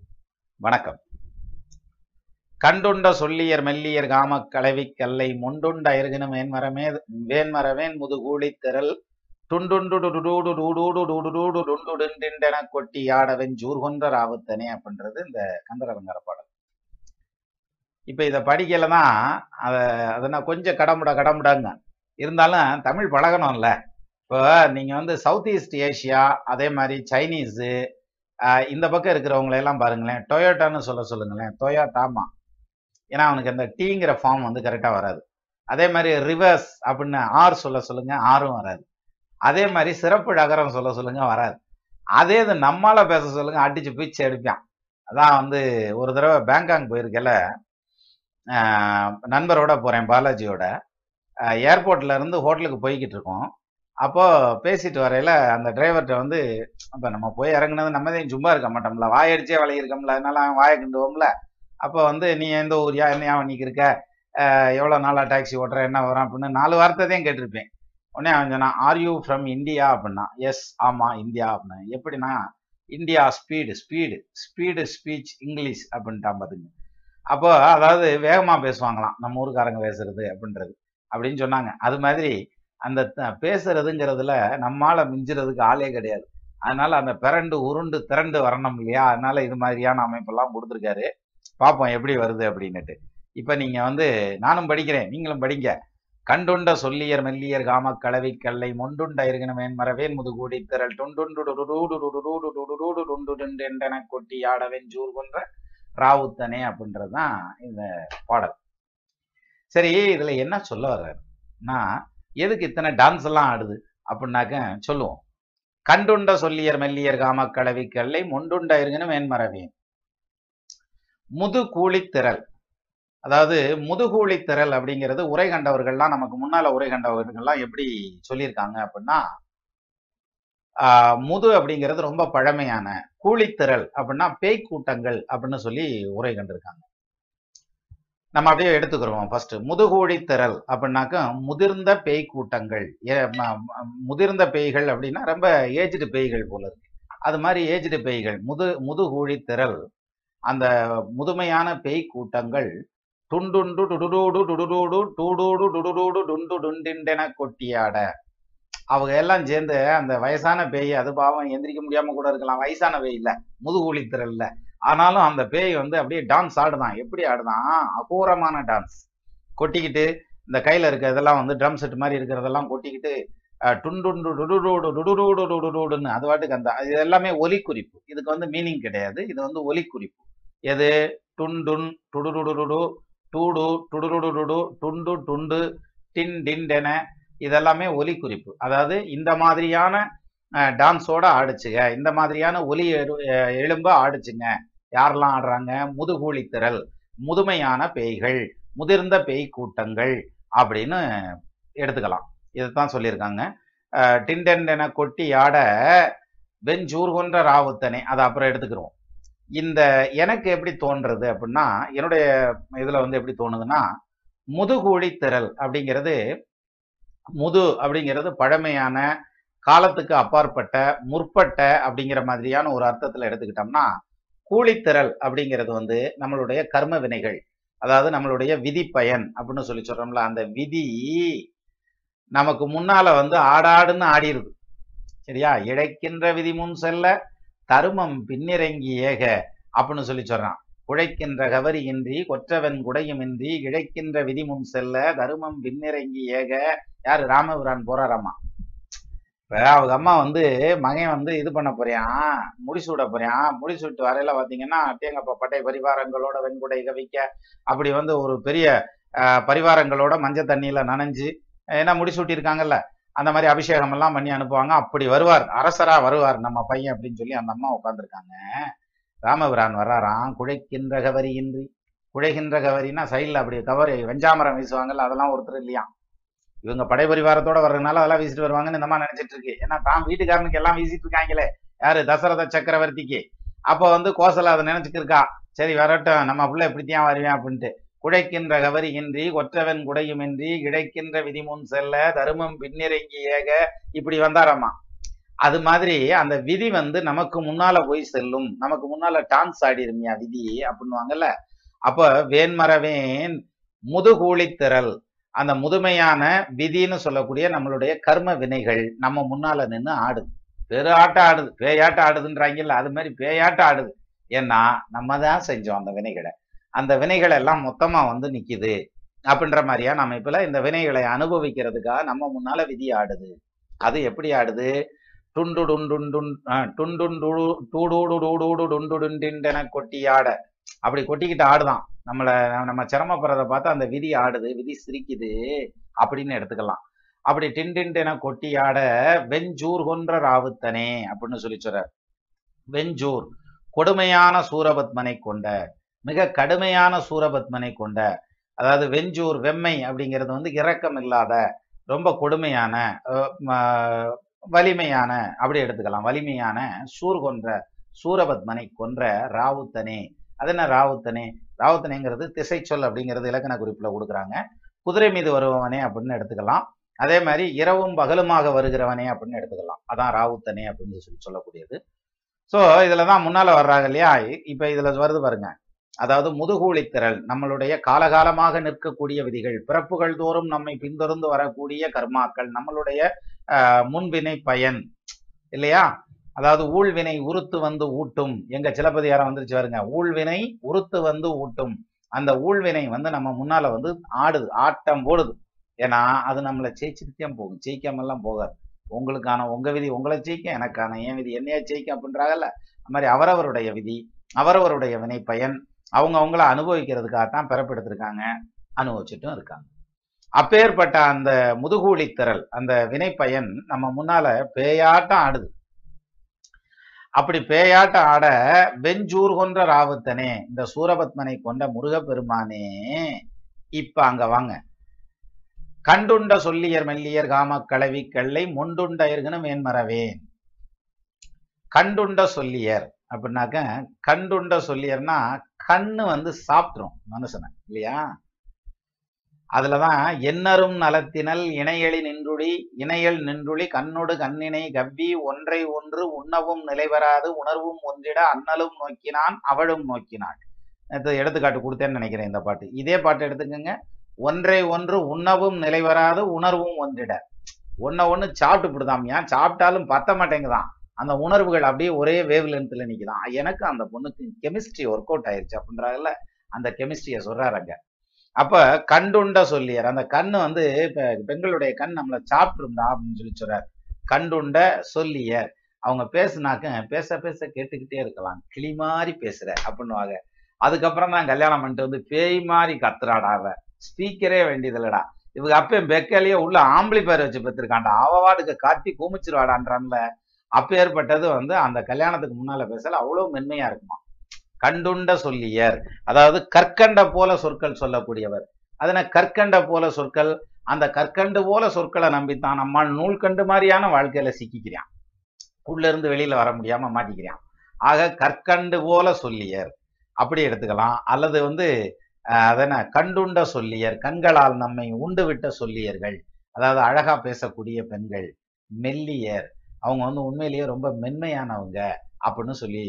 வணக்கம். கண்டுண்ட சொல்லியர் மெல்லியர் காமக் கலவிக் கல்லை முண்டுண்ட இருகினும் வேன்மரமே வேன்மரவேன் முதுகூழித் திரள் டுண்டுண்டு கொட்டி ஆடவன் ஜூர்கொன்ற ராவுத்தனே அப்படின்றது இந்த கந்தரவங்கர பாடல். இப்போ இதை படிக்கல தான் அதை அதை நான் கொஞ்சம் கடமுட கடமுடாங்க. இருந்தாலும் தமிழ் பழகணும்ல. இப்போ நீங்கள் வந்து சவுத் ஈஸ்ட் ஏஷியா அதே மாதிரி சைனீஸு இந்த பக்கம் இருக்கிறவங்களையெல்லாம் பாருங்களேன். டொயோட்டான்னு சொல்ல சொல்லுங்களேன். டொயோட்டாமா ஏன்னா அவனுக்கு அந்த டீங்கிற ஃபார்ம் வந்து கரெக்டாக வராது. அதே மாதிரி ரிவர்ஸ் அப்படின்னு ஆர் சொல்ல சொல்லுங்க ஆரும் வராது. அதே மாதிரி சிறப்பு நகரம் சொல்ல சொல்லுங்க வராது. அதே இது நம்மளால் பேச சொல்லுங்க அடிச்சு பிச்சு எடுப்பான் அதான் வந்து ஒரு தடவை பேங்காங் போயிருக்கல நண்பரோட போகிறேன் பாலாஜியோட. ஏர்போர்ட்ல இருந்து ஹோட்டலுக்கு போய்கிட்டு இருக்கோம். அப்போது பேசிட்டு வரையில அந்த டிரைவர்கிட்ட வந்து இப்போ நம்ம போய் இறங்குனது நம்ம தான் சும்மா இருக்க மாட்டோம்ல. வாயடிச்சே வளையிருக்கோம்ல அதனால அவன் வாயை கிண்டுவோம்ல. அப்போ வந்து நீ எந்த ஊரியா? என்னையா பண்ணிக்கு இருக்க? எவ்வளோ நாளாக டாக்ஸி ஓட்டுற? என்ன வரும் அப்படின்னு நாலு வார்த்தை தான் கேட்டிருப்பேன். உடனே அவன் சொன்னான் ஆர் யூ ஃப்ரம் இந்தியா அப்படின்னா எஸ் ஆமாம் இந்தியா அப்படின்னா எப்படின்னா India speed speed speed speech English அப்படின்ட்டான் பார்த்துங்க அப்போ அதாவது வேகமா பேசுவாங்களாம். நம்ம ஊருக்காரங்க பேசுறது அப்படின்றது. அப்படின்னு சொன்னாங்க. அது மாதிரி அந்த த- பேசுறதுங்கிறதுல நம்மால மிஞ்சுறதுக்கு ஆளே கிடையாது. அதனால அந்த பிறண்டு உருண்டு திரண்டு வரணும் இல்லையா? அதனால இது மாதிரியான அமைப்பெல்லாம் கொடுத்துருக்காரு. பார்ப்போம் எப்படி வருது அப்படின்னுட்டு. இப்ப நீங்க வந்து நானும் படிக்கிறேன் நீங்களும் படிங்க. கண்டுண்ட சொல்லியர் மெல்லியர் காம கலவி கல்லை மொண்டுண்ட இருகனவேன் மரவேன் முதுகூடி திரள். தொண்டுண்டு டுடுடூடு கொட்டி ஆடவன் ஜூர் கொன்ற ராவுத்தனே அப்படின்றதுதான் இந்த பாடல். சரி இதுல என்ன சொல்ல வர்றாருன்னா எதுக்கு இத்தனை டான்ஸ் எல்லாம் ஆடுது அப்படின்னாக்க சொல்லுவோம். கண்டுண்ட சொல்லியர் மெல்லியர் காமக்கடவி கல்லை முண்டுண்ட இருங்கன்னு மேன்மரவேன் முது கூலித்திரல் அதாவது முதுகூலி அப்படிங்கிறது உரை கண்டவர்கள்லாம் நமக்கு முன்னால உரை கண்டவர்கள்லாம் எப்படி சொல்லியிருக்காங்க அப்படின்னா முது அப்படிங்கிறது ரொம்ப பழமையான கூலித்திரள் அப்படின்னா பேய் கூட்டங்கள் அப்படின்னு சொல்லி உரை கண்டிருக்காங்க. நம்ம அப்படியே எடுத்துக்கிறோம் ஃபர்ஸ்ட் முதுகூழி திரள் அப்படின்னாக்க முதிர்ந்த பேய் கூட்டங்கள் ஏ- முதிர்ந்த பேய்கள் அப்படின்னா ரொம்ப ஏஜ்டு பேய்கள் போல இருக்கு. அது மாதிரி ஏஜ்டு பேய்கள் முது முதுகோழி திரள் அந்த முதுமையான பேய் கூட்டங்கள் டுண்டுண்டு டுடுடோடு டுடுடோடு டூடோடு டுடுடோடு டுண்டு டுண்டிண்டென கொட்டியாட. அவங்க எல்லாம் சேர்ந்து அந்த வயசான பேய் அது பாவம் எந்திரிக்க முடியாம கூட இருக்கலாம் வயசான பேய் இல்ல முதுகூலி திரல்ல ஆனாலும் அந்த பேய் வந்து அப்படியே டான்ஸ் ஆடுதான் எப்படி ஆடுதான் அகோரமான டான்ஸ் கொட்டிக்கிட்டு இந்த கையில இருக்க இதெல்லாம் வந்து ட்ரம் செட் மாதிரி இருக்கிறதெல்லாம் கொட்டிக்கிட்டு அஹ், டுண்டுண்டு டுடுடூடு டுடுடூடு டுடுடூடுன்னு அது பாட்டுக்கு அந்த இது எல்லாமே ஒலி குறிப்பு இதுக்கு வந்து மீனிங் கிடையாது இது வந்து ஒலி குறிப்பு எது டுண்டுன் டுடுடுடுடு டூடு டுடுடுடுடு டுண்டு டுண்டு டின் டின் டிண்டென இதெல்லாமே ஒலி குறிப்பு அதாவது இந்த மாதிரியான டான்ஸோட ஆடிச்சுங்க. இந்த மாதிரியான ஒலி எழு- அஹ் எழும்ப ஆடுச்சுங்க. யாரெல்லாம் ஆடுறாங்க? முதுகூலி திரள் முதுமையான பேய்கள் முதிர்ந்த பேய் கூட்டங்கள் அப்படின்னு எடுத்துக்கலாம். இதைத்தான் சொல்லியிருக்காங்க. டிண்டென என கொட்டி ஆட வெஞ்சூர் கொன்ற ராவுத்தனே. அதை அப்புறம் எடுத்துக்கிறோம் இந்த எனக்கு எப்படி தோன்றது அப்படின்னா என்னுடைய இதில் வந்து எப்படி தோணுதுன்னா முதுகூலி திரள் அப்படிங்கிறது முது அப்படிங்கிறது பழமையான காலத்துக்கு அப்பாற்பட்ட முற்பட்ட அப்படிங்கிற மாதிரியான ஒரு அர்த்தத்துல எடுத்துக்கிட்டோம்னா கூலித்திரல் அப்படிங்கிறது வந்து நம்மளுடைய கர்ம வினைகள். அதாவது நம்மளுடைய விதி பயன் அப்படின்னு சொல்லி சொல்றோம்ல அந்த விதி நமக்கு முன்னால வந்து ஆடாடுன்னு ஆடிருது. சரியா? இழைக்கின்ற விதி முன் செல்ல தருமம் பின்னிறங்கி ஏக அப்படின்னு சொல்லி சொல்றான். உழைக்கின்ற கவரியின்றி கொற்றவன் குடையுமின்றி இழைக்கின்ற விதி முன் செல்ல தருமம் பின்னிறங்கி ஏக யாரு? ராமபுரான் போறாராமா இப்போ அவங்க அம்மா வந்து மகன் வந்து இது பண்ண போறியான் முடிச்சு விட போறியான் முடிச்சு விட்டு வரையில பாத்தீங்கன்னா தேங்கப்பா பட்டை பரிவாரங்களோட வெண்குடை கவிக்க அப்படி வந்து ஒரு பெரிய பரிவாரங்களோட மஞ்சள் தண்ணியில நனைஞ்சு ஏன்னா முடிசூட்டியிருக்காங்கல்ல அந்த மாதிரி அபிஷேகம் எல்லாம் பண்ணி அனுப்புவாங்க. அப்படி வருவார். அரசரா வருவார் நம்ம பையன் அப்படின்னு சொல்லி அந்த அம்மா உட்காந்துருக்காங்க ராமபிரான் வர்றாராம் குழைக்கின்ற கவரியின்றி குழைகின்ற கவரின்னா சைடில் அப்படி கவரி வெஞ்சாமரம் வீசுவாங்கல்ல அதெல்லாம் ஒருத்தர் இல்லையா இவங்க படைபரிவாரத்தோட வர்றதுனால அதெல்லாம் வீசிட்டு வருவாங்கன்னு இந்த மாதிரி நினைச்சிட்டு இருக்கு. ஏன்னா தான் வீட்டுக்காரனுக்கு எல்லாம் வீசிட்டு இருக்காங்களே. யாரு? தசரத சக்கரவர்த்திக்கு. அப்போ வந்து கோசல அதை நினைச்சுட்டு இருக்கா. சரி வரட்டும். நம்ம பிள்ளை இப்படித்தான் வருவேன் அப்படின்ட்டு. குடைக்கின்ற இன்றி கொற்றவன் குடையுமின்றி கிடைக்கின்ற விதிமுன் செல்ல தருமம் பின்னிறங்கி ஏக இப்படி வந்தாராமா? அது மாதிரி அந்த விதி வந்து நமக்கு முன்னால போய் செல்லும். நமக்கு முன்னால டான்ஸ் ஆடிருமியா விதி அப்படின்வாங்கல்ல அப்ப வேன்மரவேன் முதுகூலித்திரள் அந்த முதுமையான விதின்னு சொல்லக்கூடிய நம்மளுடைய கர்ம வினைகள் நம்ம முன்னால நின்று ஆடுது. பெரு ஆட்டம் ஆடுது பேயாட்டம் ஆடுதுன்றாங்கல்ல அது மாதிரி பேயாட்டம் ஆடுது. ஏன்னா நம்ம தான் செஞ்சோம் அந்த வினைகளை. அந்த வினைகள் எல்லாம் மொத்தமா வந்து நிக்குது அப்படின்ற மாதிரியா நம்ம இப்ப இந்த வினைகளை அனுபவிக்கிறதுக்காக நம்ம முன்னால விதி ஆடுது. அது எப்படி ஆடுது? டுண்டு டுண்டு டுண்டுண்டு டூடூடு டூடூடு டுண்டு கொட்டி ஆட. அப்படி கொட்டிக்கிட்டு ஆடுதான். நம்மளை நம்ம சிரமப்படுறத பார்த்து அந்த விதி ஆடுது விதி சிரிக்குது அப்படின்னு எடுத்துக்கலாம். அப்படி டின் டிண்டிண்டென கொட்டி ஆட வெஞ்சூர் கொன்ற ராவுத்தனே அப்படின்னு சொல்லி சொல்ற வெஞ்சூர் கொடுமையான சூரபத்மனை கொண்ட மிக கடுமையான சூரபத்மனை கொண்ட அதாவது வெஞ்சூர் வெம்மை அப்படிங்கிறது வந்து இரக்கம் இல்லாத ரொம்ப கொடுமையான வலிமையான அப்படி எடுத்துக்கலாம். வலிமையான சூர் கொன்ற சூரபத்மனை கொன்ற ராவுத்தனே அது என்ன ராவுத்தனே? ராவுத்தனைங்கிறது திசை சொல் அப்படிங்கிறது இலக்கண குறிப்பில் கொடுக்குறாங்க. குதிரை மீது வருபவனே அப்படின்னு எடுத்துக்கலாம். அதே மாதிரி இரவும் பகலுமாக வருகிறவனே அப்படின்னு எடுத்துக்கலாம். அதான் ராவுத்தனே அப்படின்னு சொல்லி சொல்லக்கூடியது. ஸோ இதில் தான் முன்னால வர்றாங்க இல்லையா? இப்போ இதுல வருது பாருங்க. அதாவது முதுகூலித்திரள் நம்மளுடைய காலகாலமாக நிற்கக்கூடிய விதிகள் பிறப்புகள் தோறும் நம்மை பின்தொடர்ந்து வரக்கூடிய கர்மாக்கள் நம்மளுடைய முன்வினை பயன் இல்லையா? அதாவது ஊழ்வினை உறுத்து வந்து ஊட்டும். எங்க சிலப்பதிகாரம் வந்துருச்சு பாருங்க. ஊழ்வினை உறுத்து வந்து ஊட்டும். அந்த ஊழ்வினை வந்து நம்ம முன்னால வந்து ஆடுது ஆட்டம் போடுது. ஏன்னா அது நம்மளை ஜெயிச்சுட்டு போகும். ஜெயிக்காமல்லாம் போகாது. உங்களுக்கான உங்க விதி உங்களை ஜெயிக்கும் எனக்கான என் விதி என்னையா ஜெயிக்கும் அப்படின்றாங்கல்ல. அது மாதிரி அவரவருடைய விதி அவரவருடைய வினை பயன் அவங்க அவங்கள அனுபவிக்கிறதுக்காகத்தான் பிறப்பெடுத்திருக்காங்க அனுபவிச்சுட்டும் இருக்காங்க. அப்பேற்பட்ட அந்த முதுகூலி திரள் அந்த வினைப்பயன் நம்ம முன்னால பேயாட்டம் ஆடுது. அப்படி பேயாட்ட ஆட வெஞ்சூர் கொன்ற ராவுத்தனே இந்த சூரபத்மனை கொண்ட முருகப்பெருமானே இப்ப அங்க வாங்க. கண்டுண்ட சொல்லியர் மெல்லியர் காம கலவி கல்லை முண்டுண்ட இருக்கணும் மேன்மறவேன் கண்டுண்ட சொல்லியர் அப்படின்னாக்க கண்டுண்ட சொல்லியர்னா கண்ணு வந்து சாப்பிட்டுரும் மனுஷனை இல்லையா? அதுலதான் எண்ணரும் நலத்தினல் இணையளி நின்றுடி இணையல் நின்றுளி கண்ணொடு கண்ணினை கவ்வி ஒன்றை ஒன்று உண்ணவும் நிலைவராது உணர்வும் ஒன்றிட அண்ணலும் நோக்கினான் அவளும் நோக்கினாள். எடுத்துக்காட்டு கொடுத்தேன்னு நினைக்கிறேன் இந்த பாட்டு. இதே பாட்டு எடுத்துக்கோங்க. ஒன்றை ஒன்று உண்ணவும் நிலைவராது உணர்வும் ஒன்றிட. ஒன்ன ஒன்று சாப்பிட்டு விடுதாமியா சாப்பிட்டாலும் பத்த மாட்டேங்குதான். அந்த உணர்வுகள் அப்படியே ஒரே வேவ் லென்த்ல நிற்கிதான் எனக்கு அந்த பொண்ணுக்கு கெமிஸ்ட்ரி ஒர்க் அவுட் ஆயிருச்சு அப்படின்றாங்கல்ல. அந்த கெமிஸ்ட்ரியை சொல்றாருங்க அப்ப கண்டுண்ட சொல்லியார். அந்த கண்ணு வந்து இப்ப பெண்களுடைய கண் நம்மளை சாப்பிட்டுருந்தா அப்படின்னு சொல்லி சொல்றாரு. கண்டுண்ட சொல்லியர். அவங்க பேசுனாக்க பேச பேச கேட்டுக்கிட்டே இருக்கலாம். கிளி மாதிரி பேசுற அப்படின்னுவாங்க. அதுக்கப்புறம் தான் கல்யாணம் பண்ணிட்டு வந்து பேய் மாதிரி கத்துறாடா அவ. ஸ்பீக்கரே வேண்டியதில்லடா. இவங்க அப்பயும் பெக்கலையே உள்ள ஆம்பளி பேர் வச்சு பெற்றிருக்காண்டா அவவாடுக்கு காட்டி குமிச்சிருவாடான்றான்ல. அப்பேற்பட்டது வந்து அந்த கல்யாணத்துக்கு முன்னால பேசல. அவ்வளவு மென்மையா இருக்குமா. கண்டுண்ட சொல்லியர். அதாவது கற்கண்ட போல சொற்கள் சொல்லக்கூடியவர். அதன கற்கண்ட போல சொற்கள் அந்த கற்கண்டு போல சொற்களை நம்பித்தான் நம்மால் நூல்கண்டு மாதிரியான வாழ்க்கையில சிக்கிக்கிறான். உள்ள இருந்து வெளியில வர முடியாம மாட்டிக்கிறான். ஆக கற்கண்டு போல சொல்லியர். அப்படி எடுத்துக்கலாம். அல்லது வந்து அஹ், அதென்ன? கண்டுண்ட சொல்லியர். கண்களால் நம்மை உண்டு விட்ட சொல்லியர்கள். அதாவது அழகா பேசக்கூடிய பெண்கள். மெல்லியர். அவங்க வந்து உண்மையிலேயே ரொம்ப மென்மையானவங்க. அப்படின்னு சொல்லி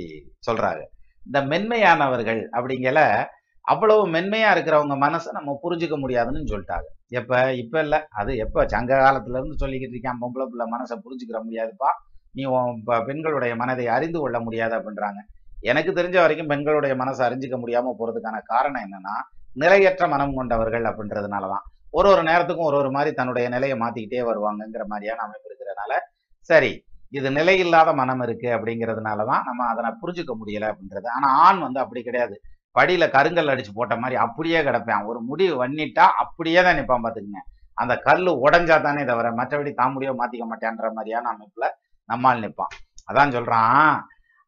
சொல்றாரு. இந்த மென்மையானவர்கள் அப்படிங்கல அவ்வளவு மென்மையா இருக்கிறவங்க மனசை நம்ம புரிஞ்சுக்க முடியாதுன்னு சொல்லிட்டாங்க. எப்ப? இப்ப இல்ல. அது எப்ப? சங்க காலத்துல இருந்து சொல்லிக்கிட்டு இருக்கான் பொம்பளை பிள்ளை மனசை புரிஞ்சுக்கிற முடியாதுப்பா. நீ உன் பெண்களுடைய மனதை அறிந்து கொள்ள முடியாது அப்படின்றாங்க. எனக்கு தெரிஞ்ச வரைக்கும் பெண்களுடைய மனசை அறிஞ்சிக்க முடியாம போறதுக்கான காரணம் என்னன்னா நிலையற்ற மனம் கொண்டவர்கள் அப்படின்றதுனாலதான். ஒரு ஒரு நேரத்துக்கும் ஒரு ஒரு மாதிரி தன்னுடைய நிலையை மாத்திக்கிட்டே வருவாங்கங்கிற மாதிரியான அமைப்பு இருக்கிறதுனால சரி இது நிலையில்லாத மனம் இருக்கு அப்படிங்கிறதுனாலதான் நம்ம அதனை புரிஞ்சுக்க முடியலை அப்படின்றது. ஆனா ஆண் வந்து அப்படி கிடையாது. படியில கருங்கல் அடிச்சு போட்ட மாதிரி அப்படியே கிடப்பேன். ஒரு முடிவு வண்ணிட்டா அப்படியே தான் நிப்பான் பாத்துக்குங்க அந்த கல்லு உடஞ்சா தானே தவிர மற்றபடி தான் முடியோ மாத்திக்க மாட்டேன்ற மாதிரியான அமைப்புல நம்மால் நிப்பான் அதான் சொல்றான்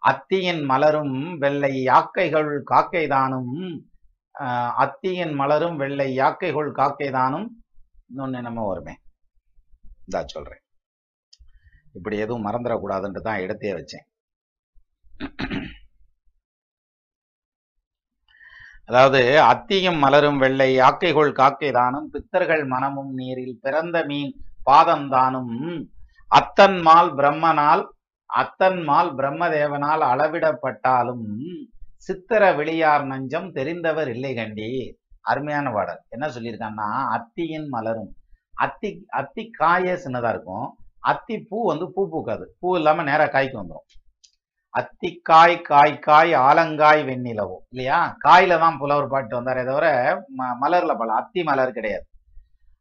அத்தியின் மலரும் வெள்ளை யாக்கைகள் காக்கைதானும் அத்தியின் மலரும் வெள்ளை யாக்கைகள் காக்கைதானும் இன்னொன்னு என்னமோ வருமே. இந்தா சொல்றேன். இப்படி எதுவும் மறந்துடக்கூடாதுன்ட்டு தான் எடுத்தே வச்சேன். அதாவது அத்தியும் மலரும் வெள்ளை ஆக்கைக்குள் காக்கை தானும் பித்தர்கள் மனமும் நீரில் பிறந்த மீன் பாதம் தானும். அத்தன்மால் பிரம்மனால் அத்தன்மால் பிரம்மதேவனால் அளவிடப்பட்டாலும் சித்திர வெளியார் நஞ்சம் தெரிந்தவர் இல்லை கண்டி. அருமையான பாடல். என்ன சொல்லியிருக்கான்னா அத்தியின் மலரும். அத்தி அத்தி காயே சின்னதா இருக்கும். அத்தி பூ வந்து பூ பூக்காது. பூ இல்லாம நேரா காய்க்கு வந்துடும் அத்திக்காய் காய் காய் ஆலங்காய் வெண்ணிலவோ. இல்லையா? காயில தான் புலவர் பாட்டு வந்தாரே தவிர ம- மலர்ல பல அத்தி மலர் கிடையாது.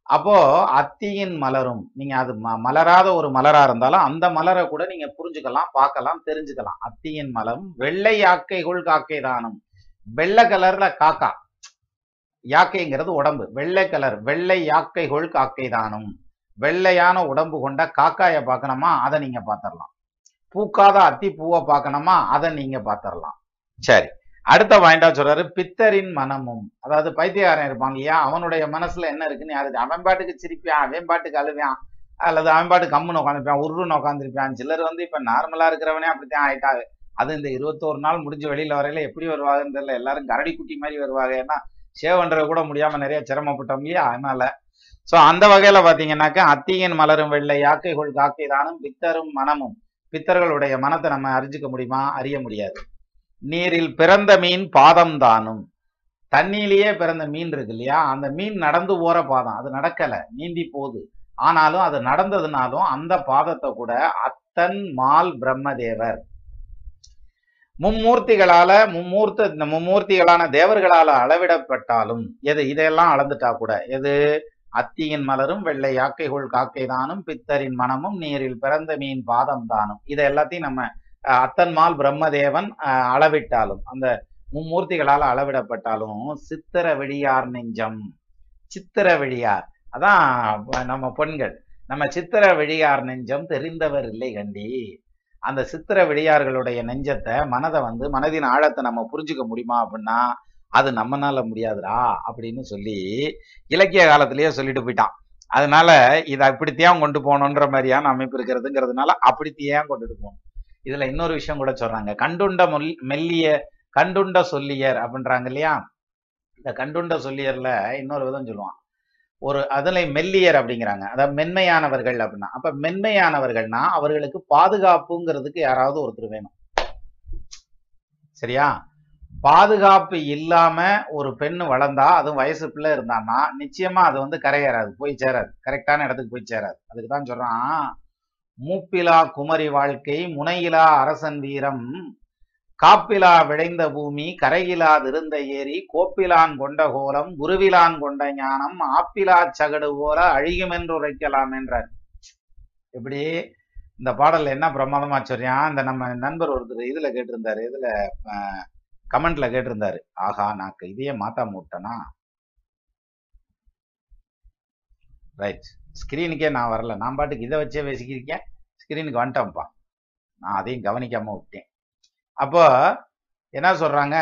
அப்போ அத்தியின் மலரும் நீங்க அது ம- மலராத ஒரு மலரா இருந்தாலும் அந்த மலரை கூட நீங்க புரிஞ்சுக்கலாம் பார்க்கலாம் தெரிஞ்சுக்கலாம். அத்தியின் மலரும் வெள்ளை யாக்கைகுள் காக்கை தானும். வெள்ளை கலர்ல காக்கா. யாக்கைங்கிறது உடம்பு. வெள்ளை கலர் வெள்ளை யாக்கைகுள் காக்கை தானும். வெள்ளையான உடம்பு கொண்ட காக்காயை பார்க்கணுமா? அதை நீங்க பார்த்திடலாம். பூக்காத அத்தி பூவை பார்க்கணுமா? அதை நீங்க பார்த்திடலாம். சரி. அடுத்த பாயிண்டா சொல்றாரு பித்தரின் மனமும். அதாவது பைத்தியக்காரன் இருப்பான் இல்லையா? அவனுடைய மனசுல என்ன இருக்குன்னு யாரு? அவன் பாட்டுக்கு சிரிப்பான் அவன் பாட்டுக்கு அழுவான் அல்லது அவன் பாட்டுக்கு கம்முன்னு உட்காந்துருப்பான் உருன்னு உட்காந்துருப்பான் சிலர் வந்து இப்ப நார்மலா இருக்கிறவனே அப்படித்தான் ஆயிட்டாரு அது இந்த இருபத்தோரு நாள் முடிஞ்சு வெளியில வரையில எப்படி வருவாங்கன்னு தெரியல. எல்லாரும் கரடி குட்டி மாதிரி வருவாங்க. ஏன்னா சேவன்றது பண்றது கூட முடியாம நிறைய சிரமப்பட்டோம் இல்லையா? அதனால சோ அந்த வகையில பாத்தீங்கன்னாக்கா அத்தியின் மலரும் வெள்ளை யாக்கைகள் காக்கை தானும் பித்தரும் மனமும். பித்தர்களுடைய மனத்தை நம்ம அறிஞ்சிக்க முடியுமா? அறிய முடியாது. நீரில் பிறந்த மீன் பாதம் தானும் தண்ணியிலேயே பிறந்த மீன் இருக்கு இல்லையா? அந்த மீன் நடந்து போற பாதம். அது நடக்கல. நீந்தி போகுது. ஆனாலும் அது நடந்ததுனாலும் அந்த பாதத்தை கூட அத்தன் மால் பிரம்மதேவர். மும்மூர்த்திகளால மும்மூர்த்த இந்த மும்மூர்த்திகளான தேவர்களால அளவிடப்பட்டாலும் எது? இதையெல்லாம் அளந்துட்டா கூட. எது? அத்தியின் மலரும் வெள்ளை யாக்கைகள் காக்கை தானும் பித்தரின் மனமும் நீரில் பிறந்த மீன் பாதம் தானும் இதை எல்லாத்தையும் நம்ம அத்தன்மால் பிரம்மதேவன் அஹ், அளவிட்டாலும் அந்த மும்மூர்த்திகளால் அளவிடப்பட்டாலும் சித்திர வெளியார் நெஞ்சம் சித்திர வெளியார் அதான் நம்ம பெண்கள். நம்ம சித்திர வெளியார் நெஞ்சம் தெரிந்தவர் இல்லை கண்டி. அந்த சித்திர வெளியார்களுடைய நெஞ்சத்தை மனதை வந்து மனதின் ஆழத்தை நம்ம புரிஞ்சுக்க முடியுமா அப்படின்னா அது நம்மனால முடியாதுடா அப்படின்னு சொல்லி இலக்கிய காலத்திலேயே சொல்லிட்டு போயிட்டான். அதனால இதை அப்படித்தையும் கொண்டு போகணுன்ற மாதிரியான அமைப்பு இருக்கிறதுங்கிறதுனால அப்படித்தையும் கொண்டுட்டு போகணும். இதுல இன்னொரு விஷயம் கூட சொல்றாங்க. கண்டுண்ட மொல் மெல்லிய கண்டுண்ட சொல்லியர் அப்படின்றாங்க இல்லையா? இந்த கண்டுண்ட சொல்லியர்ல இன்னொரு விதம் சொல்லுவான். ஒரு அதில் மெல்லியர் அப்படிங்கிறாங்க. அதாவது மென்மையானவர்கள் அப்படின்னா. அப்ப மென்மையானவர்கள்னா அவர்களுக்கு பாதுகாப்புங்கிறதுக்கு யாராவது ஒருத்தர் வேணும். சரியா? பாதுகாப்பு இல்லாம ஒரு பெண் வளர்ந்தா அதுவும் வயசு பிள்ளை இருந்தான்னா நிச்சயமா அது வந்து கரையேறாது போய் சேராது. கரெக்டான இடத்துக்கு போய் சேராது. அதுக்கு தான் சொல்றான். மூப்பிலா குமரி வாழ்க்கை முனையிலா அரசன் வீரம் காப்பிலா விளைந்த பூமி கரையிலாதிருந்த ஏரி கோப்பிலான் கொண்ட கோலம் குருவிலான் கொண்ட ஞானம் ஆப்பிலா சகடு போல அழியுமென்று உரைக்கலாம் என்றார். இப்படி இந்த பாடல்ல என்ன பிரமாதமா சொல்றான் இந்த நம்ம நண்பர் ஒருத்தர் இதுல கேட்டிருந்தாரு. இதுல கமெண்ட்ல கேட்டிருந்தாரு. ஆஹா நான் இதையே மாத்தாம விட்டேனா ரைட் ஸ்கிரீனுக்கே நான் வரல. நான் பாட்டுக்கு இதை வச்சே பேசிக்கிருக்கேன் ஸ்கிரீனுக்கு வந்துட்டேன்ப்பா நான் அதையும் கவனிக்காம விட்டேன். அப்போ என்ன சொல்றாங்க?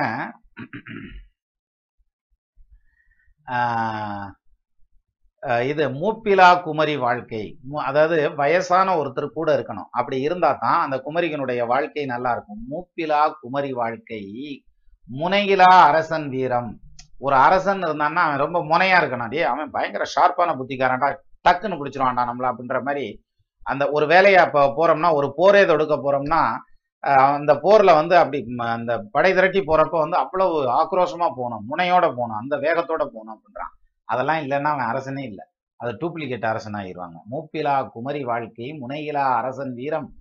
இது மூப்பிலா குமரி வாழ்க்கை. மு- அதாவது வயசான ஒருத்தர் கூட இருக்கணும். அப்படி இருந்தா தான் அந்த குமரிகனுடைய வாழ்க்கை நல்லா இருக்கும். மூப்பிலா குமரி வாழ்க்கை. முனையிலா அரசன் வீரம். ஒரு அரசன் இருந்தான்னா அவன் ரொம்ப முனையா இருக்கணும். அவன் பயங்கர ஷார்ப்பான புத்திக்காரன்டா டக்குன்னு பிடிச்சிருவான்டா நம்மள அப்படின்ற மாதிரி அந்த ஒரு வேலையை இப்போ போறோம்னா ஒரு போரே தொடுக்க போறோம்னா அஹ் அந்த போர்ல வந்து அப்படி அந்த படை திரட்டி போறப்ப வந்து அவ்வளவு ஆக்ரோஷமா போகணும் முனையோட போகணும் அந்த வேகத்தோட போகணும் அப்படின்றான். அதெல்லாம் இல்லைன்னா அவன் அரசனே இல்லை. அது டூப்ளிகேட் அரசன் ஆகிடுவாங்க மூப்பிலா குமரி வாழ்க்கை முனையிலா அரசன் வீரம்.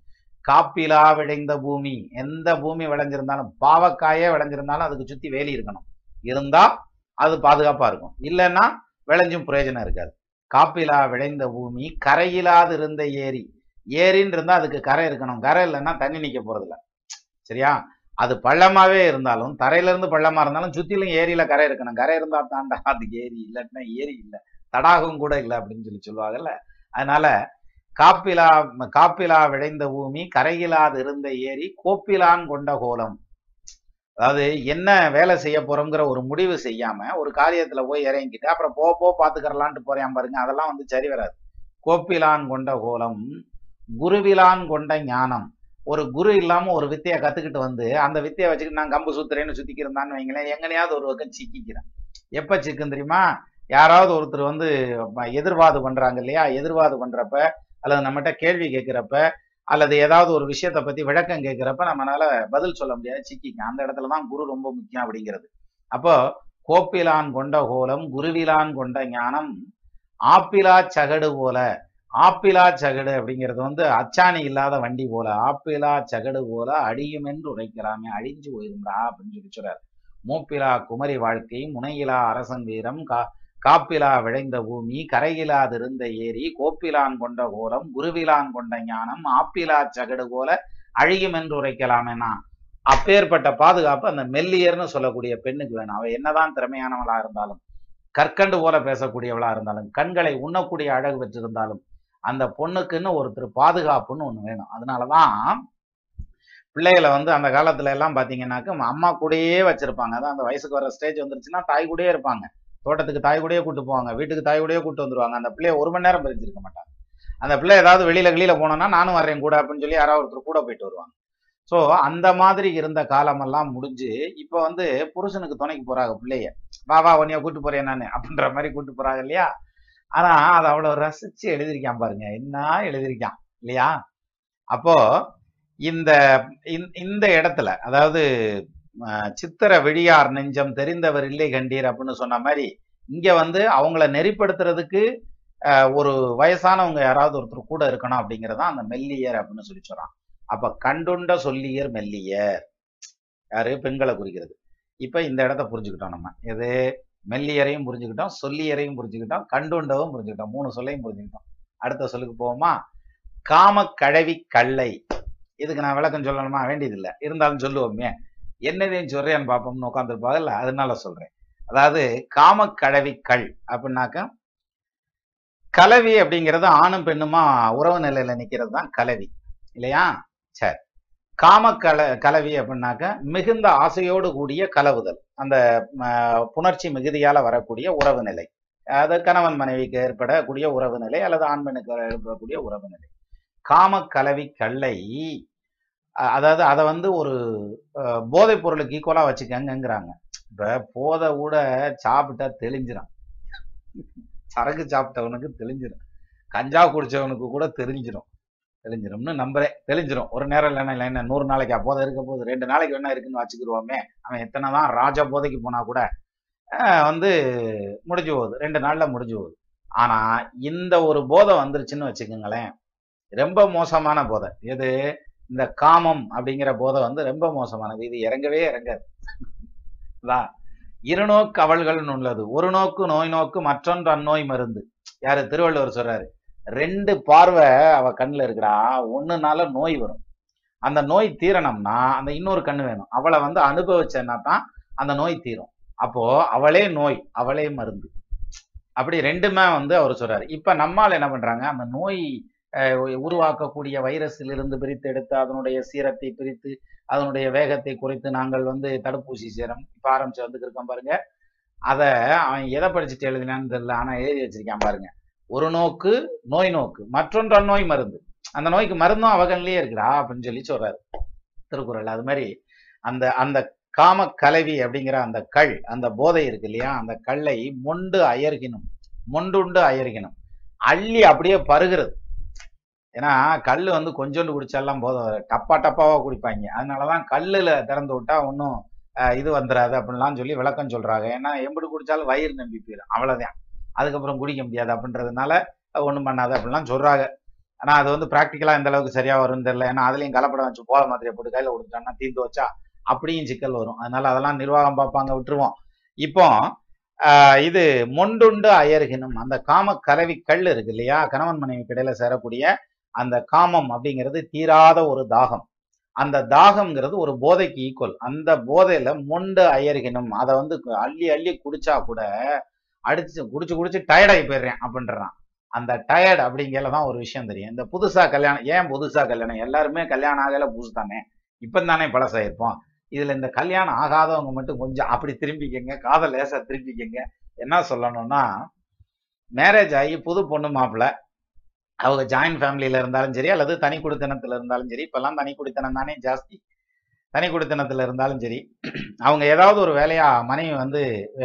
காப்பிலா விளைந்த பூமி. எந்த பூமி விளைஞ்சிருந்தாலும் பாவக்காயே விளைஞ்சிருந்தாலும் அதுக்கு சுத்தி வேலி இருக்கணும். இருந்தா அது பாதுகாப்பா இருக்கும். இல்லைன்னா விளைஞ்சும் பிரயோஜனம் இருக்காது. காப்பிலா விளைந்த பூமி கரையிலாது இருந்த ஏரி. ஏரின்னு இருந்தா அதுக்கு கரை இருக்கணும். கரை இல்லைன்னா தண்ணி நிக்க போறதில்ல. சரியா? அது பள்ளமாவே இருந்தாலும் தரையில இருந்து பள்ளமா இருந்தாலும் சுத்திலும் ஏரியில கரை இருக்கணும். கரை இருந்தா தாண்டா அதுக்கு ஏரி இல்லைன்னா ஏரி இல்லை. தடாகம் கூட இல்லை அப்படின்னு சொல்லி சொல்லுவாங்கல்ல. அதனால காப்பிலா காப்பிலா விளைந்த பூமி கரையிலாது இருந்த ஏரி கோப்பிலான் கொண்ட கோலம். அதாவது என்ன வேலை செய்ய போறோங்கிற ஒரு முடிவு செய்யாம ஒரு காரியத்துல போய் இறங்கிட்டு அப்புறம் போ போ பாத்துக்கறலான்ட்டு போறேன் பாருங்க. அதெல்லாம் வந்து சரி வராது. கோப்பிலான் கொண்ட கோலம் குருவிலான் கொண்ட ஞானம். ஒரு குரு இல்லாம ஒரு வித்தையை கத்துக்கிட்டு வந்து அந்த வித்தையை வச்சுக்கிட்டு நான் கம்பு சுத்துறேன்னு சுத்திக்கிறந்தான்னு வைங்களேன் எங்கனையாவது ஒரு பக்கம் சிக்கிக்கிறேன். எப்ப சிக்கும் தெரியுமா? யாராவது ஒருத்தர் வந்து எதிர்வாது பண்றாங்க இல்லையா? எதிர்வாது பண்றப்ப அல்லது நம்மகிட்ட கேள்வி கேட்கிறப்ப அல்லது ஏதாவது ஒரு விஷயத்தை பத்தி விளக்கம் கேட்குறப்ப நம்மளால பதில் சொல்ல முடியாது. சிக்கிங்க அந்த இடத்துல தான் குரு ரொம்ப முக்கியம் அப்படிங்கிறது. அப்போ கோப்பிலான் கொண்ட கோலம் குருவிலான் கொண்ட ஞானம் ஆப்பிலா சகடு போல ஆப்பிலா சகடு அப்படிங்கிறது வந்து அச்சாணி இல்லாத வண்டி போல ஆப்பிலா சகடு போல அடியும் என்று உரைக்கலாமே அழிஞ்சு போயிருந்தா அப்படின்னு சொல்லி சொல்றாரு. மூப்பிலா குமரி வாழ்க்கை முனையிலா அரசன் வீரம் கா காப்பிலா விளைந்த பூமி கரையிலாதிருந்த ஏரி கோப்பிலான் கொண்ட கோலம் குருவிலான் கொண்ட ஞானம் ஆப்பிலா சகடு போல அழியும் என்று உரைக்கலாமேனா அப்பேற்பட்ட பாதுகாப்பு அந்த மெல்லியர்னு சொல்லக்கூடிய பெண்ணுக்கு வேணும். அவ என்னதான் திறமையானவளா இருந்தாலும் கற்கண்டு போல பேசக்கூடியவளா இருந்தாலும் கண்களை உண்ணக்கூடிய அழகு வச்சிருந்தாலும் அந்த பொண்ணுக்குன்னு ஒருத்தர் பாதுகாப்புன்னு ஒண்ணு வேணும். அதனாலதான் பிள்ளைகளை வந்து அந்த காலத்துல எல்லாம் பாத்தீங்கன்னாக்க அம்மா கூடயே வச்சிருப்பாங்க. அதான் அந்த வயசுக்கு வர ஸ்டேஜ் வந்துருச்சுன்னா தாய் கூடயே இருப்பாங்க. தோட்டத்துக்கு தாய் கூடயே கூட்டு போவாங்க வீட்டுக்கு தாய் கூடயே கூட்டு வந்துருவாங்க. அந்த பிள்ளைய ஒரு மணி நேரம் பிரிஞ்சிருக்க மாட்டாங்க. அந்த பிள்ளை ஏதாவது வெளியில வெளியில போனோம்னா நானும் வர்றேன் கூட அப்படின்னு சொல்லி யாராவது ஒருத்தர் கூட போயிட்டு வருவாங்க. ஸோ அந்த மாதிரி இருந்த காலமெல்லாம் முடிஞ்சு இப்போ வந்து புருஷனுக்கு துணைக்கு போறாங்க பிள்ளைய. வா வா உன்னைய கூட்டு போறேன் நான் அப்படின்ற மாதிரி கூட்டு போறாங்க இல்லையா? ஆனா அதை அவ்வளவு ரசிச்சு எழுதியிருக்கான் பாருங்க. என்ன எழுதியிருக்கான் இல்லையா? அப்போ இந்த இந்த- இந்த இடத்துல அதாவது சித்திர விழியார் நெஞ்சம் தெரிந்தவர் இல்லை கண்டீர் அப்படின்னு சொன்ன மாதிரி இங்கே வந்து அவங்கள நெறிப்படுத்துறதுக்கு ஒரு வயசானவங்க யாராவது ஒருத்தர் கூட இருக்கணும் அப்படிங்கிறதா அந்த மெல்லியர் அப்படின்னு சொல்லி சொல்றான் அப்போ கண்டுண்ட சொல்லியர் மெல்லியர். யாரு? பெண்களை குறிக்கிறது. இப்போ இந்த இடத்த புரிஞ்சுக்கிட்டோம் நம்ம. எது? மெல்லியரையும் புரிஞ்சுக்கிட்டோம் சொல்லியரையும் புரிஞ்சுக்கிட்டோம் கண்டுண்டவும் புரிஞ்சுக்கிட்டோம். மூணு சொல்லையும் புரிஞ்சுக்கிட்டோம். அடுத்த சொல்லுக்கு போவோமா? காம கழவி கல்லை. இதுக்கு நான் விளக்கம் சொல்லணுமா? வேண்டியதில்லை. இருந்தாலும் சொல்லுவோமே. என்னதையும் சொல்றேன்னு பார்ப்போம்னு உட்காந்துருப்பாங்கல்ல அதனால சொல்றேன். அதாவது காம கழவி கல் அப்படின்னாக்க கலவி அப்படிங்கிறது ஆணும் பெண்ணுமா உறவு நிலையில நிக்கிறது தான் கலவி. இல்லையா? சரி. காம கல கலவி அப்படின்னாக்க மிகுந்த ஆசையோடு கூடிய கலவுதல். அந்த புணர்ச்சி மிகுதியால வரக்கூடிய உறவு நிலை. அது கணவன் மனைவிக்கு ஏற்படக்கூடிய உறவு நிலை அல்லது ஆண் பெண்ணுக்கு ஏற்படக்கூடிய உறவு நிலை. காம கலவி கல்லை அதாவது அதை வந்து ஒரு போதைப் பொருளுக்கு ஈக்குவலாக வச்சுக்கங்கிறாங்க இப்போ போதை கூட சாப்பிட்டா தெளிஞ்சிடும் சரக்கு சாப்பிட்டவனுக்கு தெளிஞ்சிடும் கஞ்சா குடித்தவனுக்கு கூட தெரிஞ்சிடும் தெளிஞ்சிடும்னு நம்புறேன் தெளிஞ்சிடும் ஒரு நேரம் இல்லைன்னா இல்லை என்ன நூறு நாளைக்கு போதை இருக்க போது ரெண்டு நாளைக்கு வேணா இருக்குன்னு வச்சுக்கிருவோமே. அவன் எத்தனை தான் ராஜா போதைக்கு போனா கூட வந்து முடிஞ்சு போகுது. ரெண்டு நாளில் முடிஞ்சு போகுது. ஆனால் இந்த ஒரு போதை வந்துருச்சுன்னு வச்சுக்கோங்களேன். ரொம்ப மோசமான போதை. எது? இந்த காமம் அப்படிங்கிற போதை வந்து ரொம்ப மோசமானது. இது இறங்கவே இறங்காது. இருநோக்கு அவள்கள்னு உள்ளது. ஒரு நோக்கு நோய் நோக்கு மற்றொன்று அந்நோய் மருந்து. யாரு? திருவள்ளுவர் சொல்றாரு. ரெண்டு பார்வை அவ கண்ணுல இருக்கிறா ஒண்ணுனால நோய் வரும். அந்த நோய் தீரணும்னா அந்த இன்னொரு கண்ணு வேணும். அவளை வந்து அனுபவிச்சேன்னா தான் அந்த நோய் தீரும். அப்போ அவளே நோய் அவளே மருந்து. அப்படி ரெண்டுமே வந்து அவர் சொல்றாரு. இப்ப நம்மால் என்ன பண்றாங்க? அந்த நோய் உருவாக்கக்கூடிய வைரஸில் இருந்து பிரித்து எடுத்து அதனுடைய சீரத்தை பிரித்து அதனுடைய வேகத்தை குறைத்து நாங்கள் வந்து தடுப்பூசி சேரம் இப்போ ஆரம்பிச்சு வந்துருக்கோம் பாருங்க. அதை அவன் எதை படிச்சுட்டு எழுதினான்னு தெரியல ஆனால் எழுதி வச்சிருக்கான் பாருங்க. ஒரு நோக்கு நோய் நோக்கு. மற்றொன்று நோய் மருந்து. அந்த நோய்க்கு மருந்தும் அவகன்லேயே இருக்குடா அப்படின்னு சொல்லி சொல்றாரு. திருக்குறள். அது மாதிரி அந்த அந்த காம கலவி அப்படிங்கிற அந்த கல் அந்த போதை இருக்கு இல்லையா? அந்த கல்லை மொண்டு அயர்கினும். மொண்டுண்டு அயர்கினும். அள்ளி அப்படியே பருகிறது. ஏன்னா கல் வந்து கொஞ்சோண்டு குடிச்சாலாம் போதும். டப்பா டப்பாவாக குடிப்பாங்க. அதனாலதான் கல்லில் திறந்து விட்டா ஒன்றும் இது வந்துடாது அப்படின்லாம் சொல்லி விளக்கம் சொல்கிறாங்க ஏன்னா எம்பிடு குடித்தாலும் வயிறு நம்பி போயிடும் அவ்வளோதான் அதுக்கப்புறம் குடிக்க முடியாது அப்படின்றதுனால ஒன்றும் பண்ணாது அப்படிலாம் சொல்கிறாங்க ஆனால் அது வந்து ப்ராக்டிக்கலாக எந்த அளவுக்கு சரியா வரும்னு தெரியல. ஏன்னா அதுலேயும் கலப்படம் வச்சு போல மாதிரி போட்டு கையில் கொடுத்துட்டோம்னா தீர்ந்து வச்சா அப்படியும் சிக்கல் வரும். அதனால அதெல்லாம் நிர்வாகம் பார்ப்பாங்க விட்டுருவோம். இப்போ இது மொண்டுண்டு அயர்கினும் அந்த காம கலவி கல் இருக்கு இல்லையா? கணவன் மனைவி இடையில சேரக்கூடிய அந்த காமம் அப்படிங்கிறது தீராத ஒரு தாகம். அந்த தாகம்ங்கிறது ஒரு போதைக்கு ஈக்குவல் அந்த போதையில மொண்டு அயர்கினும் அதை வந்து அள்ளி அள்ளி குடிச்சா கூட அடிச்சு குடிச்சு குடிச்சு டயர்டாகி போயிடுறேன் அப்படின்றான். அந்த டயர்ட் அப்படிங்கிறத தான் ஒரு விஷயம் தெரியும். இந்த புதுசா கல்யாணம் ஏன் புதுசா கல்யாணம்? எல்லாருமே கல்யாணம் ஆகல புதுசு தானே. இப்போ தானே பழசாயிருப்போம். இதுல இந்த கல்யாணம் ஆகாதவங்க மட்டும் கொஞ்சம் அப்படி திரும்பிக்கங்க காதல் லேசா திரும்பிக்கங்க. என்ன சொல்லணும்னா மேரேஜ் ஆகி புது பொண்ணு மாப்பிள்ளை அவங்க ஜாயின்ட் ஃபேமிலியில இருந்தாலும் சரி அல்லது தனி குடித்தனத்துல இருந்தாலும் சரி இப்பெல்லாம் தனி குடித்தனம் தானே ஜாஸ்தி. தனி குடித்தனத்துல இருந்தாலும் சரி அவங்க ஏதாவது ஒரு வேலையா மனைவி வந்து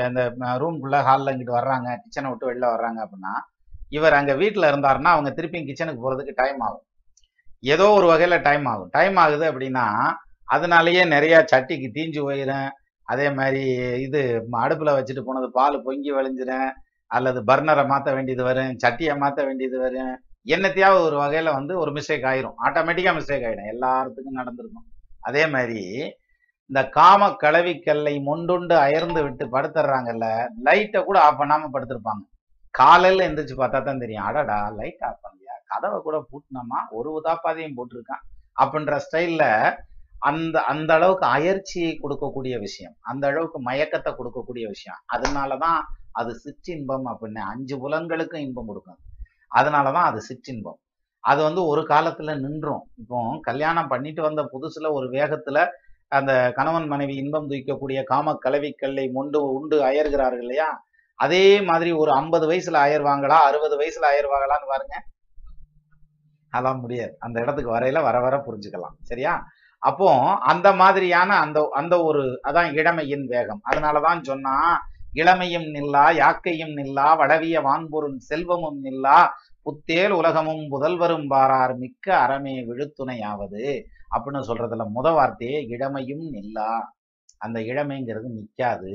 அந்த ரூம்குள்ள ஹாலில் இங்கிட்டு வர்றாங்க கிச்சனை விட்டு வெளில வர்றாங்க அப்படின்னா இவர் அங்கே வீட்டில் இருந்தாருன்னா அவங்க திருப்பியும் கிச்சனுக்கு போகிறதுக்கு டைம் ஆகும். ஏதோ ஒரு வகையில் டைம் ஆகும். டைம் ஆகுது அப்படின்னா அதனாலயே நிறையா சட்டிக்கு தீஞ்சு போயிடும் அதே மாதிரி இது அடுப்பில் வச்சுட்டு போனது பால் பொங்கி வழிஞ்சிடும் அல்லது பர்னரை மாற்ற வேண்டியது வரும் சட்டியை மாற்ற வேண்டியது வரும். என்னத்தையாவது ஒரு வகையில வந்து ஒரு மிஸ்டேக் ஆயிரும். ஆட்டோமேட்டிக்கா மிஸ்டேக் ஆயிடும். எல்லாத்துக்கும் நடந்திருக்கும். அதே மாதிரி இந்த காம கலவிக்கல்லை மொண்டுண்டு அயர்ந்து விட்டு படுத்துறாங்கல்ல லைட்டை கூட ஆஃப் பண்ணாம படுத்திருப்பாங்க. காலையில எந்திரிச்சு பார்த்தா தான் தெரியும். அடடா லைட் ஆஃப் பண்ணலையா? கதவை கூட பூட்டினோமா? ஒரு உதாப்பாதையும் போட்டிருக்கான். அப்படின்ற ஸ்டைல்ல அந்த அந்த அளவுக்கு அயற்சியை கொடுக்கக்கூடிய விஷயம். அந்த அளவுக்கு மயக்கத்தை கொடுக்கக்கூடிய விஷயம். அதனாலதான் அது சிற்றின்பம் அப்படின்னு அஞ்சு புலன்களுக்கும் இன்பம் கொடுக்கும். அதனாலதான் அது சிற்றின்பம். அது வந்து ஒரு காலத்துல நின்றும். இப்போ கல்யாணம் பண்ணிட்டு வந்த புதுசுல ஒரு வேகத்துல அந்த கணவன் மனைவி இன்பம் தூக்கக்கூடிய காம கலவிக்கல்லை மொண்டு உண்டு அயர்கிறார்கள் இல்லையா? அதே மாதிரி ஒரு ஐம்பது வயசுல அயர்வாங்களா அறுபது வயசுல அயர்வாங்களான்னு பாருங்க. அதெல்லாம் முடியாது. அந்த இடத்துக்கு வரையில வர வர புரிஞ்சுக்கலாம். சரியா? அப்போ அந்த மாதிரியான அந்த அந்த ஒரு அதான் இளமையின் வேகம். அதனாலதான் சொன்னா இளமையும் நில்லா யாக்கையும் நில்லா வடவிய வான்பொருள் செல்வமும் நில்லா புத்தேல் உலகமும் புதல்வரும் பாரார் மிக்க அறமே விழுத்துணையாவது. அப்படின்னு சொல்றதுல முத வார்த்தையே இளமையும் நில்லா. அந்த இளமைங்கிறது நிற்காது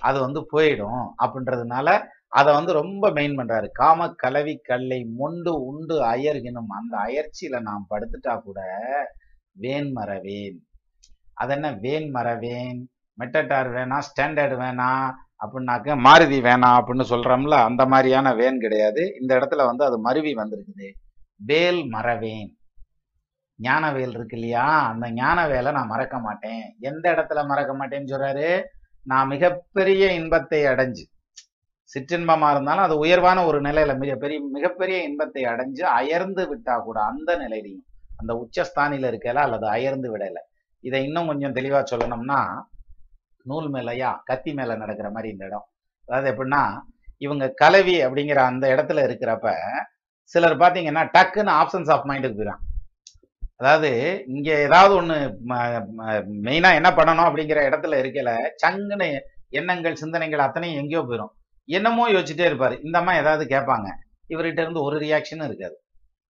அது வந்து போயிடும். அப்படின்றதுனால அதை வந்து ரொம்ப மெயின் பண்றாரு. காம கலவி கல்லை மொண்டு உண்டு அயர்கினும் அந்த அயற்சியில நாம் படுத்துட்டா கூட வேன் மறவேன். அது என்ன வேன் மறவேன். மெட்டட்டார் வேணாம் ஸ்டாண்டர்ட் வேணாம் அப்படின்னாக்க மாருதி வேணாம் அப்படின்னு சொல்றோம்ல அந்த மாதிரியான வேன் கிடையாது. இந்த இடத்துல வந்து அது மருவி வந்திருக்குது. வேல் மரவேன். ஞானவேல் இருக்கு இல்லையா? அந்த ஞானவேலை நான் மறக்க மாட்டேன். எந்த இடத்துல மறக்க மாட்டேன்னு சொல்றாரு? நான் மிகப்பெரிய இன்பத்தை அடைஞ்சு சிற்றின்பமா இருந்தாலும் அது உயர்வான ஒரு நிலையில மிக பெரிய மிகப்பெரிய இன்பத்தை அடைஞ்சு அயர்ந்து விட்டா கூட அந்த நிலையிலையும் அந்த உச்சஸ்தானில இருக்கல அல்லது அயர்ந்து விடல. இதை இன்னும் கொஞ்சம் தெளிவா சொல்லணும்னா நூல் மேலையா கத்தி மேல நடக்கிற மாதிரி இந்த இடம். அதாவது எப்படின்னா இவங்க கலவி அப்படிங்கிற அந்த இடத்துல இருக்கிறப்ப சிலர் பார்த்தீங்கன்னா டக்குன்னு ஆப்ஷன்ஸ் ஆஃப் மைண்டுக்கு போயிடும் அதாவது இங்க ஏதாவது ஒண்ணு மெயினா என்ன பண்ணணும் அப்படிங்கிற இடத்துல இருக்கல சங்குன்னு எண்ணங்கள் சிந்தனைகள் அத்தனையும் எங்கேயோ போயிடும் என்னமோ யோசிச்சுட்டே இருப்பாரு. இந்த அம்மா ஏதாவது கேட்பாங்க. இவர்கிட்ட இருந்து ஒரு ரியாக்ஷனும் இருக்காது.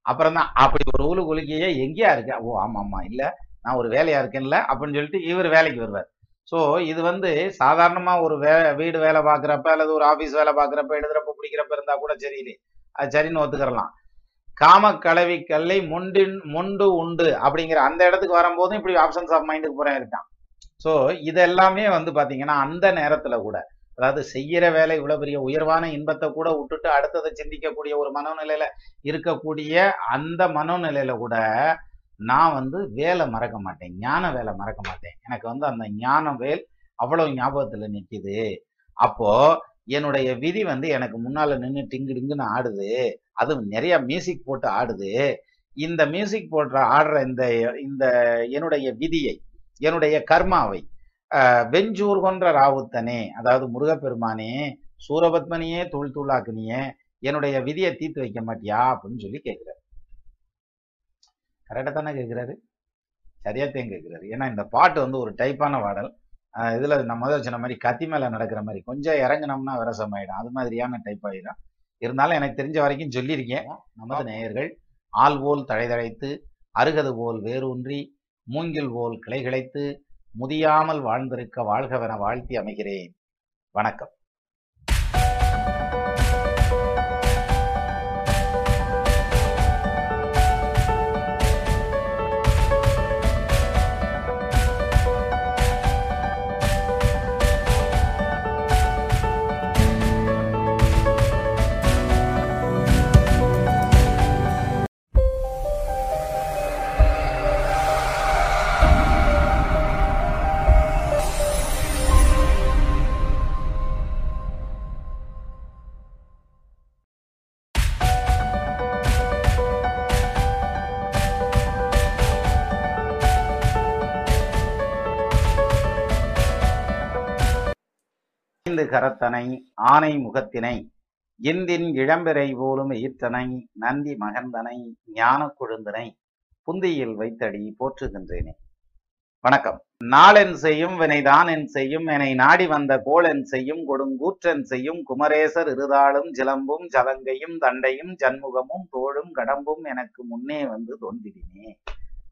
அப்புறம் தான் அப்படி ஒரு ஊழு குலுக்கியே எங்கேயா இருக்கு? ஓ ஆமா ஆமா இல்ல நான் ஒரு வேலையா இருக்கேன்ல அப்படின்னு சொல்லிட்டு இவர் வேலைக்கு வருவார். ஸோ இது வந்து சாதாரணமாக ஒரு வே வீடு வேலை பார்க்குறப்ப அல்லது ஒரு ஆஃபீஸ் வேலை பார்க்குறப்ப எழுதுறப்ப பிடிக்கிறப்ப இருந்தால் கூட சரியில்லை. அது சரின்னு ஒத்துக்கிறலாம். காம கலவி கல்லை முண்டின் முண்டு உண்டு அப்படிங்கிற அந்த இடத்துக்கு வரும்போதும் இப்படி ஆப்ஷன்ஸ் ஆஃப் மைண்டுக்கு போறேன் இருக்கான். ஸோ இதெல்லாமே வந்து பார்த்தீங்கன்னா அந்த நேரத்தில் கூட அதாவது செய்கிற வேலை இவ்வளோ பெரிய உயர்வான இன்பத்தை கூட விட்டுட்டு அடுத்ததை சிந்திக்கக்கூடிய ஒரு மனோநிலையில் இருக்கக்கூடிய அந்த மனோநிலையில் கூட நான் வந்து வேலை மறக்க மாட்டேன் ஞான வேலை மறக்க மாட்டேன். எனக்கு வந்து அந்த ஞான வேல் அவ்வளவு ஞாபகத்துல நிற்கிது அப்போ என்னுடைய விதி வந்து எனக்கு முன்னால நின்று டிங்கு டிங்குன்னு ஆடுது. அது நிறைய மியூசிக் போட்டு ஆடுது. இந்த மியூசிக் போடுற ஆடுற இந்த இந்த என்னுடைய விதியை என்னுடைய கர்மாவை ஆஹ், வெஞ்சூர் கொன்ற ராவுத்தனே அதாவது முருகப்பெருமானே சூரபத்மனியே தூள் தூளாக்குனியே என்னுடைய விதியை தீர்த்து வைக்க மாட்டியா? அப்படின்னு சொல்லி கேட்குறாரு கரெக்டாக தானே கேட்கிறாரு சரியாத்தையும் கேட்குறாரு ஏன்னா இந்த பாட்டு வந்து ஒரு டைப்பான பாடல். இதில் நம்ம முதல் சொன்ன மாதிரி கத்தி மேலே நடக்கிற மாதிரி கொஞ்சம் இறங்குனோம்னா விரசம் ஆயிடும் அது மாதிரியான டைப் ஆகிடும் இருந்தாலும் எனக்கு தெரிஞ்ச வரைக்கும் சொல்லியிருக்கேன். நமது நேயர்கள் ஆள் போல் தழைதழைத்து அருகது போல் வேரூன்றி மூங்கில் போல் கிளை கிளைத்து முதியாமல் வாழ்ந்திருக்க வாழ்கவென வாழ்த்தி அமைகிறேன். வணக்கம். ஐந்து கரத்தனை ஆனை முகத்தினை இந்தின் இளம்பிறை போலும் ஈற்றனை நந்தி மகந்தனை ஞான கொழுந்தனை புந்தியில் வைத்தடி போற்றுகின்றேனே. வணக்கம். நாளென் செய்யும் வினைதான் என் செய்யும் என்னை நாடி வந்த கோளென் செய்யும் கொடுங்கூற்றன் செய்யும் குமரேசர் இருதாளும் சிலம்பும் சதங்கையும் தண்டையும் ஜன்முகமும் தோளும் கடம்பும் எனக்கு முன்னே வந்து தோன்றினே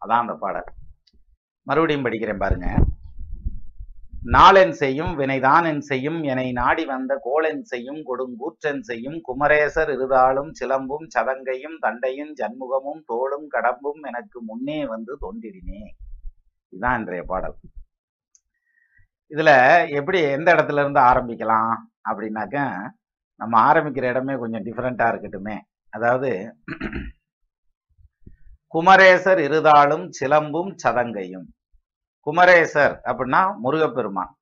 அதான் அந்த பாடல். மறுபடியும் படிக்கிறேன் பாருங்க. நாளென் செய்யும் வினைதான் என் செய்யும் என்னை நாடி வந்த கோளென் செய்யும் கொடுங்கூற்றன் செய்யும் குமரேசர் இருதாளும் சிலம்பும் சதங்கையும் தண்டையும் ஜன்முகமும் தோளும் கடம்பும் எனக்கு முன்னே வந்து தோன்றினே இதுதான் இன்றைய பாடல். இதுல எப்படி எந்த இடத்துல இருந்து ஆரம்பிக்கலாம் அப்படின்னாக்க நம்ம ஆரம்பிக்கிற இடமே கொஞ்சம் டிஃப்ரெண்டா இருக்கட்டுமே. அதாவது குமரேசர் இருதாளும் சிலம்பும் சதங்கையும். குமரேசர் அப்படின்னா முருகப்பெருமான்.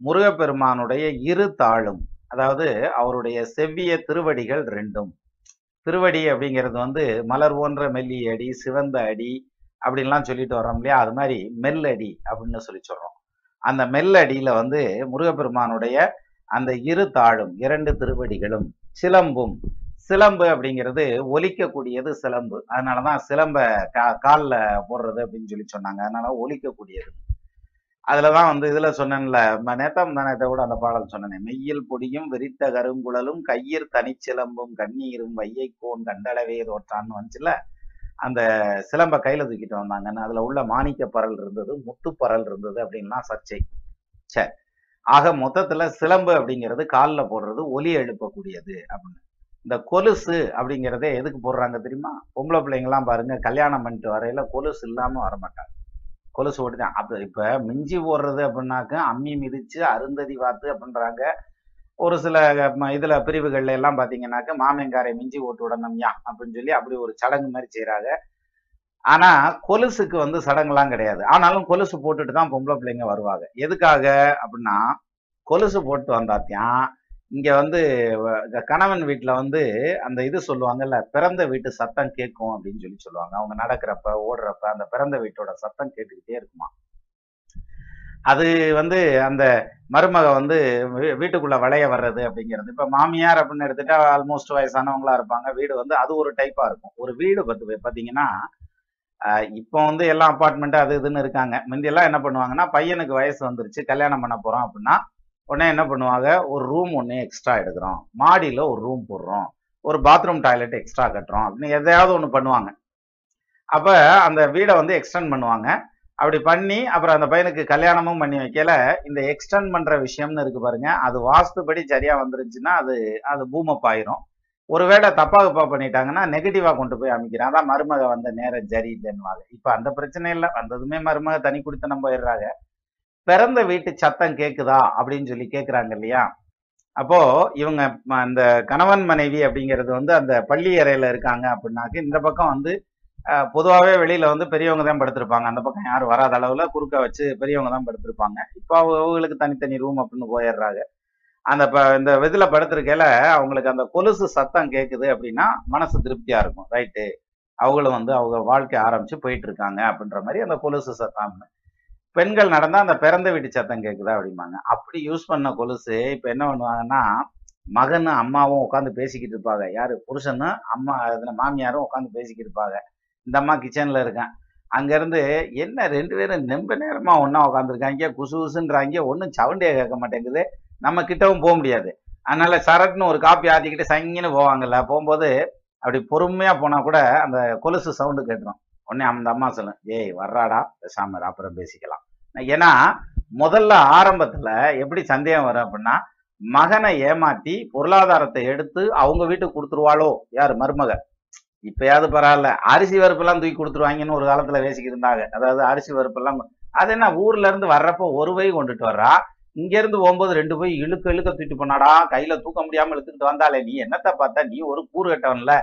முருகப்பெருமானுடைய இரு தாளும் அதாவது அவருடைய செவ்விய திருவடிகள் ரெண்டும். திருவடி அப்படிங்கிறது வந்து மலர் போன்ற மெல்லிய அடி சிவந்த அடி அப்படின்லாம் சொல்லிட்டு வர்றோம் இல்லையா? அது மாதிரி மெல்லடி அப்படின்னு சொல்லி சொல்றோம். அந்த மெல்லடியில வந்து முருகப்பெருமானுடைய அந்த இரு தாளும் இரண்டு திருவடிகளும் சிலம்பும். சிலம்பு அப்படிங்கிறது ஒலிக்கக்கூடியது சிலம்பு. அதனாலதான் சிலம்ப கா காலில் போடுறது அப்படின்னு சொல்லி சொன்னாங்க. அதனால ஒலிக்கக்கூடியது அதுலதான் வந்து இதுல சொன்னேன்ல நேத்தம் நேத்த கூட அந்த பாடல் சொன்னேன் மெய்யில் பொடியும் விரித்த கருங்குழலும் கையிற் தனிச்சிலம்பும் கண்ணீரும் வையைக்கோன் கண்டளவே தோற்றான்னு வந்துச்சுல அந்த சிலம்ப கையில தூக்கிட்டு வந்தாங்கன்னு அதுல உள்ள மாணிக்க பரல் இருந்தது முத்து பரல் இருந்தது அப்படின்லாம் சர்ச்சை. சரி ஆக மொத்தத்துல சிலம்பு அப்படிங்கிறது காலில் போடுறது ஒலி எழுப்பக்கூடியது அப்படின்னு. இந்த கொலுசு அப்படிங்கிறதே எதுக்கு போடுறாங்க தெரியுமா? பொம்பளை பிள்ளைங்கலாம் பாருங்க கல்யாணம் பண்ணிட்டு வரையில கொலுசு இல்லாம வரமாட்டாங்க. கொலுசு போட்டு தான் அப்போ இப்போ மிஞ்சி ஓடுறது அப்படின்னாக்க அம்மி மிதிச்சு அருந்ததி வாத்து அப்படின்றாங்க. ஒரு சில இதில் இதுல பிரிவுகள்ல எல்லாம் பாத்தீங்கன்னாக்க மாமங்காரை மிஞ்சி ஓட்டு உடனம்யா அப்படின்னு சொல்லி அப்படி ஒரு சடங்கு மாதிரி செய்கிறாங்க ஆனா கொலுசுக்கு வந்து சடங்குலாம் கிடையாது. ஆனாலும் கொலுசு போட்டுட்டு தான் பொம்பளை பிள்ளைங்க வருவாங்க. எதுக்காக அப்படின்னா கொலுசு போட்டு வந்தாத்தியான் இங்க வந்து கணவன் வீட்டுல வந்து அந்த இது சொல்லுவாங்கல்ல பிறந்த வீட்டு சத்தம் கேட்கும் அப்படின்னு சொல்லி சொல்லுவாங்க. அவங்க நடக்கிறப்ப ஓடுறப்ப அந்த பிறந்த வீட்டோட சத்தம் கேட்டுக்கிட்டே இருக்குமா? அது வந்து அந்த மருமக வந்து வீட்டுக்குள்ள விளைய வர்றது அப்படிங்கிறது. இப்ப மாமியார் அப்படின்னு எடுத்துட்டா ஆல்மோஸ்ட் வயசானவங்களா இருப்பாங்க. வீடு வந்து அது ஒரு டைப்பா இருக்கும். ஒரு வீடு பத்து பாத்தீங்கன்னா இப்போ வந்து எல்லாம் அப்பார்ட்மெண்ட் அது இதுன்னு இருக்காங்க. முந்தியெல்லாம் என்ன பண்ணுவாங்கன்னா பையனுக்கு வயசு வந்துருச்சு கல்யாணம் பண்ண போறோம் அப்படின்னா உடனே என்ன பண்ணுவாங்க? ஒரு ரூம் ஒன்று எக்ஸ்ட்ரா எடுக்கிறோம். மாடியில் ஒரு ரூம் போடுறோம். ஒரு பாத்ரூம் டாய்லெட் எக்ஸ்ட்ரா கட்டுறோம். அப்படின்னு எதையாவது ஒன்று பண்ணுவாங்க. அப்போ அந்த வீடை வந்து எக்ஸ்டெண்ட் பண்ணுவாங்க. அப்படி பண்ணி அப்புறம் அந்த பையனுக்கு கல்யாணமும் பண்ணி வைக்கல. இந்த எக்ஸ்டெண்ட் பண்ணுற விஷயம்னு இருக்கு பாருங்க. அது வாஸ்துபடி சரியாக வந்துருச்சுன்னா அது அது பூமப் ஆயிரும். ஒருவேளை தப்பா தப்பா பண்ணிட்டாங்கன்னா நெகட்டிவாக கொண்டு போய் அமைக்கிறேன் அதான் மருமக வந்த நேரம் சரி இப்போ அந்த பிரச்சனை இல்லை. வந்ததுமே மருமக தனி குடித்தனம் போயிடுறாங்க. பிறந்த வீட்டு சத்தம் கேக்குதா அப்படின்னு சொல்லி கேக்குறாங்க இல்லையா? அப்போ இவங்க அந்த கணவன் மனைவி அப்படிங்கிறது வந்து அந்த பள்ளி அறையில இருக்காங்க அப்படின்னாக்க இந்த பக்கம் வந்து பொதுவாகவே வெளியில வந்து பெரியவங்க தான் படுத்திருப்பாங்க. அந்த பக்கம் யாரும் வராத அளவுல குறுக்க வச்சு பெரியவங்க தான் படுத்திருப்பாங்க. இப்போ அவங்களுக்கு தனித்தனி ரூம் அப்படின்னு போயிடுறாங்க. அந்த ப- இந்த இதுல படுத்திருக்கையில அவங்களுக்கு அந்த கொலுசு சத்தம் கேக்குது அப்படின்னா மனசு திருப்தியா இருக்கும். ரைட்டு. அவங்களும் வந்து அவங்க வாழ்க்கை ஆரம்பிச்சு போயிட்டு இருக்காங்க அப்படின்ற மாதிரி அந்த கொலுசு சத்தம் பெண்கள் நடந்தா அந்த பிறந்த வீட்டு சத்தம் கேட்குதா அப்படிம்பாங்க. அப்படி யூஸ் பண்ண கொலுசு இப்போ என்ன பண்ணுவாங்கன்னா மகனும் அம்மாவும் உட்காந்து பேசிக்கிட்டு இருப்பாங்க. யாரு? புருஷனும் அம்மா இதுல மாமியாரும் உட்காந்து பேசிக்கிட்டு இருப்பாங்க. இந்த அம்மா கிச்சனில் இருக்கேன் அங்கேருந்து என்ன ரெண்டு பேரும் நெம்ப நேரமாக ஒன்றா உட்காந்துருக்காங்க குசு குசுன்றாங்க. ஒன்றும் சவுண்டே கேட்க மாட்டேங்குது. நம்ம கிட்டவும் போக முடியாது. அதனால சரட்னு ஒரு காப்பி ஆத்திக்கிட்டு சங்கின்னு போவாங்கல்ல. போகும்போது அப்படி பொறுமையாக போனால் கூட அந்த கொலுசு சவுண்டு கேட்டுரும். உடனே அந்த அம்மா சொல்லும் ஏய் வர்றாடா. பேசாம அப்புறம் பேசிக்கலாம். ஏன்னா முதல்ல ஆரம்பத்துல எப்படி சந்தேகம் வரும் அப்படின்னா மகனை ஏமாத்தி பொருளாதாரத்தை எடுத்து அவங்க வீட்டுக்கு கொடுத்துருவாளோ? யார்? மருமக இப்பயாவது பரவாயில்ல. அரிசி வறுப்பெல்லாம் தூக்கி கொடுத்துருவாங்கன்னு ஒரு காலத்துல பேசிக்கிட்டு இருந்தாங்க அதாவது அரிசி பருப்பெல்லாம் அது என்ன ஊர்ல இருந்து வர்றப்போ ஒரு பை கொண்டுட்டு வர்றா? இங்க இருந்து போகும்போது ரெண்டு போய் இழுக்க இழுக்க தூக்கிட்டு போனாடா? கையில தூக்க முடியாம இழுத்துக்கிட்டு வந்தாலே நீ என்னத்த பார்த்தா நீ ஒரு கூறு கட்டவன்ல.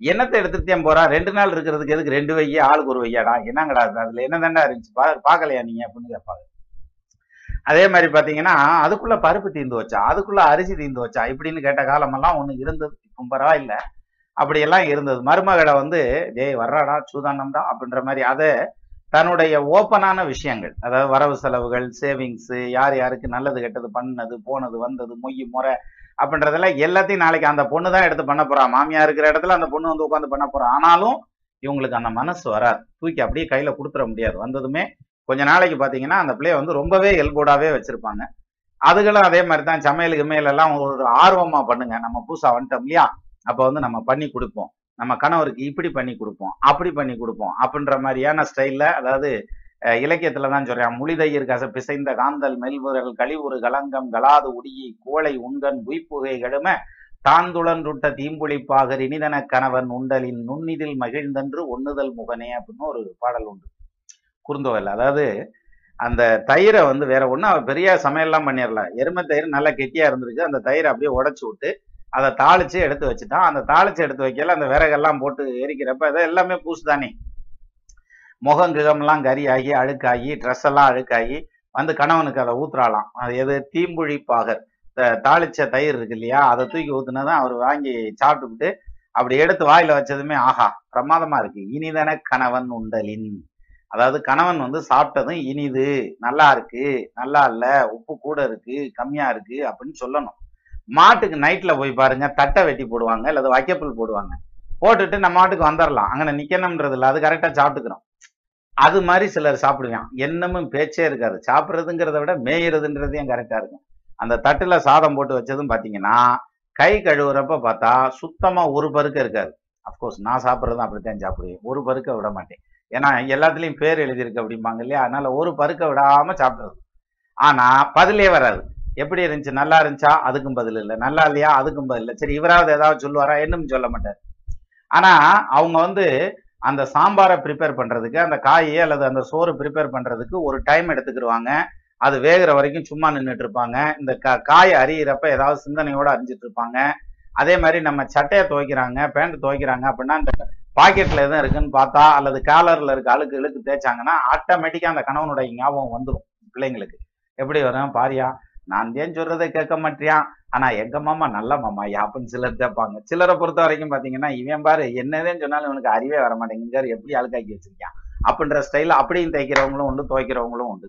என்னத்தை எடுத்துட்டேன் போறா? ரெண்டு நாள் இருக்கிறதுக்கு எதுக்கு? ரெண்டு வைய ஆளுக்கு ஒரு வையாடா என்னங்கடா அதுல என்ன தாண்டா இருந்துச்சு? பா பார்க்கலையா நீங்க அப்படின்னு கேட்பாங்க. அதே மாதிரி பாத்தீங்கன்னா அதுக்குள்ள பருப்பு தீர்ந்து வச்சா அதுக்குள்ள அரிசி தீர்ந்து வச்சா இப்படின்னு கேட்ட காலமெல்லாம் ஒண்ணு இருந்தது. இப்போ பரவாயில்ல. அப்படியெல்லாம் இருந்தது. மருமகளை வந்து டேய் வர்றாடா? சூதானம்டா? அப்படின்ற மாதிரி அதை தன்னுடைய ஓப்பனான விஷயங்கள் அதாவது வரவு செலவுகள் சேவிங்ஸ் யார் யாருக்கு நல்லது கெட்டது பண்ணது போனது வந்தது மொய் முறை அப்படின்றதெல்லாம் எல்லாத்தையும் நாளைக்கு அந்த பொண்ணு தான் எடுத்து பண்ண போறா. மாமியா இருக்கிற இடத்துல அந்த பொண்ணு வந்து உட்காந்து பண்ண போறா. ஆனாலும் இவங்களுக்கு அந்த மனசு வராது. தூக்கி அப்படியே கையில கொடுத்துட முடியாது. வந்ததுமே கொஞ்ச நாளைக்கு பாத்தீங்கன்னா அந்த பிள்ளைய வந்து ரொம்பவே எல்போடாவே வச்சிருப்பாங்க. அதுகளும் அதே மாதிரி தான் சமையல் மேலெல்லாம் ஒரு ஆர்வமா பண்ணுங்க. நம்ம புதுசா வந்துட்டோம் இல்லையா? அப்ப வந்து நம்ம பண்ணி கொடுப்போம். நம்ம கணவருக்கு இப்படி பண்ணி கொடுப்போம். அப்படி பண்ணி கொடுப்போம். அப்படின்ற மாதிரியான ஸ்டைல்ல அதாவது இலக்கியத்துல தான் சொல்றேன். முளிதையர் கச பிசைந்த காந்தல் மெல்வுரல் கழிவுறு கலங்கம் கலாது உடியி கோளை உண்கண் உய்ப்புகை கெழும தாந்துளன்றுட்ட தீம்புளிப்பாக இனிதன கணவன் உண்டலின் நுண்ணிதில் மகிழ்ந்தன்று ஒண்ணுதல் முகனே அப்படின்னு ஒரு பாடல் உண்டு. குறுந்தோவில். அதாவது அந்த தயிரை வந்து வேற ஒன்றும் அவ பெரிய சமையல்லாம் பண்ணிடலாம் எருமை தயிர் நல்லா கெட்டியா இருந்திருக்கு. அந்த தயிரை அப்படியே உடைச்சு விட்டு அதை தாளிச்சு எடுத்து வச்சுட்டான். அந்த தாளிச்சு எடுத்து வைக்கல அந்த விறகெல்லாம் போட்டு எரிக்கிறப்ப அதை எல்லாமே பூசு தானே முகம் கிகம்லாம் கரியாகி அழுக்காகி ட்ரெஸ் எல்லாம் அழுக்காகி வந்து கணவனுக்கு அதை ஊத்துறாளாம். அது எது? தீம்புழிப்பாகர் பாகர் தாளிச்ச தயிர் இருக்கு இல்லையா? அதை தூக்கி ஊத்துனதான் அவர் வாங்கி சாப்பிட்டுக்கிட்டு அப்படி எடுத்து வாயில வச்சதுமே ஆஹா பிரமாதமா இருக்கு. இனிதன கணவன் உண்டலின். அதாவது கணவன் வந்து சாப்பிட்டதும் இனிது நல்லா இருக்கு நல்லா இல்ல உப்பு கூட இருக்கு கம்மியா இருக்கு அப்படின்னு சொல்லணும். மாட்டுக்கு நைட்ல போய் பாருங்க தட்டை வெட்டி போடுவாங்க அல்லது வைக்கப்புல் போடுவாங்க. போட்டுட்டு நம்ம மாட்டுக்கு வந்துடலாம் அங்கே நிக்கணும்ன்றது இல்லை அது கரெக்டா சாப்பிட்டுக்கிறோம். அது மாதிரி சிலர் சாப்பிடுவான் என்னமும் பேச்சே இருக்காது. சாப்பிட்றதுங்கிறத விட மேயிறதுன்றதையும் கரெக்டாக இருக்கும்? அந்த தட்டுல சாதம் போட்டு வச்சதும் பார்த்தீங்கன்னா கை கழுவுறப்ப பார்த்தா சுத்தமா ஒரு பருக்க இருக்காது. அஃப்கோர்ஸ் நான் சாப்பிட்றதும் அப்படித்தான் சாப்பிடுவேன். ஒரு பருக்க விட மாட்டேன். ஏன்னா எல்லாத்துலேயும் பேர் எழுதியிருக்கு அப்படிம்பாங்க இல்லையா? அதனால ஒரு பருக்க விடாம சாப்பிடுறது. ஆனா பதிலே வராது. எப்படி இருந்துச்சு? நல்லா இருந்துச்சா? அதுக்கும் பதில் இல்லை. நல்லா இல்லையா? அதுக்கும் பதில் இல்லை. சரி இவராவது ஏதாவது சொல்லுவாரா? என்னும் சொல்ல மாட்டார். ஆனா அவங்க வந்து அந்த சாம்பாரை ப்ரிப்பேர் பண்ணுறதுக்கு அந்த காயை அல்லது அந்த சோறு ப்ரிப்பேர் பண்ணுறதுக்கு ஒரு டைம் எடுத்துக்கிடுவாங்க அது வேகிற வரைக்கும் சும்மா நின்றுட்டு இருப்பாங்க இந்த கா காய் அறியிறப்ப ஏதாவது சிந்தனையோடு அறிஞ்சிட்டு இருப்பாங்க அதே மாதிரி நம்ம சட்டையை துவைக்கிறாங்க பேண்ட் துவைக்கிறாங்க அப்படின்னா இந்த பாக்கெட்டில் எதுவும் இருக்குன்னு பார்த்தா அல்லது காலரில் இருக்க அழுக்கு இழுக்கு தேய்ச்சாங்கன்னா ஆட்டோமேட்டிக்காக அந்த கணவனுடைய ஞாபகம் வந்துடும் பிள்ளைங்களுக்கு. எப்படி வரும்? பாரியா நான் ஏன் சொல்றதை கேட்க மாட்டியான் ஆனா எங்க மாமா நல்ல மாமா யாப்புன்னு சிலர் கேட்பாங்க. சிலரை பொறுத்த வரைக்கும் பாத்தீங்கன்னா இவன் பாரு என்னதான் சொன்னாலும் இவனுக்கு அறிவே வர மாட்டேங்குது. எப்படி அழுக்காக்கி வச்சிருக்கான். அப்படின்ற ஸ்டைல அப்படியும் தைக்கிறவங்களும் உண்டு துவைக்கிறவங்களும் உண்டு.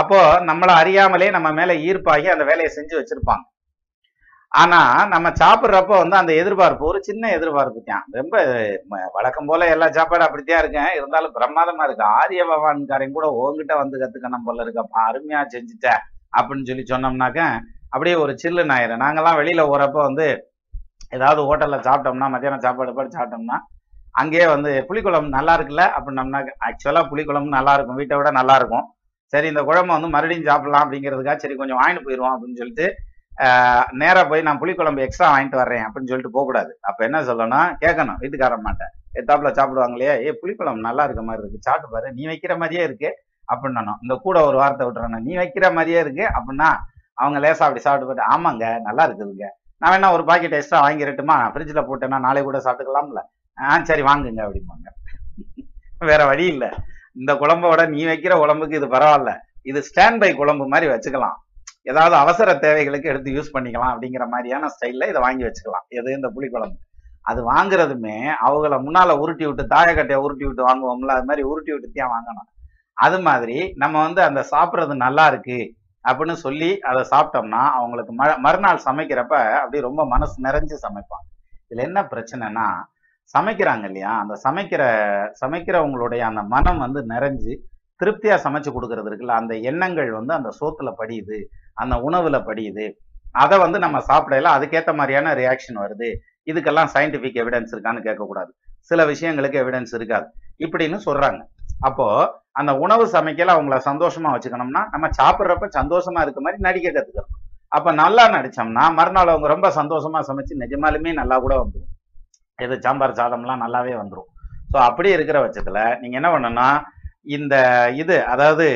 அப்போ நம்மளை அறியாமலே நம்ம மேல ஈர்ப்பாகி அந்த வேலையை செஞ்சு வச்சிருப்பாங்க. ஆனா நம்ம சாப்பிட்றப்ப வந்து அந்த எதிர்பார்ப்பு ஒரு சின்ன எதிர்பார்ப்பு தான். ரொம்ப வழக்கம் போல எல்லா சாப்பாடும் அப்படித்தான் இருக்கேன் இருந்தாலும் பிரமாதமா இருக்கு. ஆரிய பகவான்காரன் கூட உங்ககிட்ட வந்து கத்துக்கணும் போல இருக்கப்பா அருமையா செஞ்சுட்டேன் அப்படின்னு சொல்லி சொன்னோம்னாக்க அப்படியே ஒரு சில்லு ஆயிரும் நாங்கெல்லாம் வெளியில் போகிறப்போ வந்து ஏதாவது ஹோட்டலில் சாப்பிட்டோம்னா மத்தியானம் சாப்பாடு பாடு சாப்பிட்டோம்னா அங்கேயே வந்து புளிக்குழம்பு நல்லா இருக்குல்ல? அப்படின்னம்னா ஆக்சுவலாக புளிக்குழம்பு நல்லா இருக்கும். வீட்டை விட நல்லா இருக்கும். சரி இந்த குழம்பு வந்து மறுபடியும் சாப்பிடலாம் அப்படிங்கிறதுக்காக சரி கொஞ்சம் வாங்கிட்டு போயிடுவோம் அப்படின்னு சொல்லிட்டு நேராக போய் நான் புளிக்குழம்பு எக்ஸ்ட்ரா வாங்கிட்டு வர்றேன் அப்படின்னு சொல்லிட்டு போகக்கூடாது. அப்போ என்ன சொல்லணும் கேட்கணும். வீட்டுக்காரன் மாட்டேன் எத்தாப்புல சாப்பிடுவாங்க இல்லையா? ஏ புளிக்குழம்பு நல்லா இருக்க மாதிரி இருக்கு. சாப்பிட்டு பாரு. நீ வைக்கிற மாதிரியே இருக்கு. அப்படின்னு இந்த கூட ஒரு வார்த்தை விட்டுறேன் நீ வைக்கிற மாதிரியே இருக்கு அப்படின்னா அவங்க லேசா அப்படி சாப்பிட்டு போயிட்டு ஆமாங்க நல்லா இருக்குதுங்க. நான் வேணா ஒரு பாக்கெட் எக்ஸ்ட்ரா வாங்கிடட்டுமா? ஃப்ரிட்ஜில் போட்டேன்னா நாளை கூட சாப்பிட்டுக்கலாம்ல. ஆ சரி வாங்குங்க அப்படிம்பாங்க. வேற வழி இல்ல. இந்த குழம்போட நீ வைக்கிற குழம்புக்கு இது பரவாயில்ல. இது ஸ்டாண்ட் பை குழம்பு மாதிரி வச்சுக்கலாம். ஏதாவது அவசர தேவைகளுக்கு எடுத்து யூஸ் பண்ணிக்கலாம் அப்படிங்கிற மாதிரியான ஸ்டைல்ல இதை வாங்கி வச்சுக்கலாம். எது? இந்த புளிக்குழம்பு அது வாங்குறதுமே அவங்கள முன்னால உருட்டி விட்டு தாயக்கட்டையை உருட்டி விட்டு வாங்குவோம்ல அது மாதிரி உருட்டி விட்டு தான் வாங்கணும். அது மாதிரி நம்ம வந்து அந்த சாப்பிட்றது நல்லா இருக்கு அப்படின்னு சொல்லி அதை சாப்பிட்டோம்னா அவங்களுக்கு ம மறுநாள் சமைக்கிறப்ப அப்படியே ரொம்ப மனசு நிறைஞ்சு சமைப்பாங்க. இதுல என்ன பிரச்சனைனா சமைக்கிறாங்க இல்லையா? அந்த சமைக்கிற சமைக்கிறவங்களுடைய அந்த மனம் வந்து நிறைஞ்சு திருப்தியா சமைச்சு கொடுக்கறது இருக்குல்ல அந்த எண்ணங்கள் வந்து அந்த சோத்துல படியுது அந்த உணவுல படியுது. அதை வந்து நம்ம சாப்பிடல அதுக்கேற்ற மாதிரியான ரியாக்ஷன் வருது. இதுக்கெல்லாம் சயின்டிபிக் எவிடன்ஸ் இருக்கான்னு கேட்கக்கூடாது. சில விஷயங்களுக்கு எவிடன்ஸ் இருக்காது. இப்படின்னு சொல்றாங்க. அப்போ அந்த உணவு சமைக்கல அவங்கள சந்தோஷமா வச்சுக்கணும்னா நம்ம சாப்பிட்றப்ப சந்தோஷமா இருக்க மாதிரி நடிக்க கத்துக்கணும். அப்ப நல்லா நடிச்சோம்னா மறுநாள் அவங்க ரொம்ப சந்தோஷமா சமைச்சு நிஜமாலுமே நல்லா கூட வந்துடும் இது சாம்பார் சாதம்லாம் நல்லாவே வந்துடும் ஸோ அப்படி இருக்கிற பட்சத்துல நீங்க என்ன பண்ணணும்னா இந்த இது அதாவது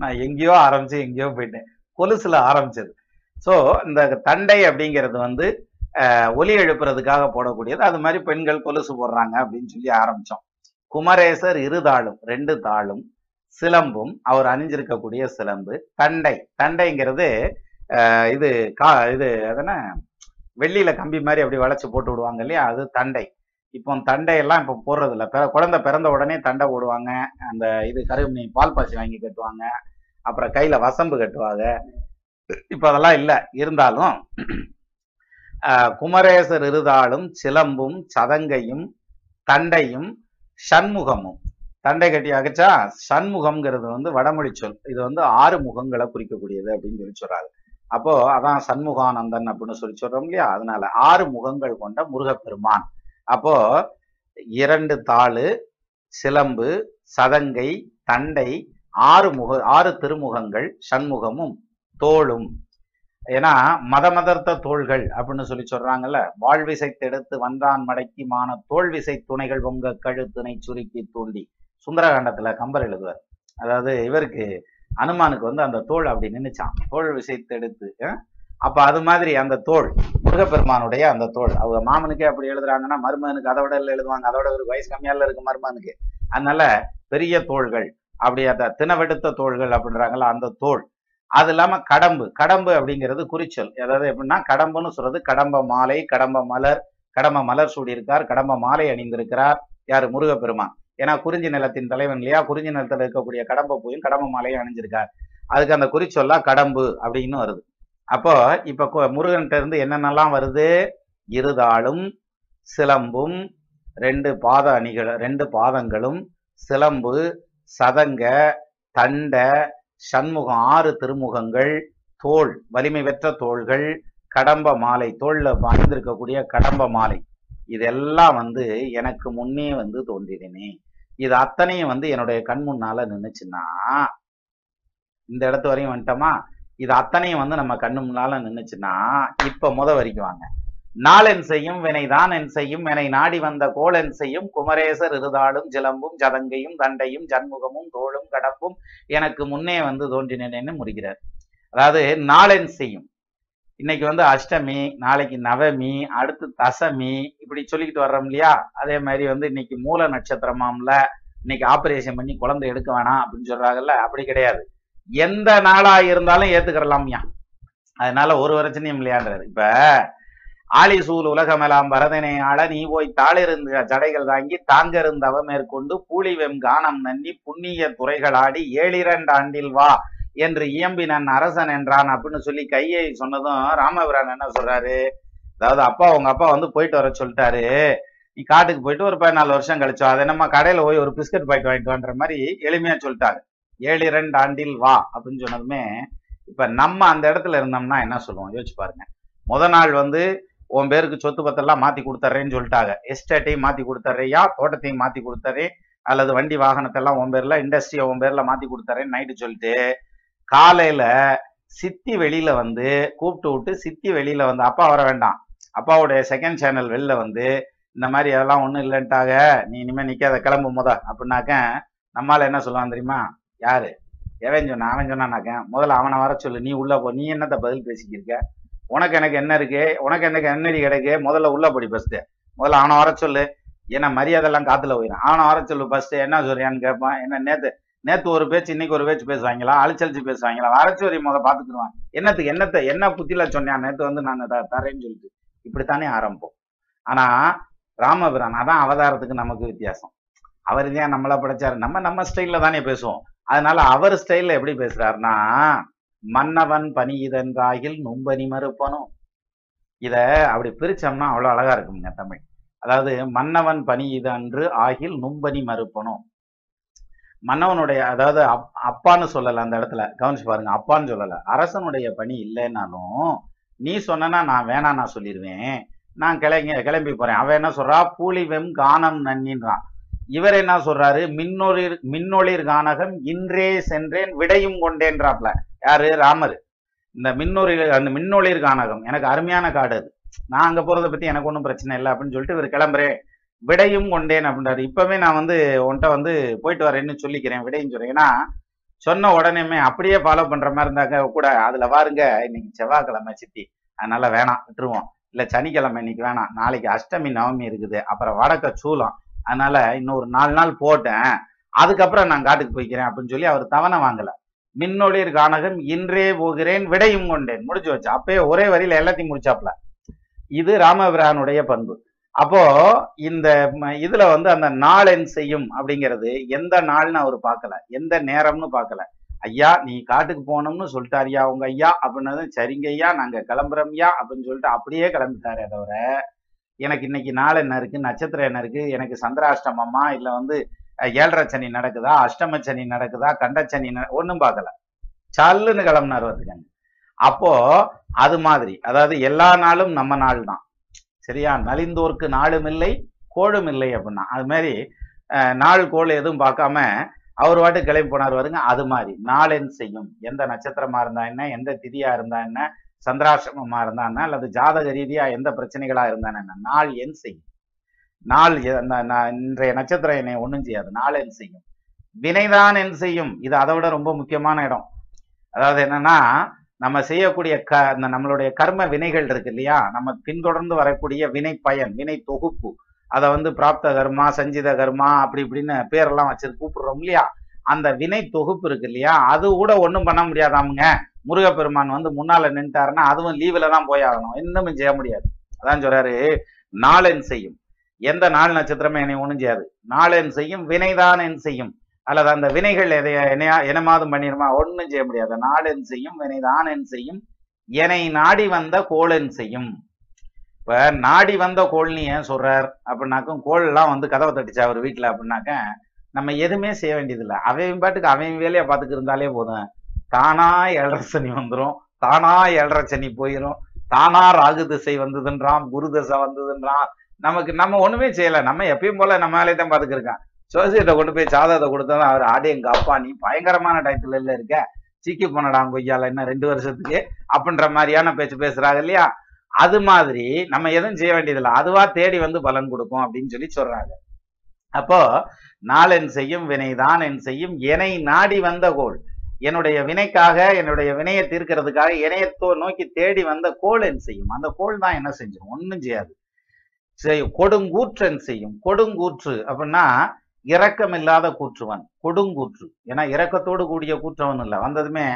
நான் எங்கேயோ ஆரம்பிச்சு எங்கேயோ போயிட்டேன். கொலுசுல ஆரம்பிச்சது. ஸோ இந்த தண்டை அப்படிங்கிறது வந்து ஒலி எழுப்புறதுக்காக போடக்கூடியது. அது மாதிரி பெண்கள் கொலுசு போடுறாங்க அப்படின்னு சொல்லி ஆரம்பிச்சோம். குமரேசர் இரு தாளும் ரெண்டு தாளும் சிலம்பும் அவர் அணிஞ்சிருக்கக்கூடிய சிலம்பு தண்டை. தண்டைங்கிறது இது கா இது அதன வெள்ளியில கம்பி மாதிரி அப்படி வளைச்சு போட்டு விடுவாங்க இல்லையா? அது தண்டை. இப்போ தண்டையெல்லாம் இப்போ போடுறது இல்லை பிற- குழந்தை பிறந்த உடனே தண்டை போடுவாங்க. அந்த இது கருமணி பால் பாசி வாங்கி கட்டுவாங்க. அப்புறம் கையில வசம்பு கட்டுவாங்க. இப்போ அதெல்லாம் இல்லை. இருந்தாலும் குமரேசர் இருதாளும் சிலம்பும் சதங்கையும் தண்டையும் சண்முகமும். தண்டை கட்டி அகச்சா சண்முகம்ங்கிறது வந்து வடமொழி சொல். இது வந்து ஆறு முகங்களை குறிக்கக்கூடியது அப்படின்னு சொல்லி சொல்றாரு. அப்போ அதான் சண்முகானந்தன் அப்படின்னு சொல்லி சொல்றோம் இல்லையா? அதனால ஆறு முகங்கள் கொண்ட முருகப்பெருமான். அப்போ இரண்டு தாளு சிலம்பு சதங்கை தண்டை ஆறு முக ஆறு திருமுகங்கள் சண்முகமும் தோளும். ஏன்னா மத மதர்த்த தோள்கள் அப்படின்னு சொல்லி சொல்றாங்கல்ல வாழ்விசைத்தெடுத்து வந்தான் மடக்கி மான தோல்விசை துணைகள் பொங்க கழுத்தினை சுருக்கி தூண்டி. சுந்தரகாண்டத்துல கம்பர் எழுதுவார். அதாவது இவருக்கு அனுமானுக்கு வந்து அந்த தோல் அப்படி நின்னுச்சான் தோல் விசைத்தெடுத்து அஹ்? அப்ப அது மாதிரி அந்த தோல் முருகப்பெருமானுடைய அந்த தோல் அவங்க மாமனுக்கே அப்படி எழுதுறாங்கன்னா மருமகனுக்கு அதை விட இல்ல எழுதுவாங்க. அதோட ஒரு வயசு கம்மியால இருக்கு மருமகனுக்கு. அதனால பெரிய தோள்கள் அப்படி அந்த தினவெடுத்த தோள்கள் அப்படின்றாங்கல்ல அந்த தோல் அது இல்லாம கடம்பு கடம்பு அப்படிங்கிறது குறிச்சொல். அதாவது எப்படின்னா கடம்புன்னு சொல்றது கடம்ப மாலை கடம்ப மலர் கடம்ப மலர் சூடியிருக்கார் கடம்ப மாலை அணிந்திருக்கிறார். யாரு? முருகப்பெருமான். ஏன்னா குறிஞ்சி நிலத்தின் தலைவன் இல்லையா? குறிஞ்சி நிலத்துல இருக்கக்கூடிய கடம்ப பூயும் கடம்ப மாலையும் அணிஞ்சிருக்கார். அதுக்கு அந்த குறிச்சொல்லா கடம்பு அப்படின்னு வருது. அப்போ இப்ப முருகன்கிட்ட இருந்து என்னென்னலாம் வருது? இருதாளும் சிலம்பும் ரெண்டு பாத அணிகள் ரெண்டு பாதங்களும் சிலம்பு சதங்க தண்டை சண்முகம் ஆறு திருமுகங்கள் தோல் வலிமை பெற்ற தோள்கள் கடம்ப மாலை தோளில் பாய்ந்திருக்கக்கூடிய கடம்ப மாலை. இதெல்லாம் வந்து எனக்கு முன்னே வந்து தோன்றினே இது அத்தனையும் வந்து என்னுடைய கண் முன்னால நின்னுச்சுன்னா இந்த இடத்து வரையும் வந்துட்டோமா? இது அத்தனையும் வந்து நம்ம கண்ணு முன்னால நின்னுச்சுன்னா இப்ப முத வரைக்கும் வாங்க. நாளென் செய்யும் வினைதான் என் செய்யும் வினை நாடி வந்த கோளென் செய்யும். குமரேசர் இருதாளும் ஜிலம்பும் ஜதங்கையும் தண்டையும் ஜன்முகமும் தோளும் கடப்பும் எனக்கு முன்னே வந்து தோன்றினேன்னு முடிக்கிறார் அதாவது நாளென் செய்யும். இன்னைக்கு வந்து அஷ்டமி நாளைக்கு நவமி அடுத்து தசமி இப்படி சொல்லிக்கிட்டு வர்றோம் இல்லையா? அதே மாதிரி வந்து இன்னைக்கு மூல நட்சத்திரமாம்ல இன்னைக்கு ஆபரேஷன் பண்ணி குழந்தை எடுக்க வேணாம் அப்படின்னு சொல்றாங்கல்ல அப்படி கிடையாது. எந்த நாளா இருந்தாலும் ஏத்துக்கிறலாம்யா. அதனால ஒரு பிரச்சனையும் இல்லையான்றாரு இப்ப ஆலிசூல் உலகமெலாம் வரதனை ஆள நீ போய் தாளிருந்த ஜடைகள் தாங்கி தாங்கருந்தவ மேற்கொண்டு பூலிவெம் கானம் நன்னி புண்ணிய துறைகளாடி ஏழிரண்டு ஆண்டில் வா என்று இயம்பினன் அரசன் என்றான் அப்படின்னு சொல்லி கையை சொன்னதும் ராமபிரான் என்ன சொல்றாரு? அதாவது அப்பா உங்க அப்பா வந்து போயிட்டு வர சொல்லிட்டாரு. நீ காட்டுக்கு போயிட்டு ஒரு பதினாலு வருஷம் கழிச்சோ அதை நம்ம கடையில போய் ஒரு பிஸ்கட் பாக்கெட் வாங்கிட்டு வான்ற மாதிரி எளிமையா சொல்லிட்டாரு. ஏழு இரண்டு ஆண்டில் வா அப்படின்னு சொன்னதுமே இப்ப நம்ம அந்த இடத்துல இருந்தோம்னா என்ன சொல்லுவோம்? யோசிச்சு பாருங்க. முத நாள் வந்து உன் பேருக்கு சொத்து பத்தெல்லாம் மாத்தி கொடுத்துட்றேன்னு சொல்லிட்டாங்க. எஸ்டேட்டையும் மாத்தி கொடுத்துட்றியா தோட்டத்தையும் மாத்தி கொடுத்துறேன் அல்லது வண்டி வாகனத்தெல்லாம் உன் பேர்ல இண்டஸ்ட்ரியை உன் பேர்ல மாத்தி கொடுத்துறேன்னு நைட்டு சொல்லிட்டு காலையில சித்தி வெளியில வந்து கூப்பிட்டு விட்டு சித்தி வெளியில வந்து அப்பா வர வேண்டாம். அப்பாவுடைய செகண்ட் சேனல் வெளில வந்து இந்த மாதிரி அதெல்லாம் ஒன்றும் இல்லைன்ட்டாக நீ இனிமேல் நிற்காத கிளம்பு முத. அப்படின்னாக்க நம்மால் என்ன சொல்லுவான் தெரியுமா? யாரு? எவன் சொன்னா அவன் சொன்னானாக்க முதல்ல அவனை வர சொல்லு. நீ உள்ள போ. நீ என்னத்த பதில் பேசிக்கிருக்க உனக்கு எனக்கு என்ன இருக்கு? உனக்கு எனக்கு என்னடி கிடைக்கு? முதல்ல உள்ள படி ஃபர்ஸ்ட் முதல்ல அவனை வர சொல்லு. ஏன்னா மரியாதை எல்லாம் காத்துல போயிடும் அவனை வர சொல்லு ஃபர்ஸ்ட் என்ன சொல்றியான்னு கேட்பான். என்ன நேத்து நேத்து ஒரு பேச்சு இன்னைக்கு ஒரு பேச்சு பேசுவாங்களா? அழிச்சழிச்சு பேசுவாங்களா? வரச்சோரி முத பாத்துக்கிடுவான் என்னத்துக்கு என்னத்தை என்ன புத்தில சொன்னேன் நேத்து வந்து நான் தரேன்னு சொல்லிட்டு. இப்படித்தானே ஆரம்பம் ஆனா ராமபிரான் அதான் அவதாரத்துக்கு நமக்கு வித்தியாசம். அவர் தான் நம்மள படைச்சாரு? நம்ம நம்ம ஸ்டைல்ல தானே பேசுவோம். அதனால அவர் ஸ்டைல்ல எப்படி பேசுறாருன்னா மன்னவன் பணியிதன்றாகில் நும்பனி மறுப்பனும் இதை அப்படி பிரிச்சோம்னா அவ்வளோ அழகா இருக்குங்க தமிழ். அதாவது மன்னவன் பணி இது அன்று ஆகில் நும்பனி மறுப்பனும் மன்னவனுடைய அதாவது அப்- அப்பான்னு சொல்லலை அந்த இடத்துல. கவனிச்சு பாருங்க அப்பான்னு சொல்லலை. அரசனுடைய பணி இல்லைன்னாலும் நீ சொன்னா நான் வேணாம் நான் சொல்லிடுவேன் நான் கிளம்பி கிளம்பி போறேன். அவன் என்ன சொல்றா? பூலி வெம் கானம் நன்னின்றான். இவர் என்ன சொல்றாரு? மின்னொளிர் மின்னொளிர் கானகம் இன்றே சென்றேன் விடையும் கொண்டேன்றாப்ல. யாரு? ராமர். இந்த மின்னொளிர் அந்த மின்னொளிர் கானகம். எனக்கு அருமையான காடு அது. நான் அங்க போறதை பத்தி எனக்கு ஒன்றும் பிரச்சனை இல்லை அப்படின்னு சொல்லிட்டு இவர் கிளம்புறேன். விடையும் கொண்டேன் அப்படின்றாரு. இப்பவே நான் வந்து உன்கிட்ட வந்து போயிட்டு வரேன்னு சொல்லிக்கிறேன் விடையும் சொல்றேன். ஏன்னா சொன்ன உடனேமே அப்படியே ஃபாலோ பண்ற மாதிரி இருந்தாங்க கூட அதுல வாருங்க இன்னைக்கு செவ்வாய்க்கிழமை சித்தி. அதனால வேணாம் விட்டுருவோம். இல்ல சனிக்கிழமை இன்னைக்கு வேணாம். நாளைக்கு அஷ்டமி நவமி இருக்குது. அப்புறம் வடக்க சூலம். அதனால இன்னும் ஒரு நாலு நாள் போட்டேன். அதுக்கப்புறம் நான் காட்டுக்கு போய்க்கிறேன் அப்படின்னு சொல்லி அவர் தவணை வாங்கல. மின்னொளிர் கானகம் இன்றே போகிறேன் விடையும் கொண்டேன். முடிச்சு வச்சு அப்பயே ஒரே வரியில எல்லாத்தையும் முடிச்சாப்ல இது ராமபிரானுடைய பண்பு. அப்போ இந்த இதுல வந்து அந்த நாளென் செய்யும் அப்படிங்கிறது எந்த நாள்னு அவர் பார்க்கல. எந்த நேரம்னு பார்க்கல. ஐயா நீ காட்டுக்கு போனோம்னு சொல்லிட்டாரியா உங்க ஐயா அப்படின்னது சரிங்க ஐயா நாங்க கிளம்புறோம்யா அப்படின்னு சொல்லிட்டு அப்படியே கிளம்பிட்டாரே தவிர எனக்கு இன்னைக்கு நாள் என்ன இருக்கு? நட்சத்திரம் என்ன இருக்கு? எனக்கு சந்திராஷ்டமமா? இல்ல வந்து ஏழரை சனி நடக்குதா? அஷ்டம சனி நடக்குதா? கண்டச்சனி ஒன்றும் பார்க்கல. சல்லுன்னு கிளம்புனார் வந்துக்கங்க அப்போ அது மாதிரி அதாவது எல்லா நாளும் நம்ம நாள் தான் சரியா? நலிந்தோர்க்கு நாளும் இல்லை கோளும் இல்லை அப்படின்னா அது மாதிரி நாள் கோள் எதுவும் பார்க்காம அவர் வாட்டு கிளம்பி போனார் வருங்க அது மாதிரி. நாளென் செய்யும். எந்த நட்சத்திரமா இருந்தா என்ன? எந்த திதியா இருந்தா என்ன? சந்திராசிரமமா இருந்தான்னா அல்லது ஜாதக ரீதியா எந்த பிரச்சனைகளா இருந்தா நாள் என் செய்யும். நாள் இன்றைய நட்சத்திரம் என்னை ஒன்றும் செய்யாது. நாள் என் செய்யும். வினைதான் என் செய்யும். இது அதை விட ரொம்ப முக்கியமான இடம். அதாவது என்னன்னா நம்ம செய்யக்கூடிய க இந்த நம்மளுடைய கர்ம வினைகள் இருக்கு இல்லையா? நம்ம பின்தொடர்ந்து வரக்கூடிய வினை பயன் வினை தொகுப்பு. அதை வந்து பிராப்த கர்மா சஞ்சித கர்மா அப்படி இப்படின்னு பேரெல்லாம் வச்சு கூப்பிடுறோம் இல்லையா? அந்த வினை தொகுப்பு இருக்கு இல்லையா? அது கூட ஒன்றும் பண்ண முடியாதாமுங்க. முருகப்பெருமான் வந்து முன்னால நின்ட்டாருன்னா அதுவும் லீவுல தான் போய் ஆகணும். இன்னமும் செய்ய முடியாது. அதான் சொல்றாரு நாளென் செய்யும். எந்த நாள் நட்சத்திரமே என்னை ஒண்ணும் செய்யாது. நாளென் செய்யும் வினைதான் என் செய்யும். அல்லது அந்த வினைகள் எதைய என்னையா என்னமாதும் பண்ணிருமா? ஒன்றும் செய்ய முடியாது. நாளென் செய்யும் வினைதான் என் செய்யும். என்னை நாடி வந்த கோளென் செய்யும். இப்ப நாடி வந்த கோள்னு ஏன் சொல்றார் அப்படின்னாக்கும் கோள் எல்லாம் வந்து கதவை தட்டுச்சா அவர் வீட்டுல அப்படின்னாக்க நம்ம எதுவுமே செய்ய வேண்டியதில்லை. அவன் பாட்டுக்கு அவன் வேலையை பார்த்துக்கு இருந்தாலே போதும். தானா ஏழரை சனி வந்துரும். தானா ஏழரை சனி போயிரும். தானா ராகு திசை வந்ததுன்றான் குரு தசை வந்ததுன்றான். நமக்கு நம்ம ஒண்ணுமே செய்யல. நம்ம எப்பயும் போல நம்ம வேலையை தான் பாத்துக்கிருக்கான். சோசியத்தை கொண்டு போய் சாதகத்தை கொடுத்தா அவர் ஆடே எங்க அப்பா. நீ பயங்கரமான டயத்துல இல்ல இருக்க. சிக்கி போனடா கொய்யால என்ன ரெண்டு வருஷத்துக்கு அப்படின்ற மாதிரியான பேச்சு பேசுறாங்க இல்லையா? அது மாதிரி நம்ம எதுவும் செய்ய வேண்டியதில்லை. அதுவா தேடி வந்து பலன் கொடுக்கும் அப்படின்னு சொல்லி சொல்றாங்க. அப்போ நாளென் செய்யும் வினைதான் என் செய்யும். எனை நாடி வந்த கோள். என்னுடைய வினைக்காக என்னுடைய வினையை தீர்க்கிறதுக்காக இணையத்தோ நோக்கி தேடி வந்த கோள் என் செய்யும்? அந்த கோள் தான் என்ன செஞ்சிடும் ஒன்றும் செய்யாது. செய்யும் கொடுங்கூற்றன் செய்யும்? கொடுங்கூற்று அப்படின்னா இரக்கமில்லாத கூற்றுவன். கொடுங்கூற்று. ஏன்னா இரக்கத்தோடு கூடிய கூற்றவன் இல்ல. வந்ததுமே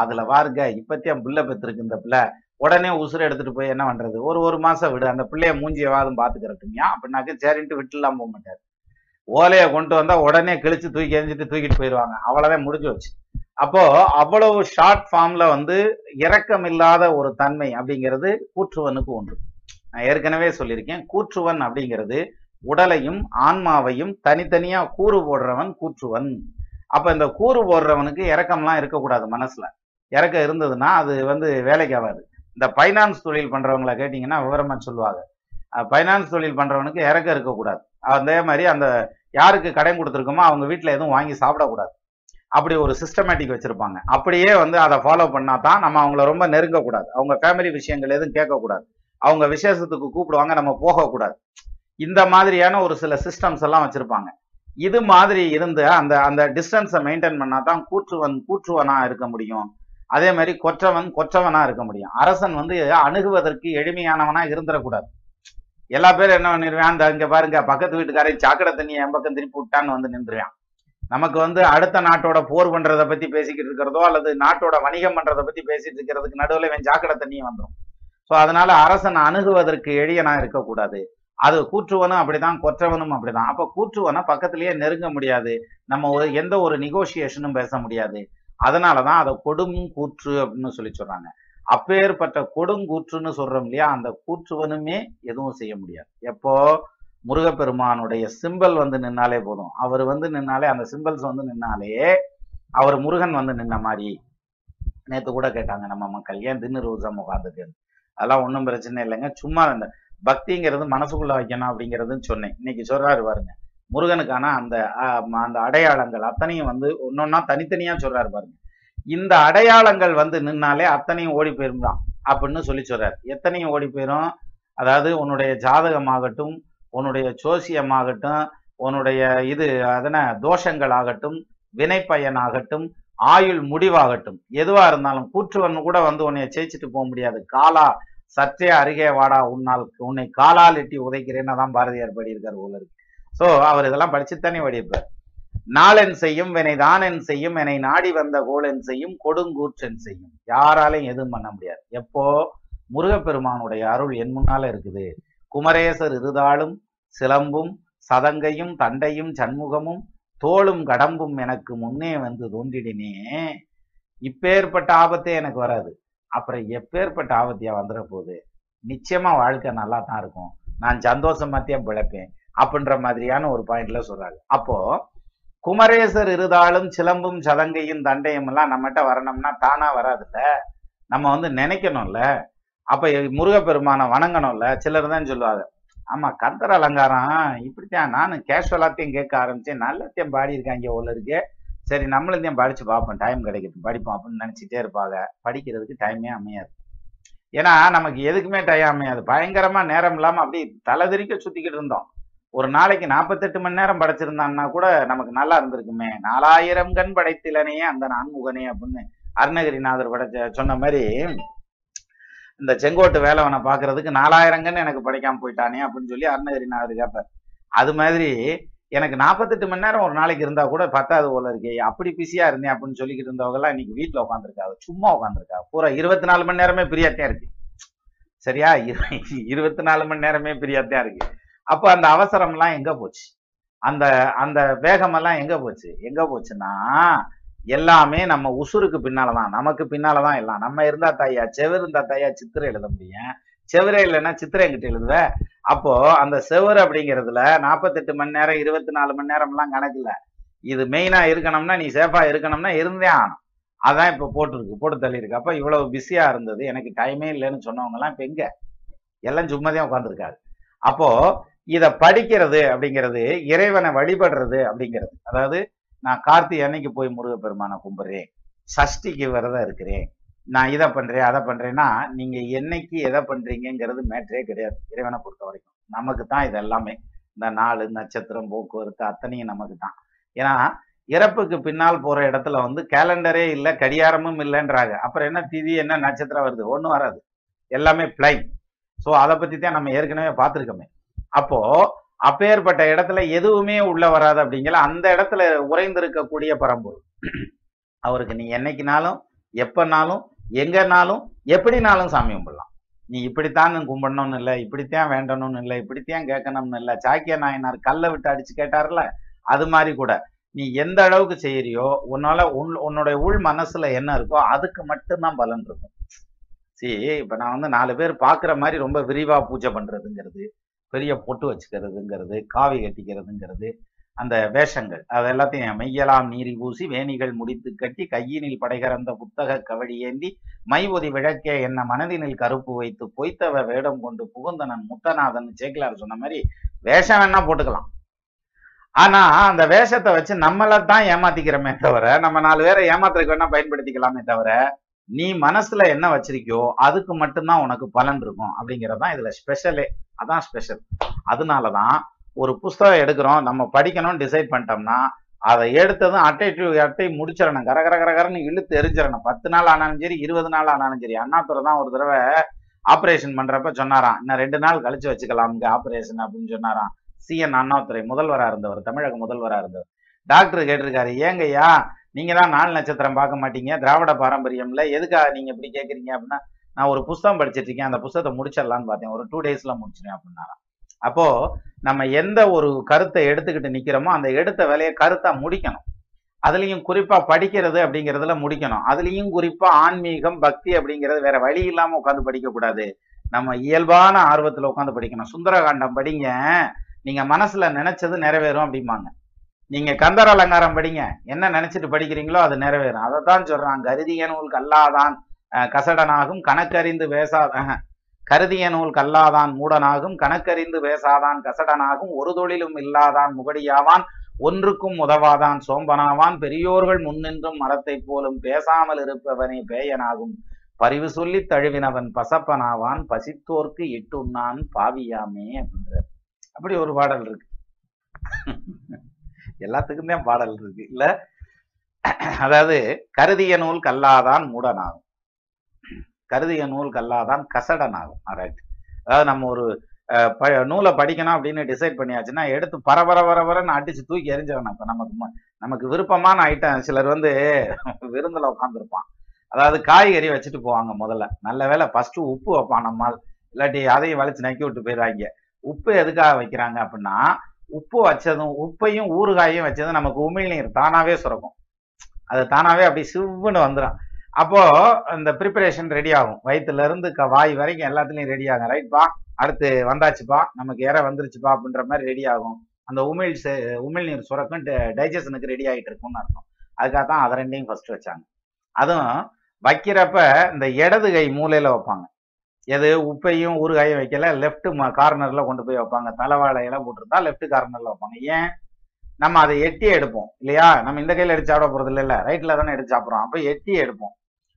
அதுல பாருங்க இப்பத்தியம் புள்ள பெற்றிருக்கு இந்த பிள்ளை. உடனே உசுரை எடுத்துட்டு போய் என்ன பண்றது? ஒரு ஒரு மாசம் விடு. அந்த பிள்ளைய மூஞ்சியவாதும் பாத்துக்கிறட்டுமியா அப்படின்னாக்க சரின்ட்டு விட்டுலாம் போக மாட்டாரு. ஓலையை கொண்டு வந்தா உடனே கிழிச்சு தூக்கி எறிஞ்சிட்டு தூக்கிட்டு போயிடுவாங்க அவ்வளவுதான் முடிஞ்சு வச்சு அப்போ அவ்வளவு ஷார்ட் ஃபார்ம்ல வந்து இரக்கம் இல்லாத ஒரு தன்மை அப்படிங்கிறது கூற்றுவனுக்கு ஒன்று. நான் ஏற்கனவே சொல்லியிருக்கேன் கூற்றுவன் அப்படிங்கிறது உடலையும் ஆன்மாவையும் தனித்தனியா கூறு போடுறவன் கூற்றுவன். அப்ப இந்த கூறு போடுறவனுக்கு இறக்கம்லாம் இருக்கக்கூடாது மனசுல. இறக்கம் இருந்ததுன்னா அது வந்து வேலைக்கு ஆகாது. இந்த பைனான்ஸ் தொழில் பண்றவங்களை கேட்டீங்கன்னா விவரமா சொல்லுவாங்க. பைனான்ஸ் தொழில் பண்றவனுக்கு இறக்கம் இருக்கக்கூடாது. அதே மாதிரி அந்த யாருக்கு கடன் கொடுத்துருக்கோமோ அவங்க வீட்டில் எதுவும் வாங்கி சாப்பிடக்கூடாது. அப்படி ஒரு சிஸ்டமேட்டிக் வச்சிருப்பாங்க. அப்படியே வந்து அதை ஃபாலோ பண்ணா தான் நம்ம அவங்கள ரொம்ப நெருங்கக்கூடாது. அவங்க ஃபேமிலி விஷயங்கள் எதுவும் கேட்கக்கூடாது. அவங்க விசேஷத்துக்கு கூப்பிடுவாங்க நம்ம போகக்கூடாது. இந்த மாதிரியான ஒரு சில சிஸ்டம்ஸ் எல்லாம் வச்சிருப்பாங்க. இது மாதிரி இருந்து அந்த அந்த டிஸ்டன்ஸை மெயின்டைன் பண்ணா தான் கூற்றுவன் கூற்றுவனா இருக்க முடியும். அதே மாதிரி கொற்றவன் கொற்றவனா இருக்க முடியும். அரசன் வந்து அணுகுவதற்கு எளிமையானவனா இருந்துடக்கூடாது. எல்லா பேரும் என்ன பண்ணிடுவேன் அந்த இங்க பாருங்க பக்கத்து வீட்டுக்காரன் சாக்கடை தண்ணியை என் பக்கம் திருப்பி விட்டான்னு வந்து நின்றுவேன் நமக்கு வந்து அடுத்த நாட்டோட போர் பண்றதை பத்தி பேசிக்கிட்டு இருக்கிறதோ அல்லது நாட்டோட வணிகம் பண்றதை பத்தி பேசிட்டு இருக்கிறதுக்கு நடுவில் இவன் சாக்கடை தண்ணியும் வந்துடும் ஸோ அதனால அரசன் அணுகுவதற்கு எளியனா இருக்கக்கூடாது. அது கூற்றுவனும் அப்படிதான் கொற்றவனும் அப்படிதான். அப்ப கூற்றுவனை பக்கத்திலேயே நெருங்க முடியாது. நம்ம ஒரு எந்த ஒரு நெகோசியேஷனும் பேச முடியாது. அதனாலதான் அதை கொடும் கூற்று அப்படின்னு சொல்லி சொல்றாங்க. அப்பேற்பட்ட கொடுங்கூற்றுன்னு சொல்றோம் இல்லையா அந்த கூற்றுவனுமே எதுவும் செய்ய முடியாது. எப்போ? முருகப்பெருமானுடைய சிம்பல் வந்து நின்னாலே போதும். அவர் வந்து நின்னாலே அந்த சிம்பல்ஸ் வந்து நின்னாலே அவர் முருகன் வந்து நின்ன மாதிரி. நேற்று கூட கேட்டாங்க நம்ம மக்கள் ஏன் தின்னு ரோசம் உட்காந்துட்டு அதெல்லாம் ஒன்றும் பிரச்சனை இல்லைங்க. சும்மா இந்த பக்திங்கிறது மனசுக்குள்ள வைக்கணும் அப்படிங்கிறதுன்னு சொன்னேன். இன்னைக்கு சொல்றாரு பாருங்க. முருகனுக்கான அந்த அந்த அடையாளங்கள் அத்தனையும் வந்து ஒன்னொன்னா தனித்தனியா சொல்றாரு பாருங்க. இந்த அடையாளங்கள் வந்து நின்னாலே அத்தனையும் ஓடி போயிருந்தான் அப்படின்னு சொல்லி சொல்றாரு. எத்தனையும் ஓடி போயிரும்? அதாவது உன்னுடைய ஜாதகமாகட்டும் உன்னுடைய சோசியமாகட்டும் உன்னுடைய இது அதன தோஷங்கள் ஆகட்டும் வினைப்பயனாகட்டும் ஆயுள் முடிவாகட்டும் எதுவா இருந்தாலும் கூற்றுவன் கூட வந்து உன்னை ஜெயிச்சுட்டு போக முடியாது. காலா சற்றே அருகே வாடா உன்னால் உன்னை காலால் எட்டி உதைக்கிறேன்னு தான் பாரதியார் படியிருக்கார் போல இருக்கு. சோ அவர் இதெல்லாம் படிச்சுத்தானே படிப்பார் நாளென் செய்யும் வினை தானென் செய்யும் என்னை நாடி வந்த கோலென் செய்யும் கொடுங்கூற்றென் செய்யும். யாராலையும் எதுவும் பண்ண முடியாது. எப்போ? முருகப்பெருமானுடைய அருள் என் முன்னால இருக்குது. குமரேசர் இருதாளும் சிலம்பும் சதங்கையும் தண்டையும் சண்முகமும் தோளும் கடம்பும் எனக்கு முன்னே வந்து தோன்றிடினே. இப்பேற்பட்ட ஆபத்தே எனக்கு வராது. அப்புறம் எப்பேற்பட்ட ஆபத்தியா வந்துட போகுது? நிச்சயமா வாழ்க்கை நல்லா தான் இருக்கும். நான் சந்தோஷமாத்தியம் பிழைப்பேன். அப்படின்ற மாதிரியான ஒரு பாயிண்ட்ல சொல்றாரு. அப்போ குமரேசர் இருந்தாலும் சிலம்பும் சதங்கையும் தண்டையும் எல்லாம் நம்மகிட்ட வரணும்னா தானா வராதுல்ல? நம்ம வந்து நினைக்கணும்ல? அப்ப முருகப்பெருமானை வணங்கணும்ல சிலர் தான் சொல்லுவாங்க. ஆமா கந்தர் அலங்காரம் இப்படித்தான். நானும் கேஷுவலாத்தையும் கேட்க ஆரம்பிச்சேன். நல்லத்தையும் பாடி இருக்காங்க உள்ள இருக்கு. சரி நம்மளத்தையும் படிச்சு பார்ப்போம். டைம் கிடைக்குது படிப்போம் அப்படின்னு நினைச்சிட்டே இருப்பாங்க. படிக்கிறதுக்கு டைமே அமையாது. ஏன்னா நமக்கு எதுக்குமே டைம் அமையாது. பயங்கரமா நேரம் இல்லாம அப்படி தலைதிரிக்க சுத்திக்கிட்டு இருந்தோம். ஒரு நாளைக்கு நாற்பத்தெட்டு மணி நேரம் படைச்சிருந்தான்னா கூட நமக்கு நல்லா இருந்திருக்குமே. நாலாயிரம் கண் படைத்திலனையே அந்த நான்முகனே அப்படின்னு அருணகிரிநாதர் படைச்ச சொன்ன மாதிரி இந்த செங்கோட்டு வேலவனை பார்க்கறதுக்கு நாலாயிரம் எனக்கு படைக்காம போயிட்டானே அப்படின்னு சொல்லி அருணகிரிநாதர் கேட்பார் அது மாதிரி எனக்கு நாற்பத்தெட்டு மணி நேரம் ஒரு நாளைக்கு இருந்தா கூட பத்தாவது போல இருக்கே அப்படி பிஸியா இருந்தேன் அப்படின்னு சொல்லிக்கிட்டு இருந்தவங்க எல்லாம் இன்னைக்கு வீட்டுல உட்காந்துருக்காங்க சும்மா உட்காந்துருக்காங்க பூரா இருபத்தி நாலு மணி நேரமே பிரியாத்தியா இருக்கு. சரியா? இருபத்தி நாலு மணி நேரமே பிரியாத்தியா இருக்கு. அப்ப அந்த அவசரம்லாம் எங்க போச்சு? அந்த அந்த வேகமெல்லாம் எங்க போச்சு? எங்க போச்சுன்னா எல்லாமே நம்ம உசுருக்கு பின்னாலதான். நமக்கு பின்னாலதான் எல்லாம். நம்ம இருந்தா தாயா? செவர் இருந்தா தாயா? சித்திரை எழுத முடியும். செவரே இல்லைன்னா சித்திரை எங்கிட்ட எழுதுவ? அப்போ அந்த செவர் அப்படிங்கிறதுல நாற்பத்தெட்டு மணி நேரம் இருபத்தி நாலு மணி நேரம்லாம் கணக்கு இது மெயினா இருக்கணும்னா நீ சேஃபா இருக்கணும்னா இருந்தே ஆகணும். அதான் இப்போ போட்டிருக்கு. போட்டு தள்ளியிருக்கு. அப்போ இவ்வளவு பிஸியா இருந்தது. எனக்கு டைமே இல்லைன்னு சொன்னவங்க எல்லாம் எங்க? எல்லாம் சும்மாதான் உட்காந்துருக்காரு அப்போ இதை படிக்கிறது அப்படிங்கிறது இறைவனை வழிபடுறது அப்படிங்கிறது. அதாவது நான் கார்த்திகை அன்னைக்கு போய் முருகப்பெருமானை கும்பிட்றேன் சஷ்டிக்கு விரதம் இருக்கிறேன். நான் இதை பண்றேன் அதை பண்றேன்னா நீங்க என்னைக்கு எதை பண்றீங்கிறது மேட்டரே கிடையாது. இறைவனை பொறுத்த வரைக்கும். நமக்கு தான் இது எல்லாமே இந்த நாலு நட்சத்திரம் போக்குவரத்து அத்தனையும் நமக்கு தான் ஏன்னா இறப்புக்கு பின்னால் போற இடத்துல வந்து கேலண்டரே இல்லை கடியாரமும் இல்லைன்றாங்க. அப்புறம் என்ன திதி என்ன நட்சத்திரம் வருது? ஒன்றும் வராது. எல்லாமே பிளைன் ஸோ அதை பத்தி தான் நம்ம ஏற்கனவே பார்த்துருக்கோமே. அப்போ அப்பேற்பட்ட இடத்துல எதுவுமே உள்ள வராது அப்படிங்கிற அந்த இடத்துல உறைந்திருக்கக்கூடிய பரம்பொருள். அவருக்கு நீ என்னைக்குனாலும் எப்பனாலும் எங்கனாலும் எப்படினாலும் சாமி கும்பிடலாம். நீ இப்படித்தான் கும்பிடணும்னு இல்லை இப்படித்தான் வேண்டணும்னு இல்லை இப்படித்தான் கேட்கணும்னு இல்லை சாக்கிய நாயனார் கல்லை விட்டு அடிச்சு கேட்டார்ல அது மாதிரி கூட. நீ எந்த அளவுக்கு செய்யறியோ உன்னால உன் உன்னுடைய உள் மனசுல என்ன இருக்கோ அதுக்கு மட்டும்தான் பலன் இருக்கும். சரி இப்ப நான் வந்து நாலு பேர் பாக்குற மாதிரி ரொம்ப விரிவா பூஜை பண்றதுங்கிறது பெரிய பொட்டு வச்சுக்கிறதுங்கிறது காவி கட்டிக்கிறதுங்கிறது அந்த வேஷங்கள். அது எல்லாத்தையும் மெய்யலாம் நீரி பூசி வேணிகள் முடித்து கட்டி கையினில் படைகறந்த புத்தக கவடி ஏந்தி மைவொதி விளக்கே என்ன மனதினில் கருப்பு வைத்து பொய்த்தவ வேடம் கொண்டு புகுந்தனன் முத்தநாதன் சேக்கிலார் சொன்ன மாதிரி வேஷம் வேணா போட்டுக்கலாம். ஆனா அந்த வேஷத்தை வச்சு நம்மளை தான் ஏமாத்திக்கிறோமே தவிர நம்ம நாலு பேரை ஏமாத்துறதுக்கு வேணா பயன்படுத்திக்கலாமே தவிர நீ மனசுல என்ன வச்சிருக்கியோ அதுக்கு மட்டும்தான் உனக்கு பலன் இருக்கும் அப்படிங்கறதான் இதுல ஸ்பெஷலே அதான் ஸ்பெஷல் அதனாலதான் ஒரு புஸ்தகம் எடுக்கிறோம் நம்ம படிக்கணும்னு டிசைட் பண்ணிட்டோம்னா அதை எடுத்ததும் அட்டை டு அட்டை முடிச்சிடணும். கர கர கரகரன்னு இழுத்து எரிஞ்சிடணும். பத்து நாள் ஆனாலும் சரி இருபது நாள் ஆனாலும் சரி. அண்ணாத்துறை தான் ஒரு தடவை ஆப்ரேஷன் பண்றப்ப சொன்னாராம் இன்னும் ரெண்டு நாள் கழிச்சு வச்சுக்கலாம் இங்க ஆப்ரேஷன் அப்படின்னு சொன்னாராம். சி. என். முதல்வராக முதல்வரா இருந்தவர் தமிழக முதல்வரா இருந்தவர். டாக்டர் கேட்டிருக்காரு ஏங்கய்யா நீங்கள் தான் நாலு நட்சத்திரம் பார்க்க மாட்டீங்க. திராவிட பாரம்பரியம்ல எதுக்காக நீங்க இப்படி கேட்குறீங்க அப்படின்னா நான் ஒரு புஸ்தகம் படிச்சிருக்கேன் இருக்கேன். அந்த புஸ்தகத்தை முடிச்சிடலான்னு பார்த்தேன். ஒரு டூ டேஸ்ல முடிச்சிருவேன் அப்படின்னாராம். அப்போ நம்ம எந்த ஒரு கருத்தை எடுத்துக்கிட்டு நிக்கிறோமோ அந்த எடுத்த வேலையை கருத்தா முடிக்கணும். அதுலயும் குறிப்பா படிக்கிறது அப்படிங்கிறதுல முடிக்கணும். அதுலயும் குறிப்பா ஆன்மீகம் பக்தி அப்படிங்கிறது வேற வழி இல்லாம உட்காந்து படிக்க கூடாது நம்ம இயல்பான ஆர்வத்துல உட்காந்து படிக்கணும். சுந்தரகாண்டம் படிங்க. நீங்க மனசுல நினைச்சது நிறைவேறும் அப்படிம்பாங்க. நீங்க கந்தர் அலங்காரம் படிங்க. என்ன நினைச்சிட்டு படிக்கிறீங்களோ அது நிறைவேறும். அதைத்தான் சொல்றான் கருதிய நூல் கல்லாதான் அஹ், கசடனாகும் கணக்கறிந்து பேசாத கருதிய நூல் கல்லாதான் மூடனாகும் கணக்கறிந்து பேசாதான் கசடனாகும் ஒரு தொழிலும் இல்லாதான் முகடியாவான் ஒன்றுக்கும் உதவாதான் சோம்பனாவான் பெரியோர்கள் முன்னின்றும் மரத்தை போலும் பேசாமல் இருப்பவனே பேயனாகும். பரிவு சொல்லி தழுவினவன் பசப்பனாவான் பசித்தோர்க்கு இட்டுண்ணான் பாவியாமே அப்படின்றார் அப்படி ஒரு பாடல் இருக்கு. எல்லாத்துக்கும் தான் பாடல் இருக்கு. இல்ல அதாவது கருதிய நூல் கல்லாதான் மூடனாகும். கருதிய நூல் கல்லாதான் கசடனாகும். ரைட் அதாவது நம்ம ஒரு ப- நூலை படிக்கணும் அப்படின்னு டிசைட் பண்ணியாச்சுன்னா எடுத்து பரபர வரவரன்னு அடிச்சு தூக்கி எரிஞ்சிடணும் இப்போ நமக்கு நமக்கு விருப்பமான ஐட்டம் சிலர் வந்து விருந்தில் உட்காந்துருப்பான் அதாவது காய்கறி வச்சுட்டு போவாங்க முதல்ல. நல்ல வேளை ஃபஸ்ட்டு உப்பு வைப்பான் நம்மால். இல்லாட்டி அதையும் வலிச்சு நக்கி விட்டு போயிடுறாங்க உப்பு எதுக்காக வைக்கிறாங்க அப்படின்னா உப்பு வச்சதும் உப்பையும் ஊறுகாயும் வச்சதும் நமக்கு உமிழ்நீர் தானாவே சுரக்கும். அது தானாவே அப்படி சிவ்வுன்னு வந்துடும் அப்போ இந்த ப்ரிப்பரேஷன் ரெடி ஆகும். வயிற்றுல இருந்து க- வாய் வரைக்கும் எல்லாத்துலயும் ரெடி ஆகும். ரைட்பா அடுத்து வந்தாச்சுப்பா நமக்கு இற வந்துருச்சுப்பா அப்படின்ற மாதிரி ரெடி ஆகும். அந்த உமிழ் செ- உமிழ்நீர் சுரக்கும் டைஜஷனுக்கு ரெடி ஆகிட்டு இருக்கும்னு அர்த்தம். அதுக்காக தான் அதை ரெண்டையும் ஃபர்ஸ்ட் வச்சாங்க. அதுவும் வைக்கிறப்ப இந்த இடது கை மூலையில வைப்பாங்க. எது? உப்பையும் ஊறுகாயும் வைக்கல. லெஃப்ட் கார்னர்ல கொண்டு போய் வைப்பாங்க. தலைவாழையெல்லாம் போட்டிருந்தா லெஃப்ட் கார்னர்ல வைப்பாங்க. ஏன்? நம்ம அதை எட்டி எடுப்போம். இல்லையா? நம்ம இந்த கையில் எடுத்து சாப்பிட போறது இல்லை ரைட்ல தானே எடுத்து சாப்பிட்றோம். அப்போ எட்டி எடுப்போம்.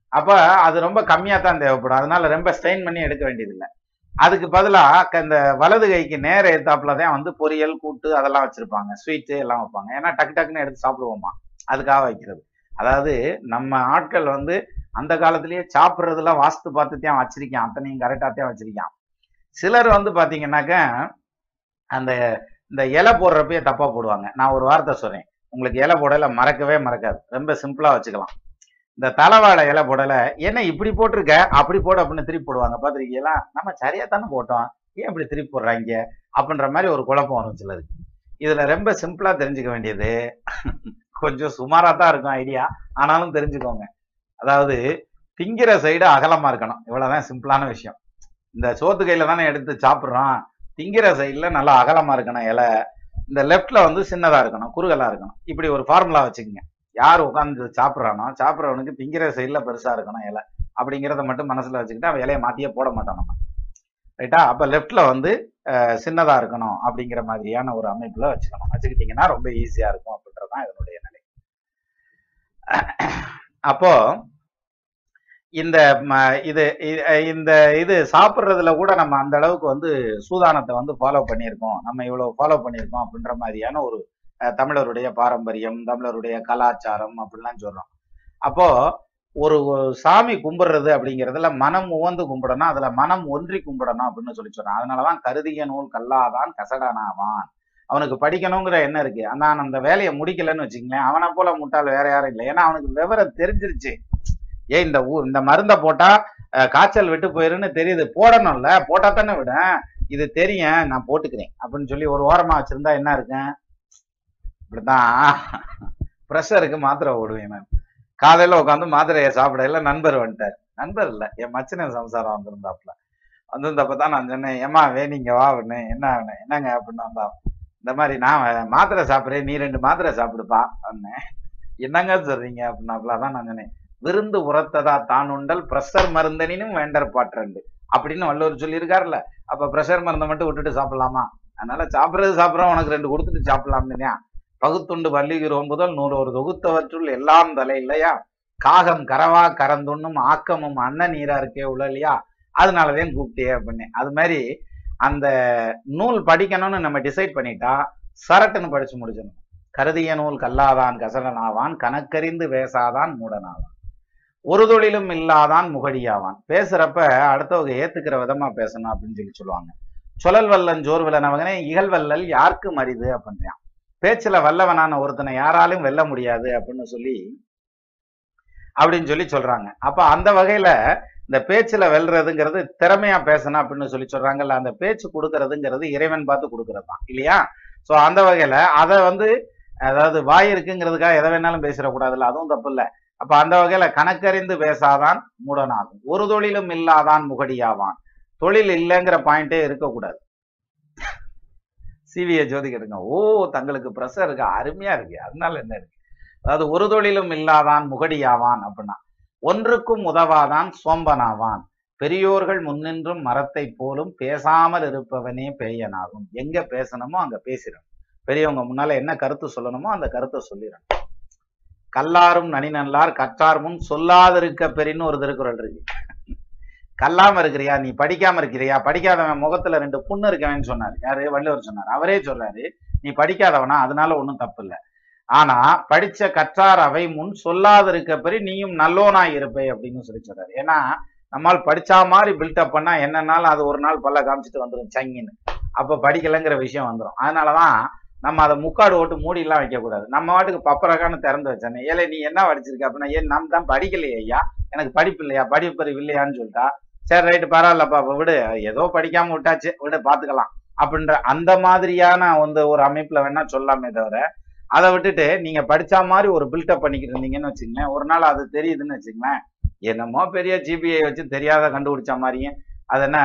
அப்போ அது ரொம்ப கம்மியாக தான் தேவைப்படும். அதனால ரொம்ப ஸ்ட்ரெயின் பண்ணி எடுக்க வேண்டியதில்லை. அதுக்கு பதிலாக இந்த வலது கைக்கு நேர எடுத்தாப்புல தான் வந்து பொரியல் கூட்டு அதெல்லாம் வச்சிருப்பாங்க. ஸ்வீட்டு எல்லாம் வைப்பாங்க. ஏன்னா டக்கு டக்குன்னு எடுத்து சாப்பிடுவோமா? அதுக்காக வைக்கிறது. அதாவது நம்ம ஆட்கள் வந்து அந்த காலத்திலேயே சாப்பிட்றதுலாம் வாஸ்து பார்த்து தான் வச்சிருக்கான் அத்தனையும் கரெக்டாகத்தான் வச்சிருக்கான். சிலர் வந்து பாத்தீங்கன்னாக்க அந்த இந்த இலை போடுறப்பயே தப்பா போடுவாங்க. நான் ஒரு வார்த்தை சொல்றேன். உங்களுக்கு இலை போடல மறக்கவே மறக்காது. ரொம்ப சிம்பிளா வச்சுக்கலாம். இந்த தலைவாழை இலை போடல. என்ன இப்படி போட்டிருக்க? அப்படி போட அப்படின்னு திருப்பி போடுவாங்க. பார்த்துருக்கீங்களா? நம்ம சரியா தானே போட்டோம். ஏன் இப்படி திருப்பி போடுறாங்க? அப்படின்ற மாதிரி ஒரு குழப்பம் வரும் சிலருக்கு. இதுல ரொம்ப சிம்பிளா தெரிஞ்சுக்க வேண்டியது கொஞ்சம் சுமாரா தான் இருக்கும் ஐடியா. ஆனாலும் தெரிஞ்சுக்கோங்க. அதாவது திங்கிற சைடு அகலமா இருக்கணும். இவ்வளவுதான் சிம்பிளான விஷயம். இந்த சோத்து கையில தானே எடுத்து சாப்பிட்றோம் திங்கிற சைடுல நல்லா அகலமா இருக்கணும் இலை. இந்த லெஃப்ட்ல வந்து சின்னதா இருக்கணும் குறுகலா இருக்கணும். இப்படி ஒரு ஃபார்முலா வச்சுக்கோங்க. யார் உட்காந்து சாப்பிட்றானோ சாப்பிட்றவனுக்கு திங்கிற சைடுல பெருசா இருக்கணும் இலை. அப்படிங்கிறத மட்டும் மனசுல வச்சுக்கிட்டு அவன் இலையை மாத்தியே போட மாட்டான் நம்ம ரைட்டா அப்ப லெஃப்ட்ல வந்து சின்னதா இருக்கணும் அப்படிங்கிற மாதிரியான ஒரு அமைப்புல வச்சுக்கணும். வச்சுக்கிட்டீங்கன்னா ரொம்ப ஈஸியா இருக்கும் அப்படின்றதான் இதனுடைய நிலை. அப்போ இந்த ம- இது இந்த இது சாப்பிட்றதுல கூட நம்ம அந்த அளவுக்கு வந்து சூதானத்தை வந்து ஃபாலோ பண்ணியிருக்கோம். நம்ம இவ்வளோ ஃபாலோ பண்ணியிருக்கோம் அப்படின்ற மாதிரியான ஒரு தமிழருடைய பாரம்பரியம் தமிழருடைய கலாச்சாரம் அப்படிலாம் சொல்றோம். அப்போ ஒரு சாமி கும்பிடுறது அப்படிங்கிறதுல மனம் உவந்து கும்பிடணும் அதுல மனம் ஒன்றி கும்பிடணும் அப்படின்னு சொல்லி சொன்னான் அதனாலதான் கருதிய நூல் கல்லாதான் கசடனாவான். அவனுக்கு படிக்கணுங்கிற எண்ணம் இருக்கு. ஆனா அந்த வேலையை முடிக்கலன்னு வச்சுக்கங்களேன். அவனை போல முட்டாள் வேற யாரும் இல்லை. ஏன்னா அவனுக்கு விவரம் தெரிஞ்சிருச்சு. ஏன் இந்த ஊ இந்த மருந்தை போட்டா காய்ச்சல் விட்டு போயிருன்னு தெரியுது. போடணும்ல. போட்டா தானே விட இது தெரியும். நான் போட்டுக்கிறேன். அப்படின்னு சொல்லி ஒரு ஓரமா வச்சிருந்தா என்ன இருக்கும்? இப்படிதான் ப்ரெஷருக்கு மாத்திரை ஓடுவேன் நான். காலையில உட்காந்து மாத்திரையை சாப்பிடையில நண்பர் வந்துட்டார். நண்பர் இல்ல. என் மச்சின சம்சாரம் வந்திருந்தாப்புல. வந்திருந்தப்ப தான் நான் சொன்னேன் ஏமா வேணிங்க வா அப்படின்னு. என்ன வேணும் என்னங்க? அப்படின்னு வந்தா இந்த மாதிரி நான் மாத்திரை சாப்பிட்றேன் நீ ரெண்டு மாத்திரை சாப்பிடுப்பா அப்படின்னேன் என்னங்க சொல்றீங்க அப்படின்னாப்புல தான் நான் சொன்னேன். விருந்து உரத்ததா தான் உண்டல் பிரஷர் மருந்தனினும் வேண்டர் பாட்டுண்டு அப்படின்னு வள்ளுவர் சொல்லியிருக்காருல்ல. அப்ப பிரஷர் மருந்தை மட்டும் விட்டுட்டு சாப்பிடலாமா? அதனால சாப்பிட்றது சாப்பிட்றோம் உனக்கு ரெண்டு கொடுத்துட்டு சாப்பிடலாம்னுயா பகுத்துண்டு பள்ளிகிறோம் முதல் நூறு ஒரு தொகுத்தவற்றுள் எல்லாம் தலை இல்லையா? காகம் கரவா கரந்துண்ணும் ஆக்கமும் அன்ன நீரா இருக்கே உள்ள இல்லையா அதனாலதான் கூப்பிட்டே அப்படின்னு அது மாதிரி அந்த நூல் படிக்கணும்னு நம்ம டிசைட் பண்ணிட்டா சரட்டுன்னு படிச்சு முடிச்சிடணும். கருதிய நூல் கல்லாதான் கசலனாவான் கணக்கறிந்து பேசாதான் மூடனாவான். ஒரு தொழிலும் இல்லாதான் முகடியாவான். பேசுறப்ப அடுத்தவங்க ஏத்துக்கிற விதமா பேசணும் அப்படின்னு சொல்லி சொல்லுவாங்க. சுழல் வல்லன் ஜோர் வில்லனவங்கனே இகழ் வல்லல் யாருக்கு மரிது அப்படின்றான். பேச்சுல வல்லவனான ஒருத்தனை யாராலும் வெல்ல முடியாது அப்படின்னு சொல்லி அப்படின்னு சொல்லி சொல்றாங்க. அப்ப அந்த வகையில இந்த பேச்சில் வெல்றதுங்கிறது திறமையா பேசணும் அப்படின்னு சொல்லி சொல்றாங்கல்ல அந்த பேச்சு கொடுக்கறதுங்கிறது இறைவன் பார்த்து கொடுக்கறது தான் இல்லையா? ஸோ அந்த வகையில அதை வந்து அதாவது வாய் இருக்குங்கிறதுக்காக எதை வேணாலும் பேசிடக்கூடாதுல்ல அதுவும் தப்பு இல்லை அப்ப அந்த வகையில கணக்கறிந்து பேசாதான் மூடனாகும். ஒரு தொழிலும் இல்லாதான் முகடியாவான். தொழில் இல்லைங்கிற பாயிண்டே இருக்கக்கூடாது. சிவியை ஜோதி ஓ தங்களுக்கு ப்ரெஷர் இருக்கு அருமையா இருக்கு. அதனால என்ன இருக்கு? அதாவது ஒரு தொழிலும் இல்லாதான் முகடியாவான் அப்படின்னா ஒன்றுக்கும் உதவாதான் சோம்பனாவான். பெரியோர்கள் முன்னின்றும் மரத்தை போலும் பேசாமல் இருப்பவனே பேயனாகும். எங்க பேசணுமோ அங்க பேசிடணும் பெரியவங்க முன்னால என்ன கருத்து சொல்லணுமோ அந்த கருத்தை சொல்லிடணும் கல்லாரும் நனி நல்லார் கற்றார் முன் சொல்லாதிருக்க பெரின்னு ஒரு திருக்குறள் இருக்கு. கல்லாம இருக்கிறியா? நீ படிக்காம இருக்கிறியா? படிக்காதவன் முகத்துல ரெண்டு புண்ணு இருக்கவன் சொன்னாரு. யாரு? வள்ளுவர் சொன்னார். அவரே சொல்றாரு நீ படிக்காதவனா? அதனால ஒன்றும் தப்பு இல்லை. ஆனா படிச்ச கற்றார் அவை முன் சொல்லாதிருக்க பெரிய நீயும் நல்லோனா இருப்பே அப்படின்னு சொல்லி சொல்றாரு. ஏன்னா நம்மால் படிச்சா மாதிரி பில்டப் பண்ணா என்னன்னாலும் அது ஒரு நாள் பல்ல காமிச்சிட்டு வந்துடும் சங்கின்னு. அப்ப படிக்கலைங்கிற விஷயம் வந்துடும் அதனாலதான் நம்ம அதை முக்காடு ஓட்டு மூடி எல்லாம் வைக்க கூடாது நம்ம வாட்டுக்கு பப்பரக்கான்னு திறந்து வச்சானே ஏழை நீ என்ன படிச்சிருக்க அப்படின்னா ஏன் நம்ம தான் படிக்கலையே ஐயா? எனக்கு படிப்பு இல்லையா? படிப்பறிவு இல்லையான்னு சொல்லிட்டா. சரி ரைட்டு பரவாயில்லப்பா அப்ப விடு. ஏதோ படிக்காம விட்டாச்சு. விட பாத்துக்கலாம். அப்படின்ற அந்த மாதிரியான வந்து ஒரு அமைப்புல வேணா சொல்லாமே தவிர அதை விட்டுட்டு நீங்க படிச்சா மாதிரி ஒரு பில்டப் பண்ணிக்கிட்டு இருந்தீங்கன்னு வச்சுங்களேன் ஒரு நாள் அது தெரியுதுன்னு வச்சுங்களேன் என்னமோ பெரிய ஜிபிஐ வச்சு தெரியாத கண்டுபிடிச்ச மாதிரியும் அது என்ன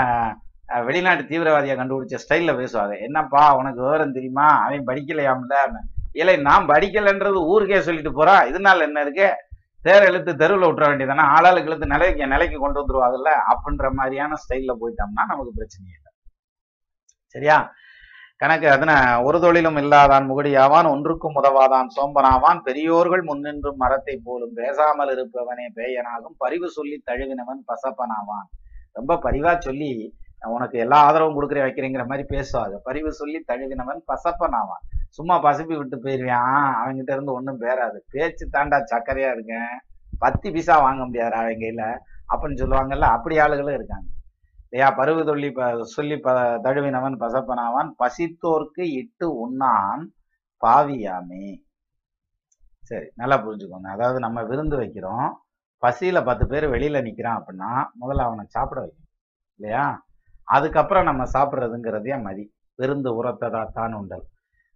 வெளிநாட்டு தீவிரவாதியை கண்டுபிடிச்ச ஸ்டைலில் பேசுவாங்க என்னப்பா உனக்கு விவரம் தெரியுமா? அவன் படிக்கலையாம்ல. இல்லை நான் படிக்கலைன்றது ஊருக்கே சொல்லிட்டு போறான் இதனால என்ன இருக்கு? தேர் இழுத்து தெருவில் விட்டுற வேண்டியதானே ஆளாளுக்கு இழுத்து நிலைக்கு நிலைக்கு கொண்டு வந்துருவாங்கல்ல. அப்படின்ற மாதிரியான ஸ்டைலில் போயிட்டோம்னா நமக்கு பிரச்சனை இல்லை. சரியா? கணக்கு அதன ஒரு தொழிலும் இல்லாதான் முகடியாவான் ஒன்றுக்கும் உதவாதான் சோம்பனாவான். பெரியோர்கள் முன்னின்றும் மரத்தை போலும் பேசாமல் இருப்பவனே பேயனாகும். பரிவு சொல்லி தழுவினவன் பசப்பனாவான். ரொம்ப பரிவா சொல்லி உனக்கு எல்லா ஆதரவும் கொடுக்குறேன் வைக்கிறேங்கிற மாதிரி பேசுவாங்க பரிவு சொல்லி தழுவினவன் பசப்பனாவான். சும்மா பசப்பி விட்டு போயிருவான் அவங்ககிட்ட இருந்து ஒன்றும் பேராது. பேச்சு தாண்டா சக்கரையா இருக்கேன். பத்து பைசா வாங்க முடியாது அவங்க கையில. அப்படின்னு சொல்லுவாங்கல்ல அப்படி ஆளுகளும் இருக்காங்க. இல்லையா பருவு தொல்லி ப சொல்லி ப தழுவினவன் பசப்பனாவான். பசித்தோர்க்கு இட்டு உண்ணான் பாவியாமே. சரி நல்லா புரிஞ்சுக்கோங்க. அதாவது நம்ம விருந்து வைக்கிறோம். பசியில பத்து பேர் வெளியில நிக்கிறான் அப்படின்னா முதல்ல அவனை சாப்பிட வைக்கணும். இல்லையா? அதுக்கப்புறம் நம்ம சாப்பிட்றதுங்கிறதே மதி. விருந்து உரத்ததா தான் உண்டல்.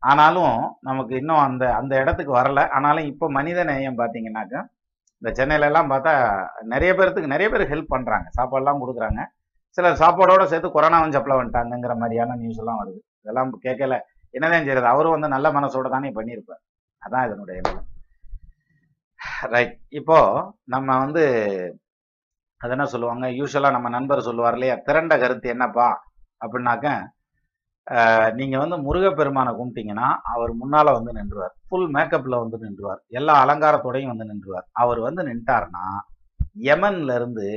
ஆனாலும் நமக்கு இன்னும் அந்த அந்த இடத்துக்கு வரல. ஆனாலும் இப்போ மனித நேயம் பார்த்தீங்கன்னாக்கா இந்த சென்னையில எல்லாம் பார்த்தா நிறைய பேர்த்துக்கு நிறைய பேர் ஹெல்ப் பண்றாங்க. சாப்பாடுலாம் கொடுக்குறாங்க. சிலர் சாப்பாடோட சேர்த்து கொரோனாவும் சப்ளை வந்துட்டாங்கிற மாதிரியான நியூஸ் எல்லாம் வருது. இதெல்லாம் கேட்கல. என்னதான் செய்யறது? அவரும் வந்து நல்ல மனசோட தானே பண்ணியிருப்பார். அதான் இதனுடைய ரைட் இப்போ நம்ம வந்து அது என்ன சொல்லுவாங்க? யூஸ்வலாக நம்ம நண்பர் சொல்லுவார் இல்லையா? திரண்ட கருத்து என்னப்பா? அப்படின்னாக்க நீங்கள் வந்து முருகப்பெருமானை கும்பிட்டீங்கன்னா அவர் முன்னால் வந்து நின்றுவார். ஃபுல் மேக்கப்பில் வந்து நின்றுவார். எல்லா அலங்காரத்தோடையும் வந்து நின்றுவார். அவர் வந்து நின்ட்டார்னா யமன்லேருந்து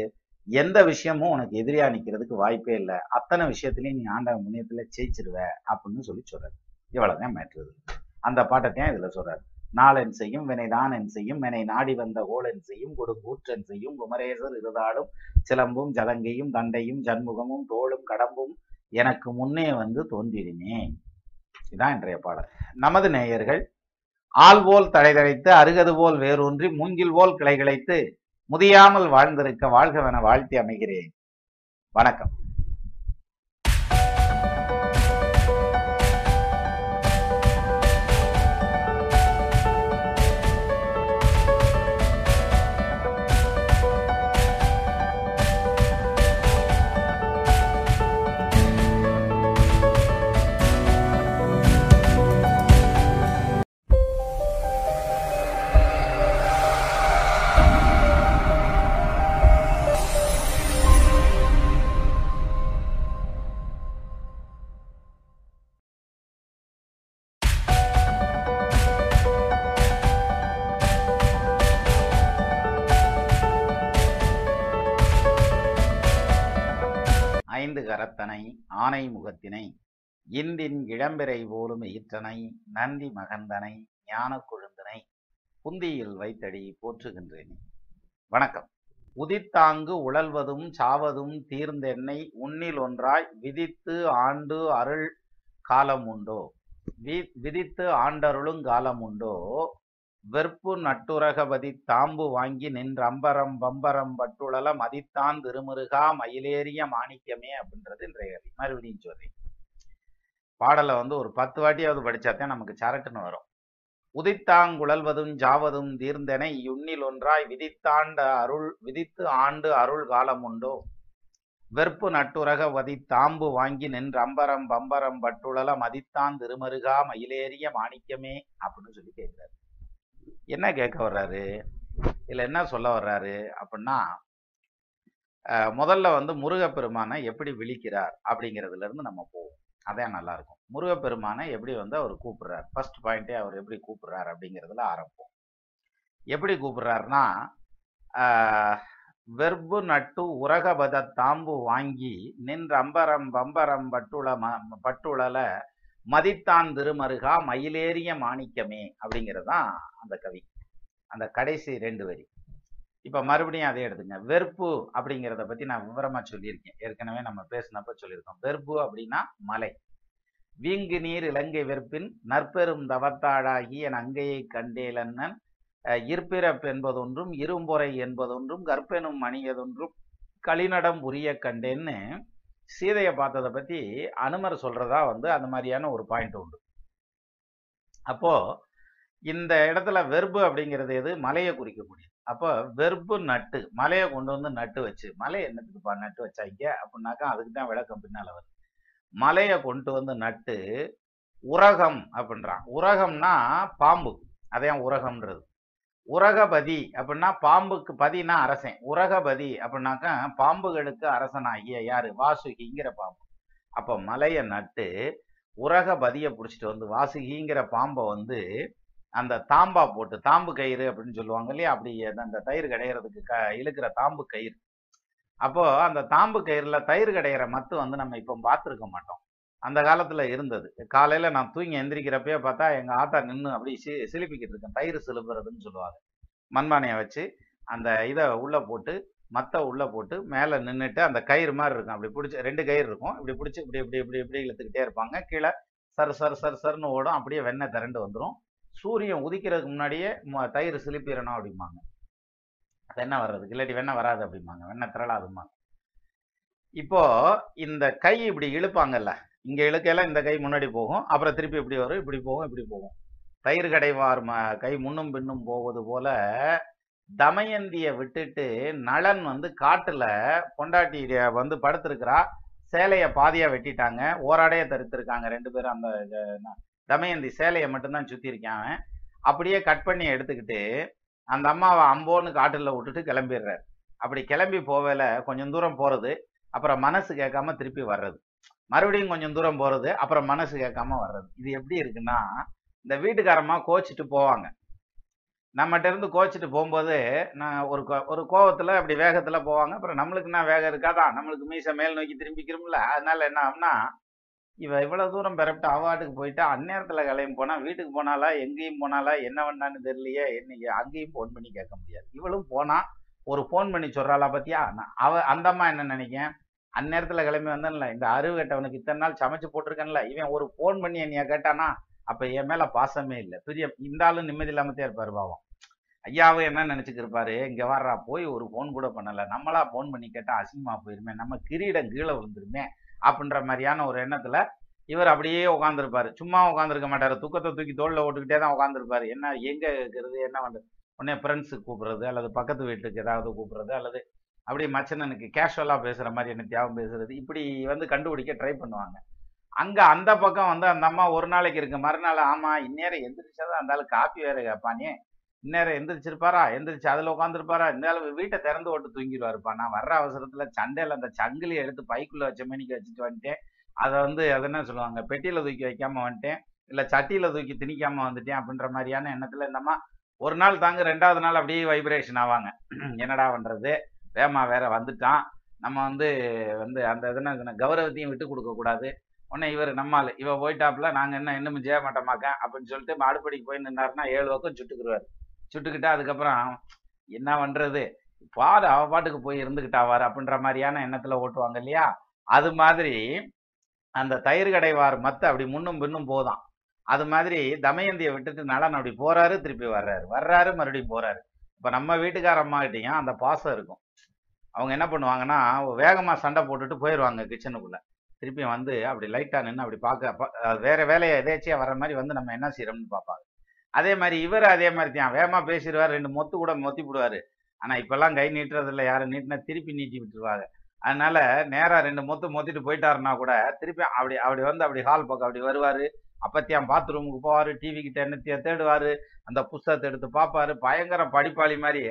எந்த விஷயமும் உனக்கு எதிரியா நிக்கிறதுக்கு வாய்ப்பே இல்லை. அத்தனை விஷயத்திலையும் நீ ஆண்டவன் முனியத்துல ஜெயிச்சிருவ அப்படின்னு சொல்லி சொல்றாரு. இவ்வளவுதான் மேட்ருது அந்த பாட்டத்தையும் இதுல சொல்றாரு. நாளென் செய்யும் வினைதான் என் செய்யும் வினை நாடி வந்த ஓலென் செய்யும் கொடுங்கூற்றன் செய்யும் குமரேசர் இருந்தாலும் சிலம்பும் ஜலங்கையும் தண்டையும் ஜன்முகமும் தோளும் கடம்பும் எனக்கு முன்னே வந்து தோன்றினேன் இதான் இன்றைய பாடல். நமது நேயர்கள் ஆள் போல் தழைதழைத்து அருகது போல் வேரூன்றி மூங்கில் போல் கிளை கிளைத்து முதியாமல் வாழ்ந்திருக்க வாழ்கவென வாழ்த்தி அமைகிறேன். வணக்கம். ஆனை முகத்தினை இந்தின் இளம்பிறை போலும் ஈற்றனை நந்தி மகந்தனை ஞான கொழுந்தனை புந்தியில் வைத்தடி போற்றுகின்றேன். வணக்கம். உதித்தாங்கு உழல்வதும் சாவதும் தீர்ந்தென்னை உன்னில் ஒன்றாய் விதித்து ஆண்டு அருள் காலம் உண்டோ வி- விதித்து ஆண்டருளும் காலம் உண்டோ வெற்பு நட்டுரகபதி தாம்பு வாங்கி நின்ற அம்பரம் பம்பரம் பட்டுழல மதித்தான் திருமுருகா மயிலேறிய மாணிக்கமே அப்படின்றது இன்றைய கதை. மறுபடியும் சொல்றேன். பாடலை வந்து ஒரு பத்து வாட்டியாவது படிச்சாதான் நமக்கு சரட்டுன்னு வரும். உதித்தாங்குழல்வதும் ஜாவதும் தீர்ந்தனை யுண்ணில் ஒன்றாய் விதித்தாண்ட அருள் விதித்து ஆண்டு அருள் காலம் உண்டோ? வெற்பு நட்டுரக வதி தாம்பு வாங்கி நின்று அம்பரம் பம்பரம் பட்டுழல மதித்தான் திருமருகா மயிலேறிய மாணிக்கமே அப்படின்னு சொல்லி கேட்கிறார். என்ன கேட்க வர்றாரு? இல்லை என்ன சொல்ல வர்றாரு? அப்படின்னா முதல்ல வந்து முருகப்பெருமானை எப்படி விழிக்கிறார் அப்படிங்கிறதுலேருந்து நம்ம போவோம். அதான் நல்லாயிருக்கும் முருகப்பெருமானை எப்படி வந்து அவர் கூப்பிடுறார்? ஃபர்ஸ்ட் பாயிண்ட்டே அவர் எப்படி கூப்பிடுறார் அப்படிங்கிறதுல ஆரம்பம் எப்படி கூப்பிடுறாருன்னா வெர்பு நட்டு உரகபத தாம்பு வாங்கி நின்ற அம்பரம் பம்பரம் பட்டுள ம- பட்டுளலை மதித்தான் திருமருகா மயிலேறிய மாணிக்கமே அப்படிங்கிறது தான் அந்த கவி. அந்த கடைசி ரெண்டு வரி. இப்போ மறுபடியும் அதே எடுத்துங்க. வெறுப்பு அப்படிங்கிறத பற்றி நான் விவரமாக சொல்லியிருக்கேன். ஏற்கனவே நம்ம பேசினப்ப சொல்லியிருக்கோம். வெறுப்பு அப்படின்னா மலை. வீங்கு நீர் இலங்கை வெறுப்பின் நற்பெரும் தவத்தாடாகி என் அங்கையை கண்டேலன்னன் இருப்பிறப்பு என்பதொன்றும் இரும்பொறை என்பதொன்றும் கற்பெனும் மணியதொன்றும் களிநடம் உரிய கண்டேன்னு சீதையை பார்த்ததை பற்றி அனுமர் சொல்கிறதா வந்து அந்த மாதிரியான ஒரு பாயிண்ட் உண்டு. அப்போ இந்த இடத்துல வெர்பு அப்படிங்கிறது எது? மலையை குறிக்கக்கூடியது அப்போ வெர்பு நட்டு மலையை கொண்டு வந்து நட்டு வச்சு மலை என்னத்துக்குப்பா நட்டு வச்சாங்க அப்படின்னாக்கா அதுக்கு தான் விளக்கம் பின்னால் வருது. மலையை கொண்டு வந்து நட்டு உரகம் அப்படின்றான். உரகம்னா பாம்பு. அதையும் உரகம்ன்றது. உரகபதி அப்படின்னா பாம்புக்கு பதினா அரசன். உரகபதி அப்படின்னாக்கா பாம்புகளுக்கு அரசனாகிய யாரு? வாசுகிங்கிற பாம்பு. அப்போ மலையை நட்டு உரகபதியை பிடிச்சிட்டு வந்து வாசுகிங்கிற பாம்பை வந்து அந்த தாம்பா போட்டு தாம்பு கயிறு அப்படின்னு சொல்லுவாங்க இல்லையா? அப்படி அந்த- தயிர் கடையிறதுக்கு க இழுக்கிற தாம்பு கயிறு. அப்போ அந்த தாம்பு கயிறுல தயிர் கடையிற மத்து வந்து நம்ம இப்போ பார்த்துருக்க மாட்டோம். அந்த காலத்தில் இருந்தது. காலையில் நான் தூங்கி எந்திரிக்கிறப்பயே பார்த்தா எங்கள் ஆத்தா நின்று அப்படி சி சிலிப்பிக்கிட்டு இருக்கேன். தயிர் சிலுப்புறதுன்னு சொல்லுவாங்க. மண்பானையை வச்சு அந்த இதை உள்ளே போட்டு மற்ற உள்ளே போட்டு மேலே நின்றுட்டு அந்த கயிறு மாதிரி இருக்கும். அப்படி பிடிச்சி ரெண்டு கயிறு இருக்கும். இப்படி பிடிச்சி இப்படி இப்படி இப்படி இப்படி இழுத்துக்கிட்டே இருப்பாங்க. கீழே சர் சர் சர் சர்னு ஓடும். அப்படியே வெண்ணெய் திரண்டு வந்துடும் சூரியன் உதிக்கிறதுக்கு முன்னாடியே தயிர் சிலிப்பிடணும் அப்படிம்பாங்க. வெண்ணெய் வர்றதுக்கு. இல்லாட்டி வெண்ணெய் வராது அப்படிம்பாங்க. வெண்ணெய் திரளாதும்பாங்க. இப்போ இந்த கை இப்படி இழுப்பாங்கல்ல இங்கே இழுக்கையில இந்த கை முன்னாடி போகும். அப்புறம் திருப்பி இப்படி வரும் இப்படி போகும் இப்படி போகும். தயிர் கடைவார் ம- கை முன்னும் பின்னும் போவது போல தமயந்தியை விட்டுட்டு நளன் வந்து காட்டில் பொண்டாட்டி வந்து படுத்திருக்கிறா. சேலையை பாதியாக வெட்டிட்டாங்க. ஓராடையை தருத்திருக்காங்க ரெண்டு பேரும் அந்த தமயந்தி சேலையை மட்டும்தான் சுற்றிருக்கான் அப்படியே கட் பண்ணி எடுத்துக்கிட்டு அந்த அம்மாவை அம்போன்னு காட்டில் விட்டுட்டு கிளம்பிடுறாரு. அப்படி கிளம்பி போவேல கொஞ்சம் தூரம் போகிறது அப்புறம் மனசு கேட்காம திருப்பி வர்றது. மறுபடியும் கொஞ்சம் தூரம் போகிறது அப்புறம் மனசு கேட்காம வர்றது. இது எப்படி இருக்குன்னா இந்த வீட்டுக்காரம்மா கோச்சிட்டு போவாங்க. நம்மகிட்ட இருந்து கோச்சிட்டு போகும்போது நான் ஒரு கோ- ஒரு கோவத்தில் அப்படி வேகத்தில் போவாங்க. அப்புறம் நம்மளுக்கு என்ன வேகம் இருக்காதா? நம்மளுக்கு மீசை மேல் நோக்கி திரும்பிக்கிறோம்ல. அதனால என்ன ஆகும்னா இவ இவ்வளோ தூரம் பெறப்பட்டு அவாட்டுக்கு போயிட்டு அந்நேரத்தில் கிளம்பி போனால் வீட்டுக்கு போனாலா எங்கேயும் போனாலா என்ன பண்ணான்னு தெரியலையே இன்னைக்கு அங்கேயும் ஃபோன் பண்ணி கேட்க முடியாது. இவளும் போனால் ஒரு ஃபோன் பண்ணி சொல்கிறாளா பத்தியா? நான் அவ அந்த அம்மா என்ன நினைக்கேன் அந்நேரத்துல கிளம்பி வந்தேன்ல. இந்த அறிவு கட்டவனுக்கு இத்தனை நாள் சமைச்சு போட்டிருக்கேன்ல. இவன் ஒரு ஃபோன் பண்ணி என்னைய கேட்டானா அப்ப என் மேல பாசமே இல்லை. பெரிய இந்த ஆளும் நிம்மதி இல்லாமத்தே இருப்பாரு பாவம். ஐயாவும் என்ன நினச்சிக்கிருப்பாரு? இங்கே இங்க வர்றா போய் ஒரு ஃபோன் கூட பண்ணல. நம்மளா ஃபோன் பண்ணி கேட்டா அசிங்கமா போயிருமே. நம்ம கிரீடம் கீழே விழுந்துருமே அப்படின்ற மாதிரியான ஒரு எண்ணத்துல இவர் அப்படியே உட்காந்துருப்பாரு சும்மா உட்காந்துருக்க மாட்டார். தூக்கத்தை தூக்கி தோளில் ஓட்டுக்கிட்டே தான் உட்காந்துருப்பாரு என்ன எங்க இருக்கிறது? என்ன பண்ணுறது உடனே ஃப்ரெண்ட்ஸுக்கு கூப்பிடுறது அல்லது பக்கத்து வீட்டுக்கு ஏதாவது கூப்பிடுறது அல்லது அப்படியே மச்சனனுக்கு கேஷுவலாக பேசுகிற மாதிரி என்ன தியாகம் பேசுறது. இப்படி வந்து கண்டுபிடிக்க ட்ரை பண்ணுவாங்க. அங்கே அந்த பக்கம் வந்து அந்த அம்மா ஒரு நாளைக்கு இருக்கு. மறுநாள் ஆமாம் இந்நேரம் எந்திரிச்சாதான் அந்த ஆளு காப்பி வேற கேட்பானே இந்நேரம் எந்திரிச்சிருப்பாரா? எந்திரிச்சு அதில் உட்காந்துருப்பாரா இந்த ஆளு வீட்டை திறந்து ஓட்டு தூங்கிடுவாருப்பா. நான் வர்ற அவசரத்தில் சண்டையில் அந்த சங்கிலியை எடுத்து பைக்குள்ளே வச்ச மணிக்கு வச்சுட்டு வந்துட்டேன். அதை வந்து அது என்ன சொல்லுவாங்க? பெட்டியில் தூக்கி வைக்காம வந்துட்டேன். இல்லை சட்டியில் தூக்கி திணிக்காம வந்துட்டேன் அப்படின்ற மாதிரியான எண்ணத்தில் இந்தம்மா ஒரு நாள் தாங்க ரெண்டாவது நாள் அப்படியே வைப்ரேஷன் ஆவாங்க. என்னடா பண்ணுறது வேமா வேற வந்துட்டான். நம்ம வந்து வந்து அந்த இதுனா கௌரவத்தையும் விட்டு கொடுக்க கூடாது. உடனே இவர் நம்மால் இவ போயிட்டாப்புல நாங்கள் என்ன இன்னும் செய்ய மாட்டோமாக்க? அப்படின்னு சொல்லிட்டு மாடுபடிக்கு போய் நின்னாருன்னா ஏழு பக்கம் சுட்டுக்குருவார். சுட்டுக்கிட்டா அதுக்கப்புறம் என்ன பண்ணுறது பாரு அவ பாட்டுக்கு போய் இருந்துக்கிட்டாவார் அப்படின்ற மாதிரியான எண்ணத்தில் ஓட்டுவாங்க இல்லையா? அது மாதிரி அந்த தயிர் கடைவார் மத்த அப்படி முன்னும் பின்னும் போதான். அது மாதிரி தமயந்தியை விட்டுட்டு நலன் அப்படி போறாரு திருப்பி வர்றாரு. வர்றாரு மறுபடியும் போறாரு. இப்போ நம்ம வீட்டுக்கார அம்மா அந்த பாசம் இருக்கும். அவங்க என்ன பண்ணுவாங்கன்னா வேகமாக சண்டை போட்டுட்டு போயிடுவாங்க கிச்சனுக்குள்ளே திருப்பி வந்து அப்படி லைட்டாக நின்று அப்படி பார்க்க வேறு வேற வேலையை எதேச்சியாக வர்ற மாதிரி வந்து நம்ம என்ன செய்கிறோம்னு பார்ப்பாங்க அதே மாதிரி இவர் அதே மாதிரி தான். வேகமாக பேசிடுவார் ரெண்டு மொத்து கூட மொத்தி விடுவாரு ஆனால் இப்போல்லாம் கை நீட்டுறதில்ல யாரும் நீட்டினா திருப்பி நீட்டி விட்டுருவாங்க. அதனால நேராக ரெண்டு மொத்து மொத்திட்டு போயிட்டாருன்னா கூட திருப்பி அப்படி அப்படி வந்து அப்படி ஹால் பக்கம் அப்படி வருவார். அப்பத்தியான் பாத்ரூமுக்கு போவார் டிவி கிட்ட என்ன தேடுவார். அந்த புஸ்தகத்தை எடுத்து பார்ப்பாரு. பயங்கர படிப்பாளி மாதிரி.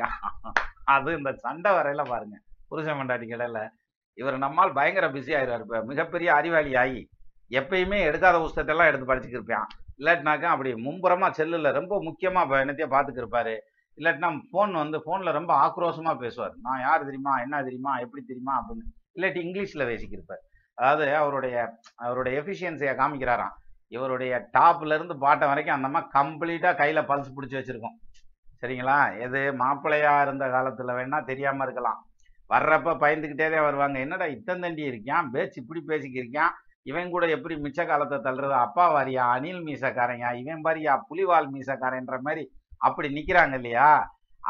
அது இந்த சண்டை வரையில பாருங்க. புருஷன் மண்டாட்டி இவர் நம்மால் பயங்கர பிஸி ஆயிடுவார். மிகப்பெரிய அறிவாளி ஆகி எப்பயுமே எடுக்காத புஸ்தகத்தை எல்லாம் எடுத்து படிச்சுட்டு இருப்பான் இல்லாட்டினாக்கா அப்படி மும்புறமா செல்லுல ரொம்ப முக்கியமா இப்ப என்னத்தையும் பார்த்துக்கிருப்பாரு. இல்லாட்டினா ஃபோன் வந்து ஃபோன்ல ரொம்ப ஆக்ரோஷமா பேசுவார். நான் யார் தெரியுமா? என்ன தெரியுமா? எப்படி தெரியுமா? அப்படின்னு. இல்லாட்டி இங்கிலீஷ்ல பேசிக்கிருப்பார். அதாவது அவருடைய அவருடைய எஃபிஷியன்சியை காமிக்கிறாராம். இவருடைய டாப்ல இருந்து பாட்டம் வரைக்கும் அந்த மாதிரி கம்ப்ளீட்டா கையில பல்ஸ் பிடிச்சி வச்சிருக்கோம். சரிங்களா? எது மாப்பிள்ளையா இருந்த காலத்துல வேணா தெரியாம இருக்கலாம். வர்றப்ப பயந்துக்கிட்டே தான் வருவாங்க. என்னடா இத்தன் தண்டி இருக்கான் பேச்சு இப்படி பேசிக்கிருக்கான் இவன் கூட எப்படி மிச்ச காலத்தை தள்ளுறது? அப்பா வாரியா? அணில் மீசக்காரங்க இவன் பாரியா? புலிவால் மீசக்காரன்ற மாதிரி அப்படி நிக்கிறாங்க இல்லையா?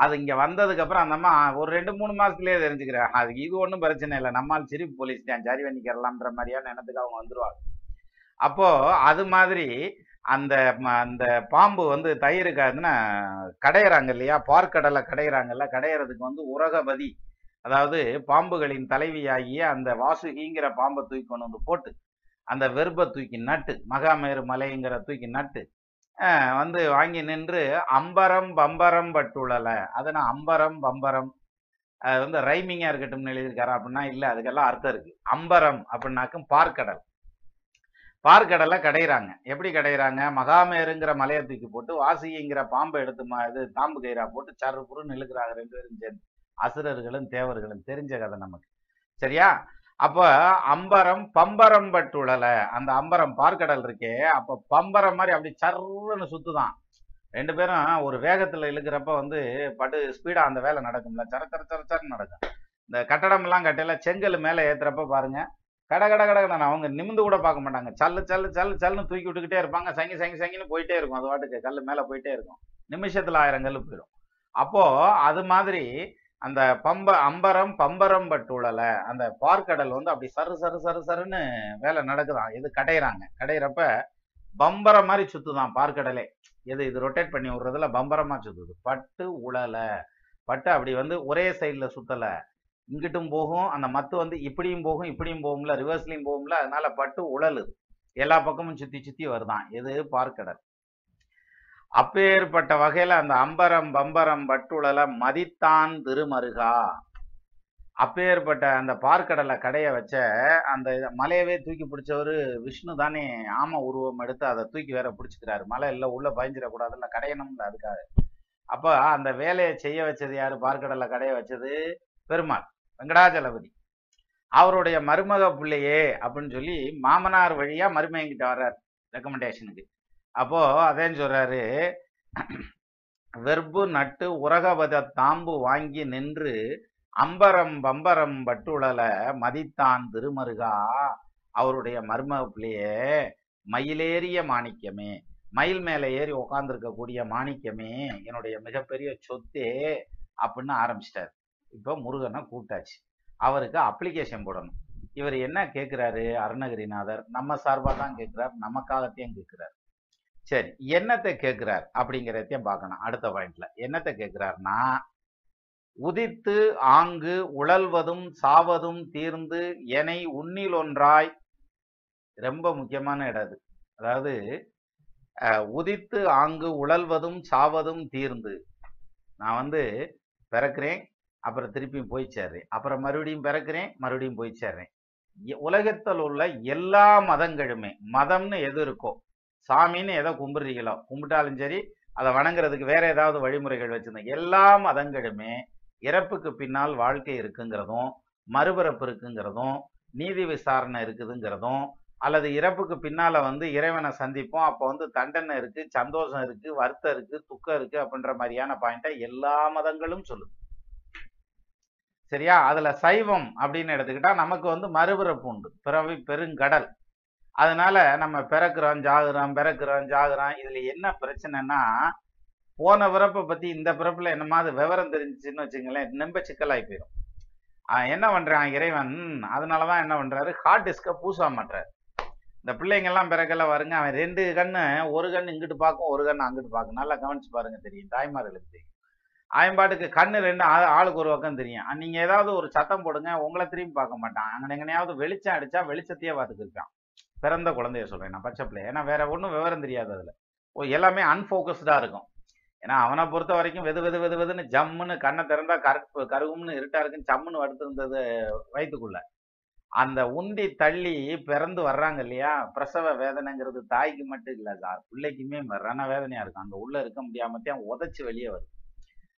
அது இங்க வந்ததுக்கு அப்புறம் ஒரு ரெண்டு மூணு மாசத்துலயே தெரிஞ்சுக்கிறேன் அதுக்கு இது ஒன்றும் பிரச்சனை இல்லை. நம்மால் சிரிப்பு போலீஸ் தான். சரி பண்ணிக்கிறலாம்ன்ற மாதிரியான எண்ணத்துக்கு அவங்க வந்துருவாங்க. அப்போ அது மாதிரி அந்த ம- அந்த பாம்பு வந்து தயிருக்காதுன்னா கடையிறாங்க இல்லையா பார்க்கடலை கடையிறாங்கல்ல? கடையிறதுக்கு வந்து உரகபதி அதாவது பாம்புகளின் தலைவியாகிய அந்த வாசுகிங்கிற பாம்பை தூக்கி கொண்டு வந்து போட்டு அந்த வெர்பை தூக்கி நட்டு மகாமேரு மலைங்கிற தூக்கி நட்டு வந்து வாங்கி நின்று அம்பரம் பம்பரம் பட்டுழல. அதனா அம்பரம் பம்பரம்? அது வந்து ரைமிங்காக இருக்கட்டும்னு எழுதியிருக்காரு அப்படின்னா இல்லை அதுக்கெல்லாம் அர்த்தம் இருக்குது அம்பரம் அப்படின்னாக்கும் பார்க்கடல். பார்க்கடலை கடையிறாங்க. எப்படி கடையிறாங்க? மகாமேருங்கிற மலையை தூக்கி போட்டு வாசிங்கிற பாம்பை எடுத்து இது தாம்பு கயிறா போட்டு சரு புருன்னு இழுக்கிறாங்க ரெண்டு பேரும் சேர்ந்து. அசுரர்களும் தேவர்களும். தெரிஞ்ச கதை நமக்கு. சரியா? அப்போ அம்பரம் பம்பரம் பட்டுழல. அந்த அம்பரம் பார்க்கடல் இருக்கே. அப்போ பம்பரம் மாதிரி அப்படி சர்ன்னு சுத்துதான். ரெண்டு பேரும் ஒரு வேகத்துல இழுக்கிறப்ப வந்து படு ஸ்பீடாக அந்த வேலை நடக்கும்ல. சர சர சர சரன்னு நடக்கும். இந்த கட்டடம்லாம் கட்டையில செங்கல் மேலே ஏத்துறப்ப பாருங்க. கட கட கடகடன்னு அவங்க நிமிந்து கூட பார்க்க மாட்டாங்க. சல்லு சல்லு சல்லு சல்லுன்னு தூக்கி விட்டுக்கிட்டே இருப்பாங்க. சங்கி சங்கி சங்கின்னு போயிட்டே இருக்கும். அது வாட்டுக்கு கல் மேலே போயிட்டே இருக்கும். நிமிஷத்தில் ஆயிரம் கல் போயிடும். அப்போது அது மாதிரி அந்த பம்ப அம்பரம் பம்பரம் பட்டுழலை அந்த பார்க்கடல் வந்து அப்படி சரு சரு சரு சருன்னு வேலை நடக்குதாம் இது கடையிறாங்க. கடையிறப்ப பம்பரம் மாதிரி சுத்துதான் பார்க்கடலே. எது இது ரொட்டேட் பண்ணி விடுறதுல பம்பரமாக சுத்துது. பட்டு உழலை. பட்டு அப்படி வந்து ஒரே சைடில் சுற்றலை இங்கிட்டும் போகும் அந்த மத்து வந்து இப்படியும் போகும் இப்படியும் போகும்ல ரிவர்ஸ்லையும் போகும்ல அதனால பட்டு உழலுது எல்லா பக்கமும் சுத்தி சுத்தி வருதான். எது? பார்க்கடல். அப்பேற்பட்ட வகையில அந்த அம்பரம் பம்பரம் பட்டுழல மதித்தான் திருமருகா. அப்பேற்பட்ட அந்த பார்க்கடலை கடைய வச்ச அந்த மலையவே தூக்கி பிடிச்சவரு விஷ்ணு தானே ஆம உருவம் எடுத்து அதை தூக்கி வேற பிடிச்சிக்கிறாரு. மலை இல்லை உள்ள பயஞ்சிடக்கூடாதுல்ல கடையணும்ல அதுக்காக. அப்ப அந்த வேலையை செய்ய வச்சது யாரு? பார்க்கடலை கடைய வச்சது பெருமாள். வெங்கடாஜலபதி. அவருடைய மருமக பிள்ளையே அப்படின்னு சொல்லி மாமனார் வழியா மருமையங்கிட்ட வர்றார் ரெக்கமெண்டேஷனுக்கு அப்போ அதேன்னு சொல்றாரு வெர்பு நட்டு உரகவத தாம்பு வாங்கி நின்று அம்பரம் பம்பரம் பட்டுழல மதித்தான் திருமருகா அவருடைய மருமக பிள்ளையே மயிலேறிய மாணிக்கமே மயில் மேலே ஏறி உக்காந்துருக்கக்கூடிய மாணிக்கமே என்னுடைய மிகப்பெரிய சொத்தே அப்படின்னு ஆரம்பிச்சிட்டாரு. இப்போ முருகனை கூப்பிட்டாச்சு. அவருக்கு அப்ளிகேஷன் போடணும். இவர் என்ன கேட்குறாரு அருணகிரிநாதர் நம்ம சார்பாக தான் கேட்கிறார் நமக்காகத்தையும் கேட்குறார் சரி என்னத்தை கேட்குறார் அப்படிங்கிறதையும் பார்க்கணும். அடுத்த பாயிண்ட்ல என்னத்தை கேட்குறாருன்னா உதித்து ஆங்கு உழல்வதும் சாவதும் தீர்ந்து என்னை உன்னில் ஒன்றாய். ரொம்ப முக்கியமான இடம் அது. அதாவது உதித்து ஆங்கு உழல்வதும் சாவதும் தீர்ந்து. நான் வந்து பிறக்கிறேன் அப்புறம் திருப்பியும் போய் சேர்றேன். அப்புறம் மறுபடியும் பிறக்கிறேன் மறுபடியும் போய் சேர்றேன். உலகத்தில் உள்ள எல்லா மதங்களுமே மதம்னு எது இருக்கோ சாமின்னு எதை கும்பிடுறீங்களோ கும்பிட்டாலும் சரி அதை வணங்குறதுக்கு வேற ஏதாவது வழிமுறைகள் வச்சிருந்தேன் எல்லா மதங்களுமே இறப்புக்கு பின்னால் வாழ்க்கை இருக்குங்கிறதும் மறுபிறப்பு இருக்குங்கிறதும் நீதி விசாரணை இருக்குதுங்கிறதும் அல்லது இறப்புக்கு பின்னால வந்து இறைவனை சந்திப்போம் அப்போ வந்து தண்டனை இருக்கு சந்தோஷம் இருக்கு வருத்தம் இருக்கு துக்கம் இருக்கு அப்படின்ற மாதிரியான பாயிண்ட்டை எல்லா மதங்களும் சொல்லுது. சரியா? அதுல சைவம் அப்படின்னு எடுத்துக்கிட்டா நமக்கு வந்து மறுபிறப்பு உண்டு. பிறவி பெருங்கடல். அதனால நம்ம பிறக்கிறோம் ஜாகுறோம் பிறக்கிறோம் ஜாகுறோம். இதுல என்ன பிரச்சனைனா போன பிறப்பை பத்தி இந்த பிறப்புல என்னமாவது விவரம் தெரிஞ்சுன்னு வச்சுங்களேன் ரொம்ப சிக்கலாகி போயிடும் அவன் என்ன பண்றான் இறைவன்? அதனாலதான் என்ன பண்றாரு? ஹார்ட் டிஸ்க பூச மாட்டுறாரு இந்த பிள்ளைங்க எல்லாம் பிறக்கல வருங்க அவன் ரெண்டு கண்ணு ஒரு கண்ணு இங்கிட்டு பார்க்கும் ஒரு கண்ணு அங்கிட்டு பார்க்கும். நல்லா கவனிச்சு பாருங்க தெரியும் தாய்மார்களுக்கு தெரியும். பாட்டுக்கு கண்ணு ரெண்டு ஆளுக்கு ஒரு பக்கம் தெரியும். நீங்கள் நீங்க ஏதாவது ஒரு சத்தம் போடுங்க உங்களை திரும்பி பார்க்க மாட்டான். அங்கே எங்கனையாவது வெளிச்சம் அடிச்சா வெளிச்சத்தையே பார்த்துக்கிருக்கான். பிறந்த குழந்தைய சொல்றேன் நான் பச்சை பிள்ளை ஏன்னா வேற ஒன்றும் விவரம் தெரியாது அதுல. ஓ எல்லாமே அன்ஃபோக்கஸ்டா இருக்கும். ஏன்னா அவனை பொறுத்த வரைக்கும் வெது வெது வெது வெதுன்னு ஜம்முன்னு கண்ணை திறந்தா கருப்பு கருகும்னு இருட்டா இருக்குன்னு ஜம்முன்னு வடுத்திருந்தது வயிற்றுக்குள்ள அந்த உந்தி தள்ளி பிறந்து வர்றாங்க இல்லையா? பிரசவ வேதனைங்கிறது தாய்க்கு மட்டும் இல்லை சார். பிள்ளைக்குமே மரண வேதனையா இருக்கும். அங்க உள்ள இருக்க முடியாமத்தையும் உதச்சி வெளியே வருது.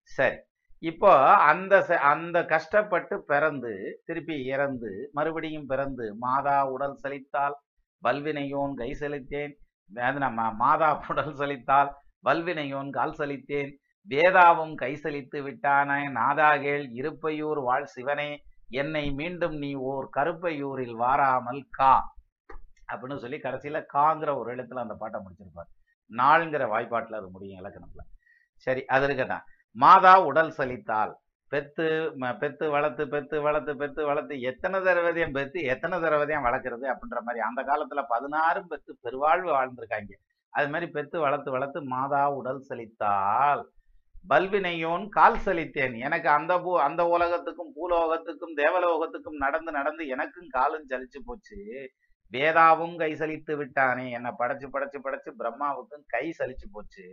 சரி. இப்போ அந்த ச- அந்த கஷ்டப்பட்டு பிறந்து திருப்பி இறந்து மறுபடியும் பிறந்து மாதா உடல் செழித்தால் வல்வினையோன் கை செலுத்தேன் வேதனை மாதா உடல் செழித்தால் வல்வினையோன் கால் செலுத்தேன் வேதாவும் கை சலித்து விட்டான நாதாகேள் இருப்பையூர் வாழ் சிவனே என்னை மீண்டும் நீ ஓர் கருப்பையூரில் வாராமல் கா அப்படின்னு சொல்லி கடைசியில காங்கிற ஒரு இடத்துல அந்த பாட்டை முடிச்சிருப்பார். நாள்ங்கிற வாய்ப்பாட்டில் அது முடியும் இலக்கணத்துல. சரி அது இருக்கதான் மாதா உடல் சலித்தாள் பெத்து பெத்து வளர்த்து பெத்து வளர்த்து பெத்து வளர்த்து எத்தனை தடவையும் பெத்து எத்தனை தடவையும் வளர்க்குறது அப்படின்ற மாதிரி அந்த காலத்துல பதினாறும் பெத்து பெருவாழ்வு வாழ்ந்திருக்காங்க. அது மாதிரி பெத்து வளர்த்து வளர்த்து மாதா உடல் சலித்தாள் பல்வினையோன் கால் சலித்தேன். எனக்கு அந்த பூ அந்த உலகத்துக்கும் பூலோகத்துக்கும் தேவலோகத்துக்கும் நடந்து நடந்து எனக்கும் காலும் சலிச்சு போச்சு. வேதாவும் கை சலித்து விட்டானே. என்னை படைச்சு படைச்சு படைச்சு பிரம்மாவுக்கும் கை சலிச்சு போச்சு.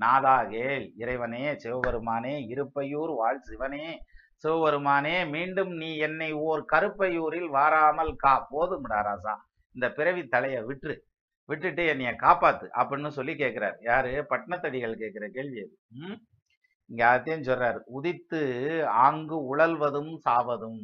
நாதாகேல் இறைவனே சிவபெருமானே இருப்பையூர் வாழ் சிவனே சிவபெருமானே மீண்டும் நீ என்னை ஓர் கருப்பையூரில் வாராமல் கா போதும்டா ராசா. இந்த பிறவி தலையை விட்டுரு. விட்டுட்டு என்னைய காப்பாத்து அப்படின்னு சொல்லி கேட்கிறார் யாரு? பட்டினத்தடிகள் கேட்கிற கேள்வி அது. ம்? இங்க அதையும் சொல்றாரு. உதித்து ஆங்கு உழல்வதும் சாவதும்.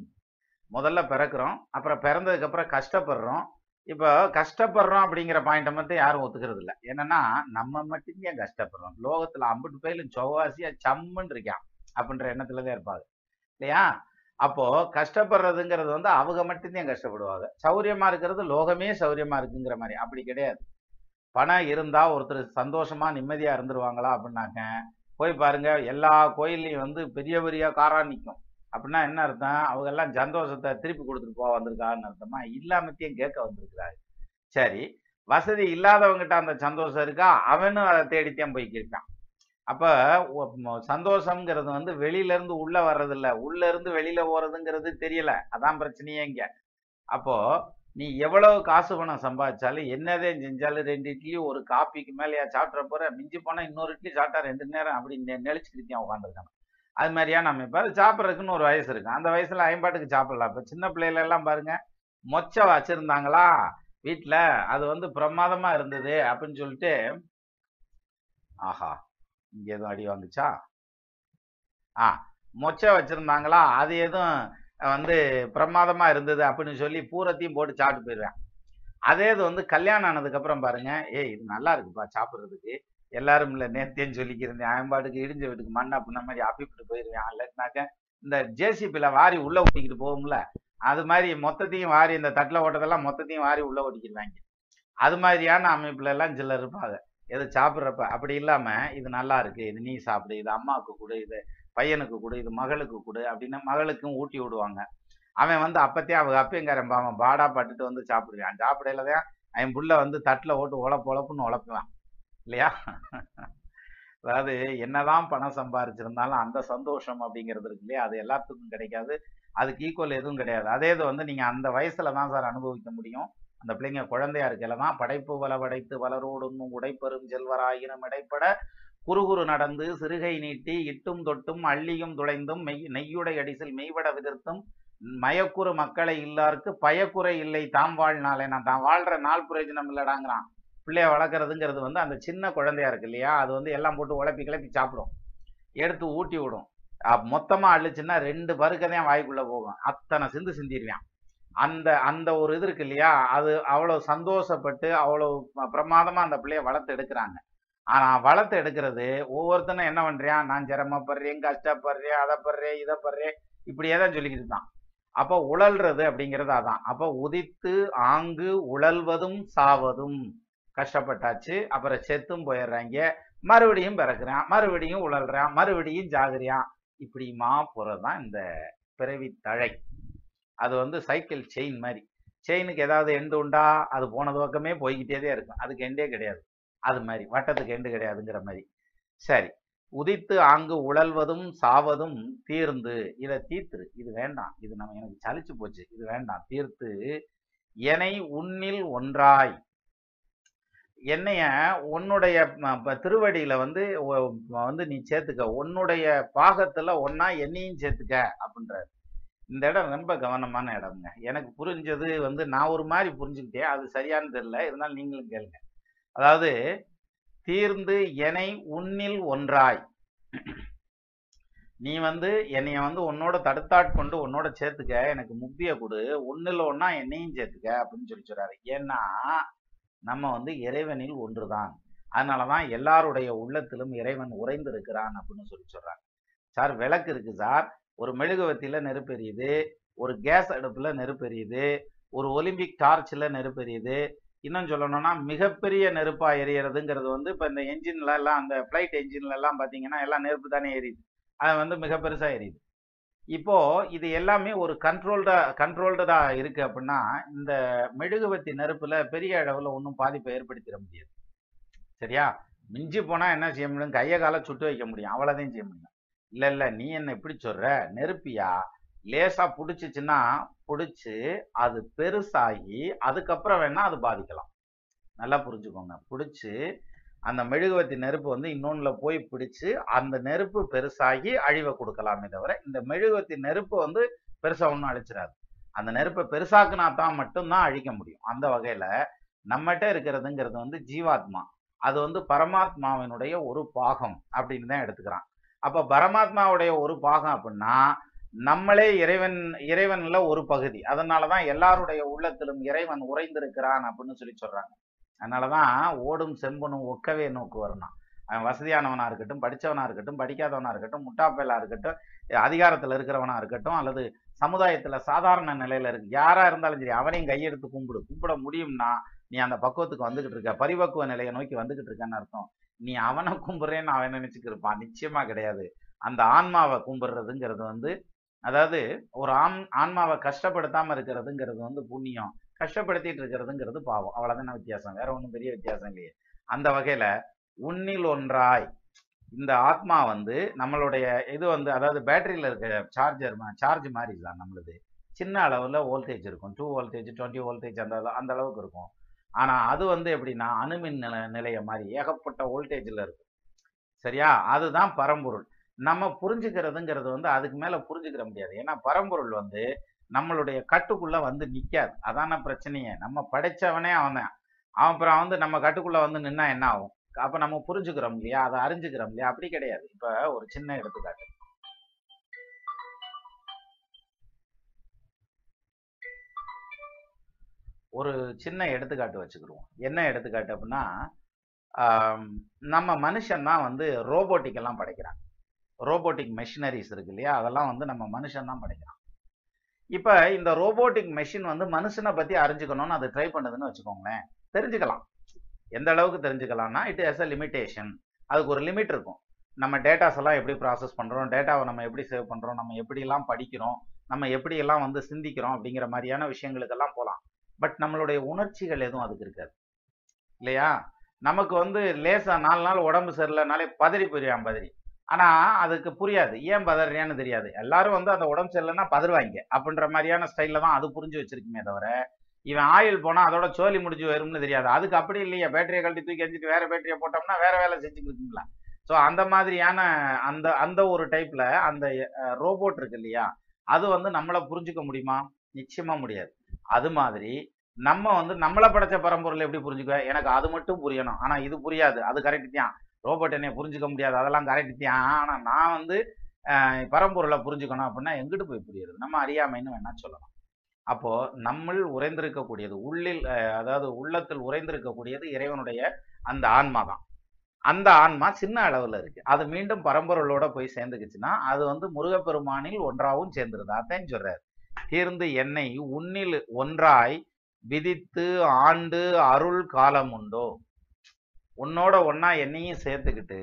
முதல்ல பிறக்கிறோம் அப்புறம் பிறந்ததுக்கு அப்புறம் கஷ்டப்படுறோம். இப்போ கஷ்டப்படுறோம் அப்படிங்கிற பாயிண்ட்டை மட்டும் யாரும் ஒத்துக்கிறது இல்லை என்னன்னா நம்ம மட்டும் ஏன் கஷ்டப்படுறோம்? லோகத்துல அம்பிட்டு போயிலும் சொவ்வாசியா சம்முன்னு இருக்கான் அப்படின்ற எண்ணத்துல தான் இருப்பாங்க. இல்லையா? அப்போ கஷ்டப்படுறதுங்கிறது வந்து அவங்க மட்டும்தான் கஷ்டப்படுவாங்க. சௌரியமா இருக்கிறது லோகமே சௌரியமா இருக்குங்கிற மாதிரி. அப்படி கிடையாது. பணம் இருந்தா ஒருத்தர் சந்தோஷமா நிம்மதியா இருந்துருவாங்களா அப்படின்னாக்க போய் பாருங்க எல்லா கோயில்லையும் வந்து பெரிய பெரிய காரா நிற்கும் அப்படின்னா என்ன அர்த்தம்? அவங்க எல்லாம் சந்தோஷத்தை திருப்பி கொடுத்துட்டு போக வந்திருக்கான்னு அர்த்தமா? இல்லாமத்தையும் கேட்க வந்திருக்கிறாரு. சரி வசதி இல்லாதவங்கிட்ட அந்த சந்தோஷம் இருக்கா? அவனும் அதை தேடித்தான் போய் கேட்கான் சந்தோஷம்ங்கிறது வந்து வெளியிலேருந்து இருந்து உள்ள உள்ளேருந்து வெளியில் உள்ள இருந்து வெளியில தெரியல. அதான் பிரச்சனையே இங்கே. அப்போ நீ எவ்வளவு காசு பணம் சம்பாதிச்சாலும் என்னதே செஞ்சாலும் ரெண்டு இட்லி ஒரு காப்பிக்கு மேலேயா சாப்பிட்ற போற? மிஞ்சி போனா இன்னொரு இட்லி சாப்பிட்டா ரெண்டு நேரம் அப்படி நெளிச்சுக்கிட்டே நெளிச்சுக்கிட்டு உட்காந்துருக்காங்க அது மாதிரியா நம்ம இப்ப சாப்பிட்றதுக்குன்னு ஒரு வயசு இருக்கும் அந்த வயசுல ஐம்பாட்டுக்கு சாப்பிடலாம். இப்போ சின்ன பிள்ளைல எல்லாம் பாருங்க மொச்ச வச்சிருந்தாங்களா? வீட்டுல அது வந்து பிரமாதமா இருந்தது அப்படின்னு சொல்லிட்டு ஆஹா இங்க எதுவும் அடி வாங்குச்சா? ஆ மொச்சை வச்சிருந்தாங்களா? அது எதுவும் வந்து பிரமாதமா இருந்தது அப்படின்னு சொல்லி பூரத்தையும் போட்டு சாப்பிட்டு போயிடுவேன். அதே இது வந்து கல்யாணம் ஆனதுக்கு அப்புறம் பாருங்க ஏய் இது நல்லா இருக்குப்பா சாப்பிட்றதுக்கு. எல்லாரும் இல்லை நேர்த்தேன்னு சொல்லிக்கிறேன் அயன்பாட்டுக்கு இடிஞ்ச வீட்டுக்கு மண்ணை அப்படின்ன மாதிரி அப்பிப்பிட்டு போயிருவேன். இல்லைனாக்க இந்த ஜேசிபியில் வாரி உள்ளே ஓட்டிக்கிட்டு போகும்ல அது மாதிரி மொத்தத்தையும் வாரி இந்த தட்டில் ஓட்டதெல்லாம் மொத்தத்தையும் வாரி உள்ளே ஓட்டிக்கிடுவாங்க அது மாதிரியான அமைப்புல எல்லாம் சிலர் இருப்பாங்க. எது சாப்பிட்றப்ப அப்படி இல்லாமல் இது நல்லா இருக்கு இது நீ சாப்பிடு இது அம்மாவுக்கு கொடு இது பையனுக்கு கொடு இது மகளுக்கு கொடு அப்படின்னு மகளுக்கும் ஊட்டி விடுவாங்க. அவன் வந்து அப்பத்தே அவங்க அப்பயங்காரன் அவன் பாடா பட்டுட்டு வந்து சாப்பிடுவான். சாப்பிடையில தான் அவன் புள்ள வந்து தட்டில் ஓட்டு உழப்பு உழப்புன்னு உழப்புவான். இல்லையா? அதாவது என்னதான் பணம் சம்பாரிச்சிருந்தாலும் அந்த சந்தோஷம் அப்படிங்கிறது இருக்கு இல்லையா? அது எல்லாத்துக்கும் கிடைக்காது. அதுக்கு ஈக்குவல் எதுவும் கிடையாது. அதே இது வந்து நீங்கள் அந்த வயசில் தான் சார் அனுபவிக்க முடியும். அந்த பிள்ளைங்க குழந்தையா இருக்கையில தான் படைப்பு வள படைத்து வளரோடும் உடைப்பெரும் செல்வராயினும் இடைப்பட குறுகுறு நடந்து சிறுகை நீட்டி இட்டும் தொட்டும் அள்ளியும் துளைந்தும் மெய் நெய்யுடை அடிசில் மெய்வட விதிர்த்தும் மயக்குறு மக்களை இல்லாருக்கு பயக்குறை இல்லை தாம் வாழ்நாளே நான் தான். வாழ்ற நாள் பிரயோஜனம் இல்லடாங்கிறான். பிள்ளைய வளர்க்குறதுங்கிறது வந்து அந்த சின்ன குழந்தையா இருக்கு இல்லையா? அது வந்து எல்லாம் போட்டு உழப்பி கிளப்பி சாப்பிடும். எடுத்து ஊட்டி விடும். மொத்தமாக அழிச்சுன்னா ரெண்டு பருக்கதையும் வாய்க்குள்ளே போகும். அத்தனை சிந்து சிந்திடுவான். அந்த அந்த ஒரு இது இருக்கு இல்லையா? அது அவ்வளோ சந்தோஷப்பட்டு அவ்வளோ பிரமாதமாக அந்த பிள்ளைய வளர்த்து எடுக்கிறாங்க. ஆனால் வளர்த்து எடுக்கிறது ஒவ்வொருத்தனும் என்ன பண்ணுறான் நான் சிரமப்படுறேன் கஷ்டப்படுறேன் அதை படுறேன் இதை படுறேன் இப்படியே தான் சொல்லிக்கிட்டு இருக்கான் அப்போ உழல்றது அப்படிங்கிறது அதான். அப்போ உதித்து ஆங்கு உழல்வதும் சாவதும். கஷ்டப்பட்டாச்சு. அப்புறம் செத்தும் போயிடுறாங்க. மறுபடியும் பிறக்கிறான். மறுபடியும் உழல்றான் மறுபடியும் ஜாகிரியான். இப்படிமா போகிறது தான் இந்த பிறவி தழை. அது வந்து சைக்கிள் செயின் மாதிரி. செயினுக்கு ஏதாவது எண்டு உண்டா? அது போனது பக்கமே போய்கிட்டே தான் இருக்கும். அதுக்கு எண்டே கிடையாது. அது மாதிரி. வட்டத்துக்கு எண்டு கிடையாதுங்கிற மாதிரி. சரி. உதித்து ஆங்கு உழல்வதும் சாவதும் தீர்ந்து. இதை தீர்த்துரு. இது வேண்டாம். இது நம்ம எனக்கு சலிச்சு போச்சு. இது வேண்டாம். தீர்த்து. என்னை உன்னில் ஒன்றாய். என்னைய உன்னுடைய திருவடியில வந்து வந்து நீ சேர்த்துக்க. உன்னுடைய பாகத்துல ஒன்னா என்னையும் சேர்த்துக்க அப்படின்றாரு. இந்த இடம் ரொம்ப கவனமான இடம்ங்க. எனக்கு புரிஞ்சது வந்து நான் ஒரு மாதிரி புரிஞ்சுக்கிட்டேன். அது சரியானது இல்லை. இருந்தாலும் நீங்களும் கேளுங்க. அதாவது தீர்ந்து என்னை உன்னில் ஒன்றாய். நீ வந்து என்னைய வந்து உன்னோட தடுத்தாட் கொண்டு உன்னோட சேர்த்துக்க. எனக்கு முக்தியை கொடு. ஒன்றில் ஒன்னா என்னையும் சேர்த்துக்க அப்படின்னு சொல்லி சொல்றாரு. ஏன்னா நம்ம வந்து இறைவனில் ஒன்றுதான். அதனாலதான் எல்லாருடைய உள்ளத்திலும் இறைவன் உறைந்திருக்கிறான் அப்படின்னு சொல்லி சொல்கிறாங்க சார் விளக்கு இருக்கு சார். ஒரு மெழுகுவத்தியில் நெருப்பு எரியுது ஒரு கேஸ் அடுப்பில் நெருப்பு எரியுது ஒரு ஒலிம்பிக் டார்ச்சில் நெருப்பு எரியுது. இன்னும் சொல்லணும்னா மிகப்பெரிய நெருப்பாக எரியறதுங்கிறது வந்து இப்போ இந்த என்ஜின்ல எல்லாம் அந்த ஃப்ளைட் என்ஜின்ல எல்லாம் பார்த்தீங்கன்னா எல்லாம் நெருப்பு தானே எரியுது. அது வந்து மிக பெருசாக எரியுது. இப்போ இது எல்லாமே ஒரு கண்ட்ரோல்டா கண்ட்ரோல்டா இருக்கு அப்படின்னா இந்த மெழுகுவத்தி நெருப்புல பெரிய அளவுல ஒன்றும் பாதிப்பை ஏற்படுத்திட முடியாது. சரியா? மிஞ்சி போனா என்ன செய்ய முடியும்? கையை காலை சுட்டு வைக்க முடியும். அவ்வளோதையும் செய்ய முடியும். இல்லை இல்லை நீ என்ன இப்படி சொல்ற? நெருப்பியா? லேசா பிடிச்சிச்சுன்னா பிடிச்சி அது பெருசாகி அதுக்கப்புறம் வேணா அது பாதிக்கலாம். நல்லா புரிஞ்சுக்கோங்க. பிடிச்சி அந்த மெழுகுவத்தி நெருப்பு வந்து இன்னொன்னுல போய் பிடிச்சு அந்த நெருப்பு பெருசாகி அழிவை கொடுக்கலாமே தவிர இந்த மெழுகுவத்தி நெருப்பு வந்து பெருசா ஒன்றும் அழிச்சிடாது அந்த நெருப்பை பெருசாக்குனா தான் மட்டும்தான் அழிக்க முடியும். அந்த வகையில நம்மகிட்ட இருக்கிறதுங்கிறது வந்து ஜீவாத்மா. அது வந்து பரமாத்மாவினுடைய ஒரு பாகம் அப்படின்னு தான் எடுத்துக்கிறான். அப்ப பரமாத்மாவுடைய ஒரு பாகம் அப்படின்னா நம்மளே இறைவன் இறைவன்ல ஒரு பகுதி. அதனாலதான் எல்லாருடைய உள்ளத்திலும் இறைவன் உறைந்திருக்கிறான் அப்படின்னு சொல்லி அதனால தான் ஓடும் செம்பனும் ஒக்கவே நோக்கு வரணும் அவன் வசதியானவனாக இருக்கட்டும் படிச்சவனா இருக்கட்டும் படிக்காதவனாக இருக்கட்டும் முட்டாப்பேலா இருக்கட்டும் அதிகாரத்தில் இருக்கிறவனாக இருக்கட்டும் அல்லது சமுதாயத்தில் சாதாரண நிலையில் இருக்கு யாராக இருந்தாலும் சரி அவனையும் கையெடுத்து கும்பிடு. கும்பிட முடியும்னா நீ அந்த பக்குவத்துக்கு வந்துக்கிட்டு இருக்க. பரிபக்குவ நிலையை நோக்கி வந்துக்கிட்டு இருக்கன்னு அர்த்தம். நீ அவனை கும்பிட்றேன்னு அவன் நினச்சிக்கிருப்பான். நிச்சயமாக கிடையாது. அந்த ஆன்மாவை கும்பிடுறதுங்கிறது வந்து அதாவது ஒரு ஆன் ஆன்மாவை கஷ்டப்படுத்தாமல் இருக்கிறதுங்கிறது வந்து புண்ணியம். கஷ்டப்படுத்திட்டு இருக்கிறதுங்கிறது பாவம். அவ்வளோதான வித்தியாசம்? வேற ஒன்றும் பெரிய வித்தியாசம் இல்லையே. அந்த வகையில் உன்னில் ஒன்றாய். இந்த ஆத்மா வந்து நம்மளுடைய இது வந்து அதாவது பேட்டரியில் இருக்க சார்ஜர் சார்ஜ் மாதிரி தான் நம்மளுது. சின்ன அளவில் வோல்டேஜ் இருக்கும். டூ வோல்டேஜ் டுவெண்ட்டி வோல்டேஜ் அந்த அந்த அளவுக்கு இருக்கும். ஆனால் அது வந்து எப்படின்னா அணுமின் நில நிலைய மாதிரி ஏகப்பட்ட வோல்டேஜில் இருக்கும். சரியா? அதுதான் பரம்பொருள். நம்ம புரிஞ்சுக்கிறதுங்கிறது வந்து அதுக்கு மேலே புரிஞ்சுக்கிற முடியாது. ஏன்னா பரம்பொருள் வந்து நம்மளுடைய கட்டுக்குள்ளே வந்து நிற்காது அதான பிரச்சனையே. நம்ம படைச்சவனே அவன் அவன் அப்புறம் வந்து நம்ம கட்டுக்குள்ளே வந்து நின்னா என்ன ஆகும்? அப்போ நம்ம புரிஞ்சுக்கிறோம் இல்லையா? அதை அறிஞ்சுக்கிறோம் இல்லையா? அப்படி கிடையாது. இப்போ ஒரு சின்ன எடுத்துக்காட்டு. ஒரு சின்ன எடுத்துக்காட்டு வச்சுக்கிடுவோம். என்ன எடுத்துக்காட்டு அப்படின்னா நம்ம மனுஷன் தான் வந்து ரோபோட்டிக்கெல்லாம் படைக்கிறான். ரோபோட்டிக் மெஷினரிஸ் இருக்கு இல்லையா? அதெல்லாம் வந்து நம்ம மனுஷன் தான் படைக்கிறான். இப்போ இந்த ரோபோட்டிக் மெஷின் வந்து மனுஷனை பத்தி அறிஞ்சுக்கணும்னு அது ட்ரை பண்ணுதுன்னு வச்சுக்கோங்களேன். தெரிஞ்சுக்கலாம். எந்த அளவுக்கு தெரிஞ்சுக்கலாம்னா இட் எஸ் அ லிமிட்டேஷன் அதுக்கு ஒரு லிமிட் இருக்கும். நம்ம டேட்டாஸ் எல்லாம் எப்படி ப்ராசஸ் பண்றோம் டேட்டாவை நம்ம எப்படி சேவ் பண்றோம் நம்ம எப்படி எல்லாம் படிக்கிறோம் நம்ம எப்படியெல்லாம் வந்து சிந்திக்கிறோம் அப்படிங்கிற மாதிரியான விஷயங்களுக்கெல்லாம் போகலாம் பட் நம்மளுடைய உணர்ச்சிகள் எதுவும் அதுக்கு இருக்காது. இல்லையா? நமக்கு வந்து லேசா நாலு நாள் உடம்பு சரியில்லைனாலே பதறி போயிடுவான் பதறி. ஆனால் அதுக்கு புரியாது. ஏன் பதறியான்னு தெரியாது. எல்லாரும் வந்து அந்த உடம்பு சரியில்லைன்னா பதறுவாங்க. அப்படின்ற மாதிரியான ஸ்டைலில் தான் அது புரிஞ்சு வச்சிருக்குமே தவிர இவன் ஆயில் போனால் அதோட சோலி முடிஞ்சு வரும்னு தெரியாது. அதுக்கு அப்படி இல்லையா. பேட்டரியை கழட்டி தூக்கி எரிஞ்சிட்டு வேற பேட்டரியை போட்டோம்னா வேற வேலை செஞ்சுக்கிட்டு இருக்குங்களா ஸோ அந்த மாதிரியான அந்த அந்த ஒரு டைப்ல அந்த ரோபோட் இருக்கு இல்லையா? அது வந்து நம்மளை புரிஞ்சுக்க முடியுமா? நிச்சயமா முடியாது. அது மாதிரி நம்ம வந்து நம்மளை படைச்ச பரம்பொருளை எப்படி புரிஞ்சுக்க எனக்கு அது மட்டும் புரியணும். ஆனால் இது புரியாது. அது கரெக்ட் தான். ரோபோட் என்னை புரிஞ்சுக்க முடியாது. அதெல்லாம் கரெக்ட் தான். நான் வந்து பரம்பொருளை புரிஞ்சுக்கணும் அப்படின்னா எங்கிட்டு போய் புரியுது நம்ம அறியாமைன்னு வேணா சொல்லலாம். அப்போது நம்மள் உறைந்திருக்கக்கூடியது உள்ளில் அதாவது உள்ளத்தில் உறைந்திருக்கக்கூடியது இறைவனுடைய அந்த ஆன்மா தான். அந்த ஆன்மா சின்ன அளவில் இருக்குது அது மீண்டும் பரம்பொருளோட போய் சேர்ந்துக்குச்சுன்னா அது வந்து முருகப்பெருமானில் ஒன்றாகவும் சேர்ந்துருது. அதான் சொல்கிறார் தீர்ந்து என்னை உன்னில் ஒன்றாய் விதித்து ஆண்டு அருள் காலம் உண்டோ உன்னோட ஒன்னா என்னையும் சேர்த்துக்கிட்டு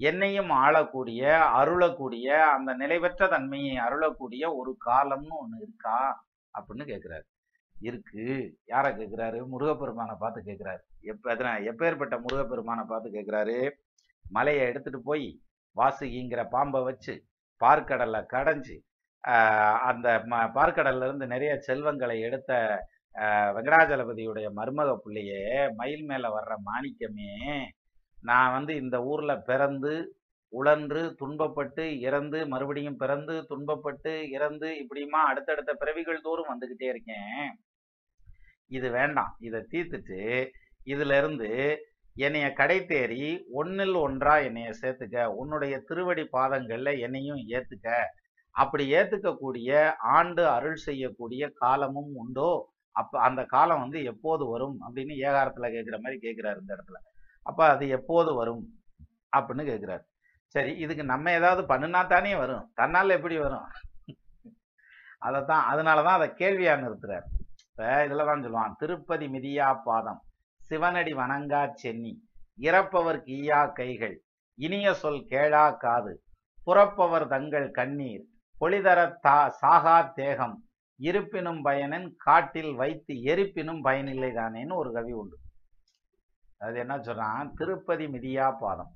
என்னையும் ஆளக்கூடிய அருளக்கூடிய அந்த நிலைபெற்ற தன்மையை அருளக்கூடிய ஒரு காலம்னு ஒன்று இருக்கா அப்படின்னு கேட்குறாரு இருக்கு. யாரை கேட்குறாரு முருகப்பெருமானை பார்த்து கேட்குறாரு எப்போ எத்தனை எப்பேற்பட்ட முருகப்பெருமானை பார்த்து கேட்குறாரு மலையை எடுத்துட்டு போய் வாசுகிங்கிற பாம்பை வச்சு பார்க்கடலை கடைஞ்சி அந்த ம- பார்க்கடல்லேருந்து நிறைய செல்வங்களை எடுத்த வெங்கடாஜலபதியுடைய மருமக பிள்ளையே மயில் மேலே வர்ற மாணிக்கமே நான் வந்து இந்த ஊரில் பிறந்து உழன்று துன்பப்பட்டு இறந்து மறுபடியும் பிறந்து துன்பப்பட்டு இறந்து இப்படியுமா அடுத்தடுத்த பிறவிகள் தோறும் வந்துக்கிட்டே இருக்கேன். இது வேண்டாம். இதை தீர்த்துட்டு இதுல இருந்து என்னைய கடை தேறி ஒன்னில் ஒன்றா என்னைய சேர்த்துக்க உன்னுடைய திருவடி பாதங்கள்ல என்னையும் ஏத்துக்க. அப்படி ஏத்துக்கக்கூடிய ஆண்டு அருள் செய்யக்கூடிய காலமும் உண்டோ? அப்போ அந்த காலம் வந்து எப்போது வரும் அப்படின்னு ஏகாரத்தில் கேட்குற மாதிரி கேட்குறாரு இந்த இடத்துல. அப்போ அது எப்போது வரும் அப்படின்னு கேட்குறாரு சரி இதுக்கு நம்ம ஏதாவது பண்ணுனா தானே வரும். தன்னால் எப்படி வரும்? அதைத்தான் அதனாலதான் அதை கேள்வியாக நிறுத்துறார். இப்போ இதில் தான் சொல்லுவான் திருப்பதி மிதியா பாதம் சிவனடி வணங்கா சென்னி இறப்பவர்க்கு ஈயா கைகள் இனிய சொல் கேளா காது புறப்பவர் தங்கள் கண்ணீர் பொலிதர தா சாகா தேகம் இருப்பினும் பயனன் காட்டில் வைத்து எரிப்பினும் பயனில்லை தானேன்னு ஒரு கவி உண்டு. அது என்ன சொல்றான்? திருப்பதி மிதியா பாதம்.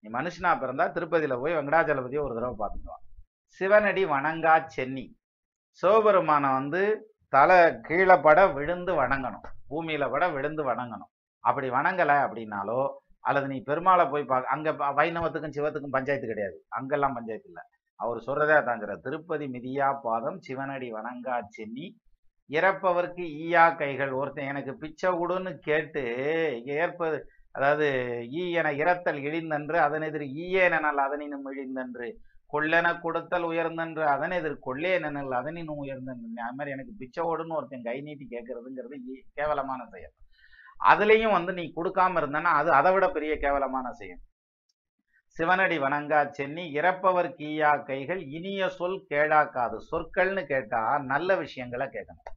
நீ மனுஷனா பிறந்தா திருப்பதியில போய் வெங்கடாச்சலபதியை ஒரு தடவை பார்த்துக்குவான் சிவனடி வணங்கா சென்னி. சிவபெருமானை வந்து தலை கீழே பட விழுந்து வணங்கணும். பூமியில பட விழுந்து வணங்கணும். அப்படி வணங்கல அப்படின்னாலோ அல்லது நீ பெருமாளை போய் பார்க்க அங்க வைணவத்துக்கும் சிவத்துக்கும் பஞ்சாயத்து கிடையாது. அங்கெல்லாம் பஞ்சாயத்து இல்லை. அவர் சொல்றதே தாங்கிற திருப்பதி மிதியா பாதம் சிவனடி வணங்கா சென்னி. இறப்பவர்க்கு ஈயா கைகள். ஒருத்தன் எனக்கு பிச்சை கொடுன்னு கேட்டு ஏற்பது அதாவது ஈ என இறத்தல் இழிந்தன்று அதனெதிர் ஈயேனல் அதனினும் இழிந்தன்று. கொள்ளென கொடுத்தல் உயர்ந்தன்று அதனெதிர் கொள்ளேனல் அதனினும் உயர்ந்தன்று. அது மாதிரி எனக்கு பிச்சை ஓடுன்னு ஒருத்தன் கை நீட்டி கேட்கறதுங்கிறது ஈ- கேவலமான செயல். அதுலேயும் வந்து நீ கொடுக்காம இருந்தனா அது அதை விட பெரிய கேவலமான செயல். சிவனடி வணங்கா சென்னி இறப்பவர் கீயா கைகள் இனிய சொல் கேடாக்காது. சொற்கள்னு கேட்டா நல்ல விஷயங்களை கேட்கணும்.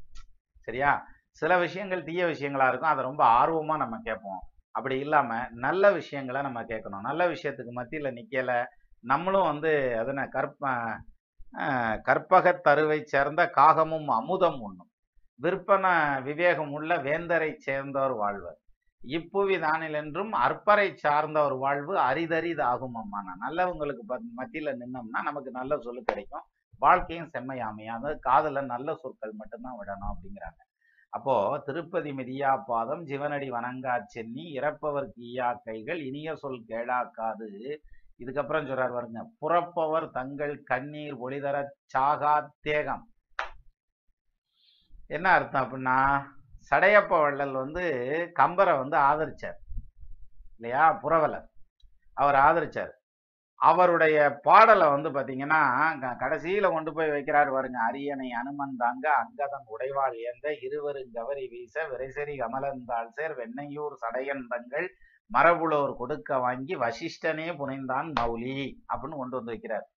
சரியா? சில விஷயங்கள் தீய விஷயங்களா இருக்கும். அதை ரொம்ப ஆர்வமா நம்ம கேட்போம். அப்படி இல்லாம நல்ல விஷயங்களை நம்ம கேட்கணும். நல்ல விஷயத்துக்கு மத்தியில நிக்கல. நம்மளும் வந்து அதன கற்ப கற்பக கற்பகத் தருவை சேர்ந்த காகமும் அமுதம் உண்ணும். விற்பன விவேகம் உள்ள வேந்தரை சேர்ந்தோர் வாழ்வர். இப்புவி என்றும் அற்பரை சார்ந்த ஒரு வாழ்வு அரிதரிதாகும் அம்மா நான் நல்லவங்களுக்கு பத்- மத்தியில நின்னோம்னா நமக்கு நல்ல சொல்லு கிடைக்கும். வாழ்க்கையும் செம்மையாமையா அதாவது காதுல நல்ல சொற்கள் மட்டும்தான் விடணும் அப்படிங்கிறாங்க. அப்போ திருப்பதி மிதியா பாதம் சிவனடி வணங்கா சென்னி இறப்பவர் கீயா கைகள் இனிய சொல் கேளாக்காது. இதுக்கப்புறம் சொல்றார் பாருங்க புறப்பவர் தங்கள் கண்ணீர் ஒளிதர சாகா தேகம். என்ன அர்த்தம் அப்படின்னா சடையப்ப வள்ளல் வந்து கம்பரை வந்து ஆதரிச்சார். இல்லையா? புறவலர் அவர் ஆதரிச்சார். அவருடைய பாடலை வந்து பாத்தீங்கன்னா கடைசியில் கடைசியில கொண்டு போய் வைக்கிறாரு பாருங்க. அரியணை அனுமன் தாங்க அங்கதன் உடைவாள் ஏந்த இருவரும் கவரி வீச விரைசரி கமலந்தாள் சேர் வெண்ணையூர் சடையந்தங்கள் மரபுலோர் கொடுக்க வாங்கி வசிஷ்டனே புனைந்தான் மௌலி அப்படின்னு கொண்டு வந்து வைக்கிறார்.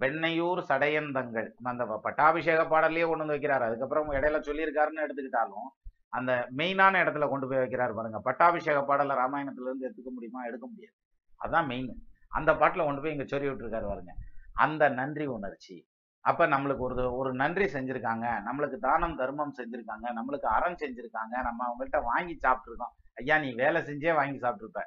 வெண்ணையூர் சடையந்தங்கள் அந்த பட்டாபிஷேக பாடலையே கொண்டு வந்து வைக்கிறார். அதுக்கப்புறம் இடையில சொல்லியிருக்காருன்னு எடுத்துக்கிட்டாலும் அந்த மெயினான இடத்துல கொண்டு போய் வைக்கிறார் பாருங்க. பட்டாபிஷேக பாடலை ராமாயணத்துல இருந்து எடுத்துக்க முடியுமா? எடுக்க முடியாது. அதான் மெயின் அந்த பாட்டில் கொண்டு போய் இங்க சொல்லி விட்டுருக்காரு பாருங்க. அந்த நன்றி உணர்ச்சி. அப்ப நம்மளுக்கு ஒரு ஒரு நன்றி செஞ்சிருக்காங்க. நம்மளுக்கு தானம் தர்மம் செஞ்சிருக்காங்க. நம்மளுக்கு அறம் செஞ்சிருக்காங்க. நம்ம அவங்கள்ட்ட வாங்கி சாப்பிட்ருக்கோம் ஐயா நீ வேலை செஞ்சே வாங்கி சாப்பிட்ருப்ப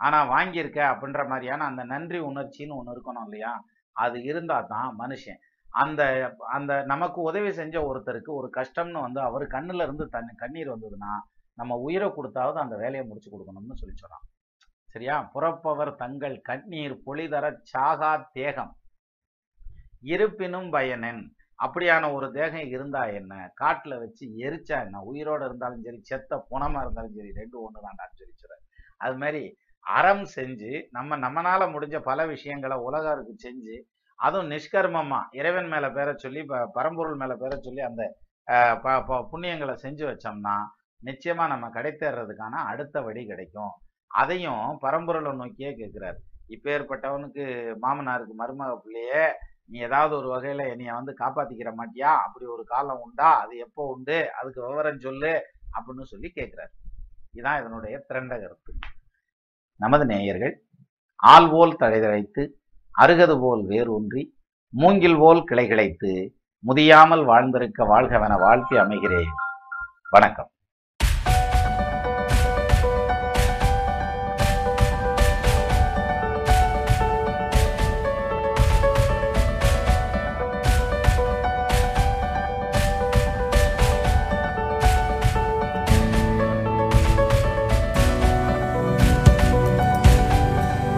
ஆனா வாங்கியிருக்க அப்படின்ற மாதிரியான அந்த நன்றி உணர்ச்சின்னு ஒன்று இருக்கணும் இல்லையா? அது இருந்தா தான் மனுஷன் அந்த அந்த நமக்கு உதவி செஞ்ச ஒருத்தருக்கு ஒரு கஷ்டம்னு வந்து அவர் கண்ணுல இருந்து தண்ணி கண்ணீர் வந்ததுன்னா நம்ம உயிரை கொடுத்தாவது அந்த வேலையை முடிச்சு கொடுக்கணும்னு சொல்லி சொன்னான் சரியா? புறப்பவர் தங்கள் கண்ணீர் பொழிதர சாகா தேகம். இருப்பினும் பயனன். அப்படியான ஒரு தேகம் இருந்தா என்ன? காட்டுல வச்சு எரிச்சா என்ன? உயிரோட இருந்தாலும் சரி செத்த புணமா இருந்தாலும் சரி ரெண்டு ஒன்று தாண்டான்னு சொல்லி சொல்றாரு அது மாதிரி அறம் செஞ்சு நம்ம நம்மனால முடிஞ்ச பல விஷயங்களை உலகருக்கு செஞ்சு அதுவும் நிஷ்கர்மமா இறைவன் மேல பேர சொல்லி ப- பரம்பொருள் மேல பேர சொல்லி அந்த ப- ப- புண்ணியங்களை செஞ்சு வச்சோம்னா நிச்சயமா நம்ம கிடைத்தேறதுக்கான அடுத்த வழி கிடைக்கும். அதையும் பரம்பொருளை நோக்கியே கேட்கிறார் இப்பேற்பட்டவனுக்கு மாமனாருக்கு மருமக பிள்ளையே நீ ஏதாவது ஒரு வகையில என்னைய வந்து காப்பாத்திக்கிற மாட்டியா? அப்படி ஒரு காலம் உண்டா? அது எப்போ உண்டு? அதுக்கு விவரம் சொல்லு அப்படின்னு சொல்லி கேட்கிறார் இதுதான் இதனுடைய திரண்ட கருத்து. நமது நேயர்கள் ஆள்வோல் தழைதழைத்து அருகது போல் வேரூன்றி மூங்கில் போல் கிளை கிளைத்து முதியாமல் வாழ்ந்திருக்க வாழ்கவென வாழ்த்தி அமைகிறேன். வணக்கம்.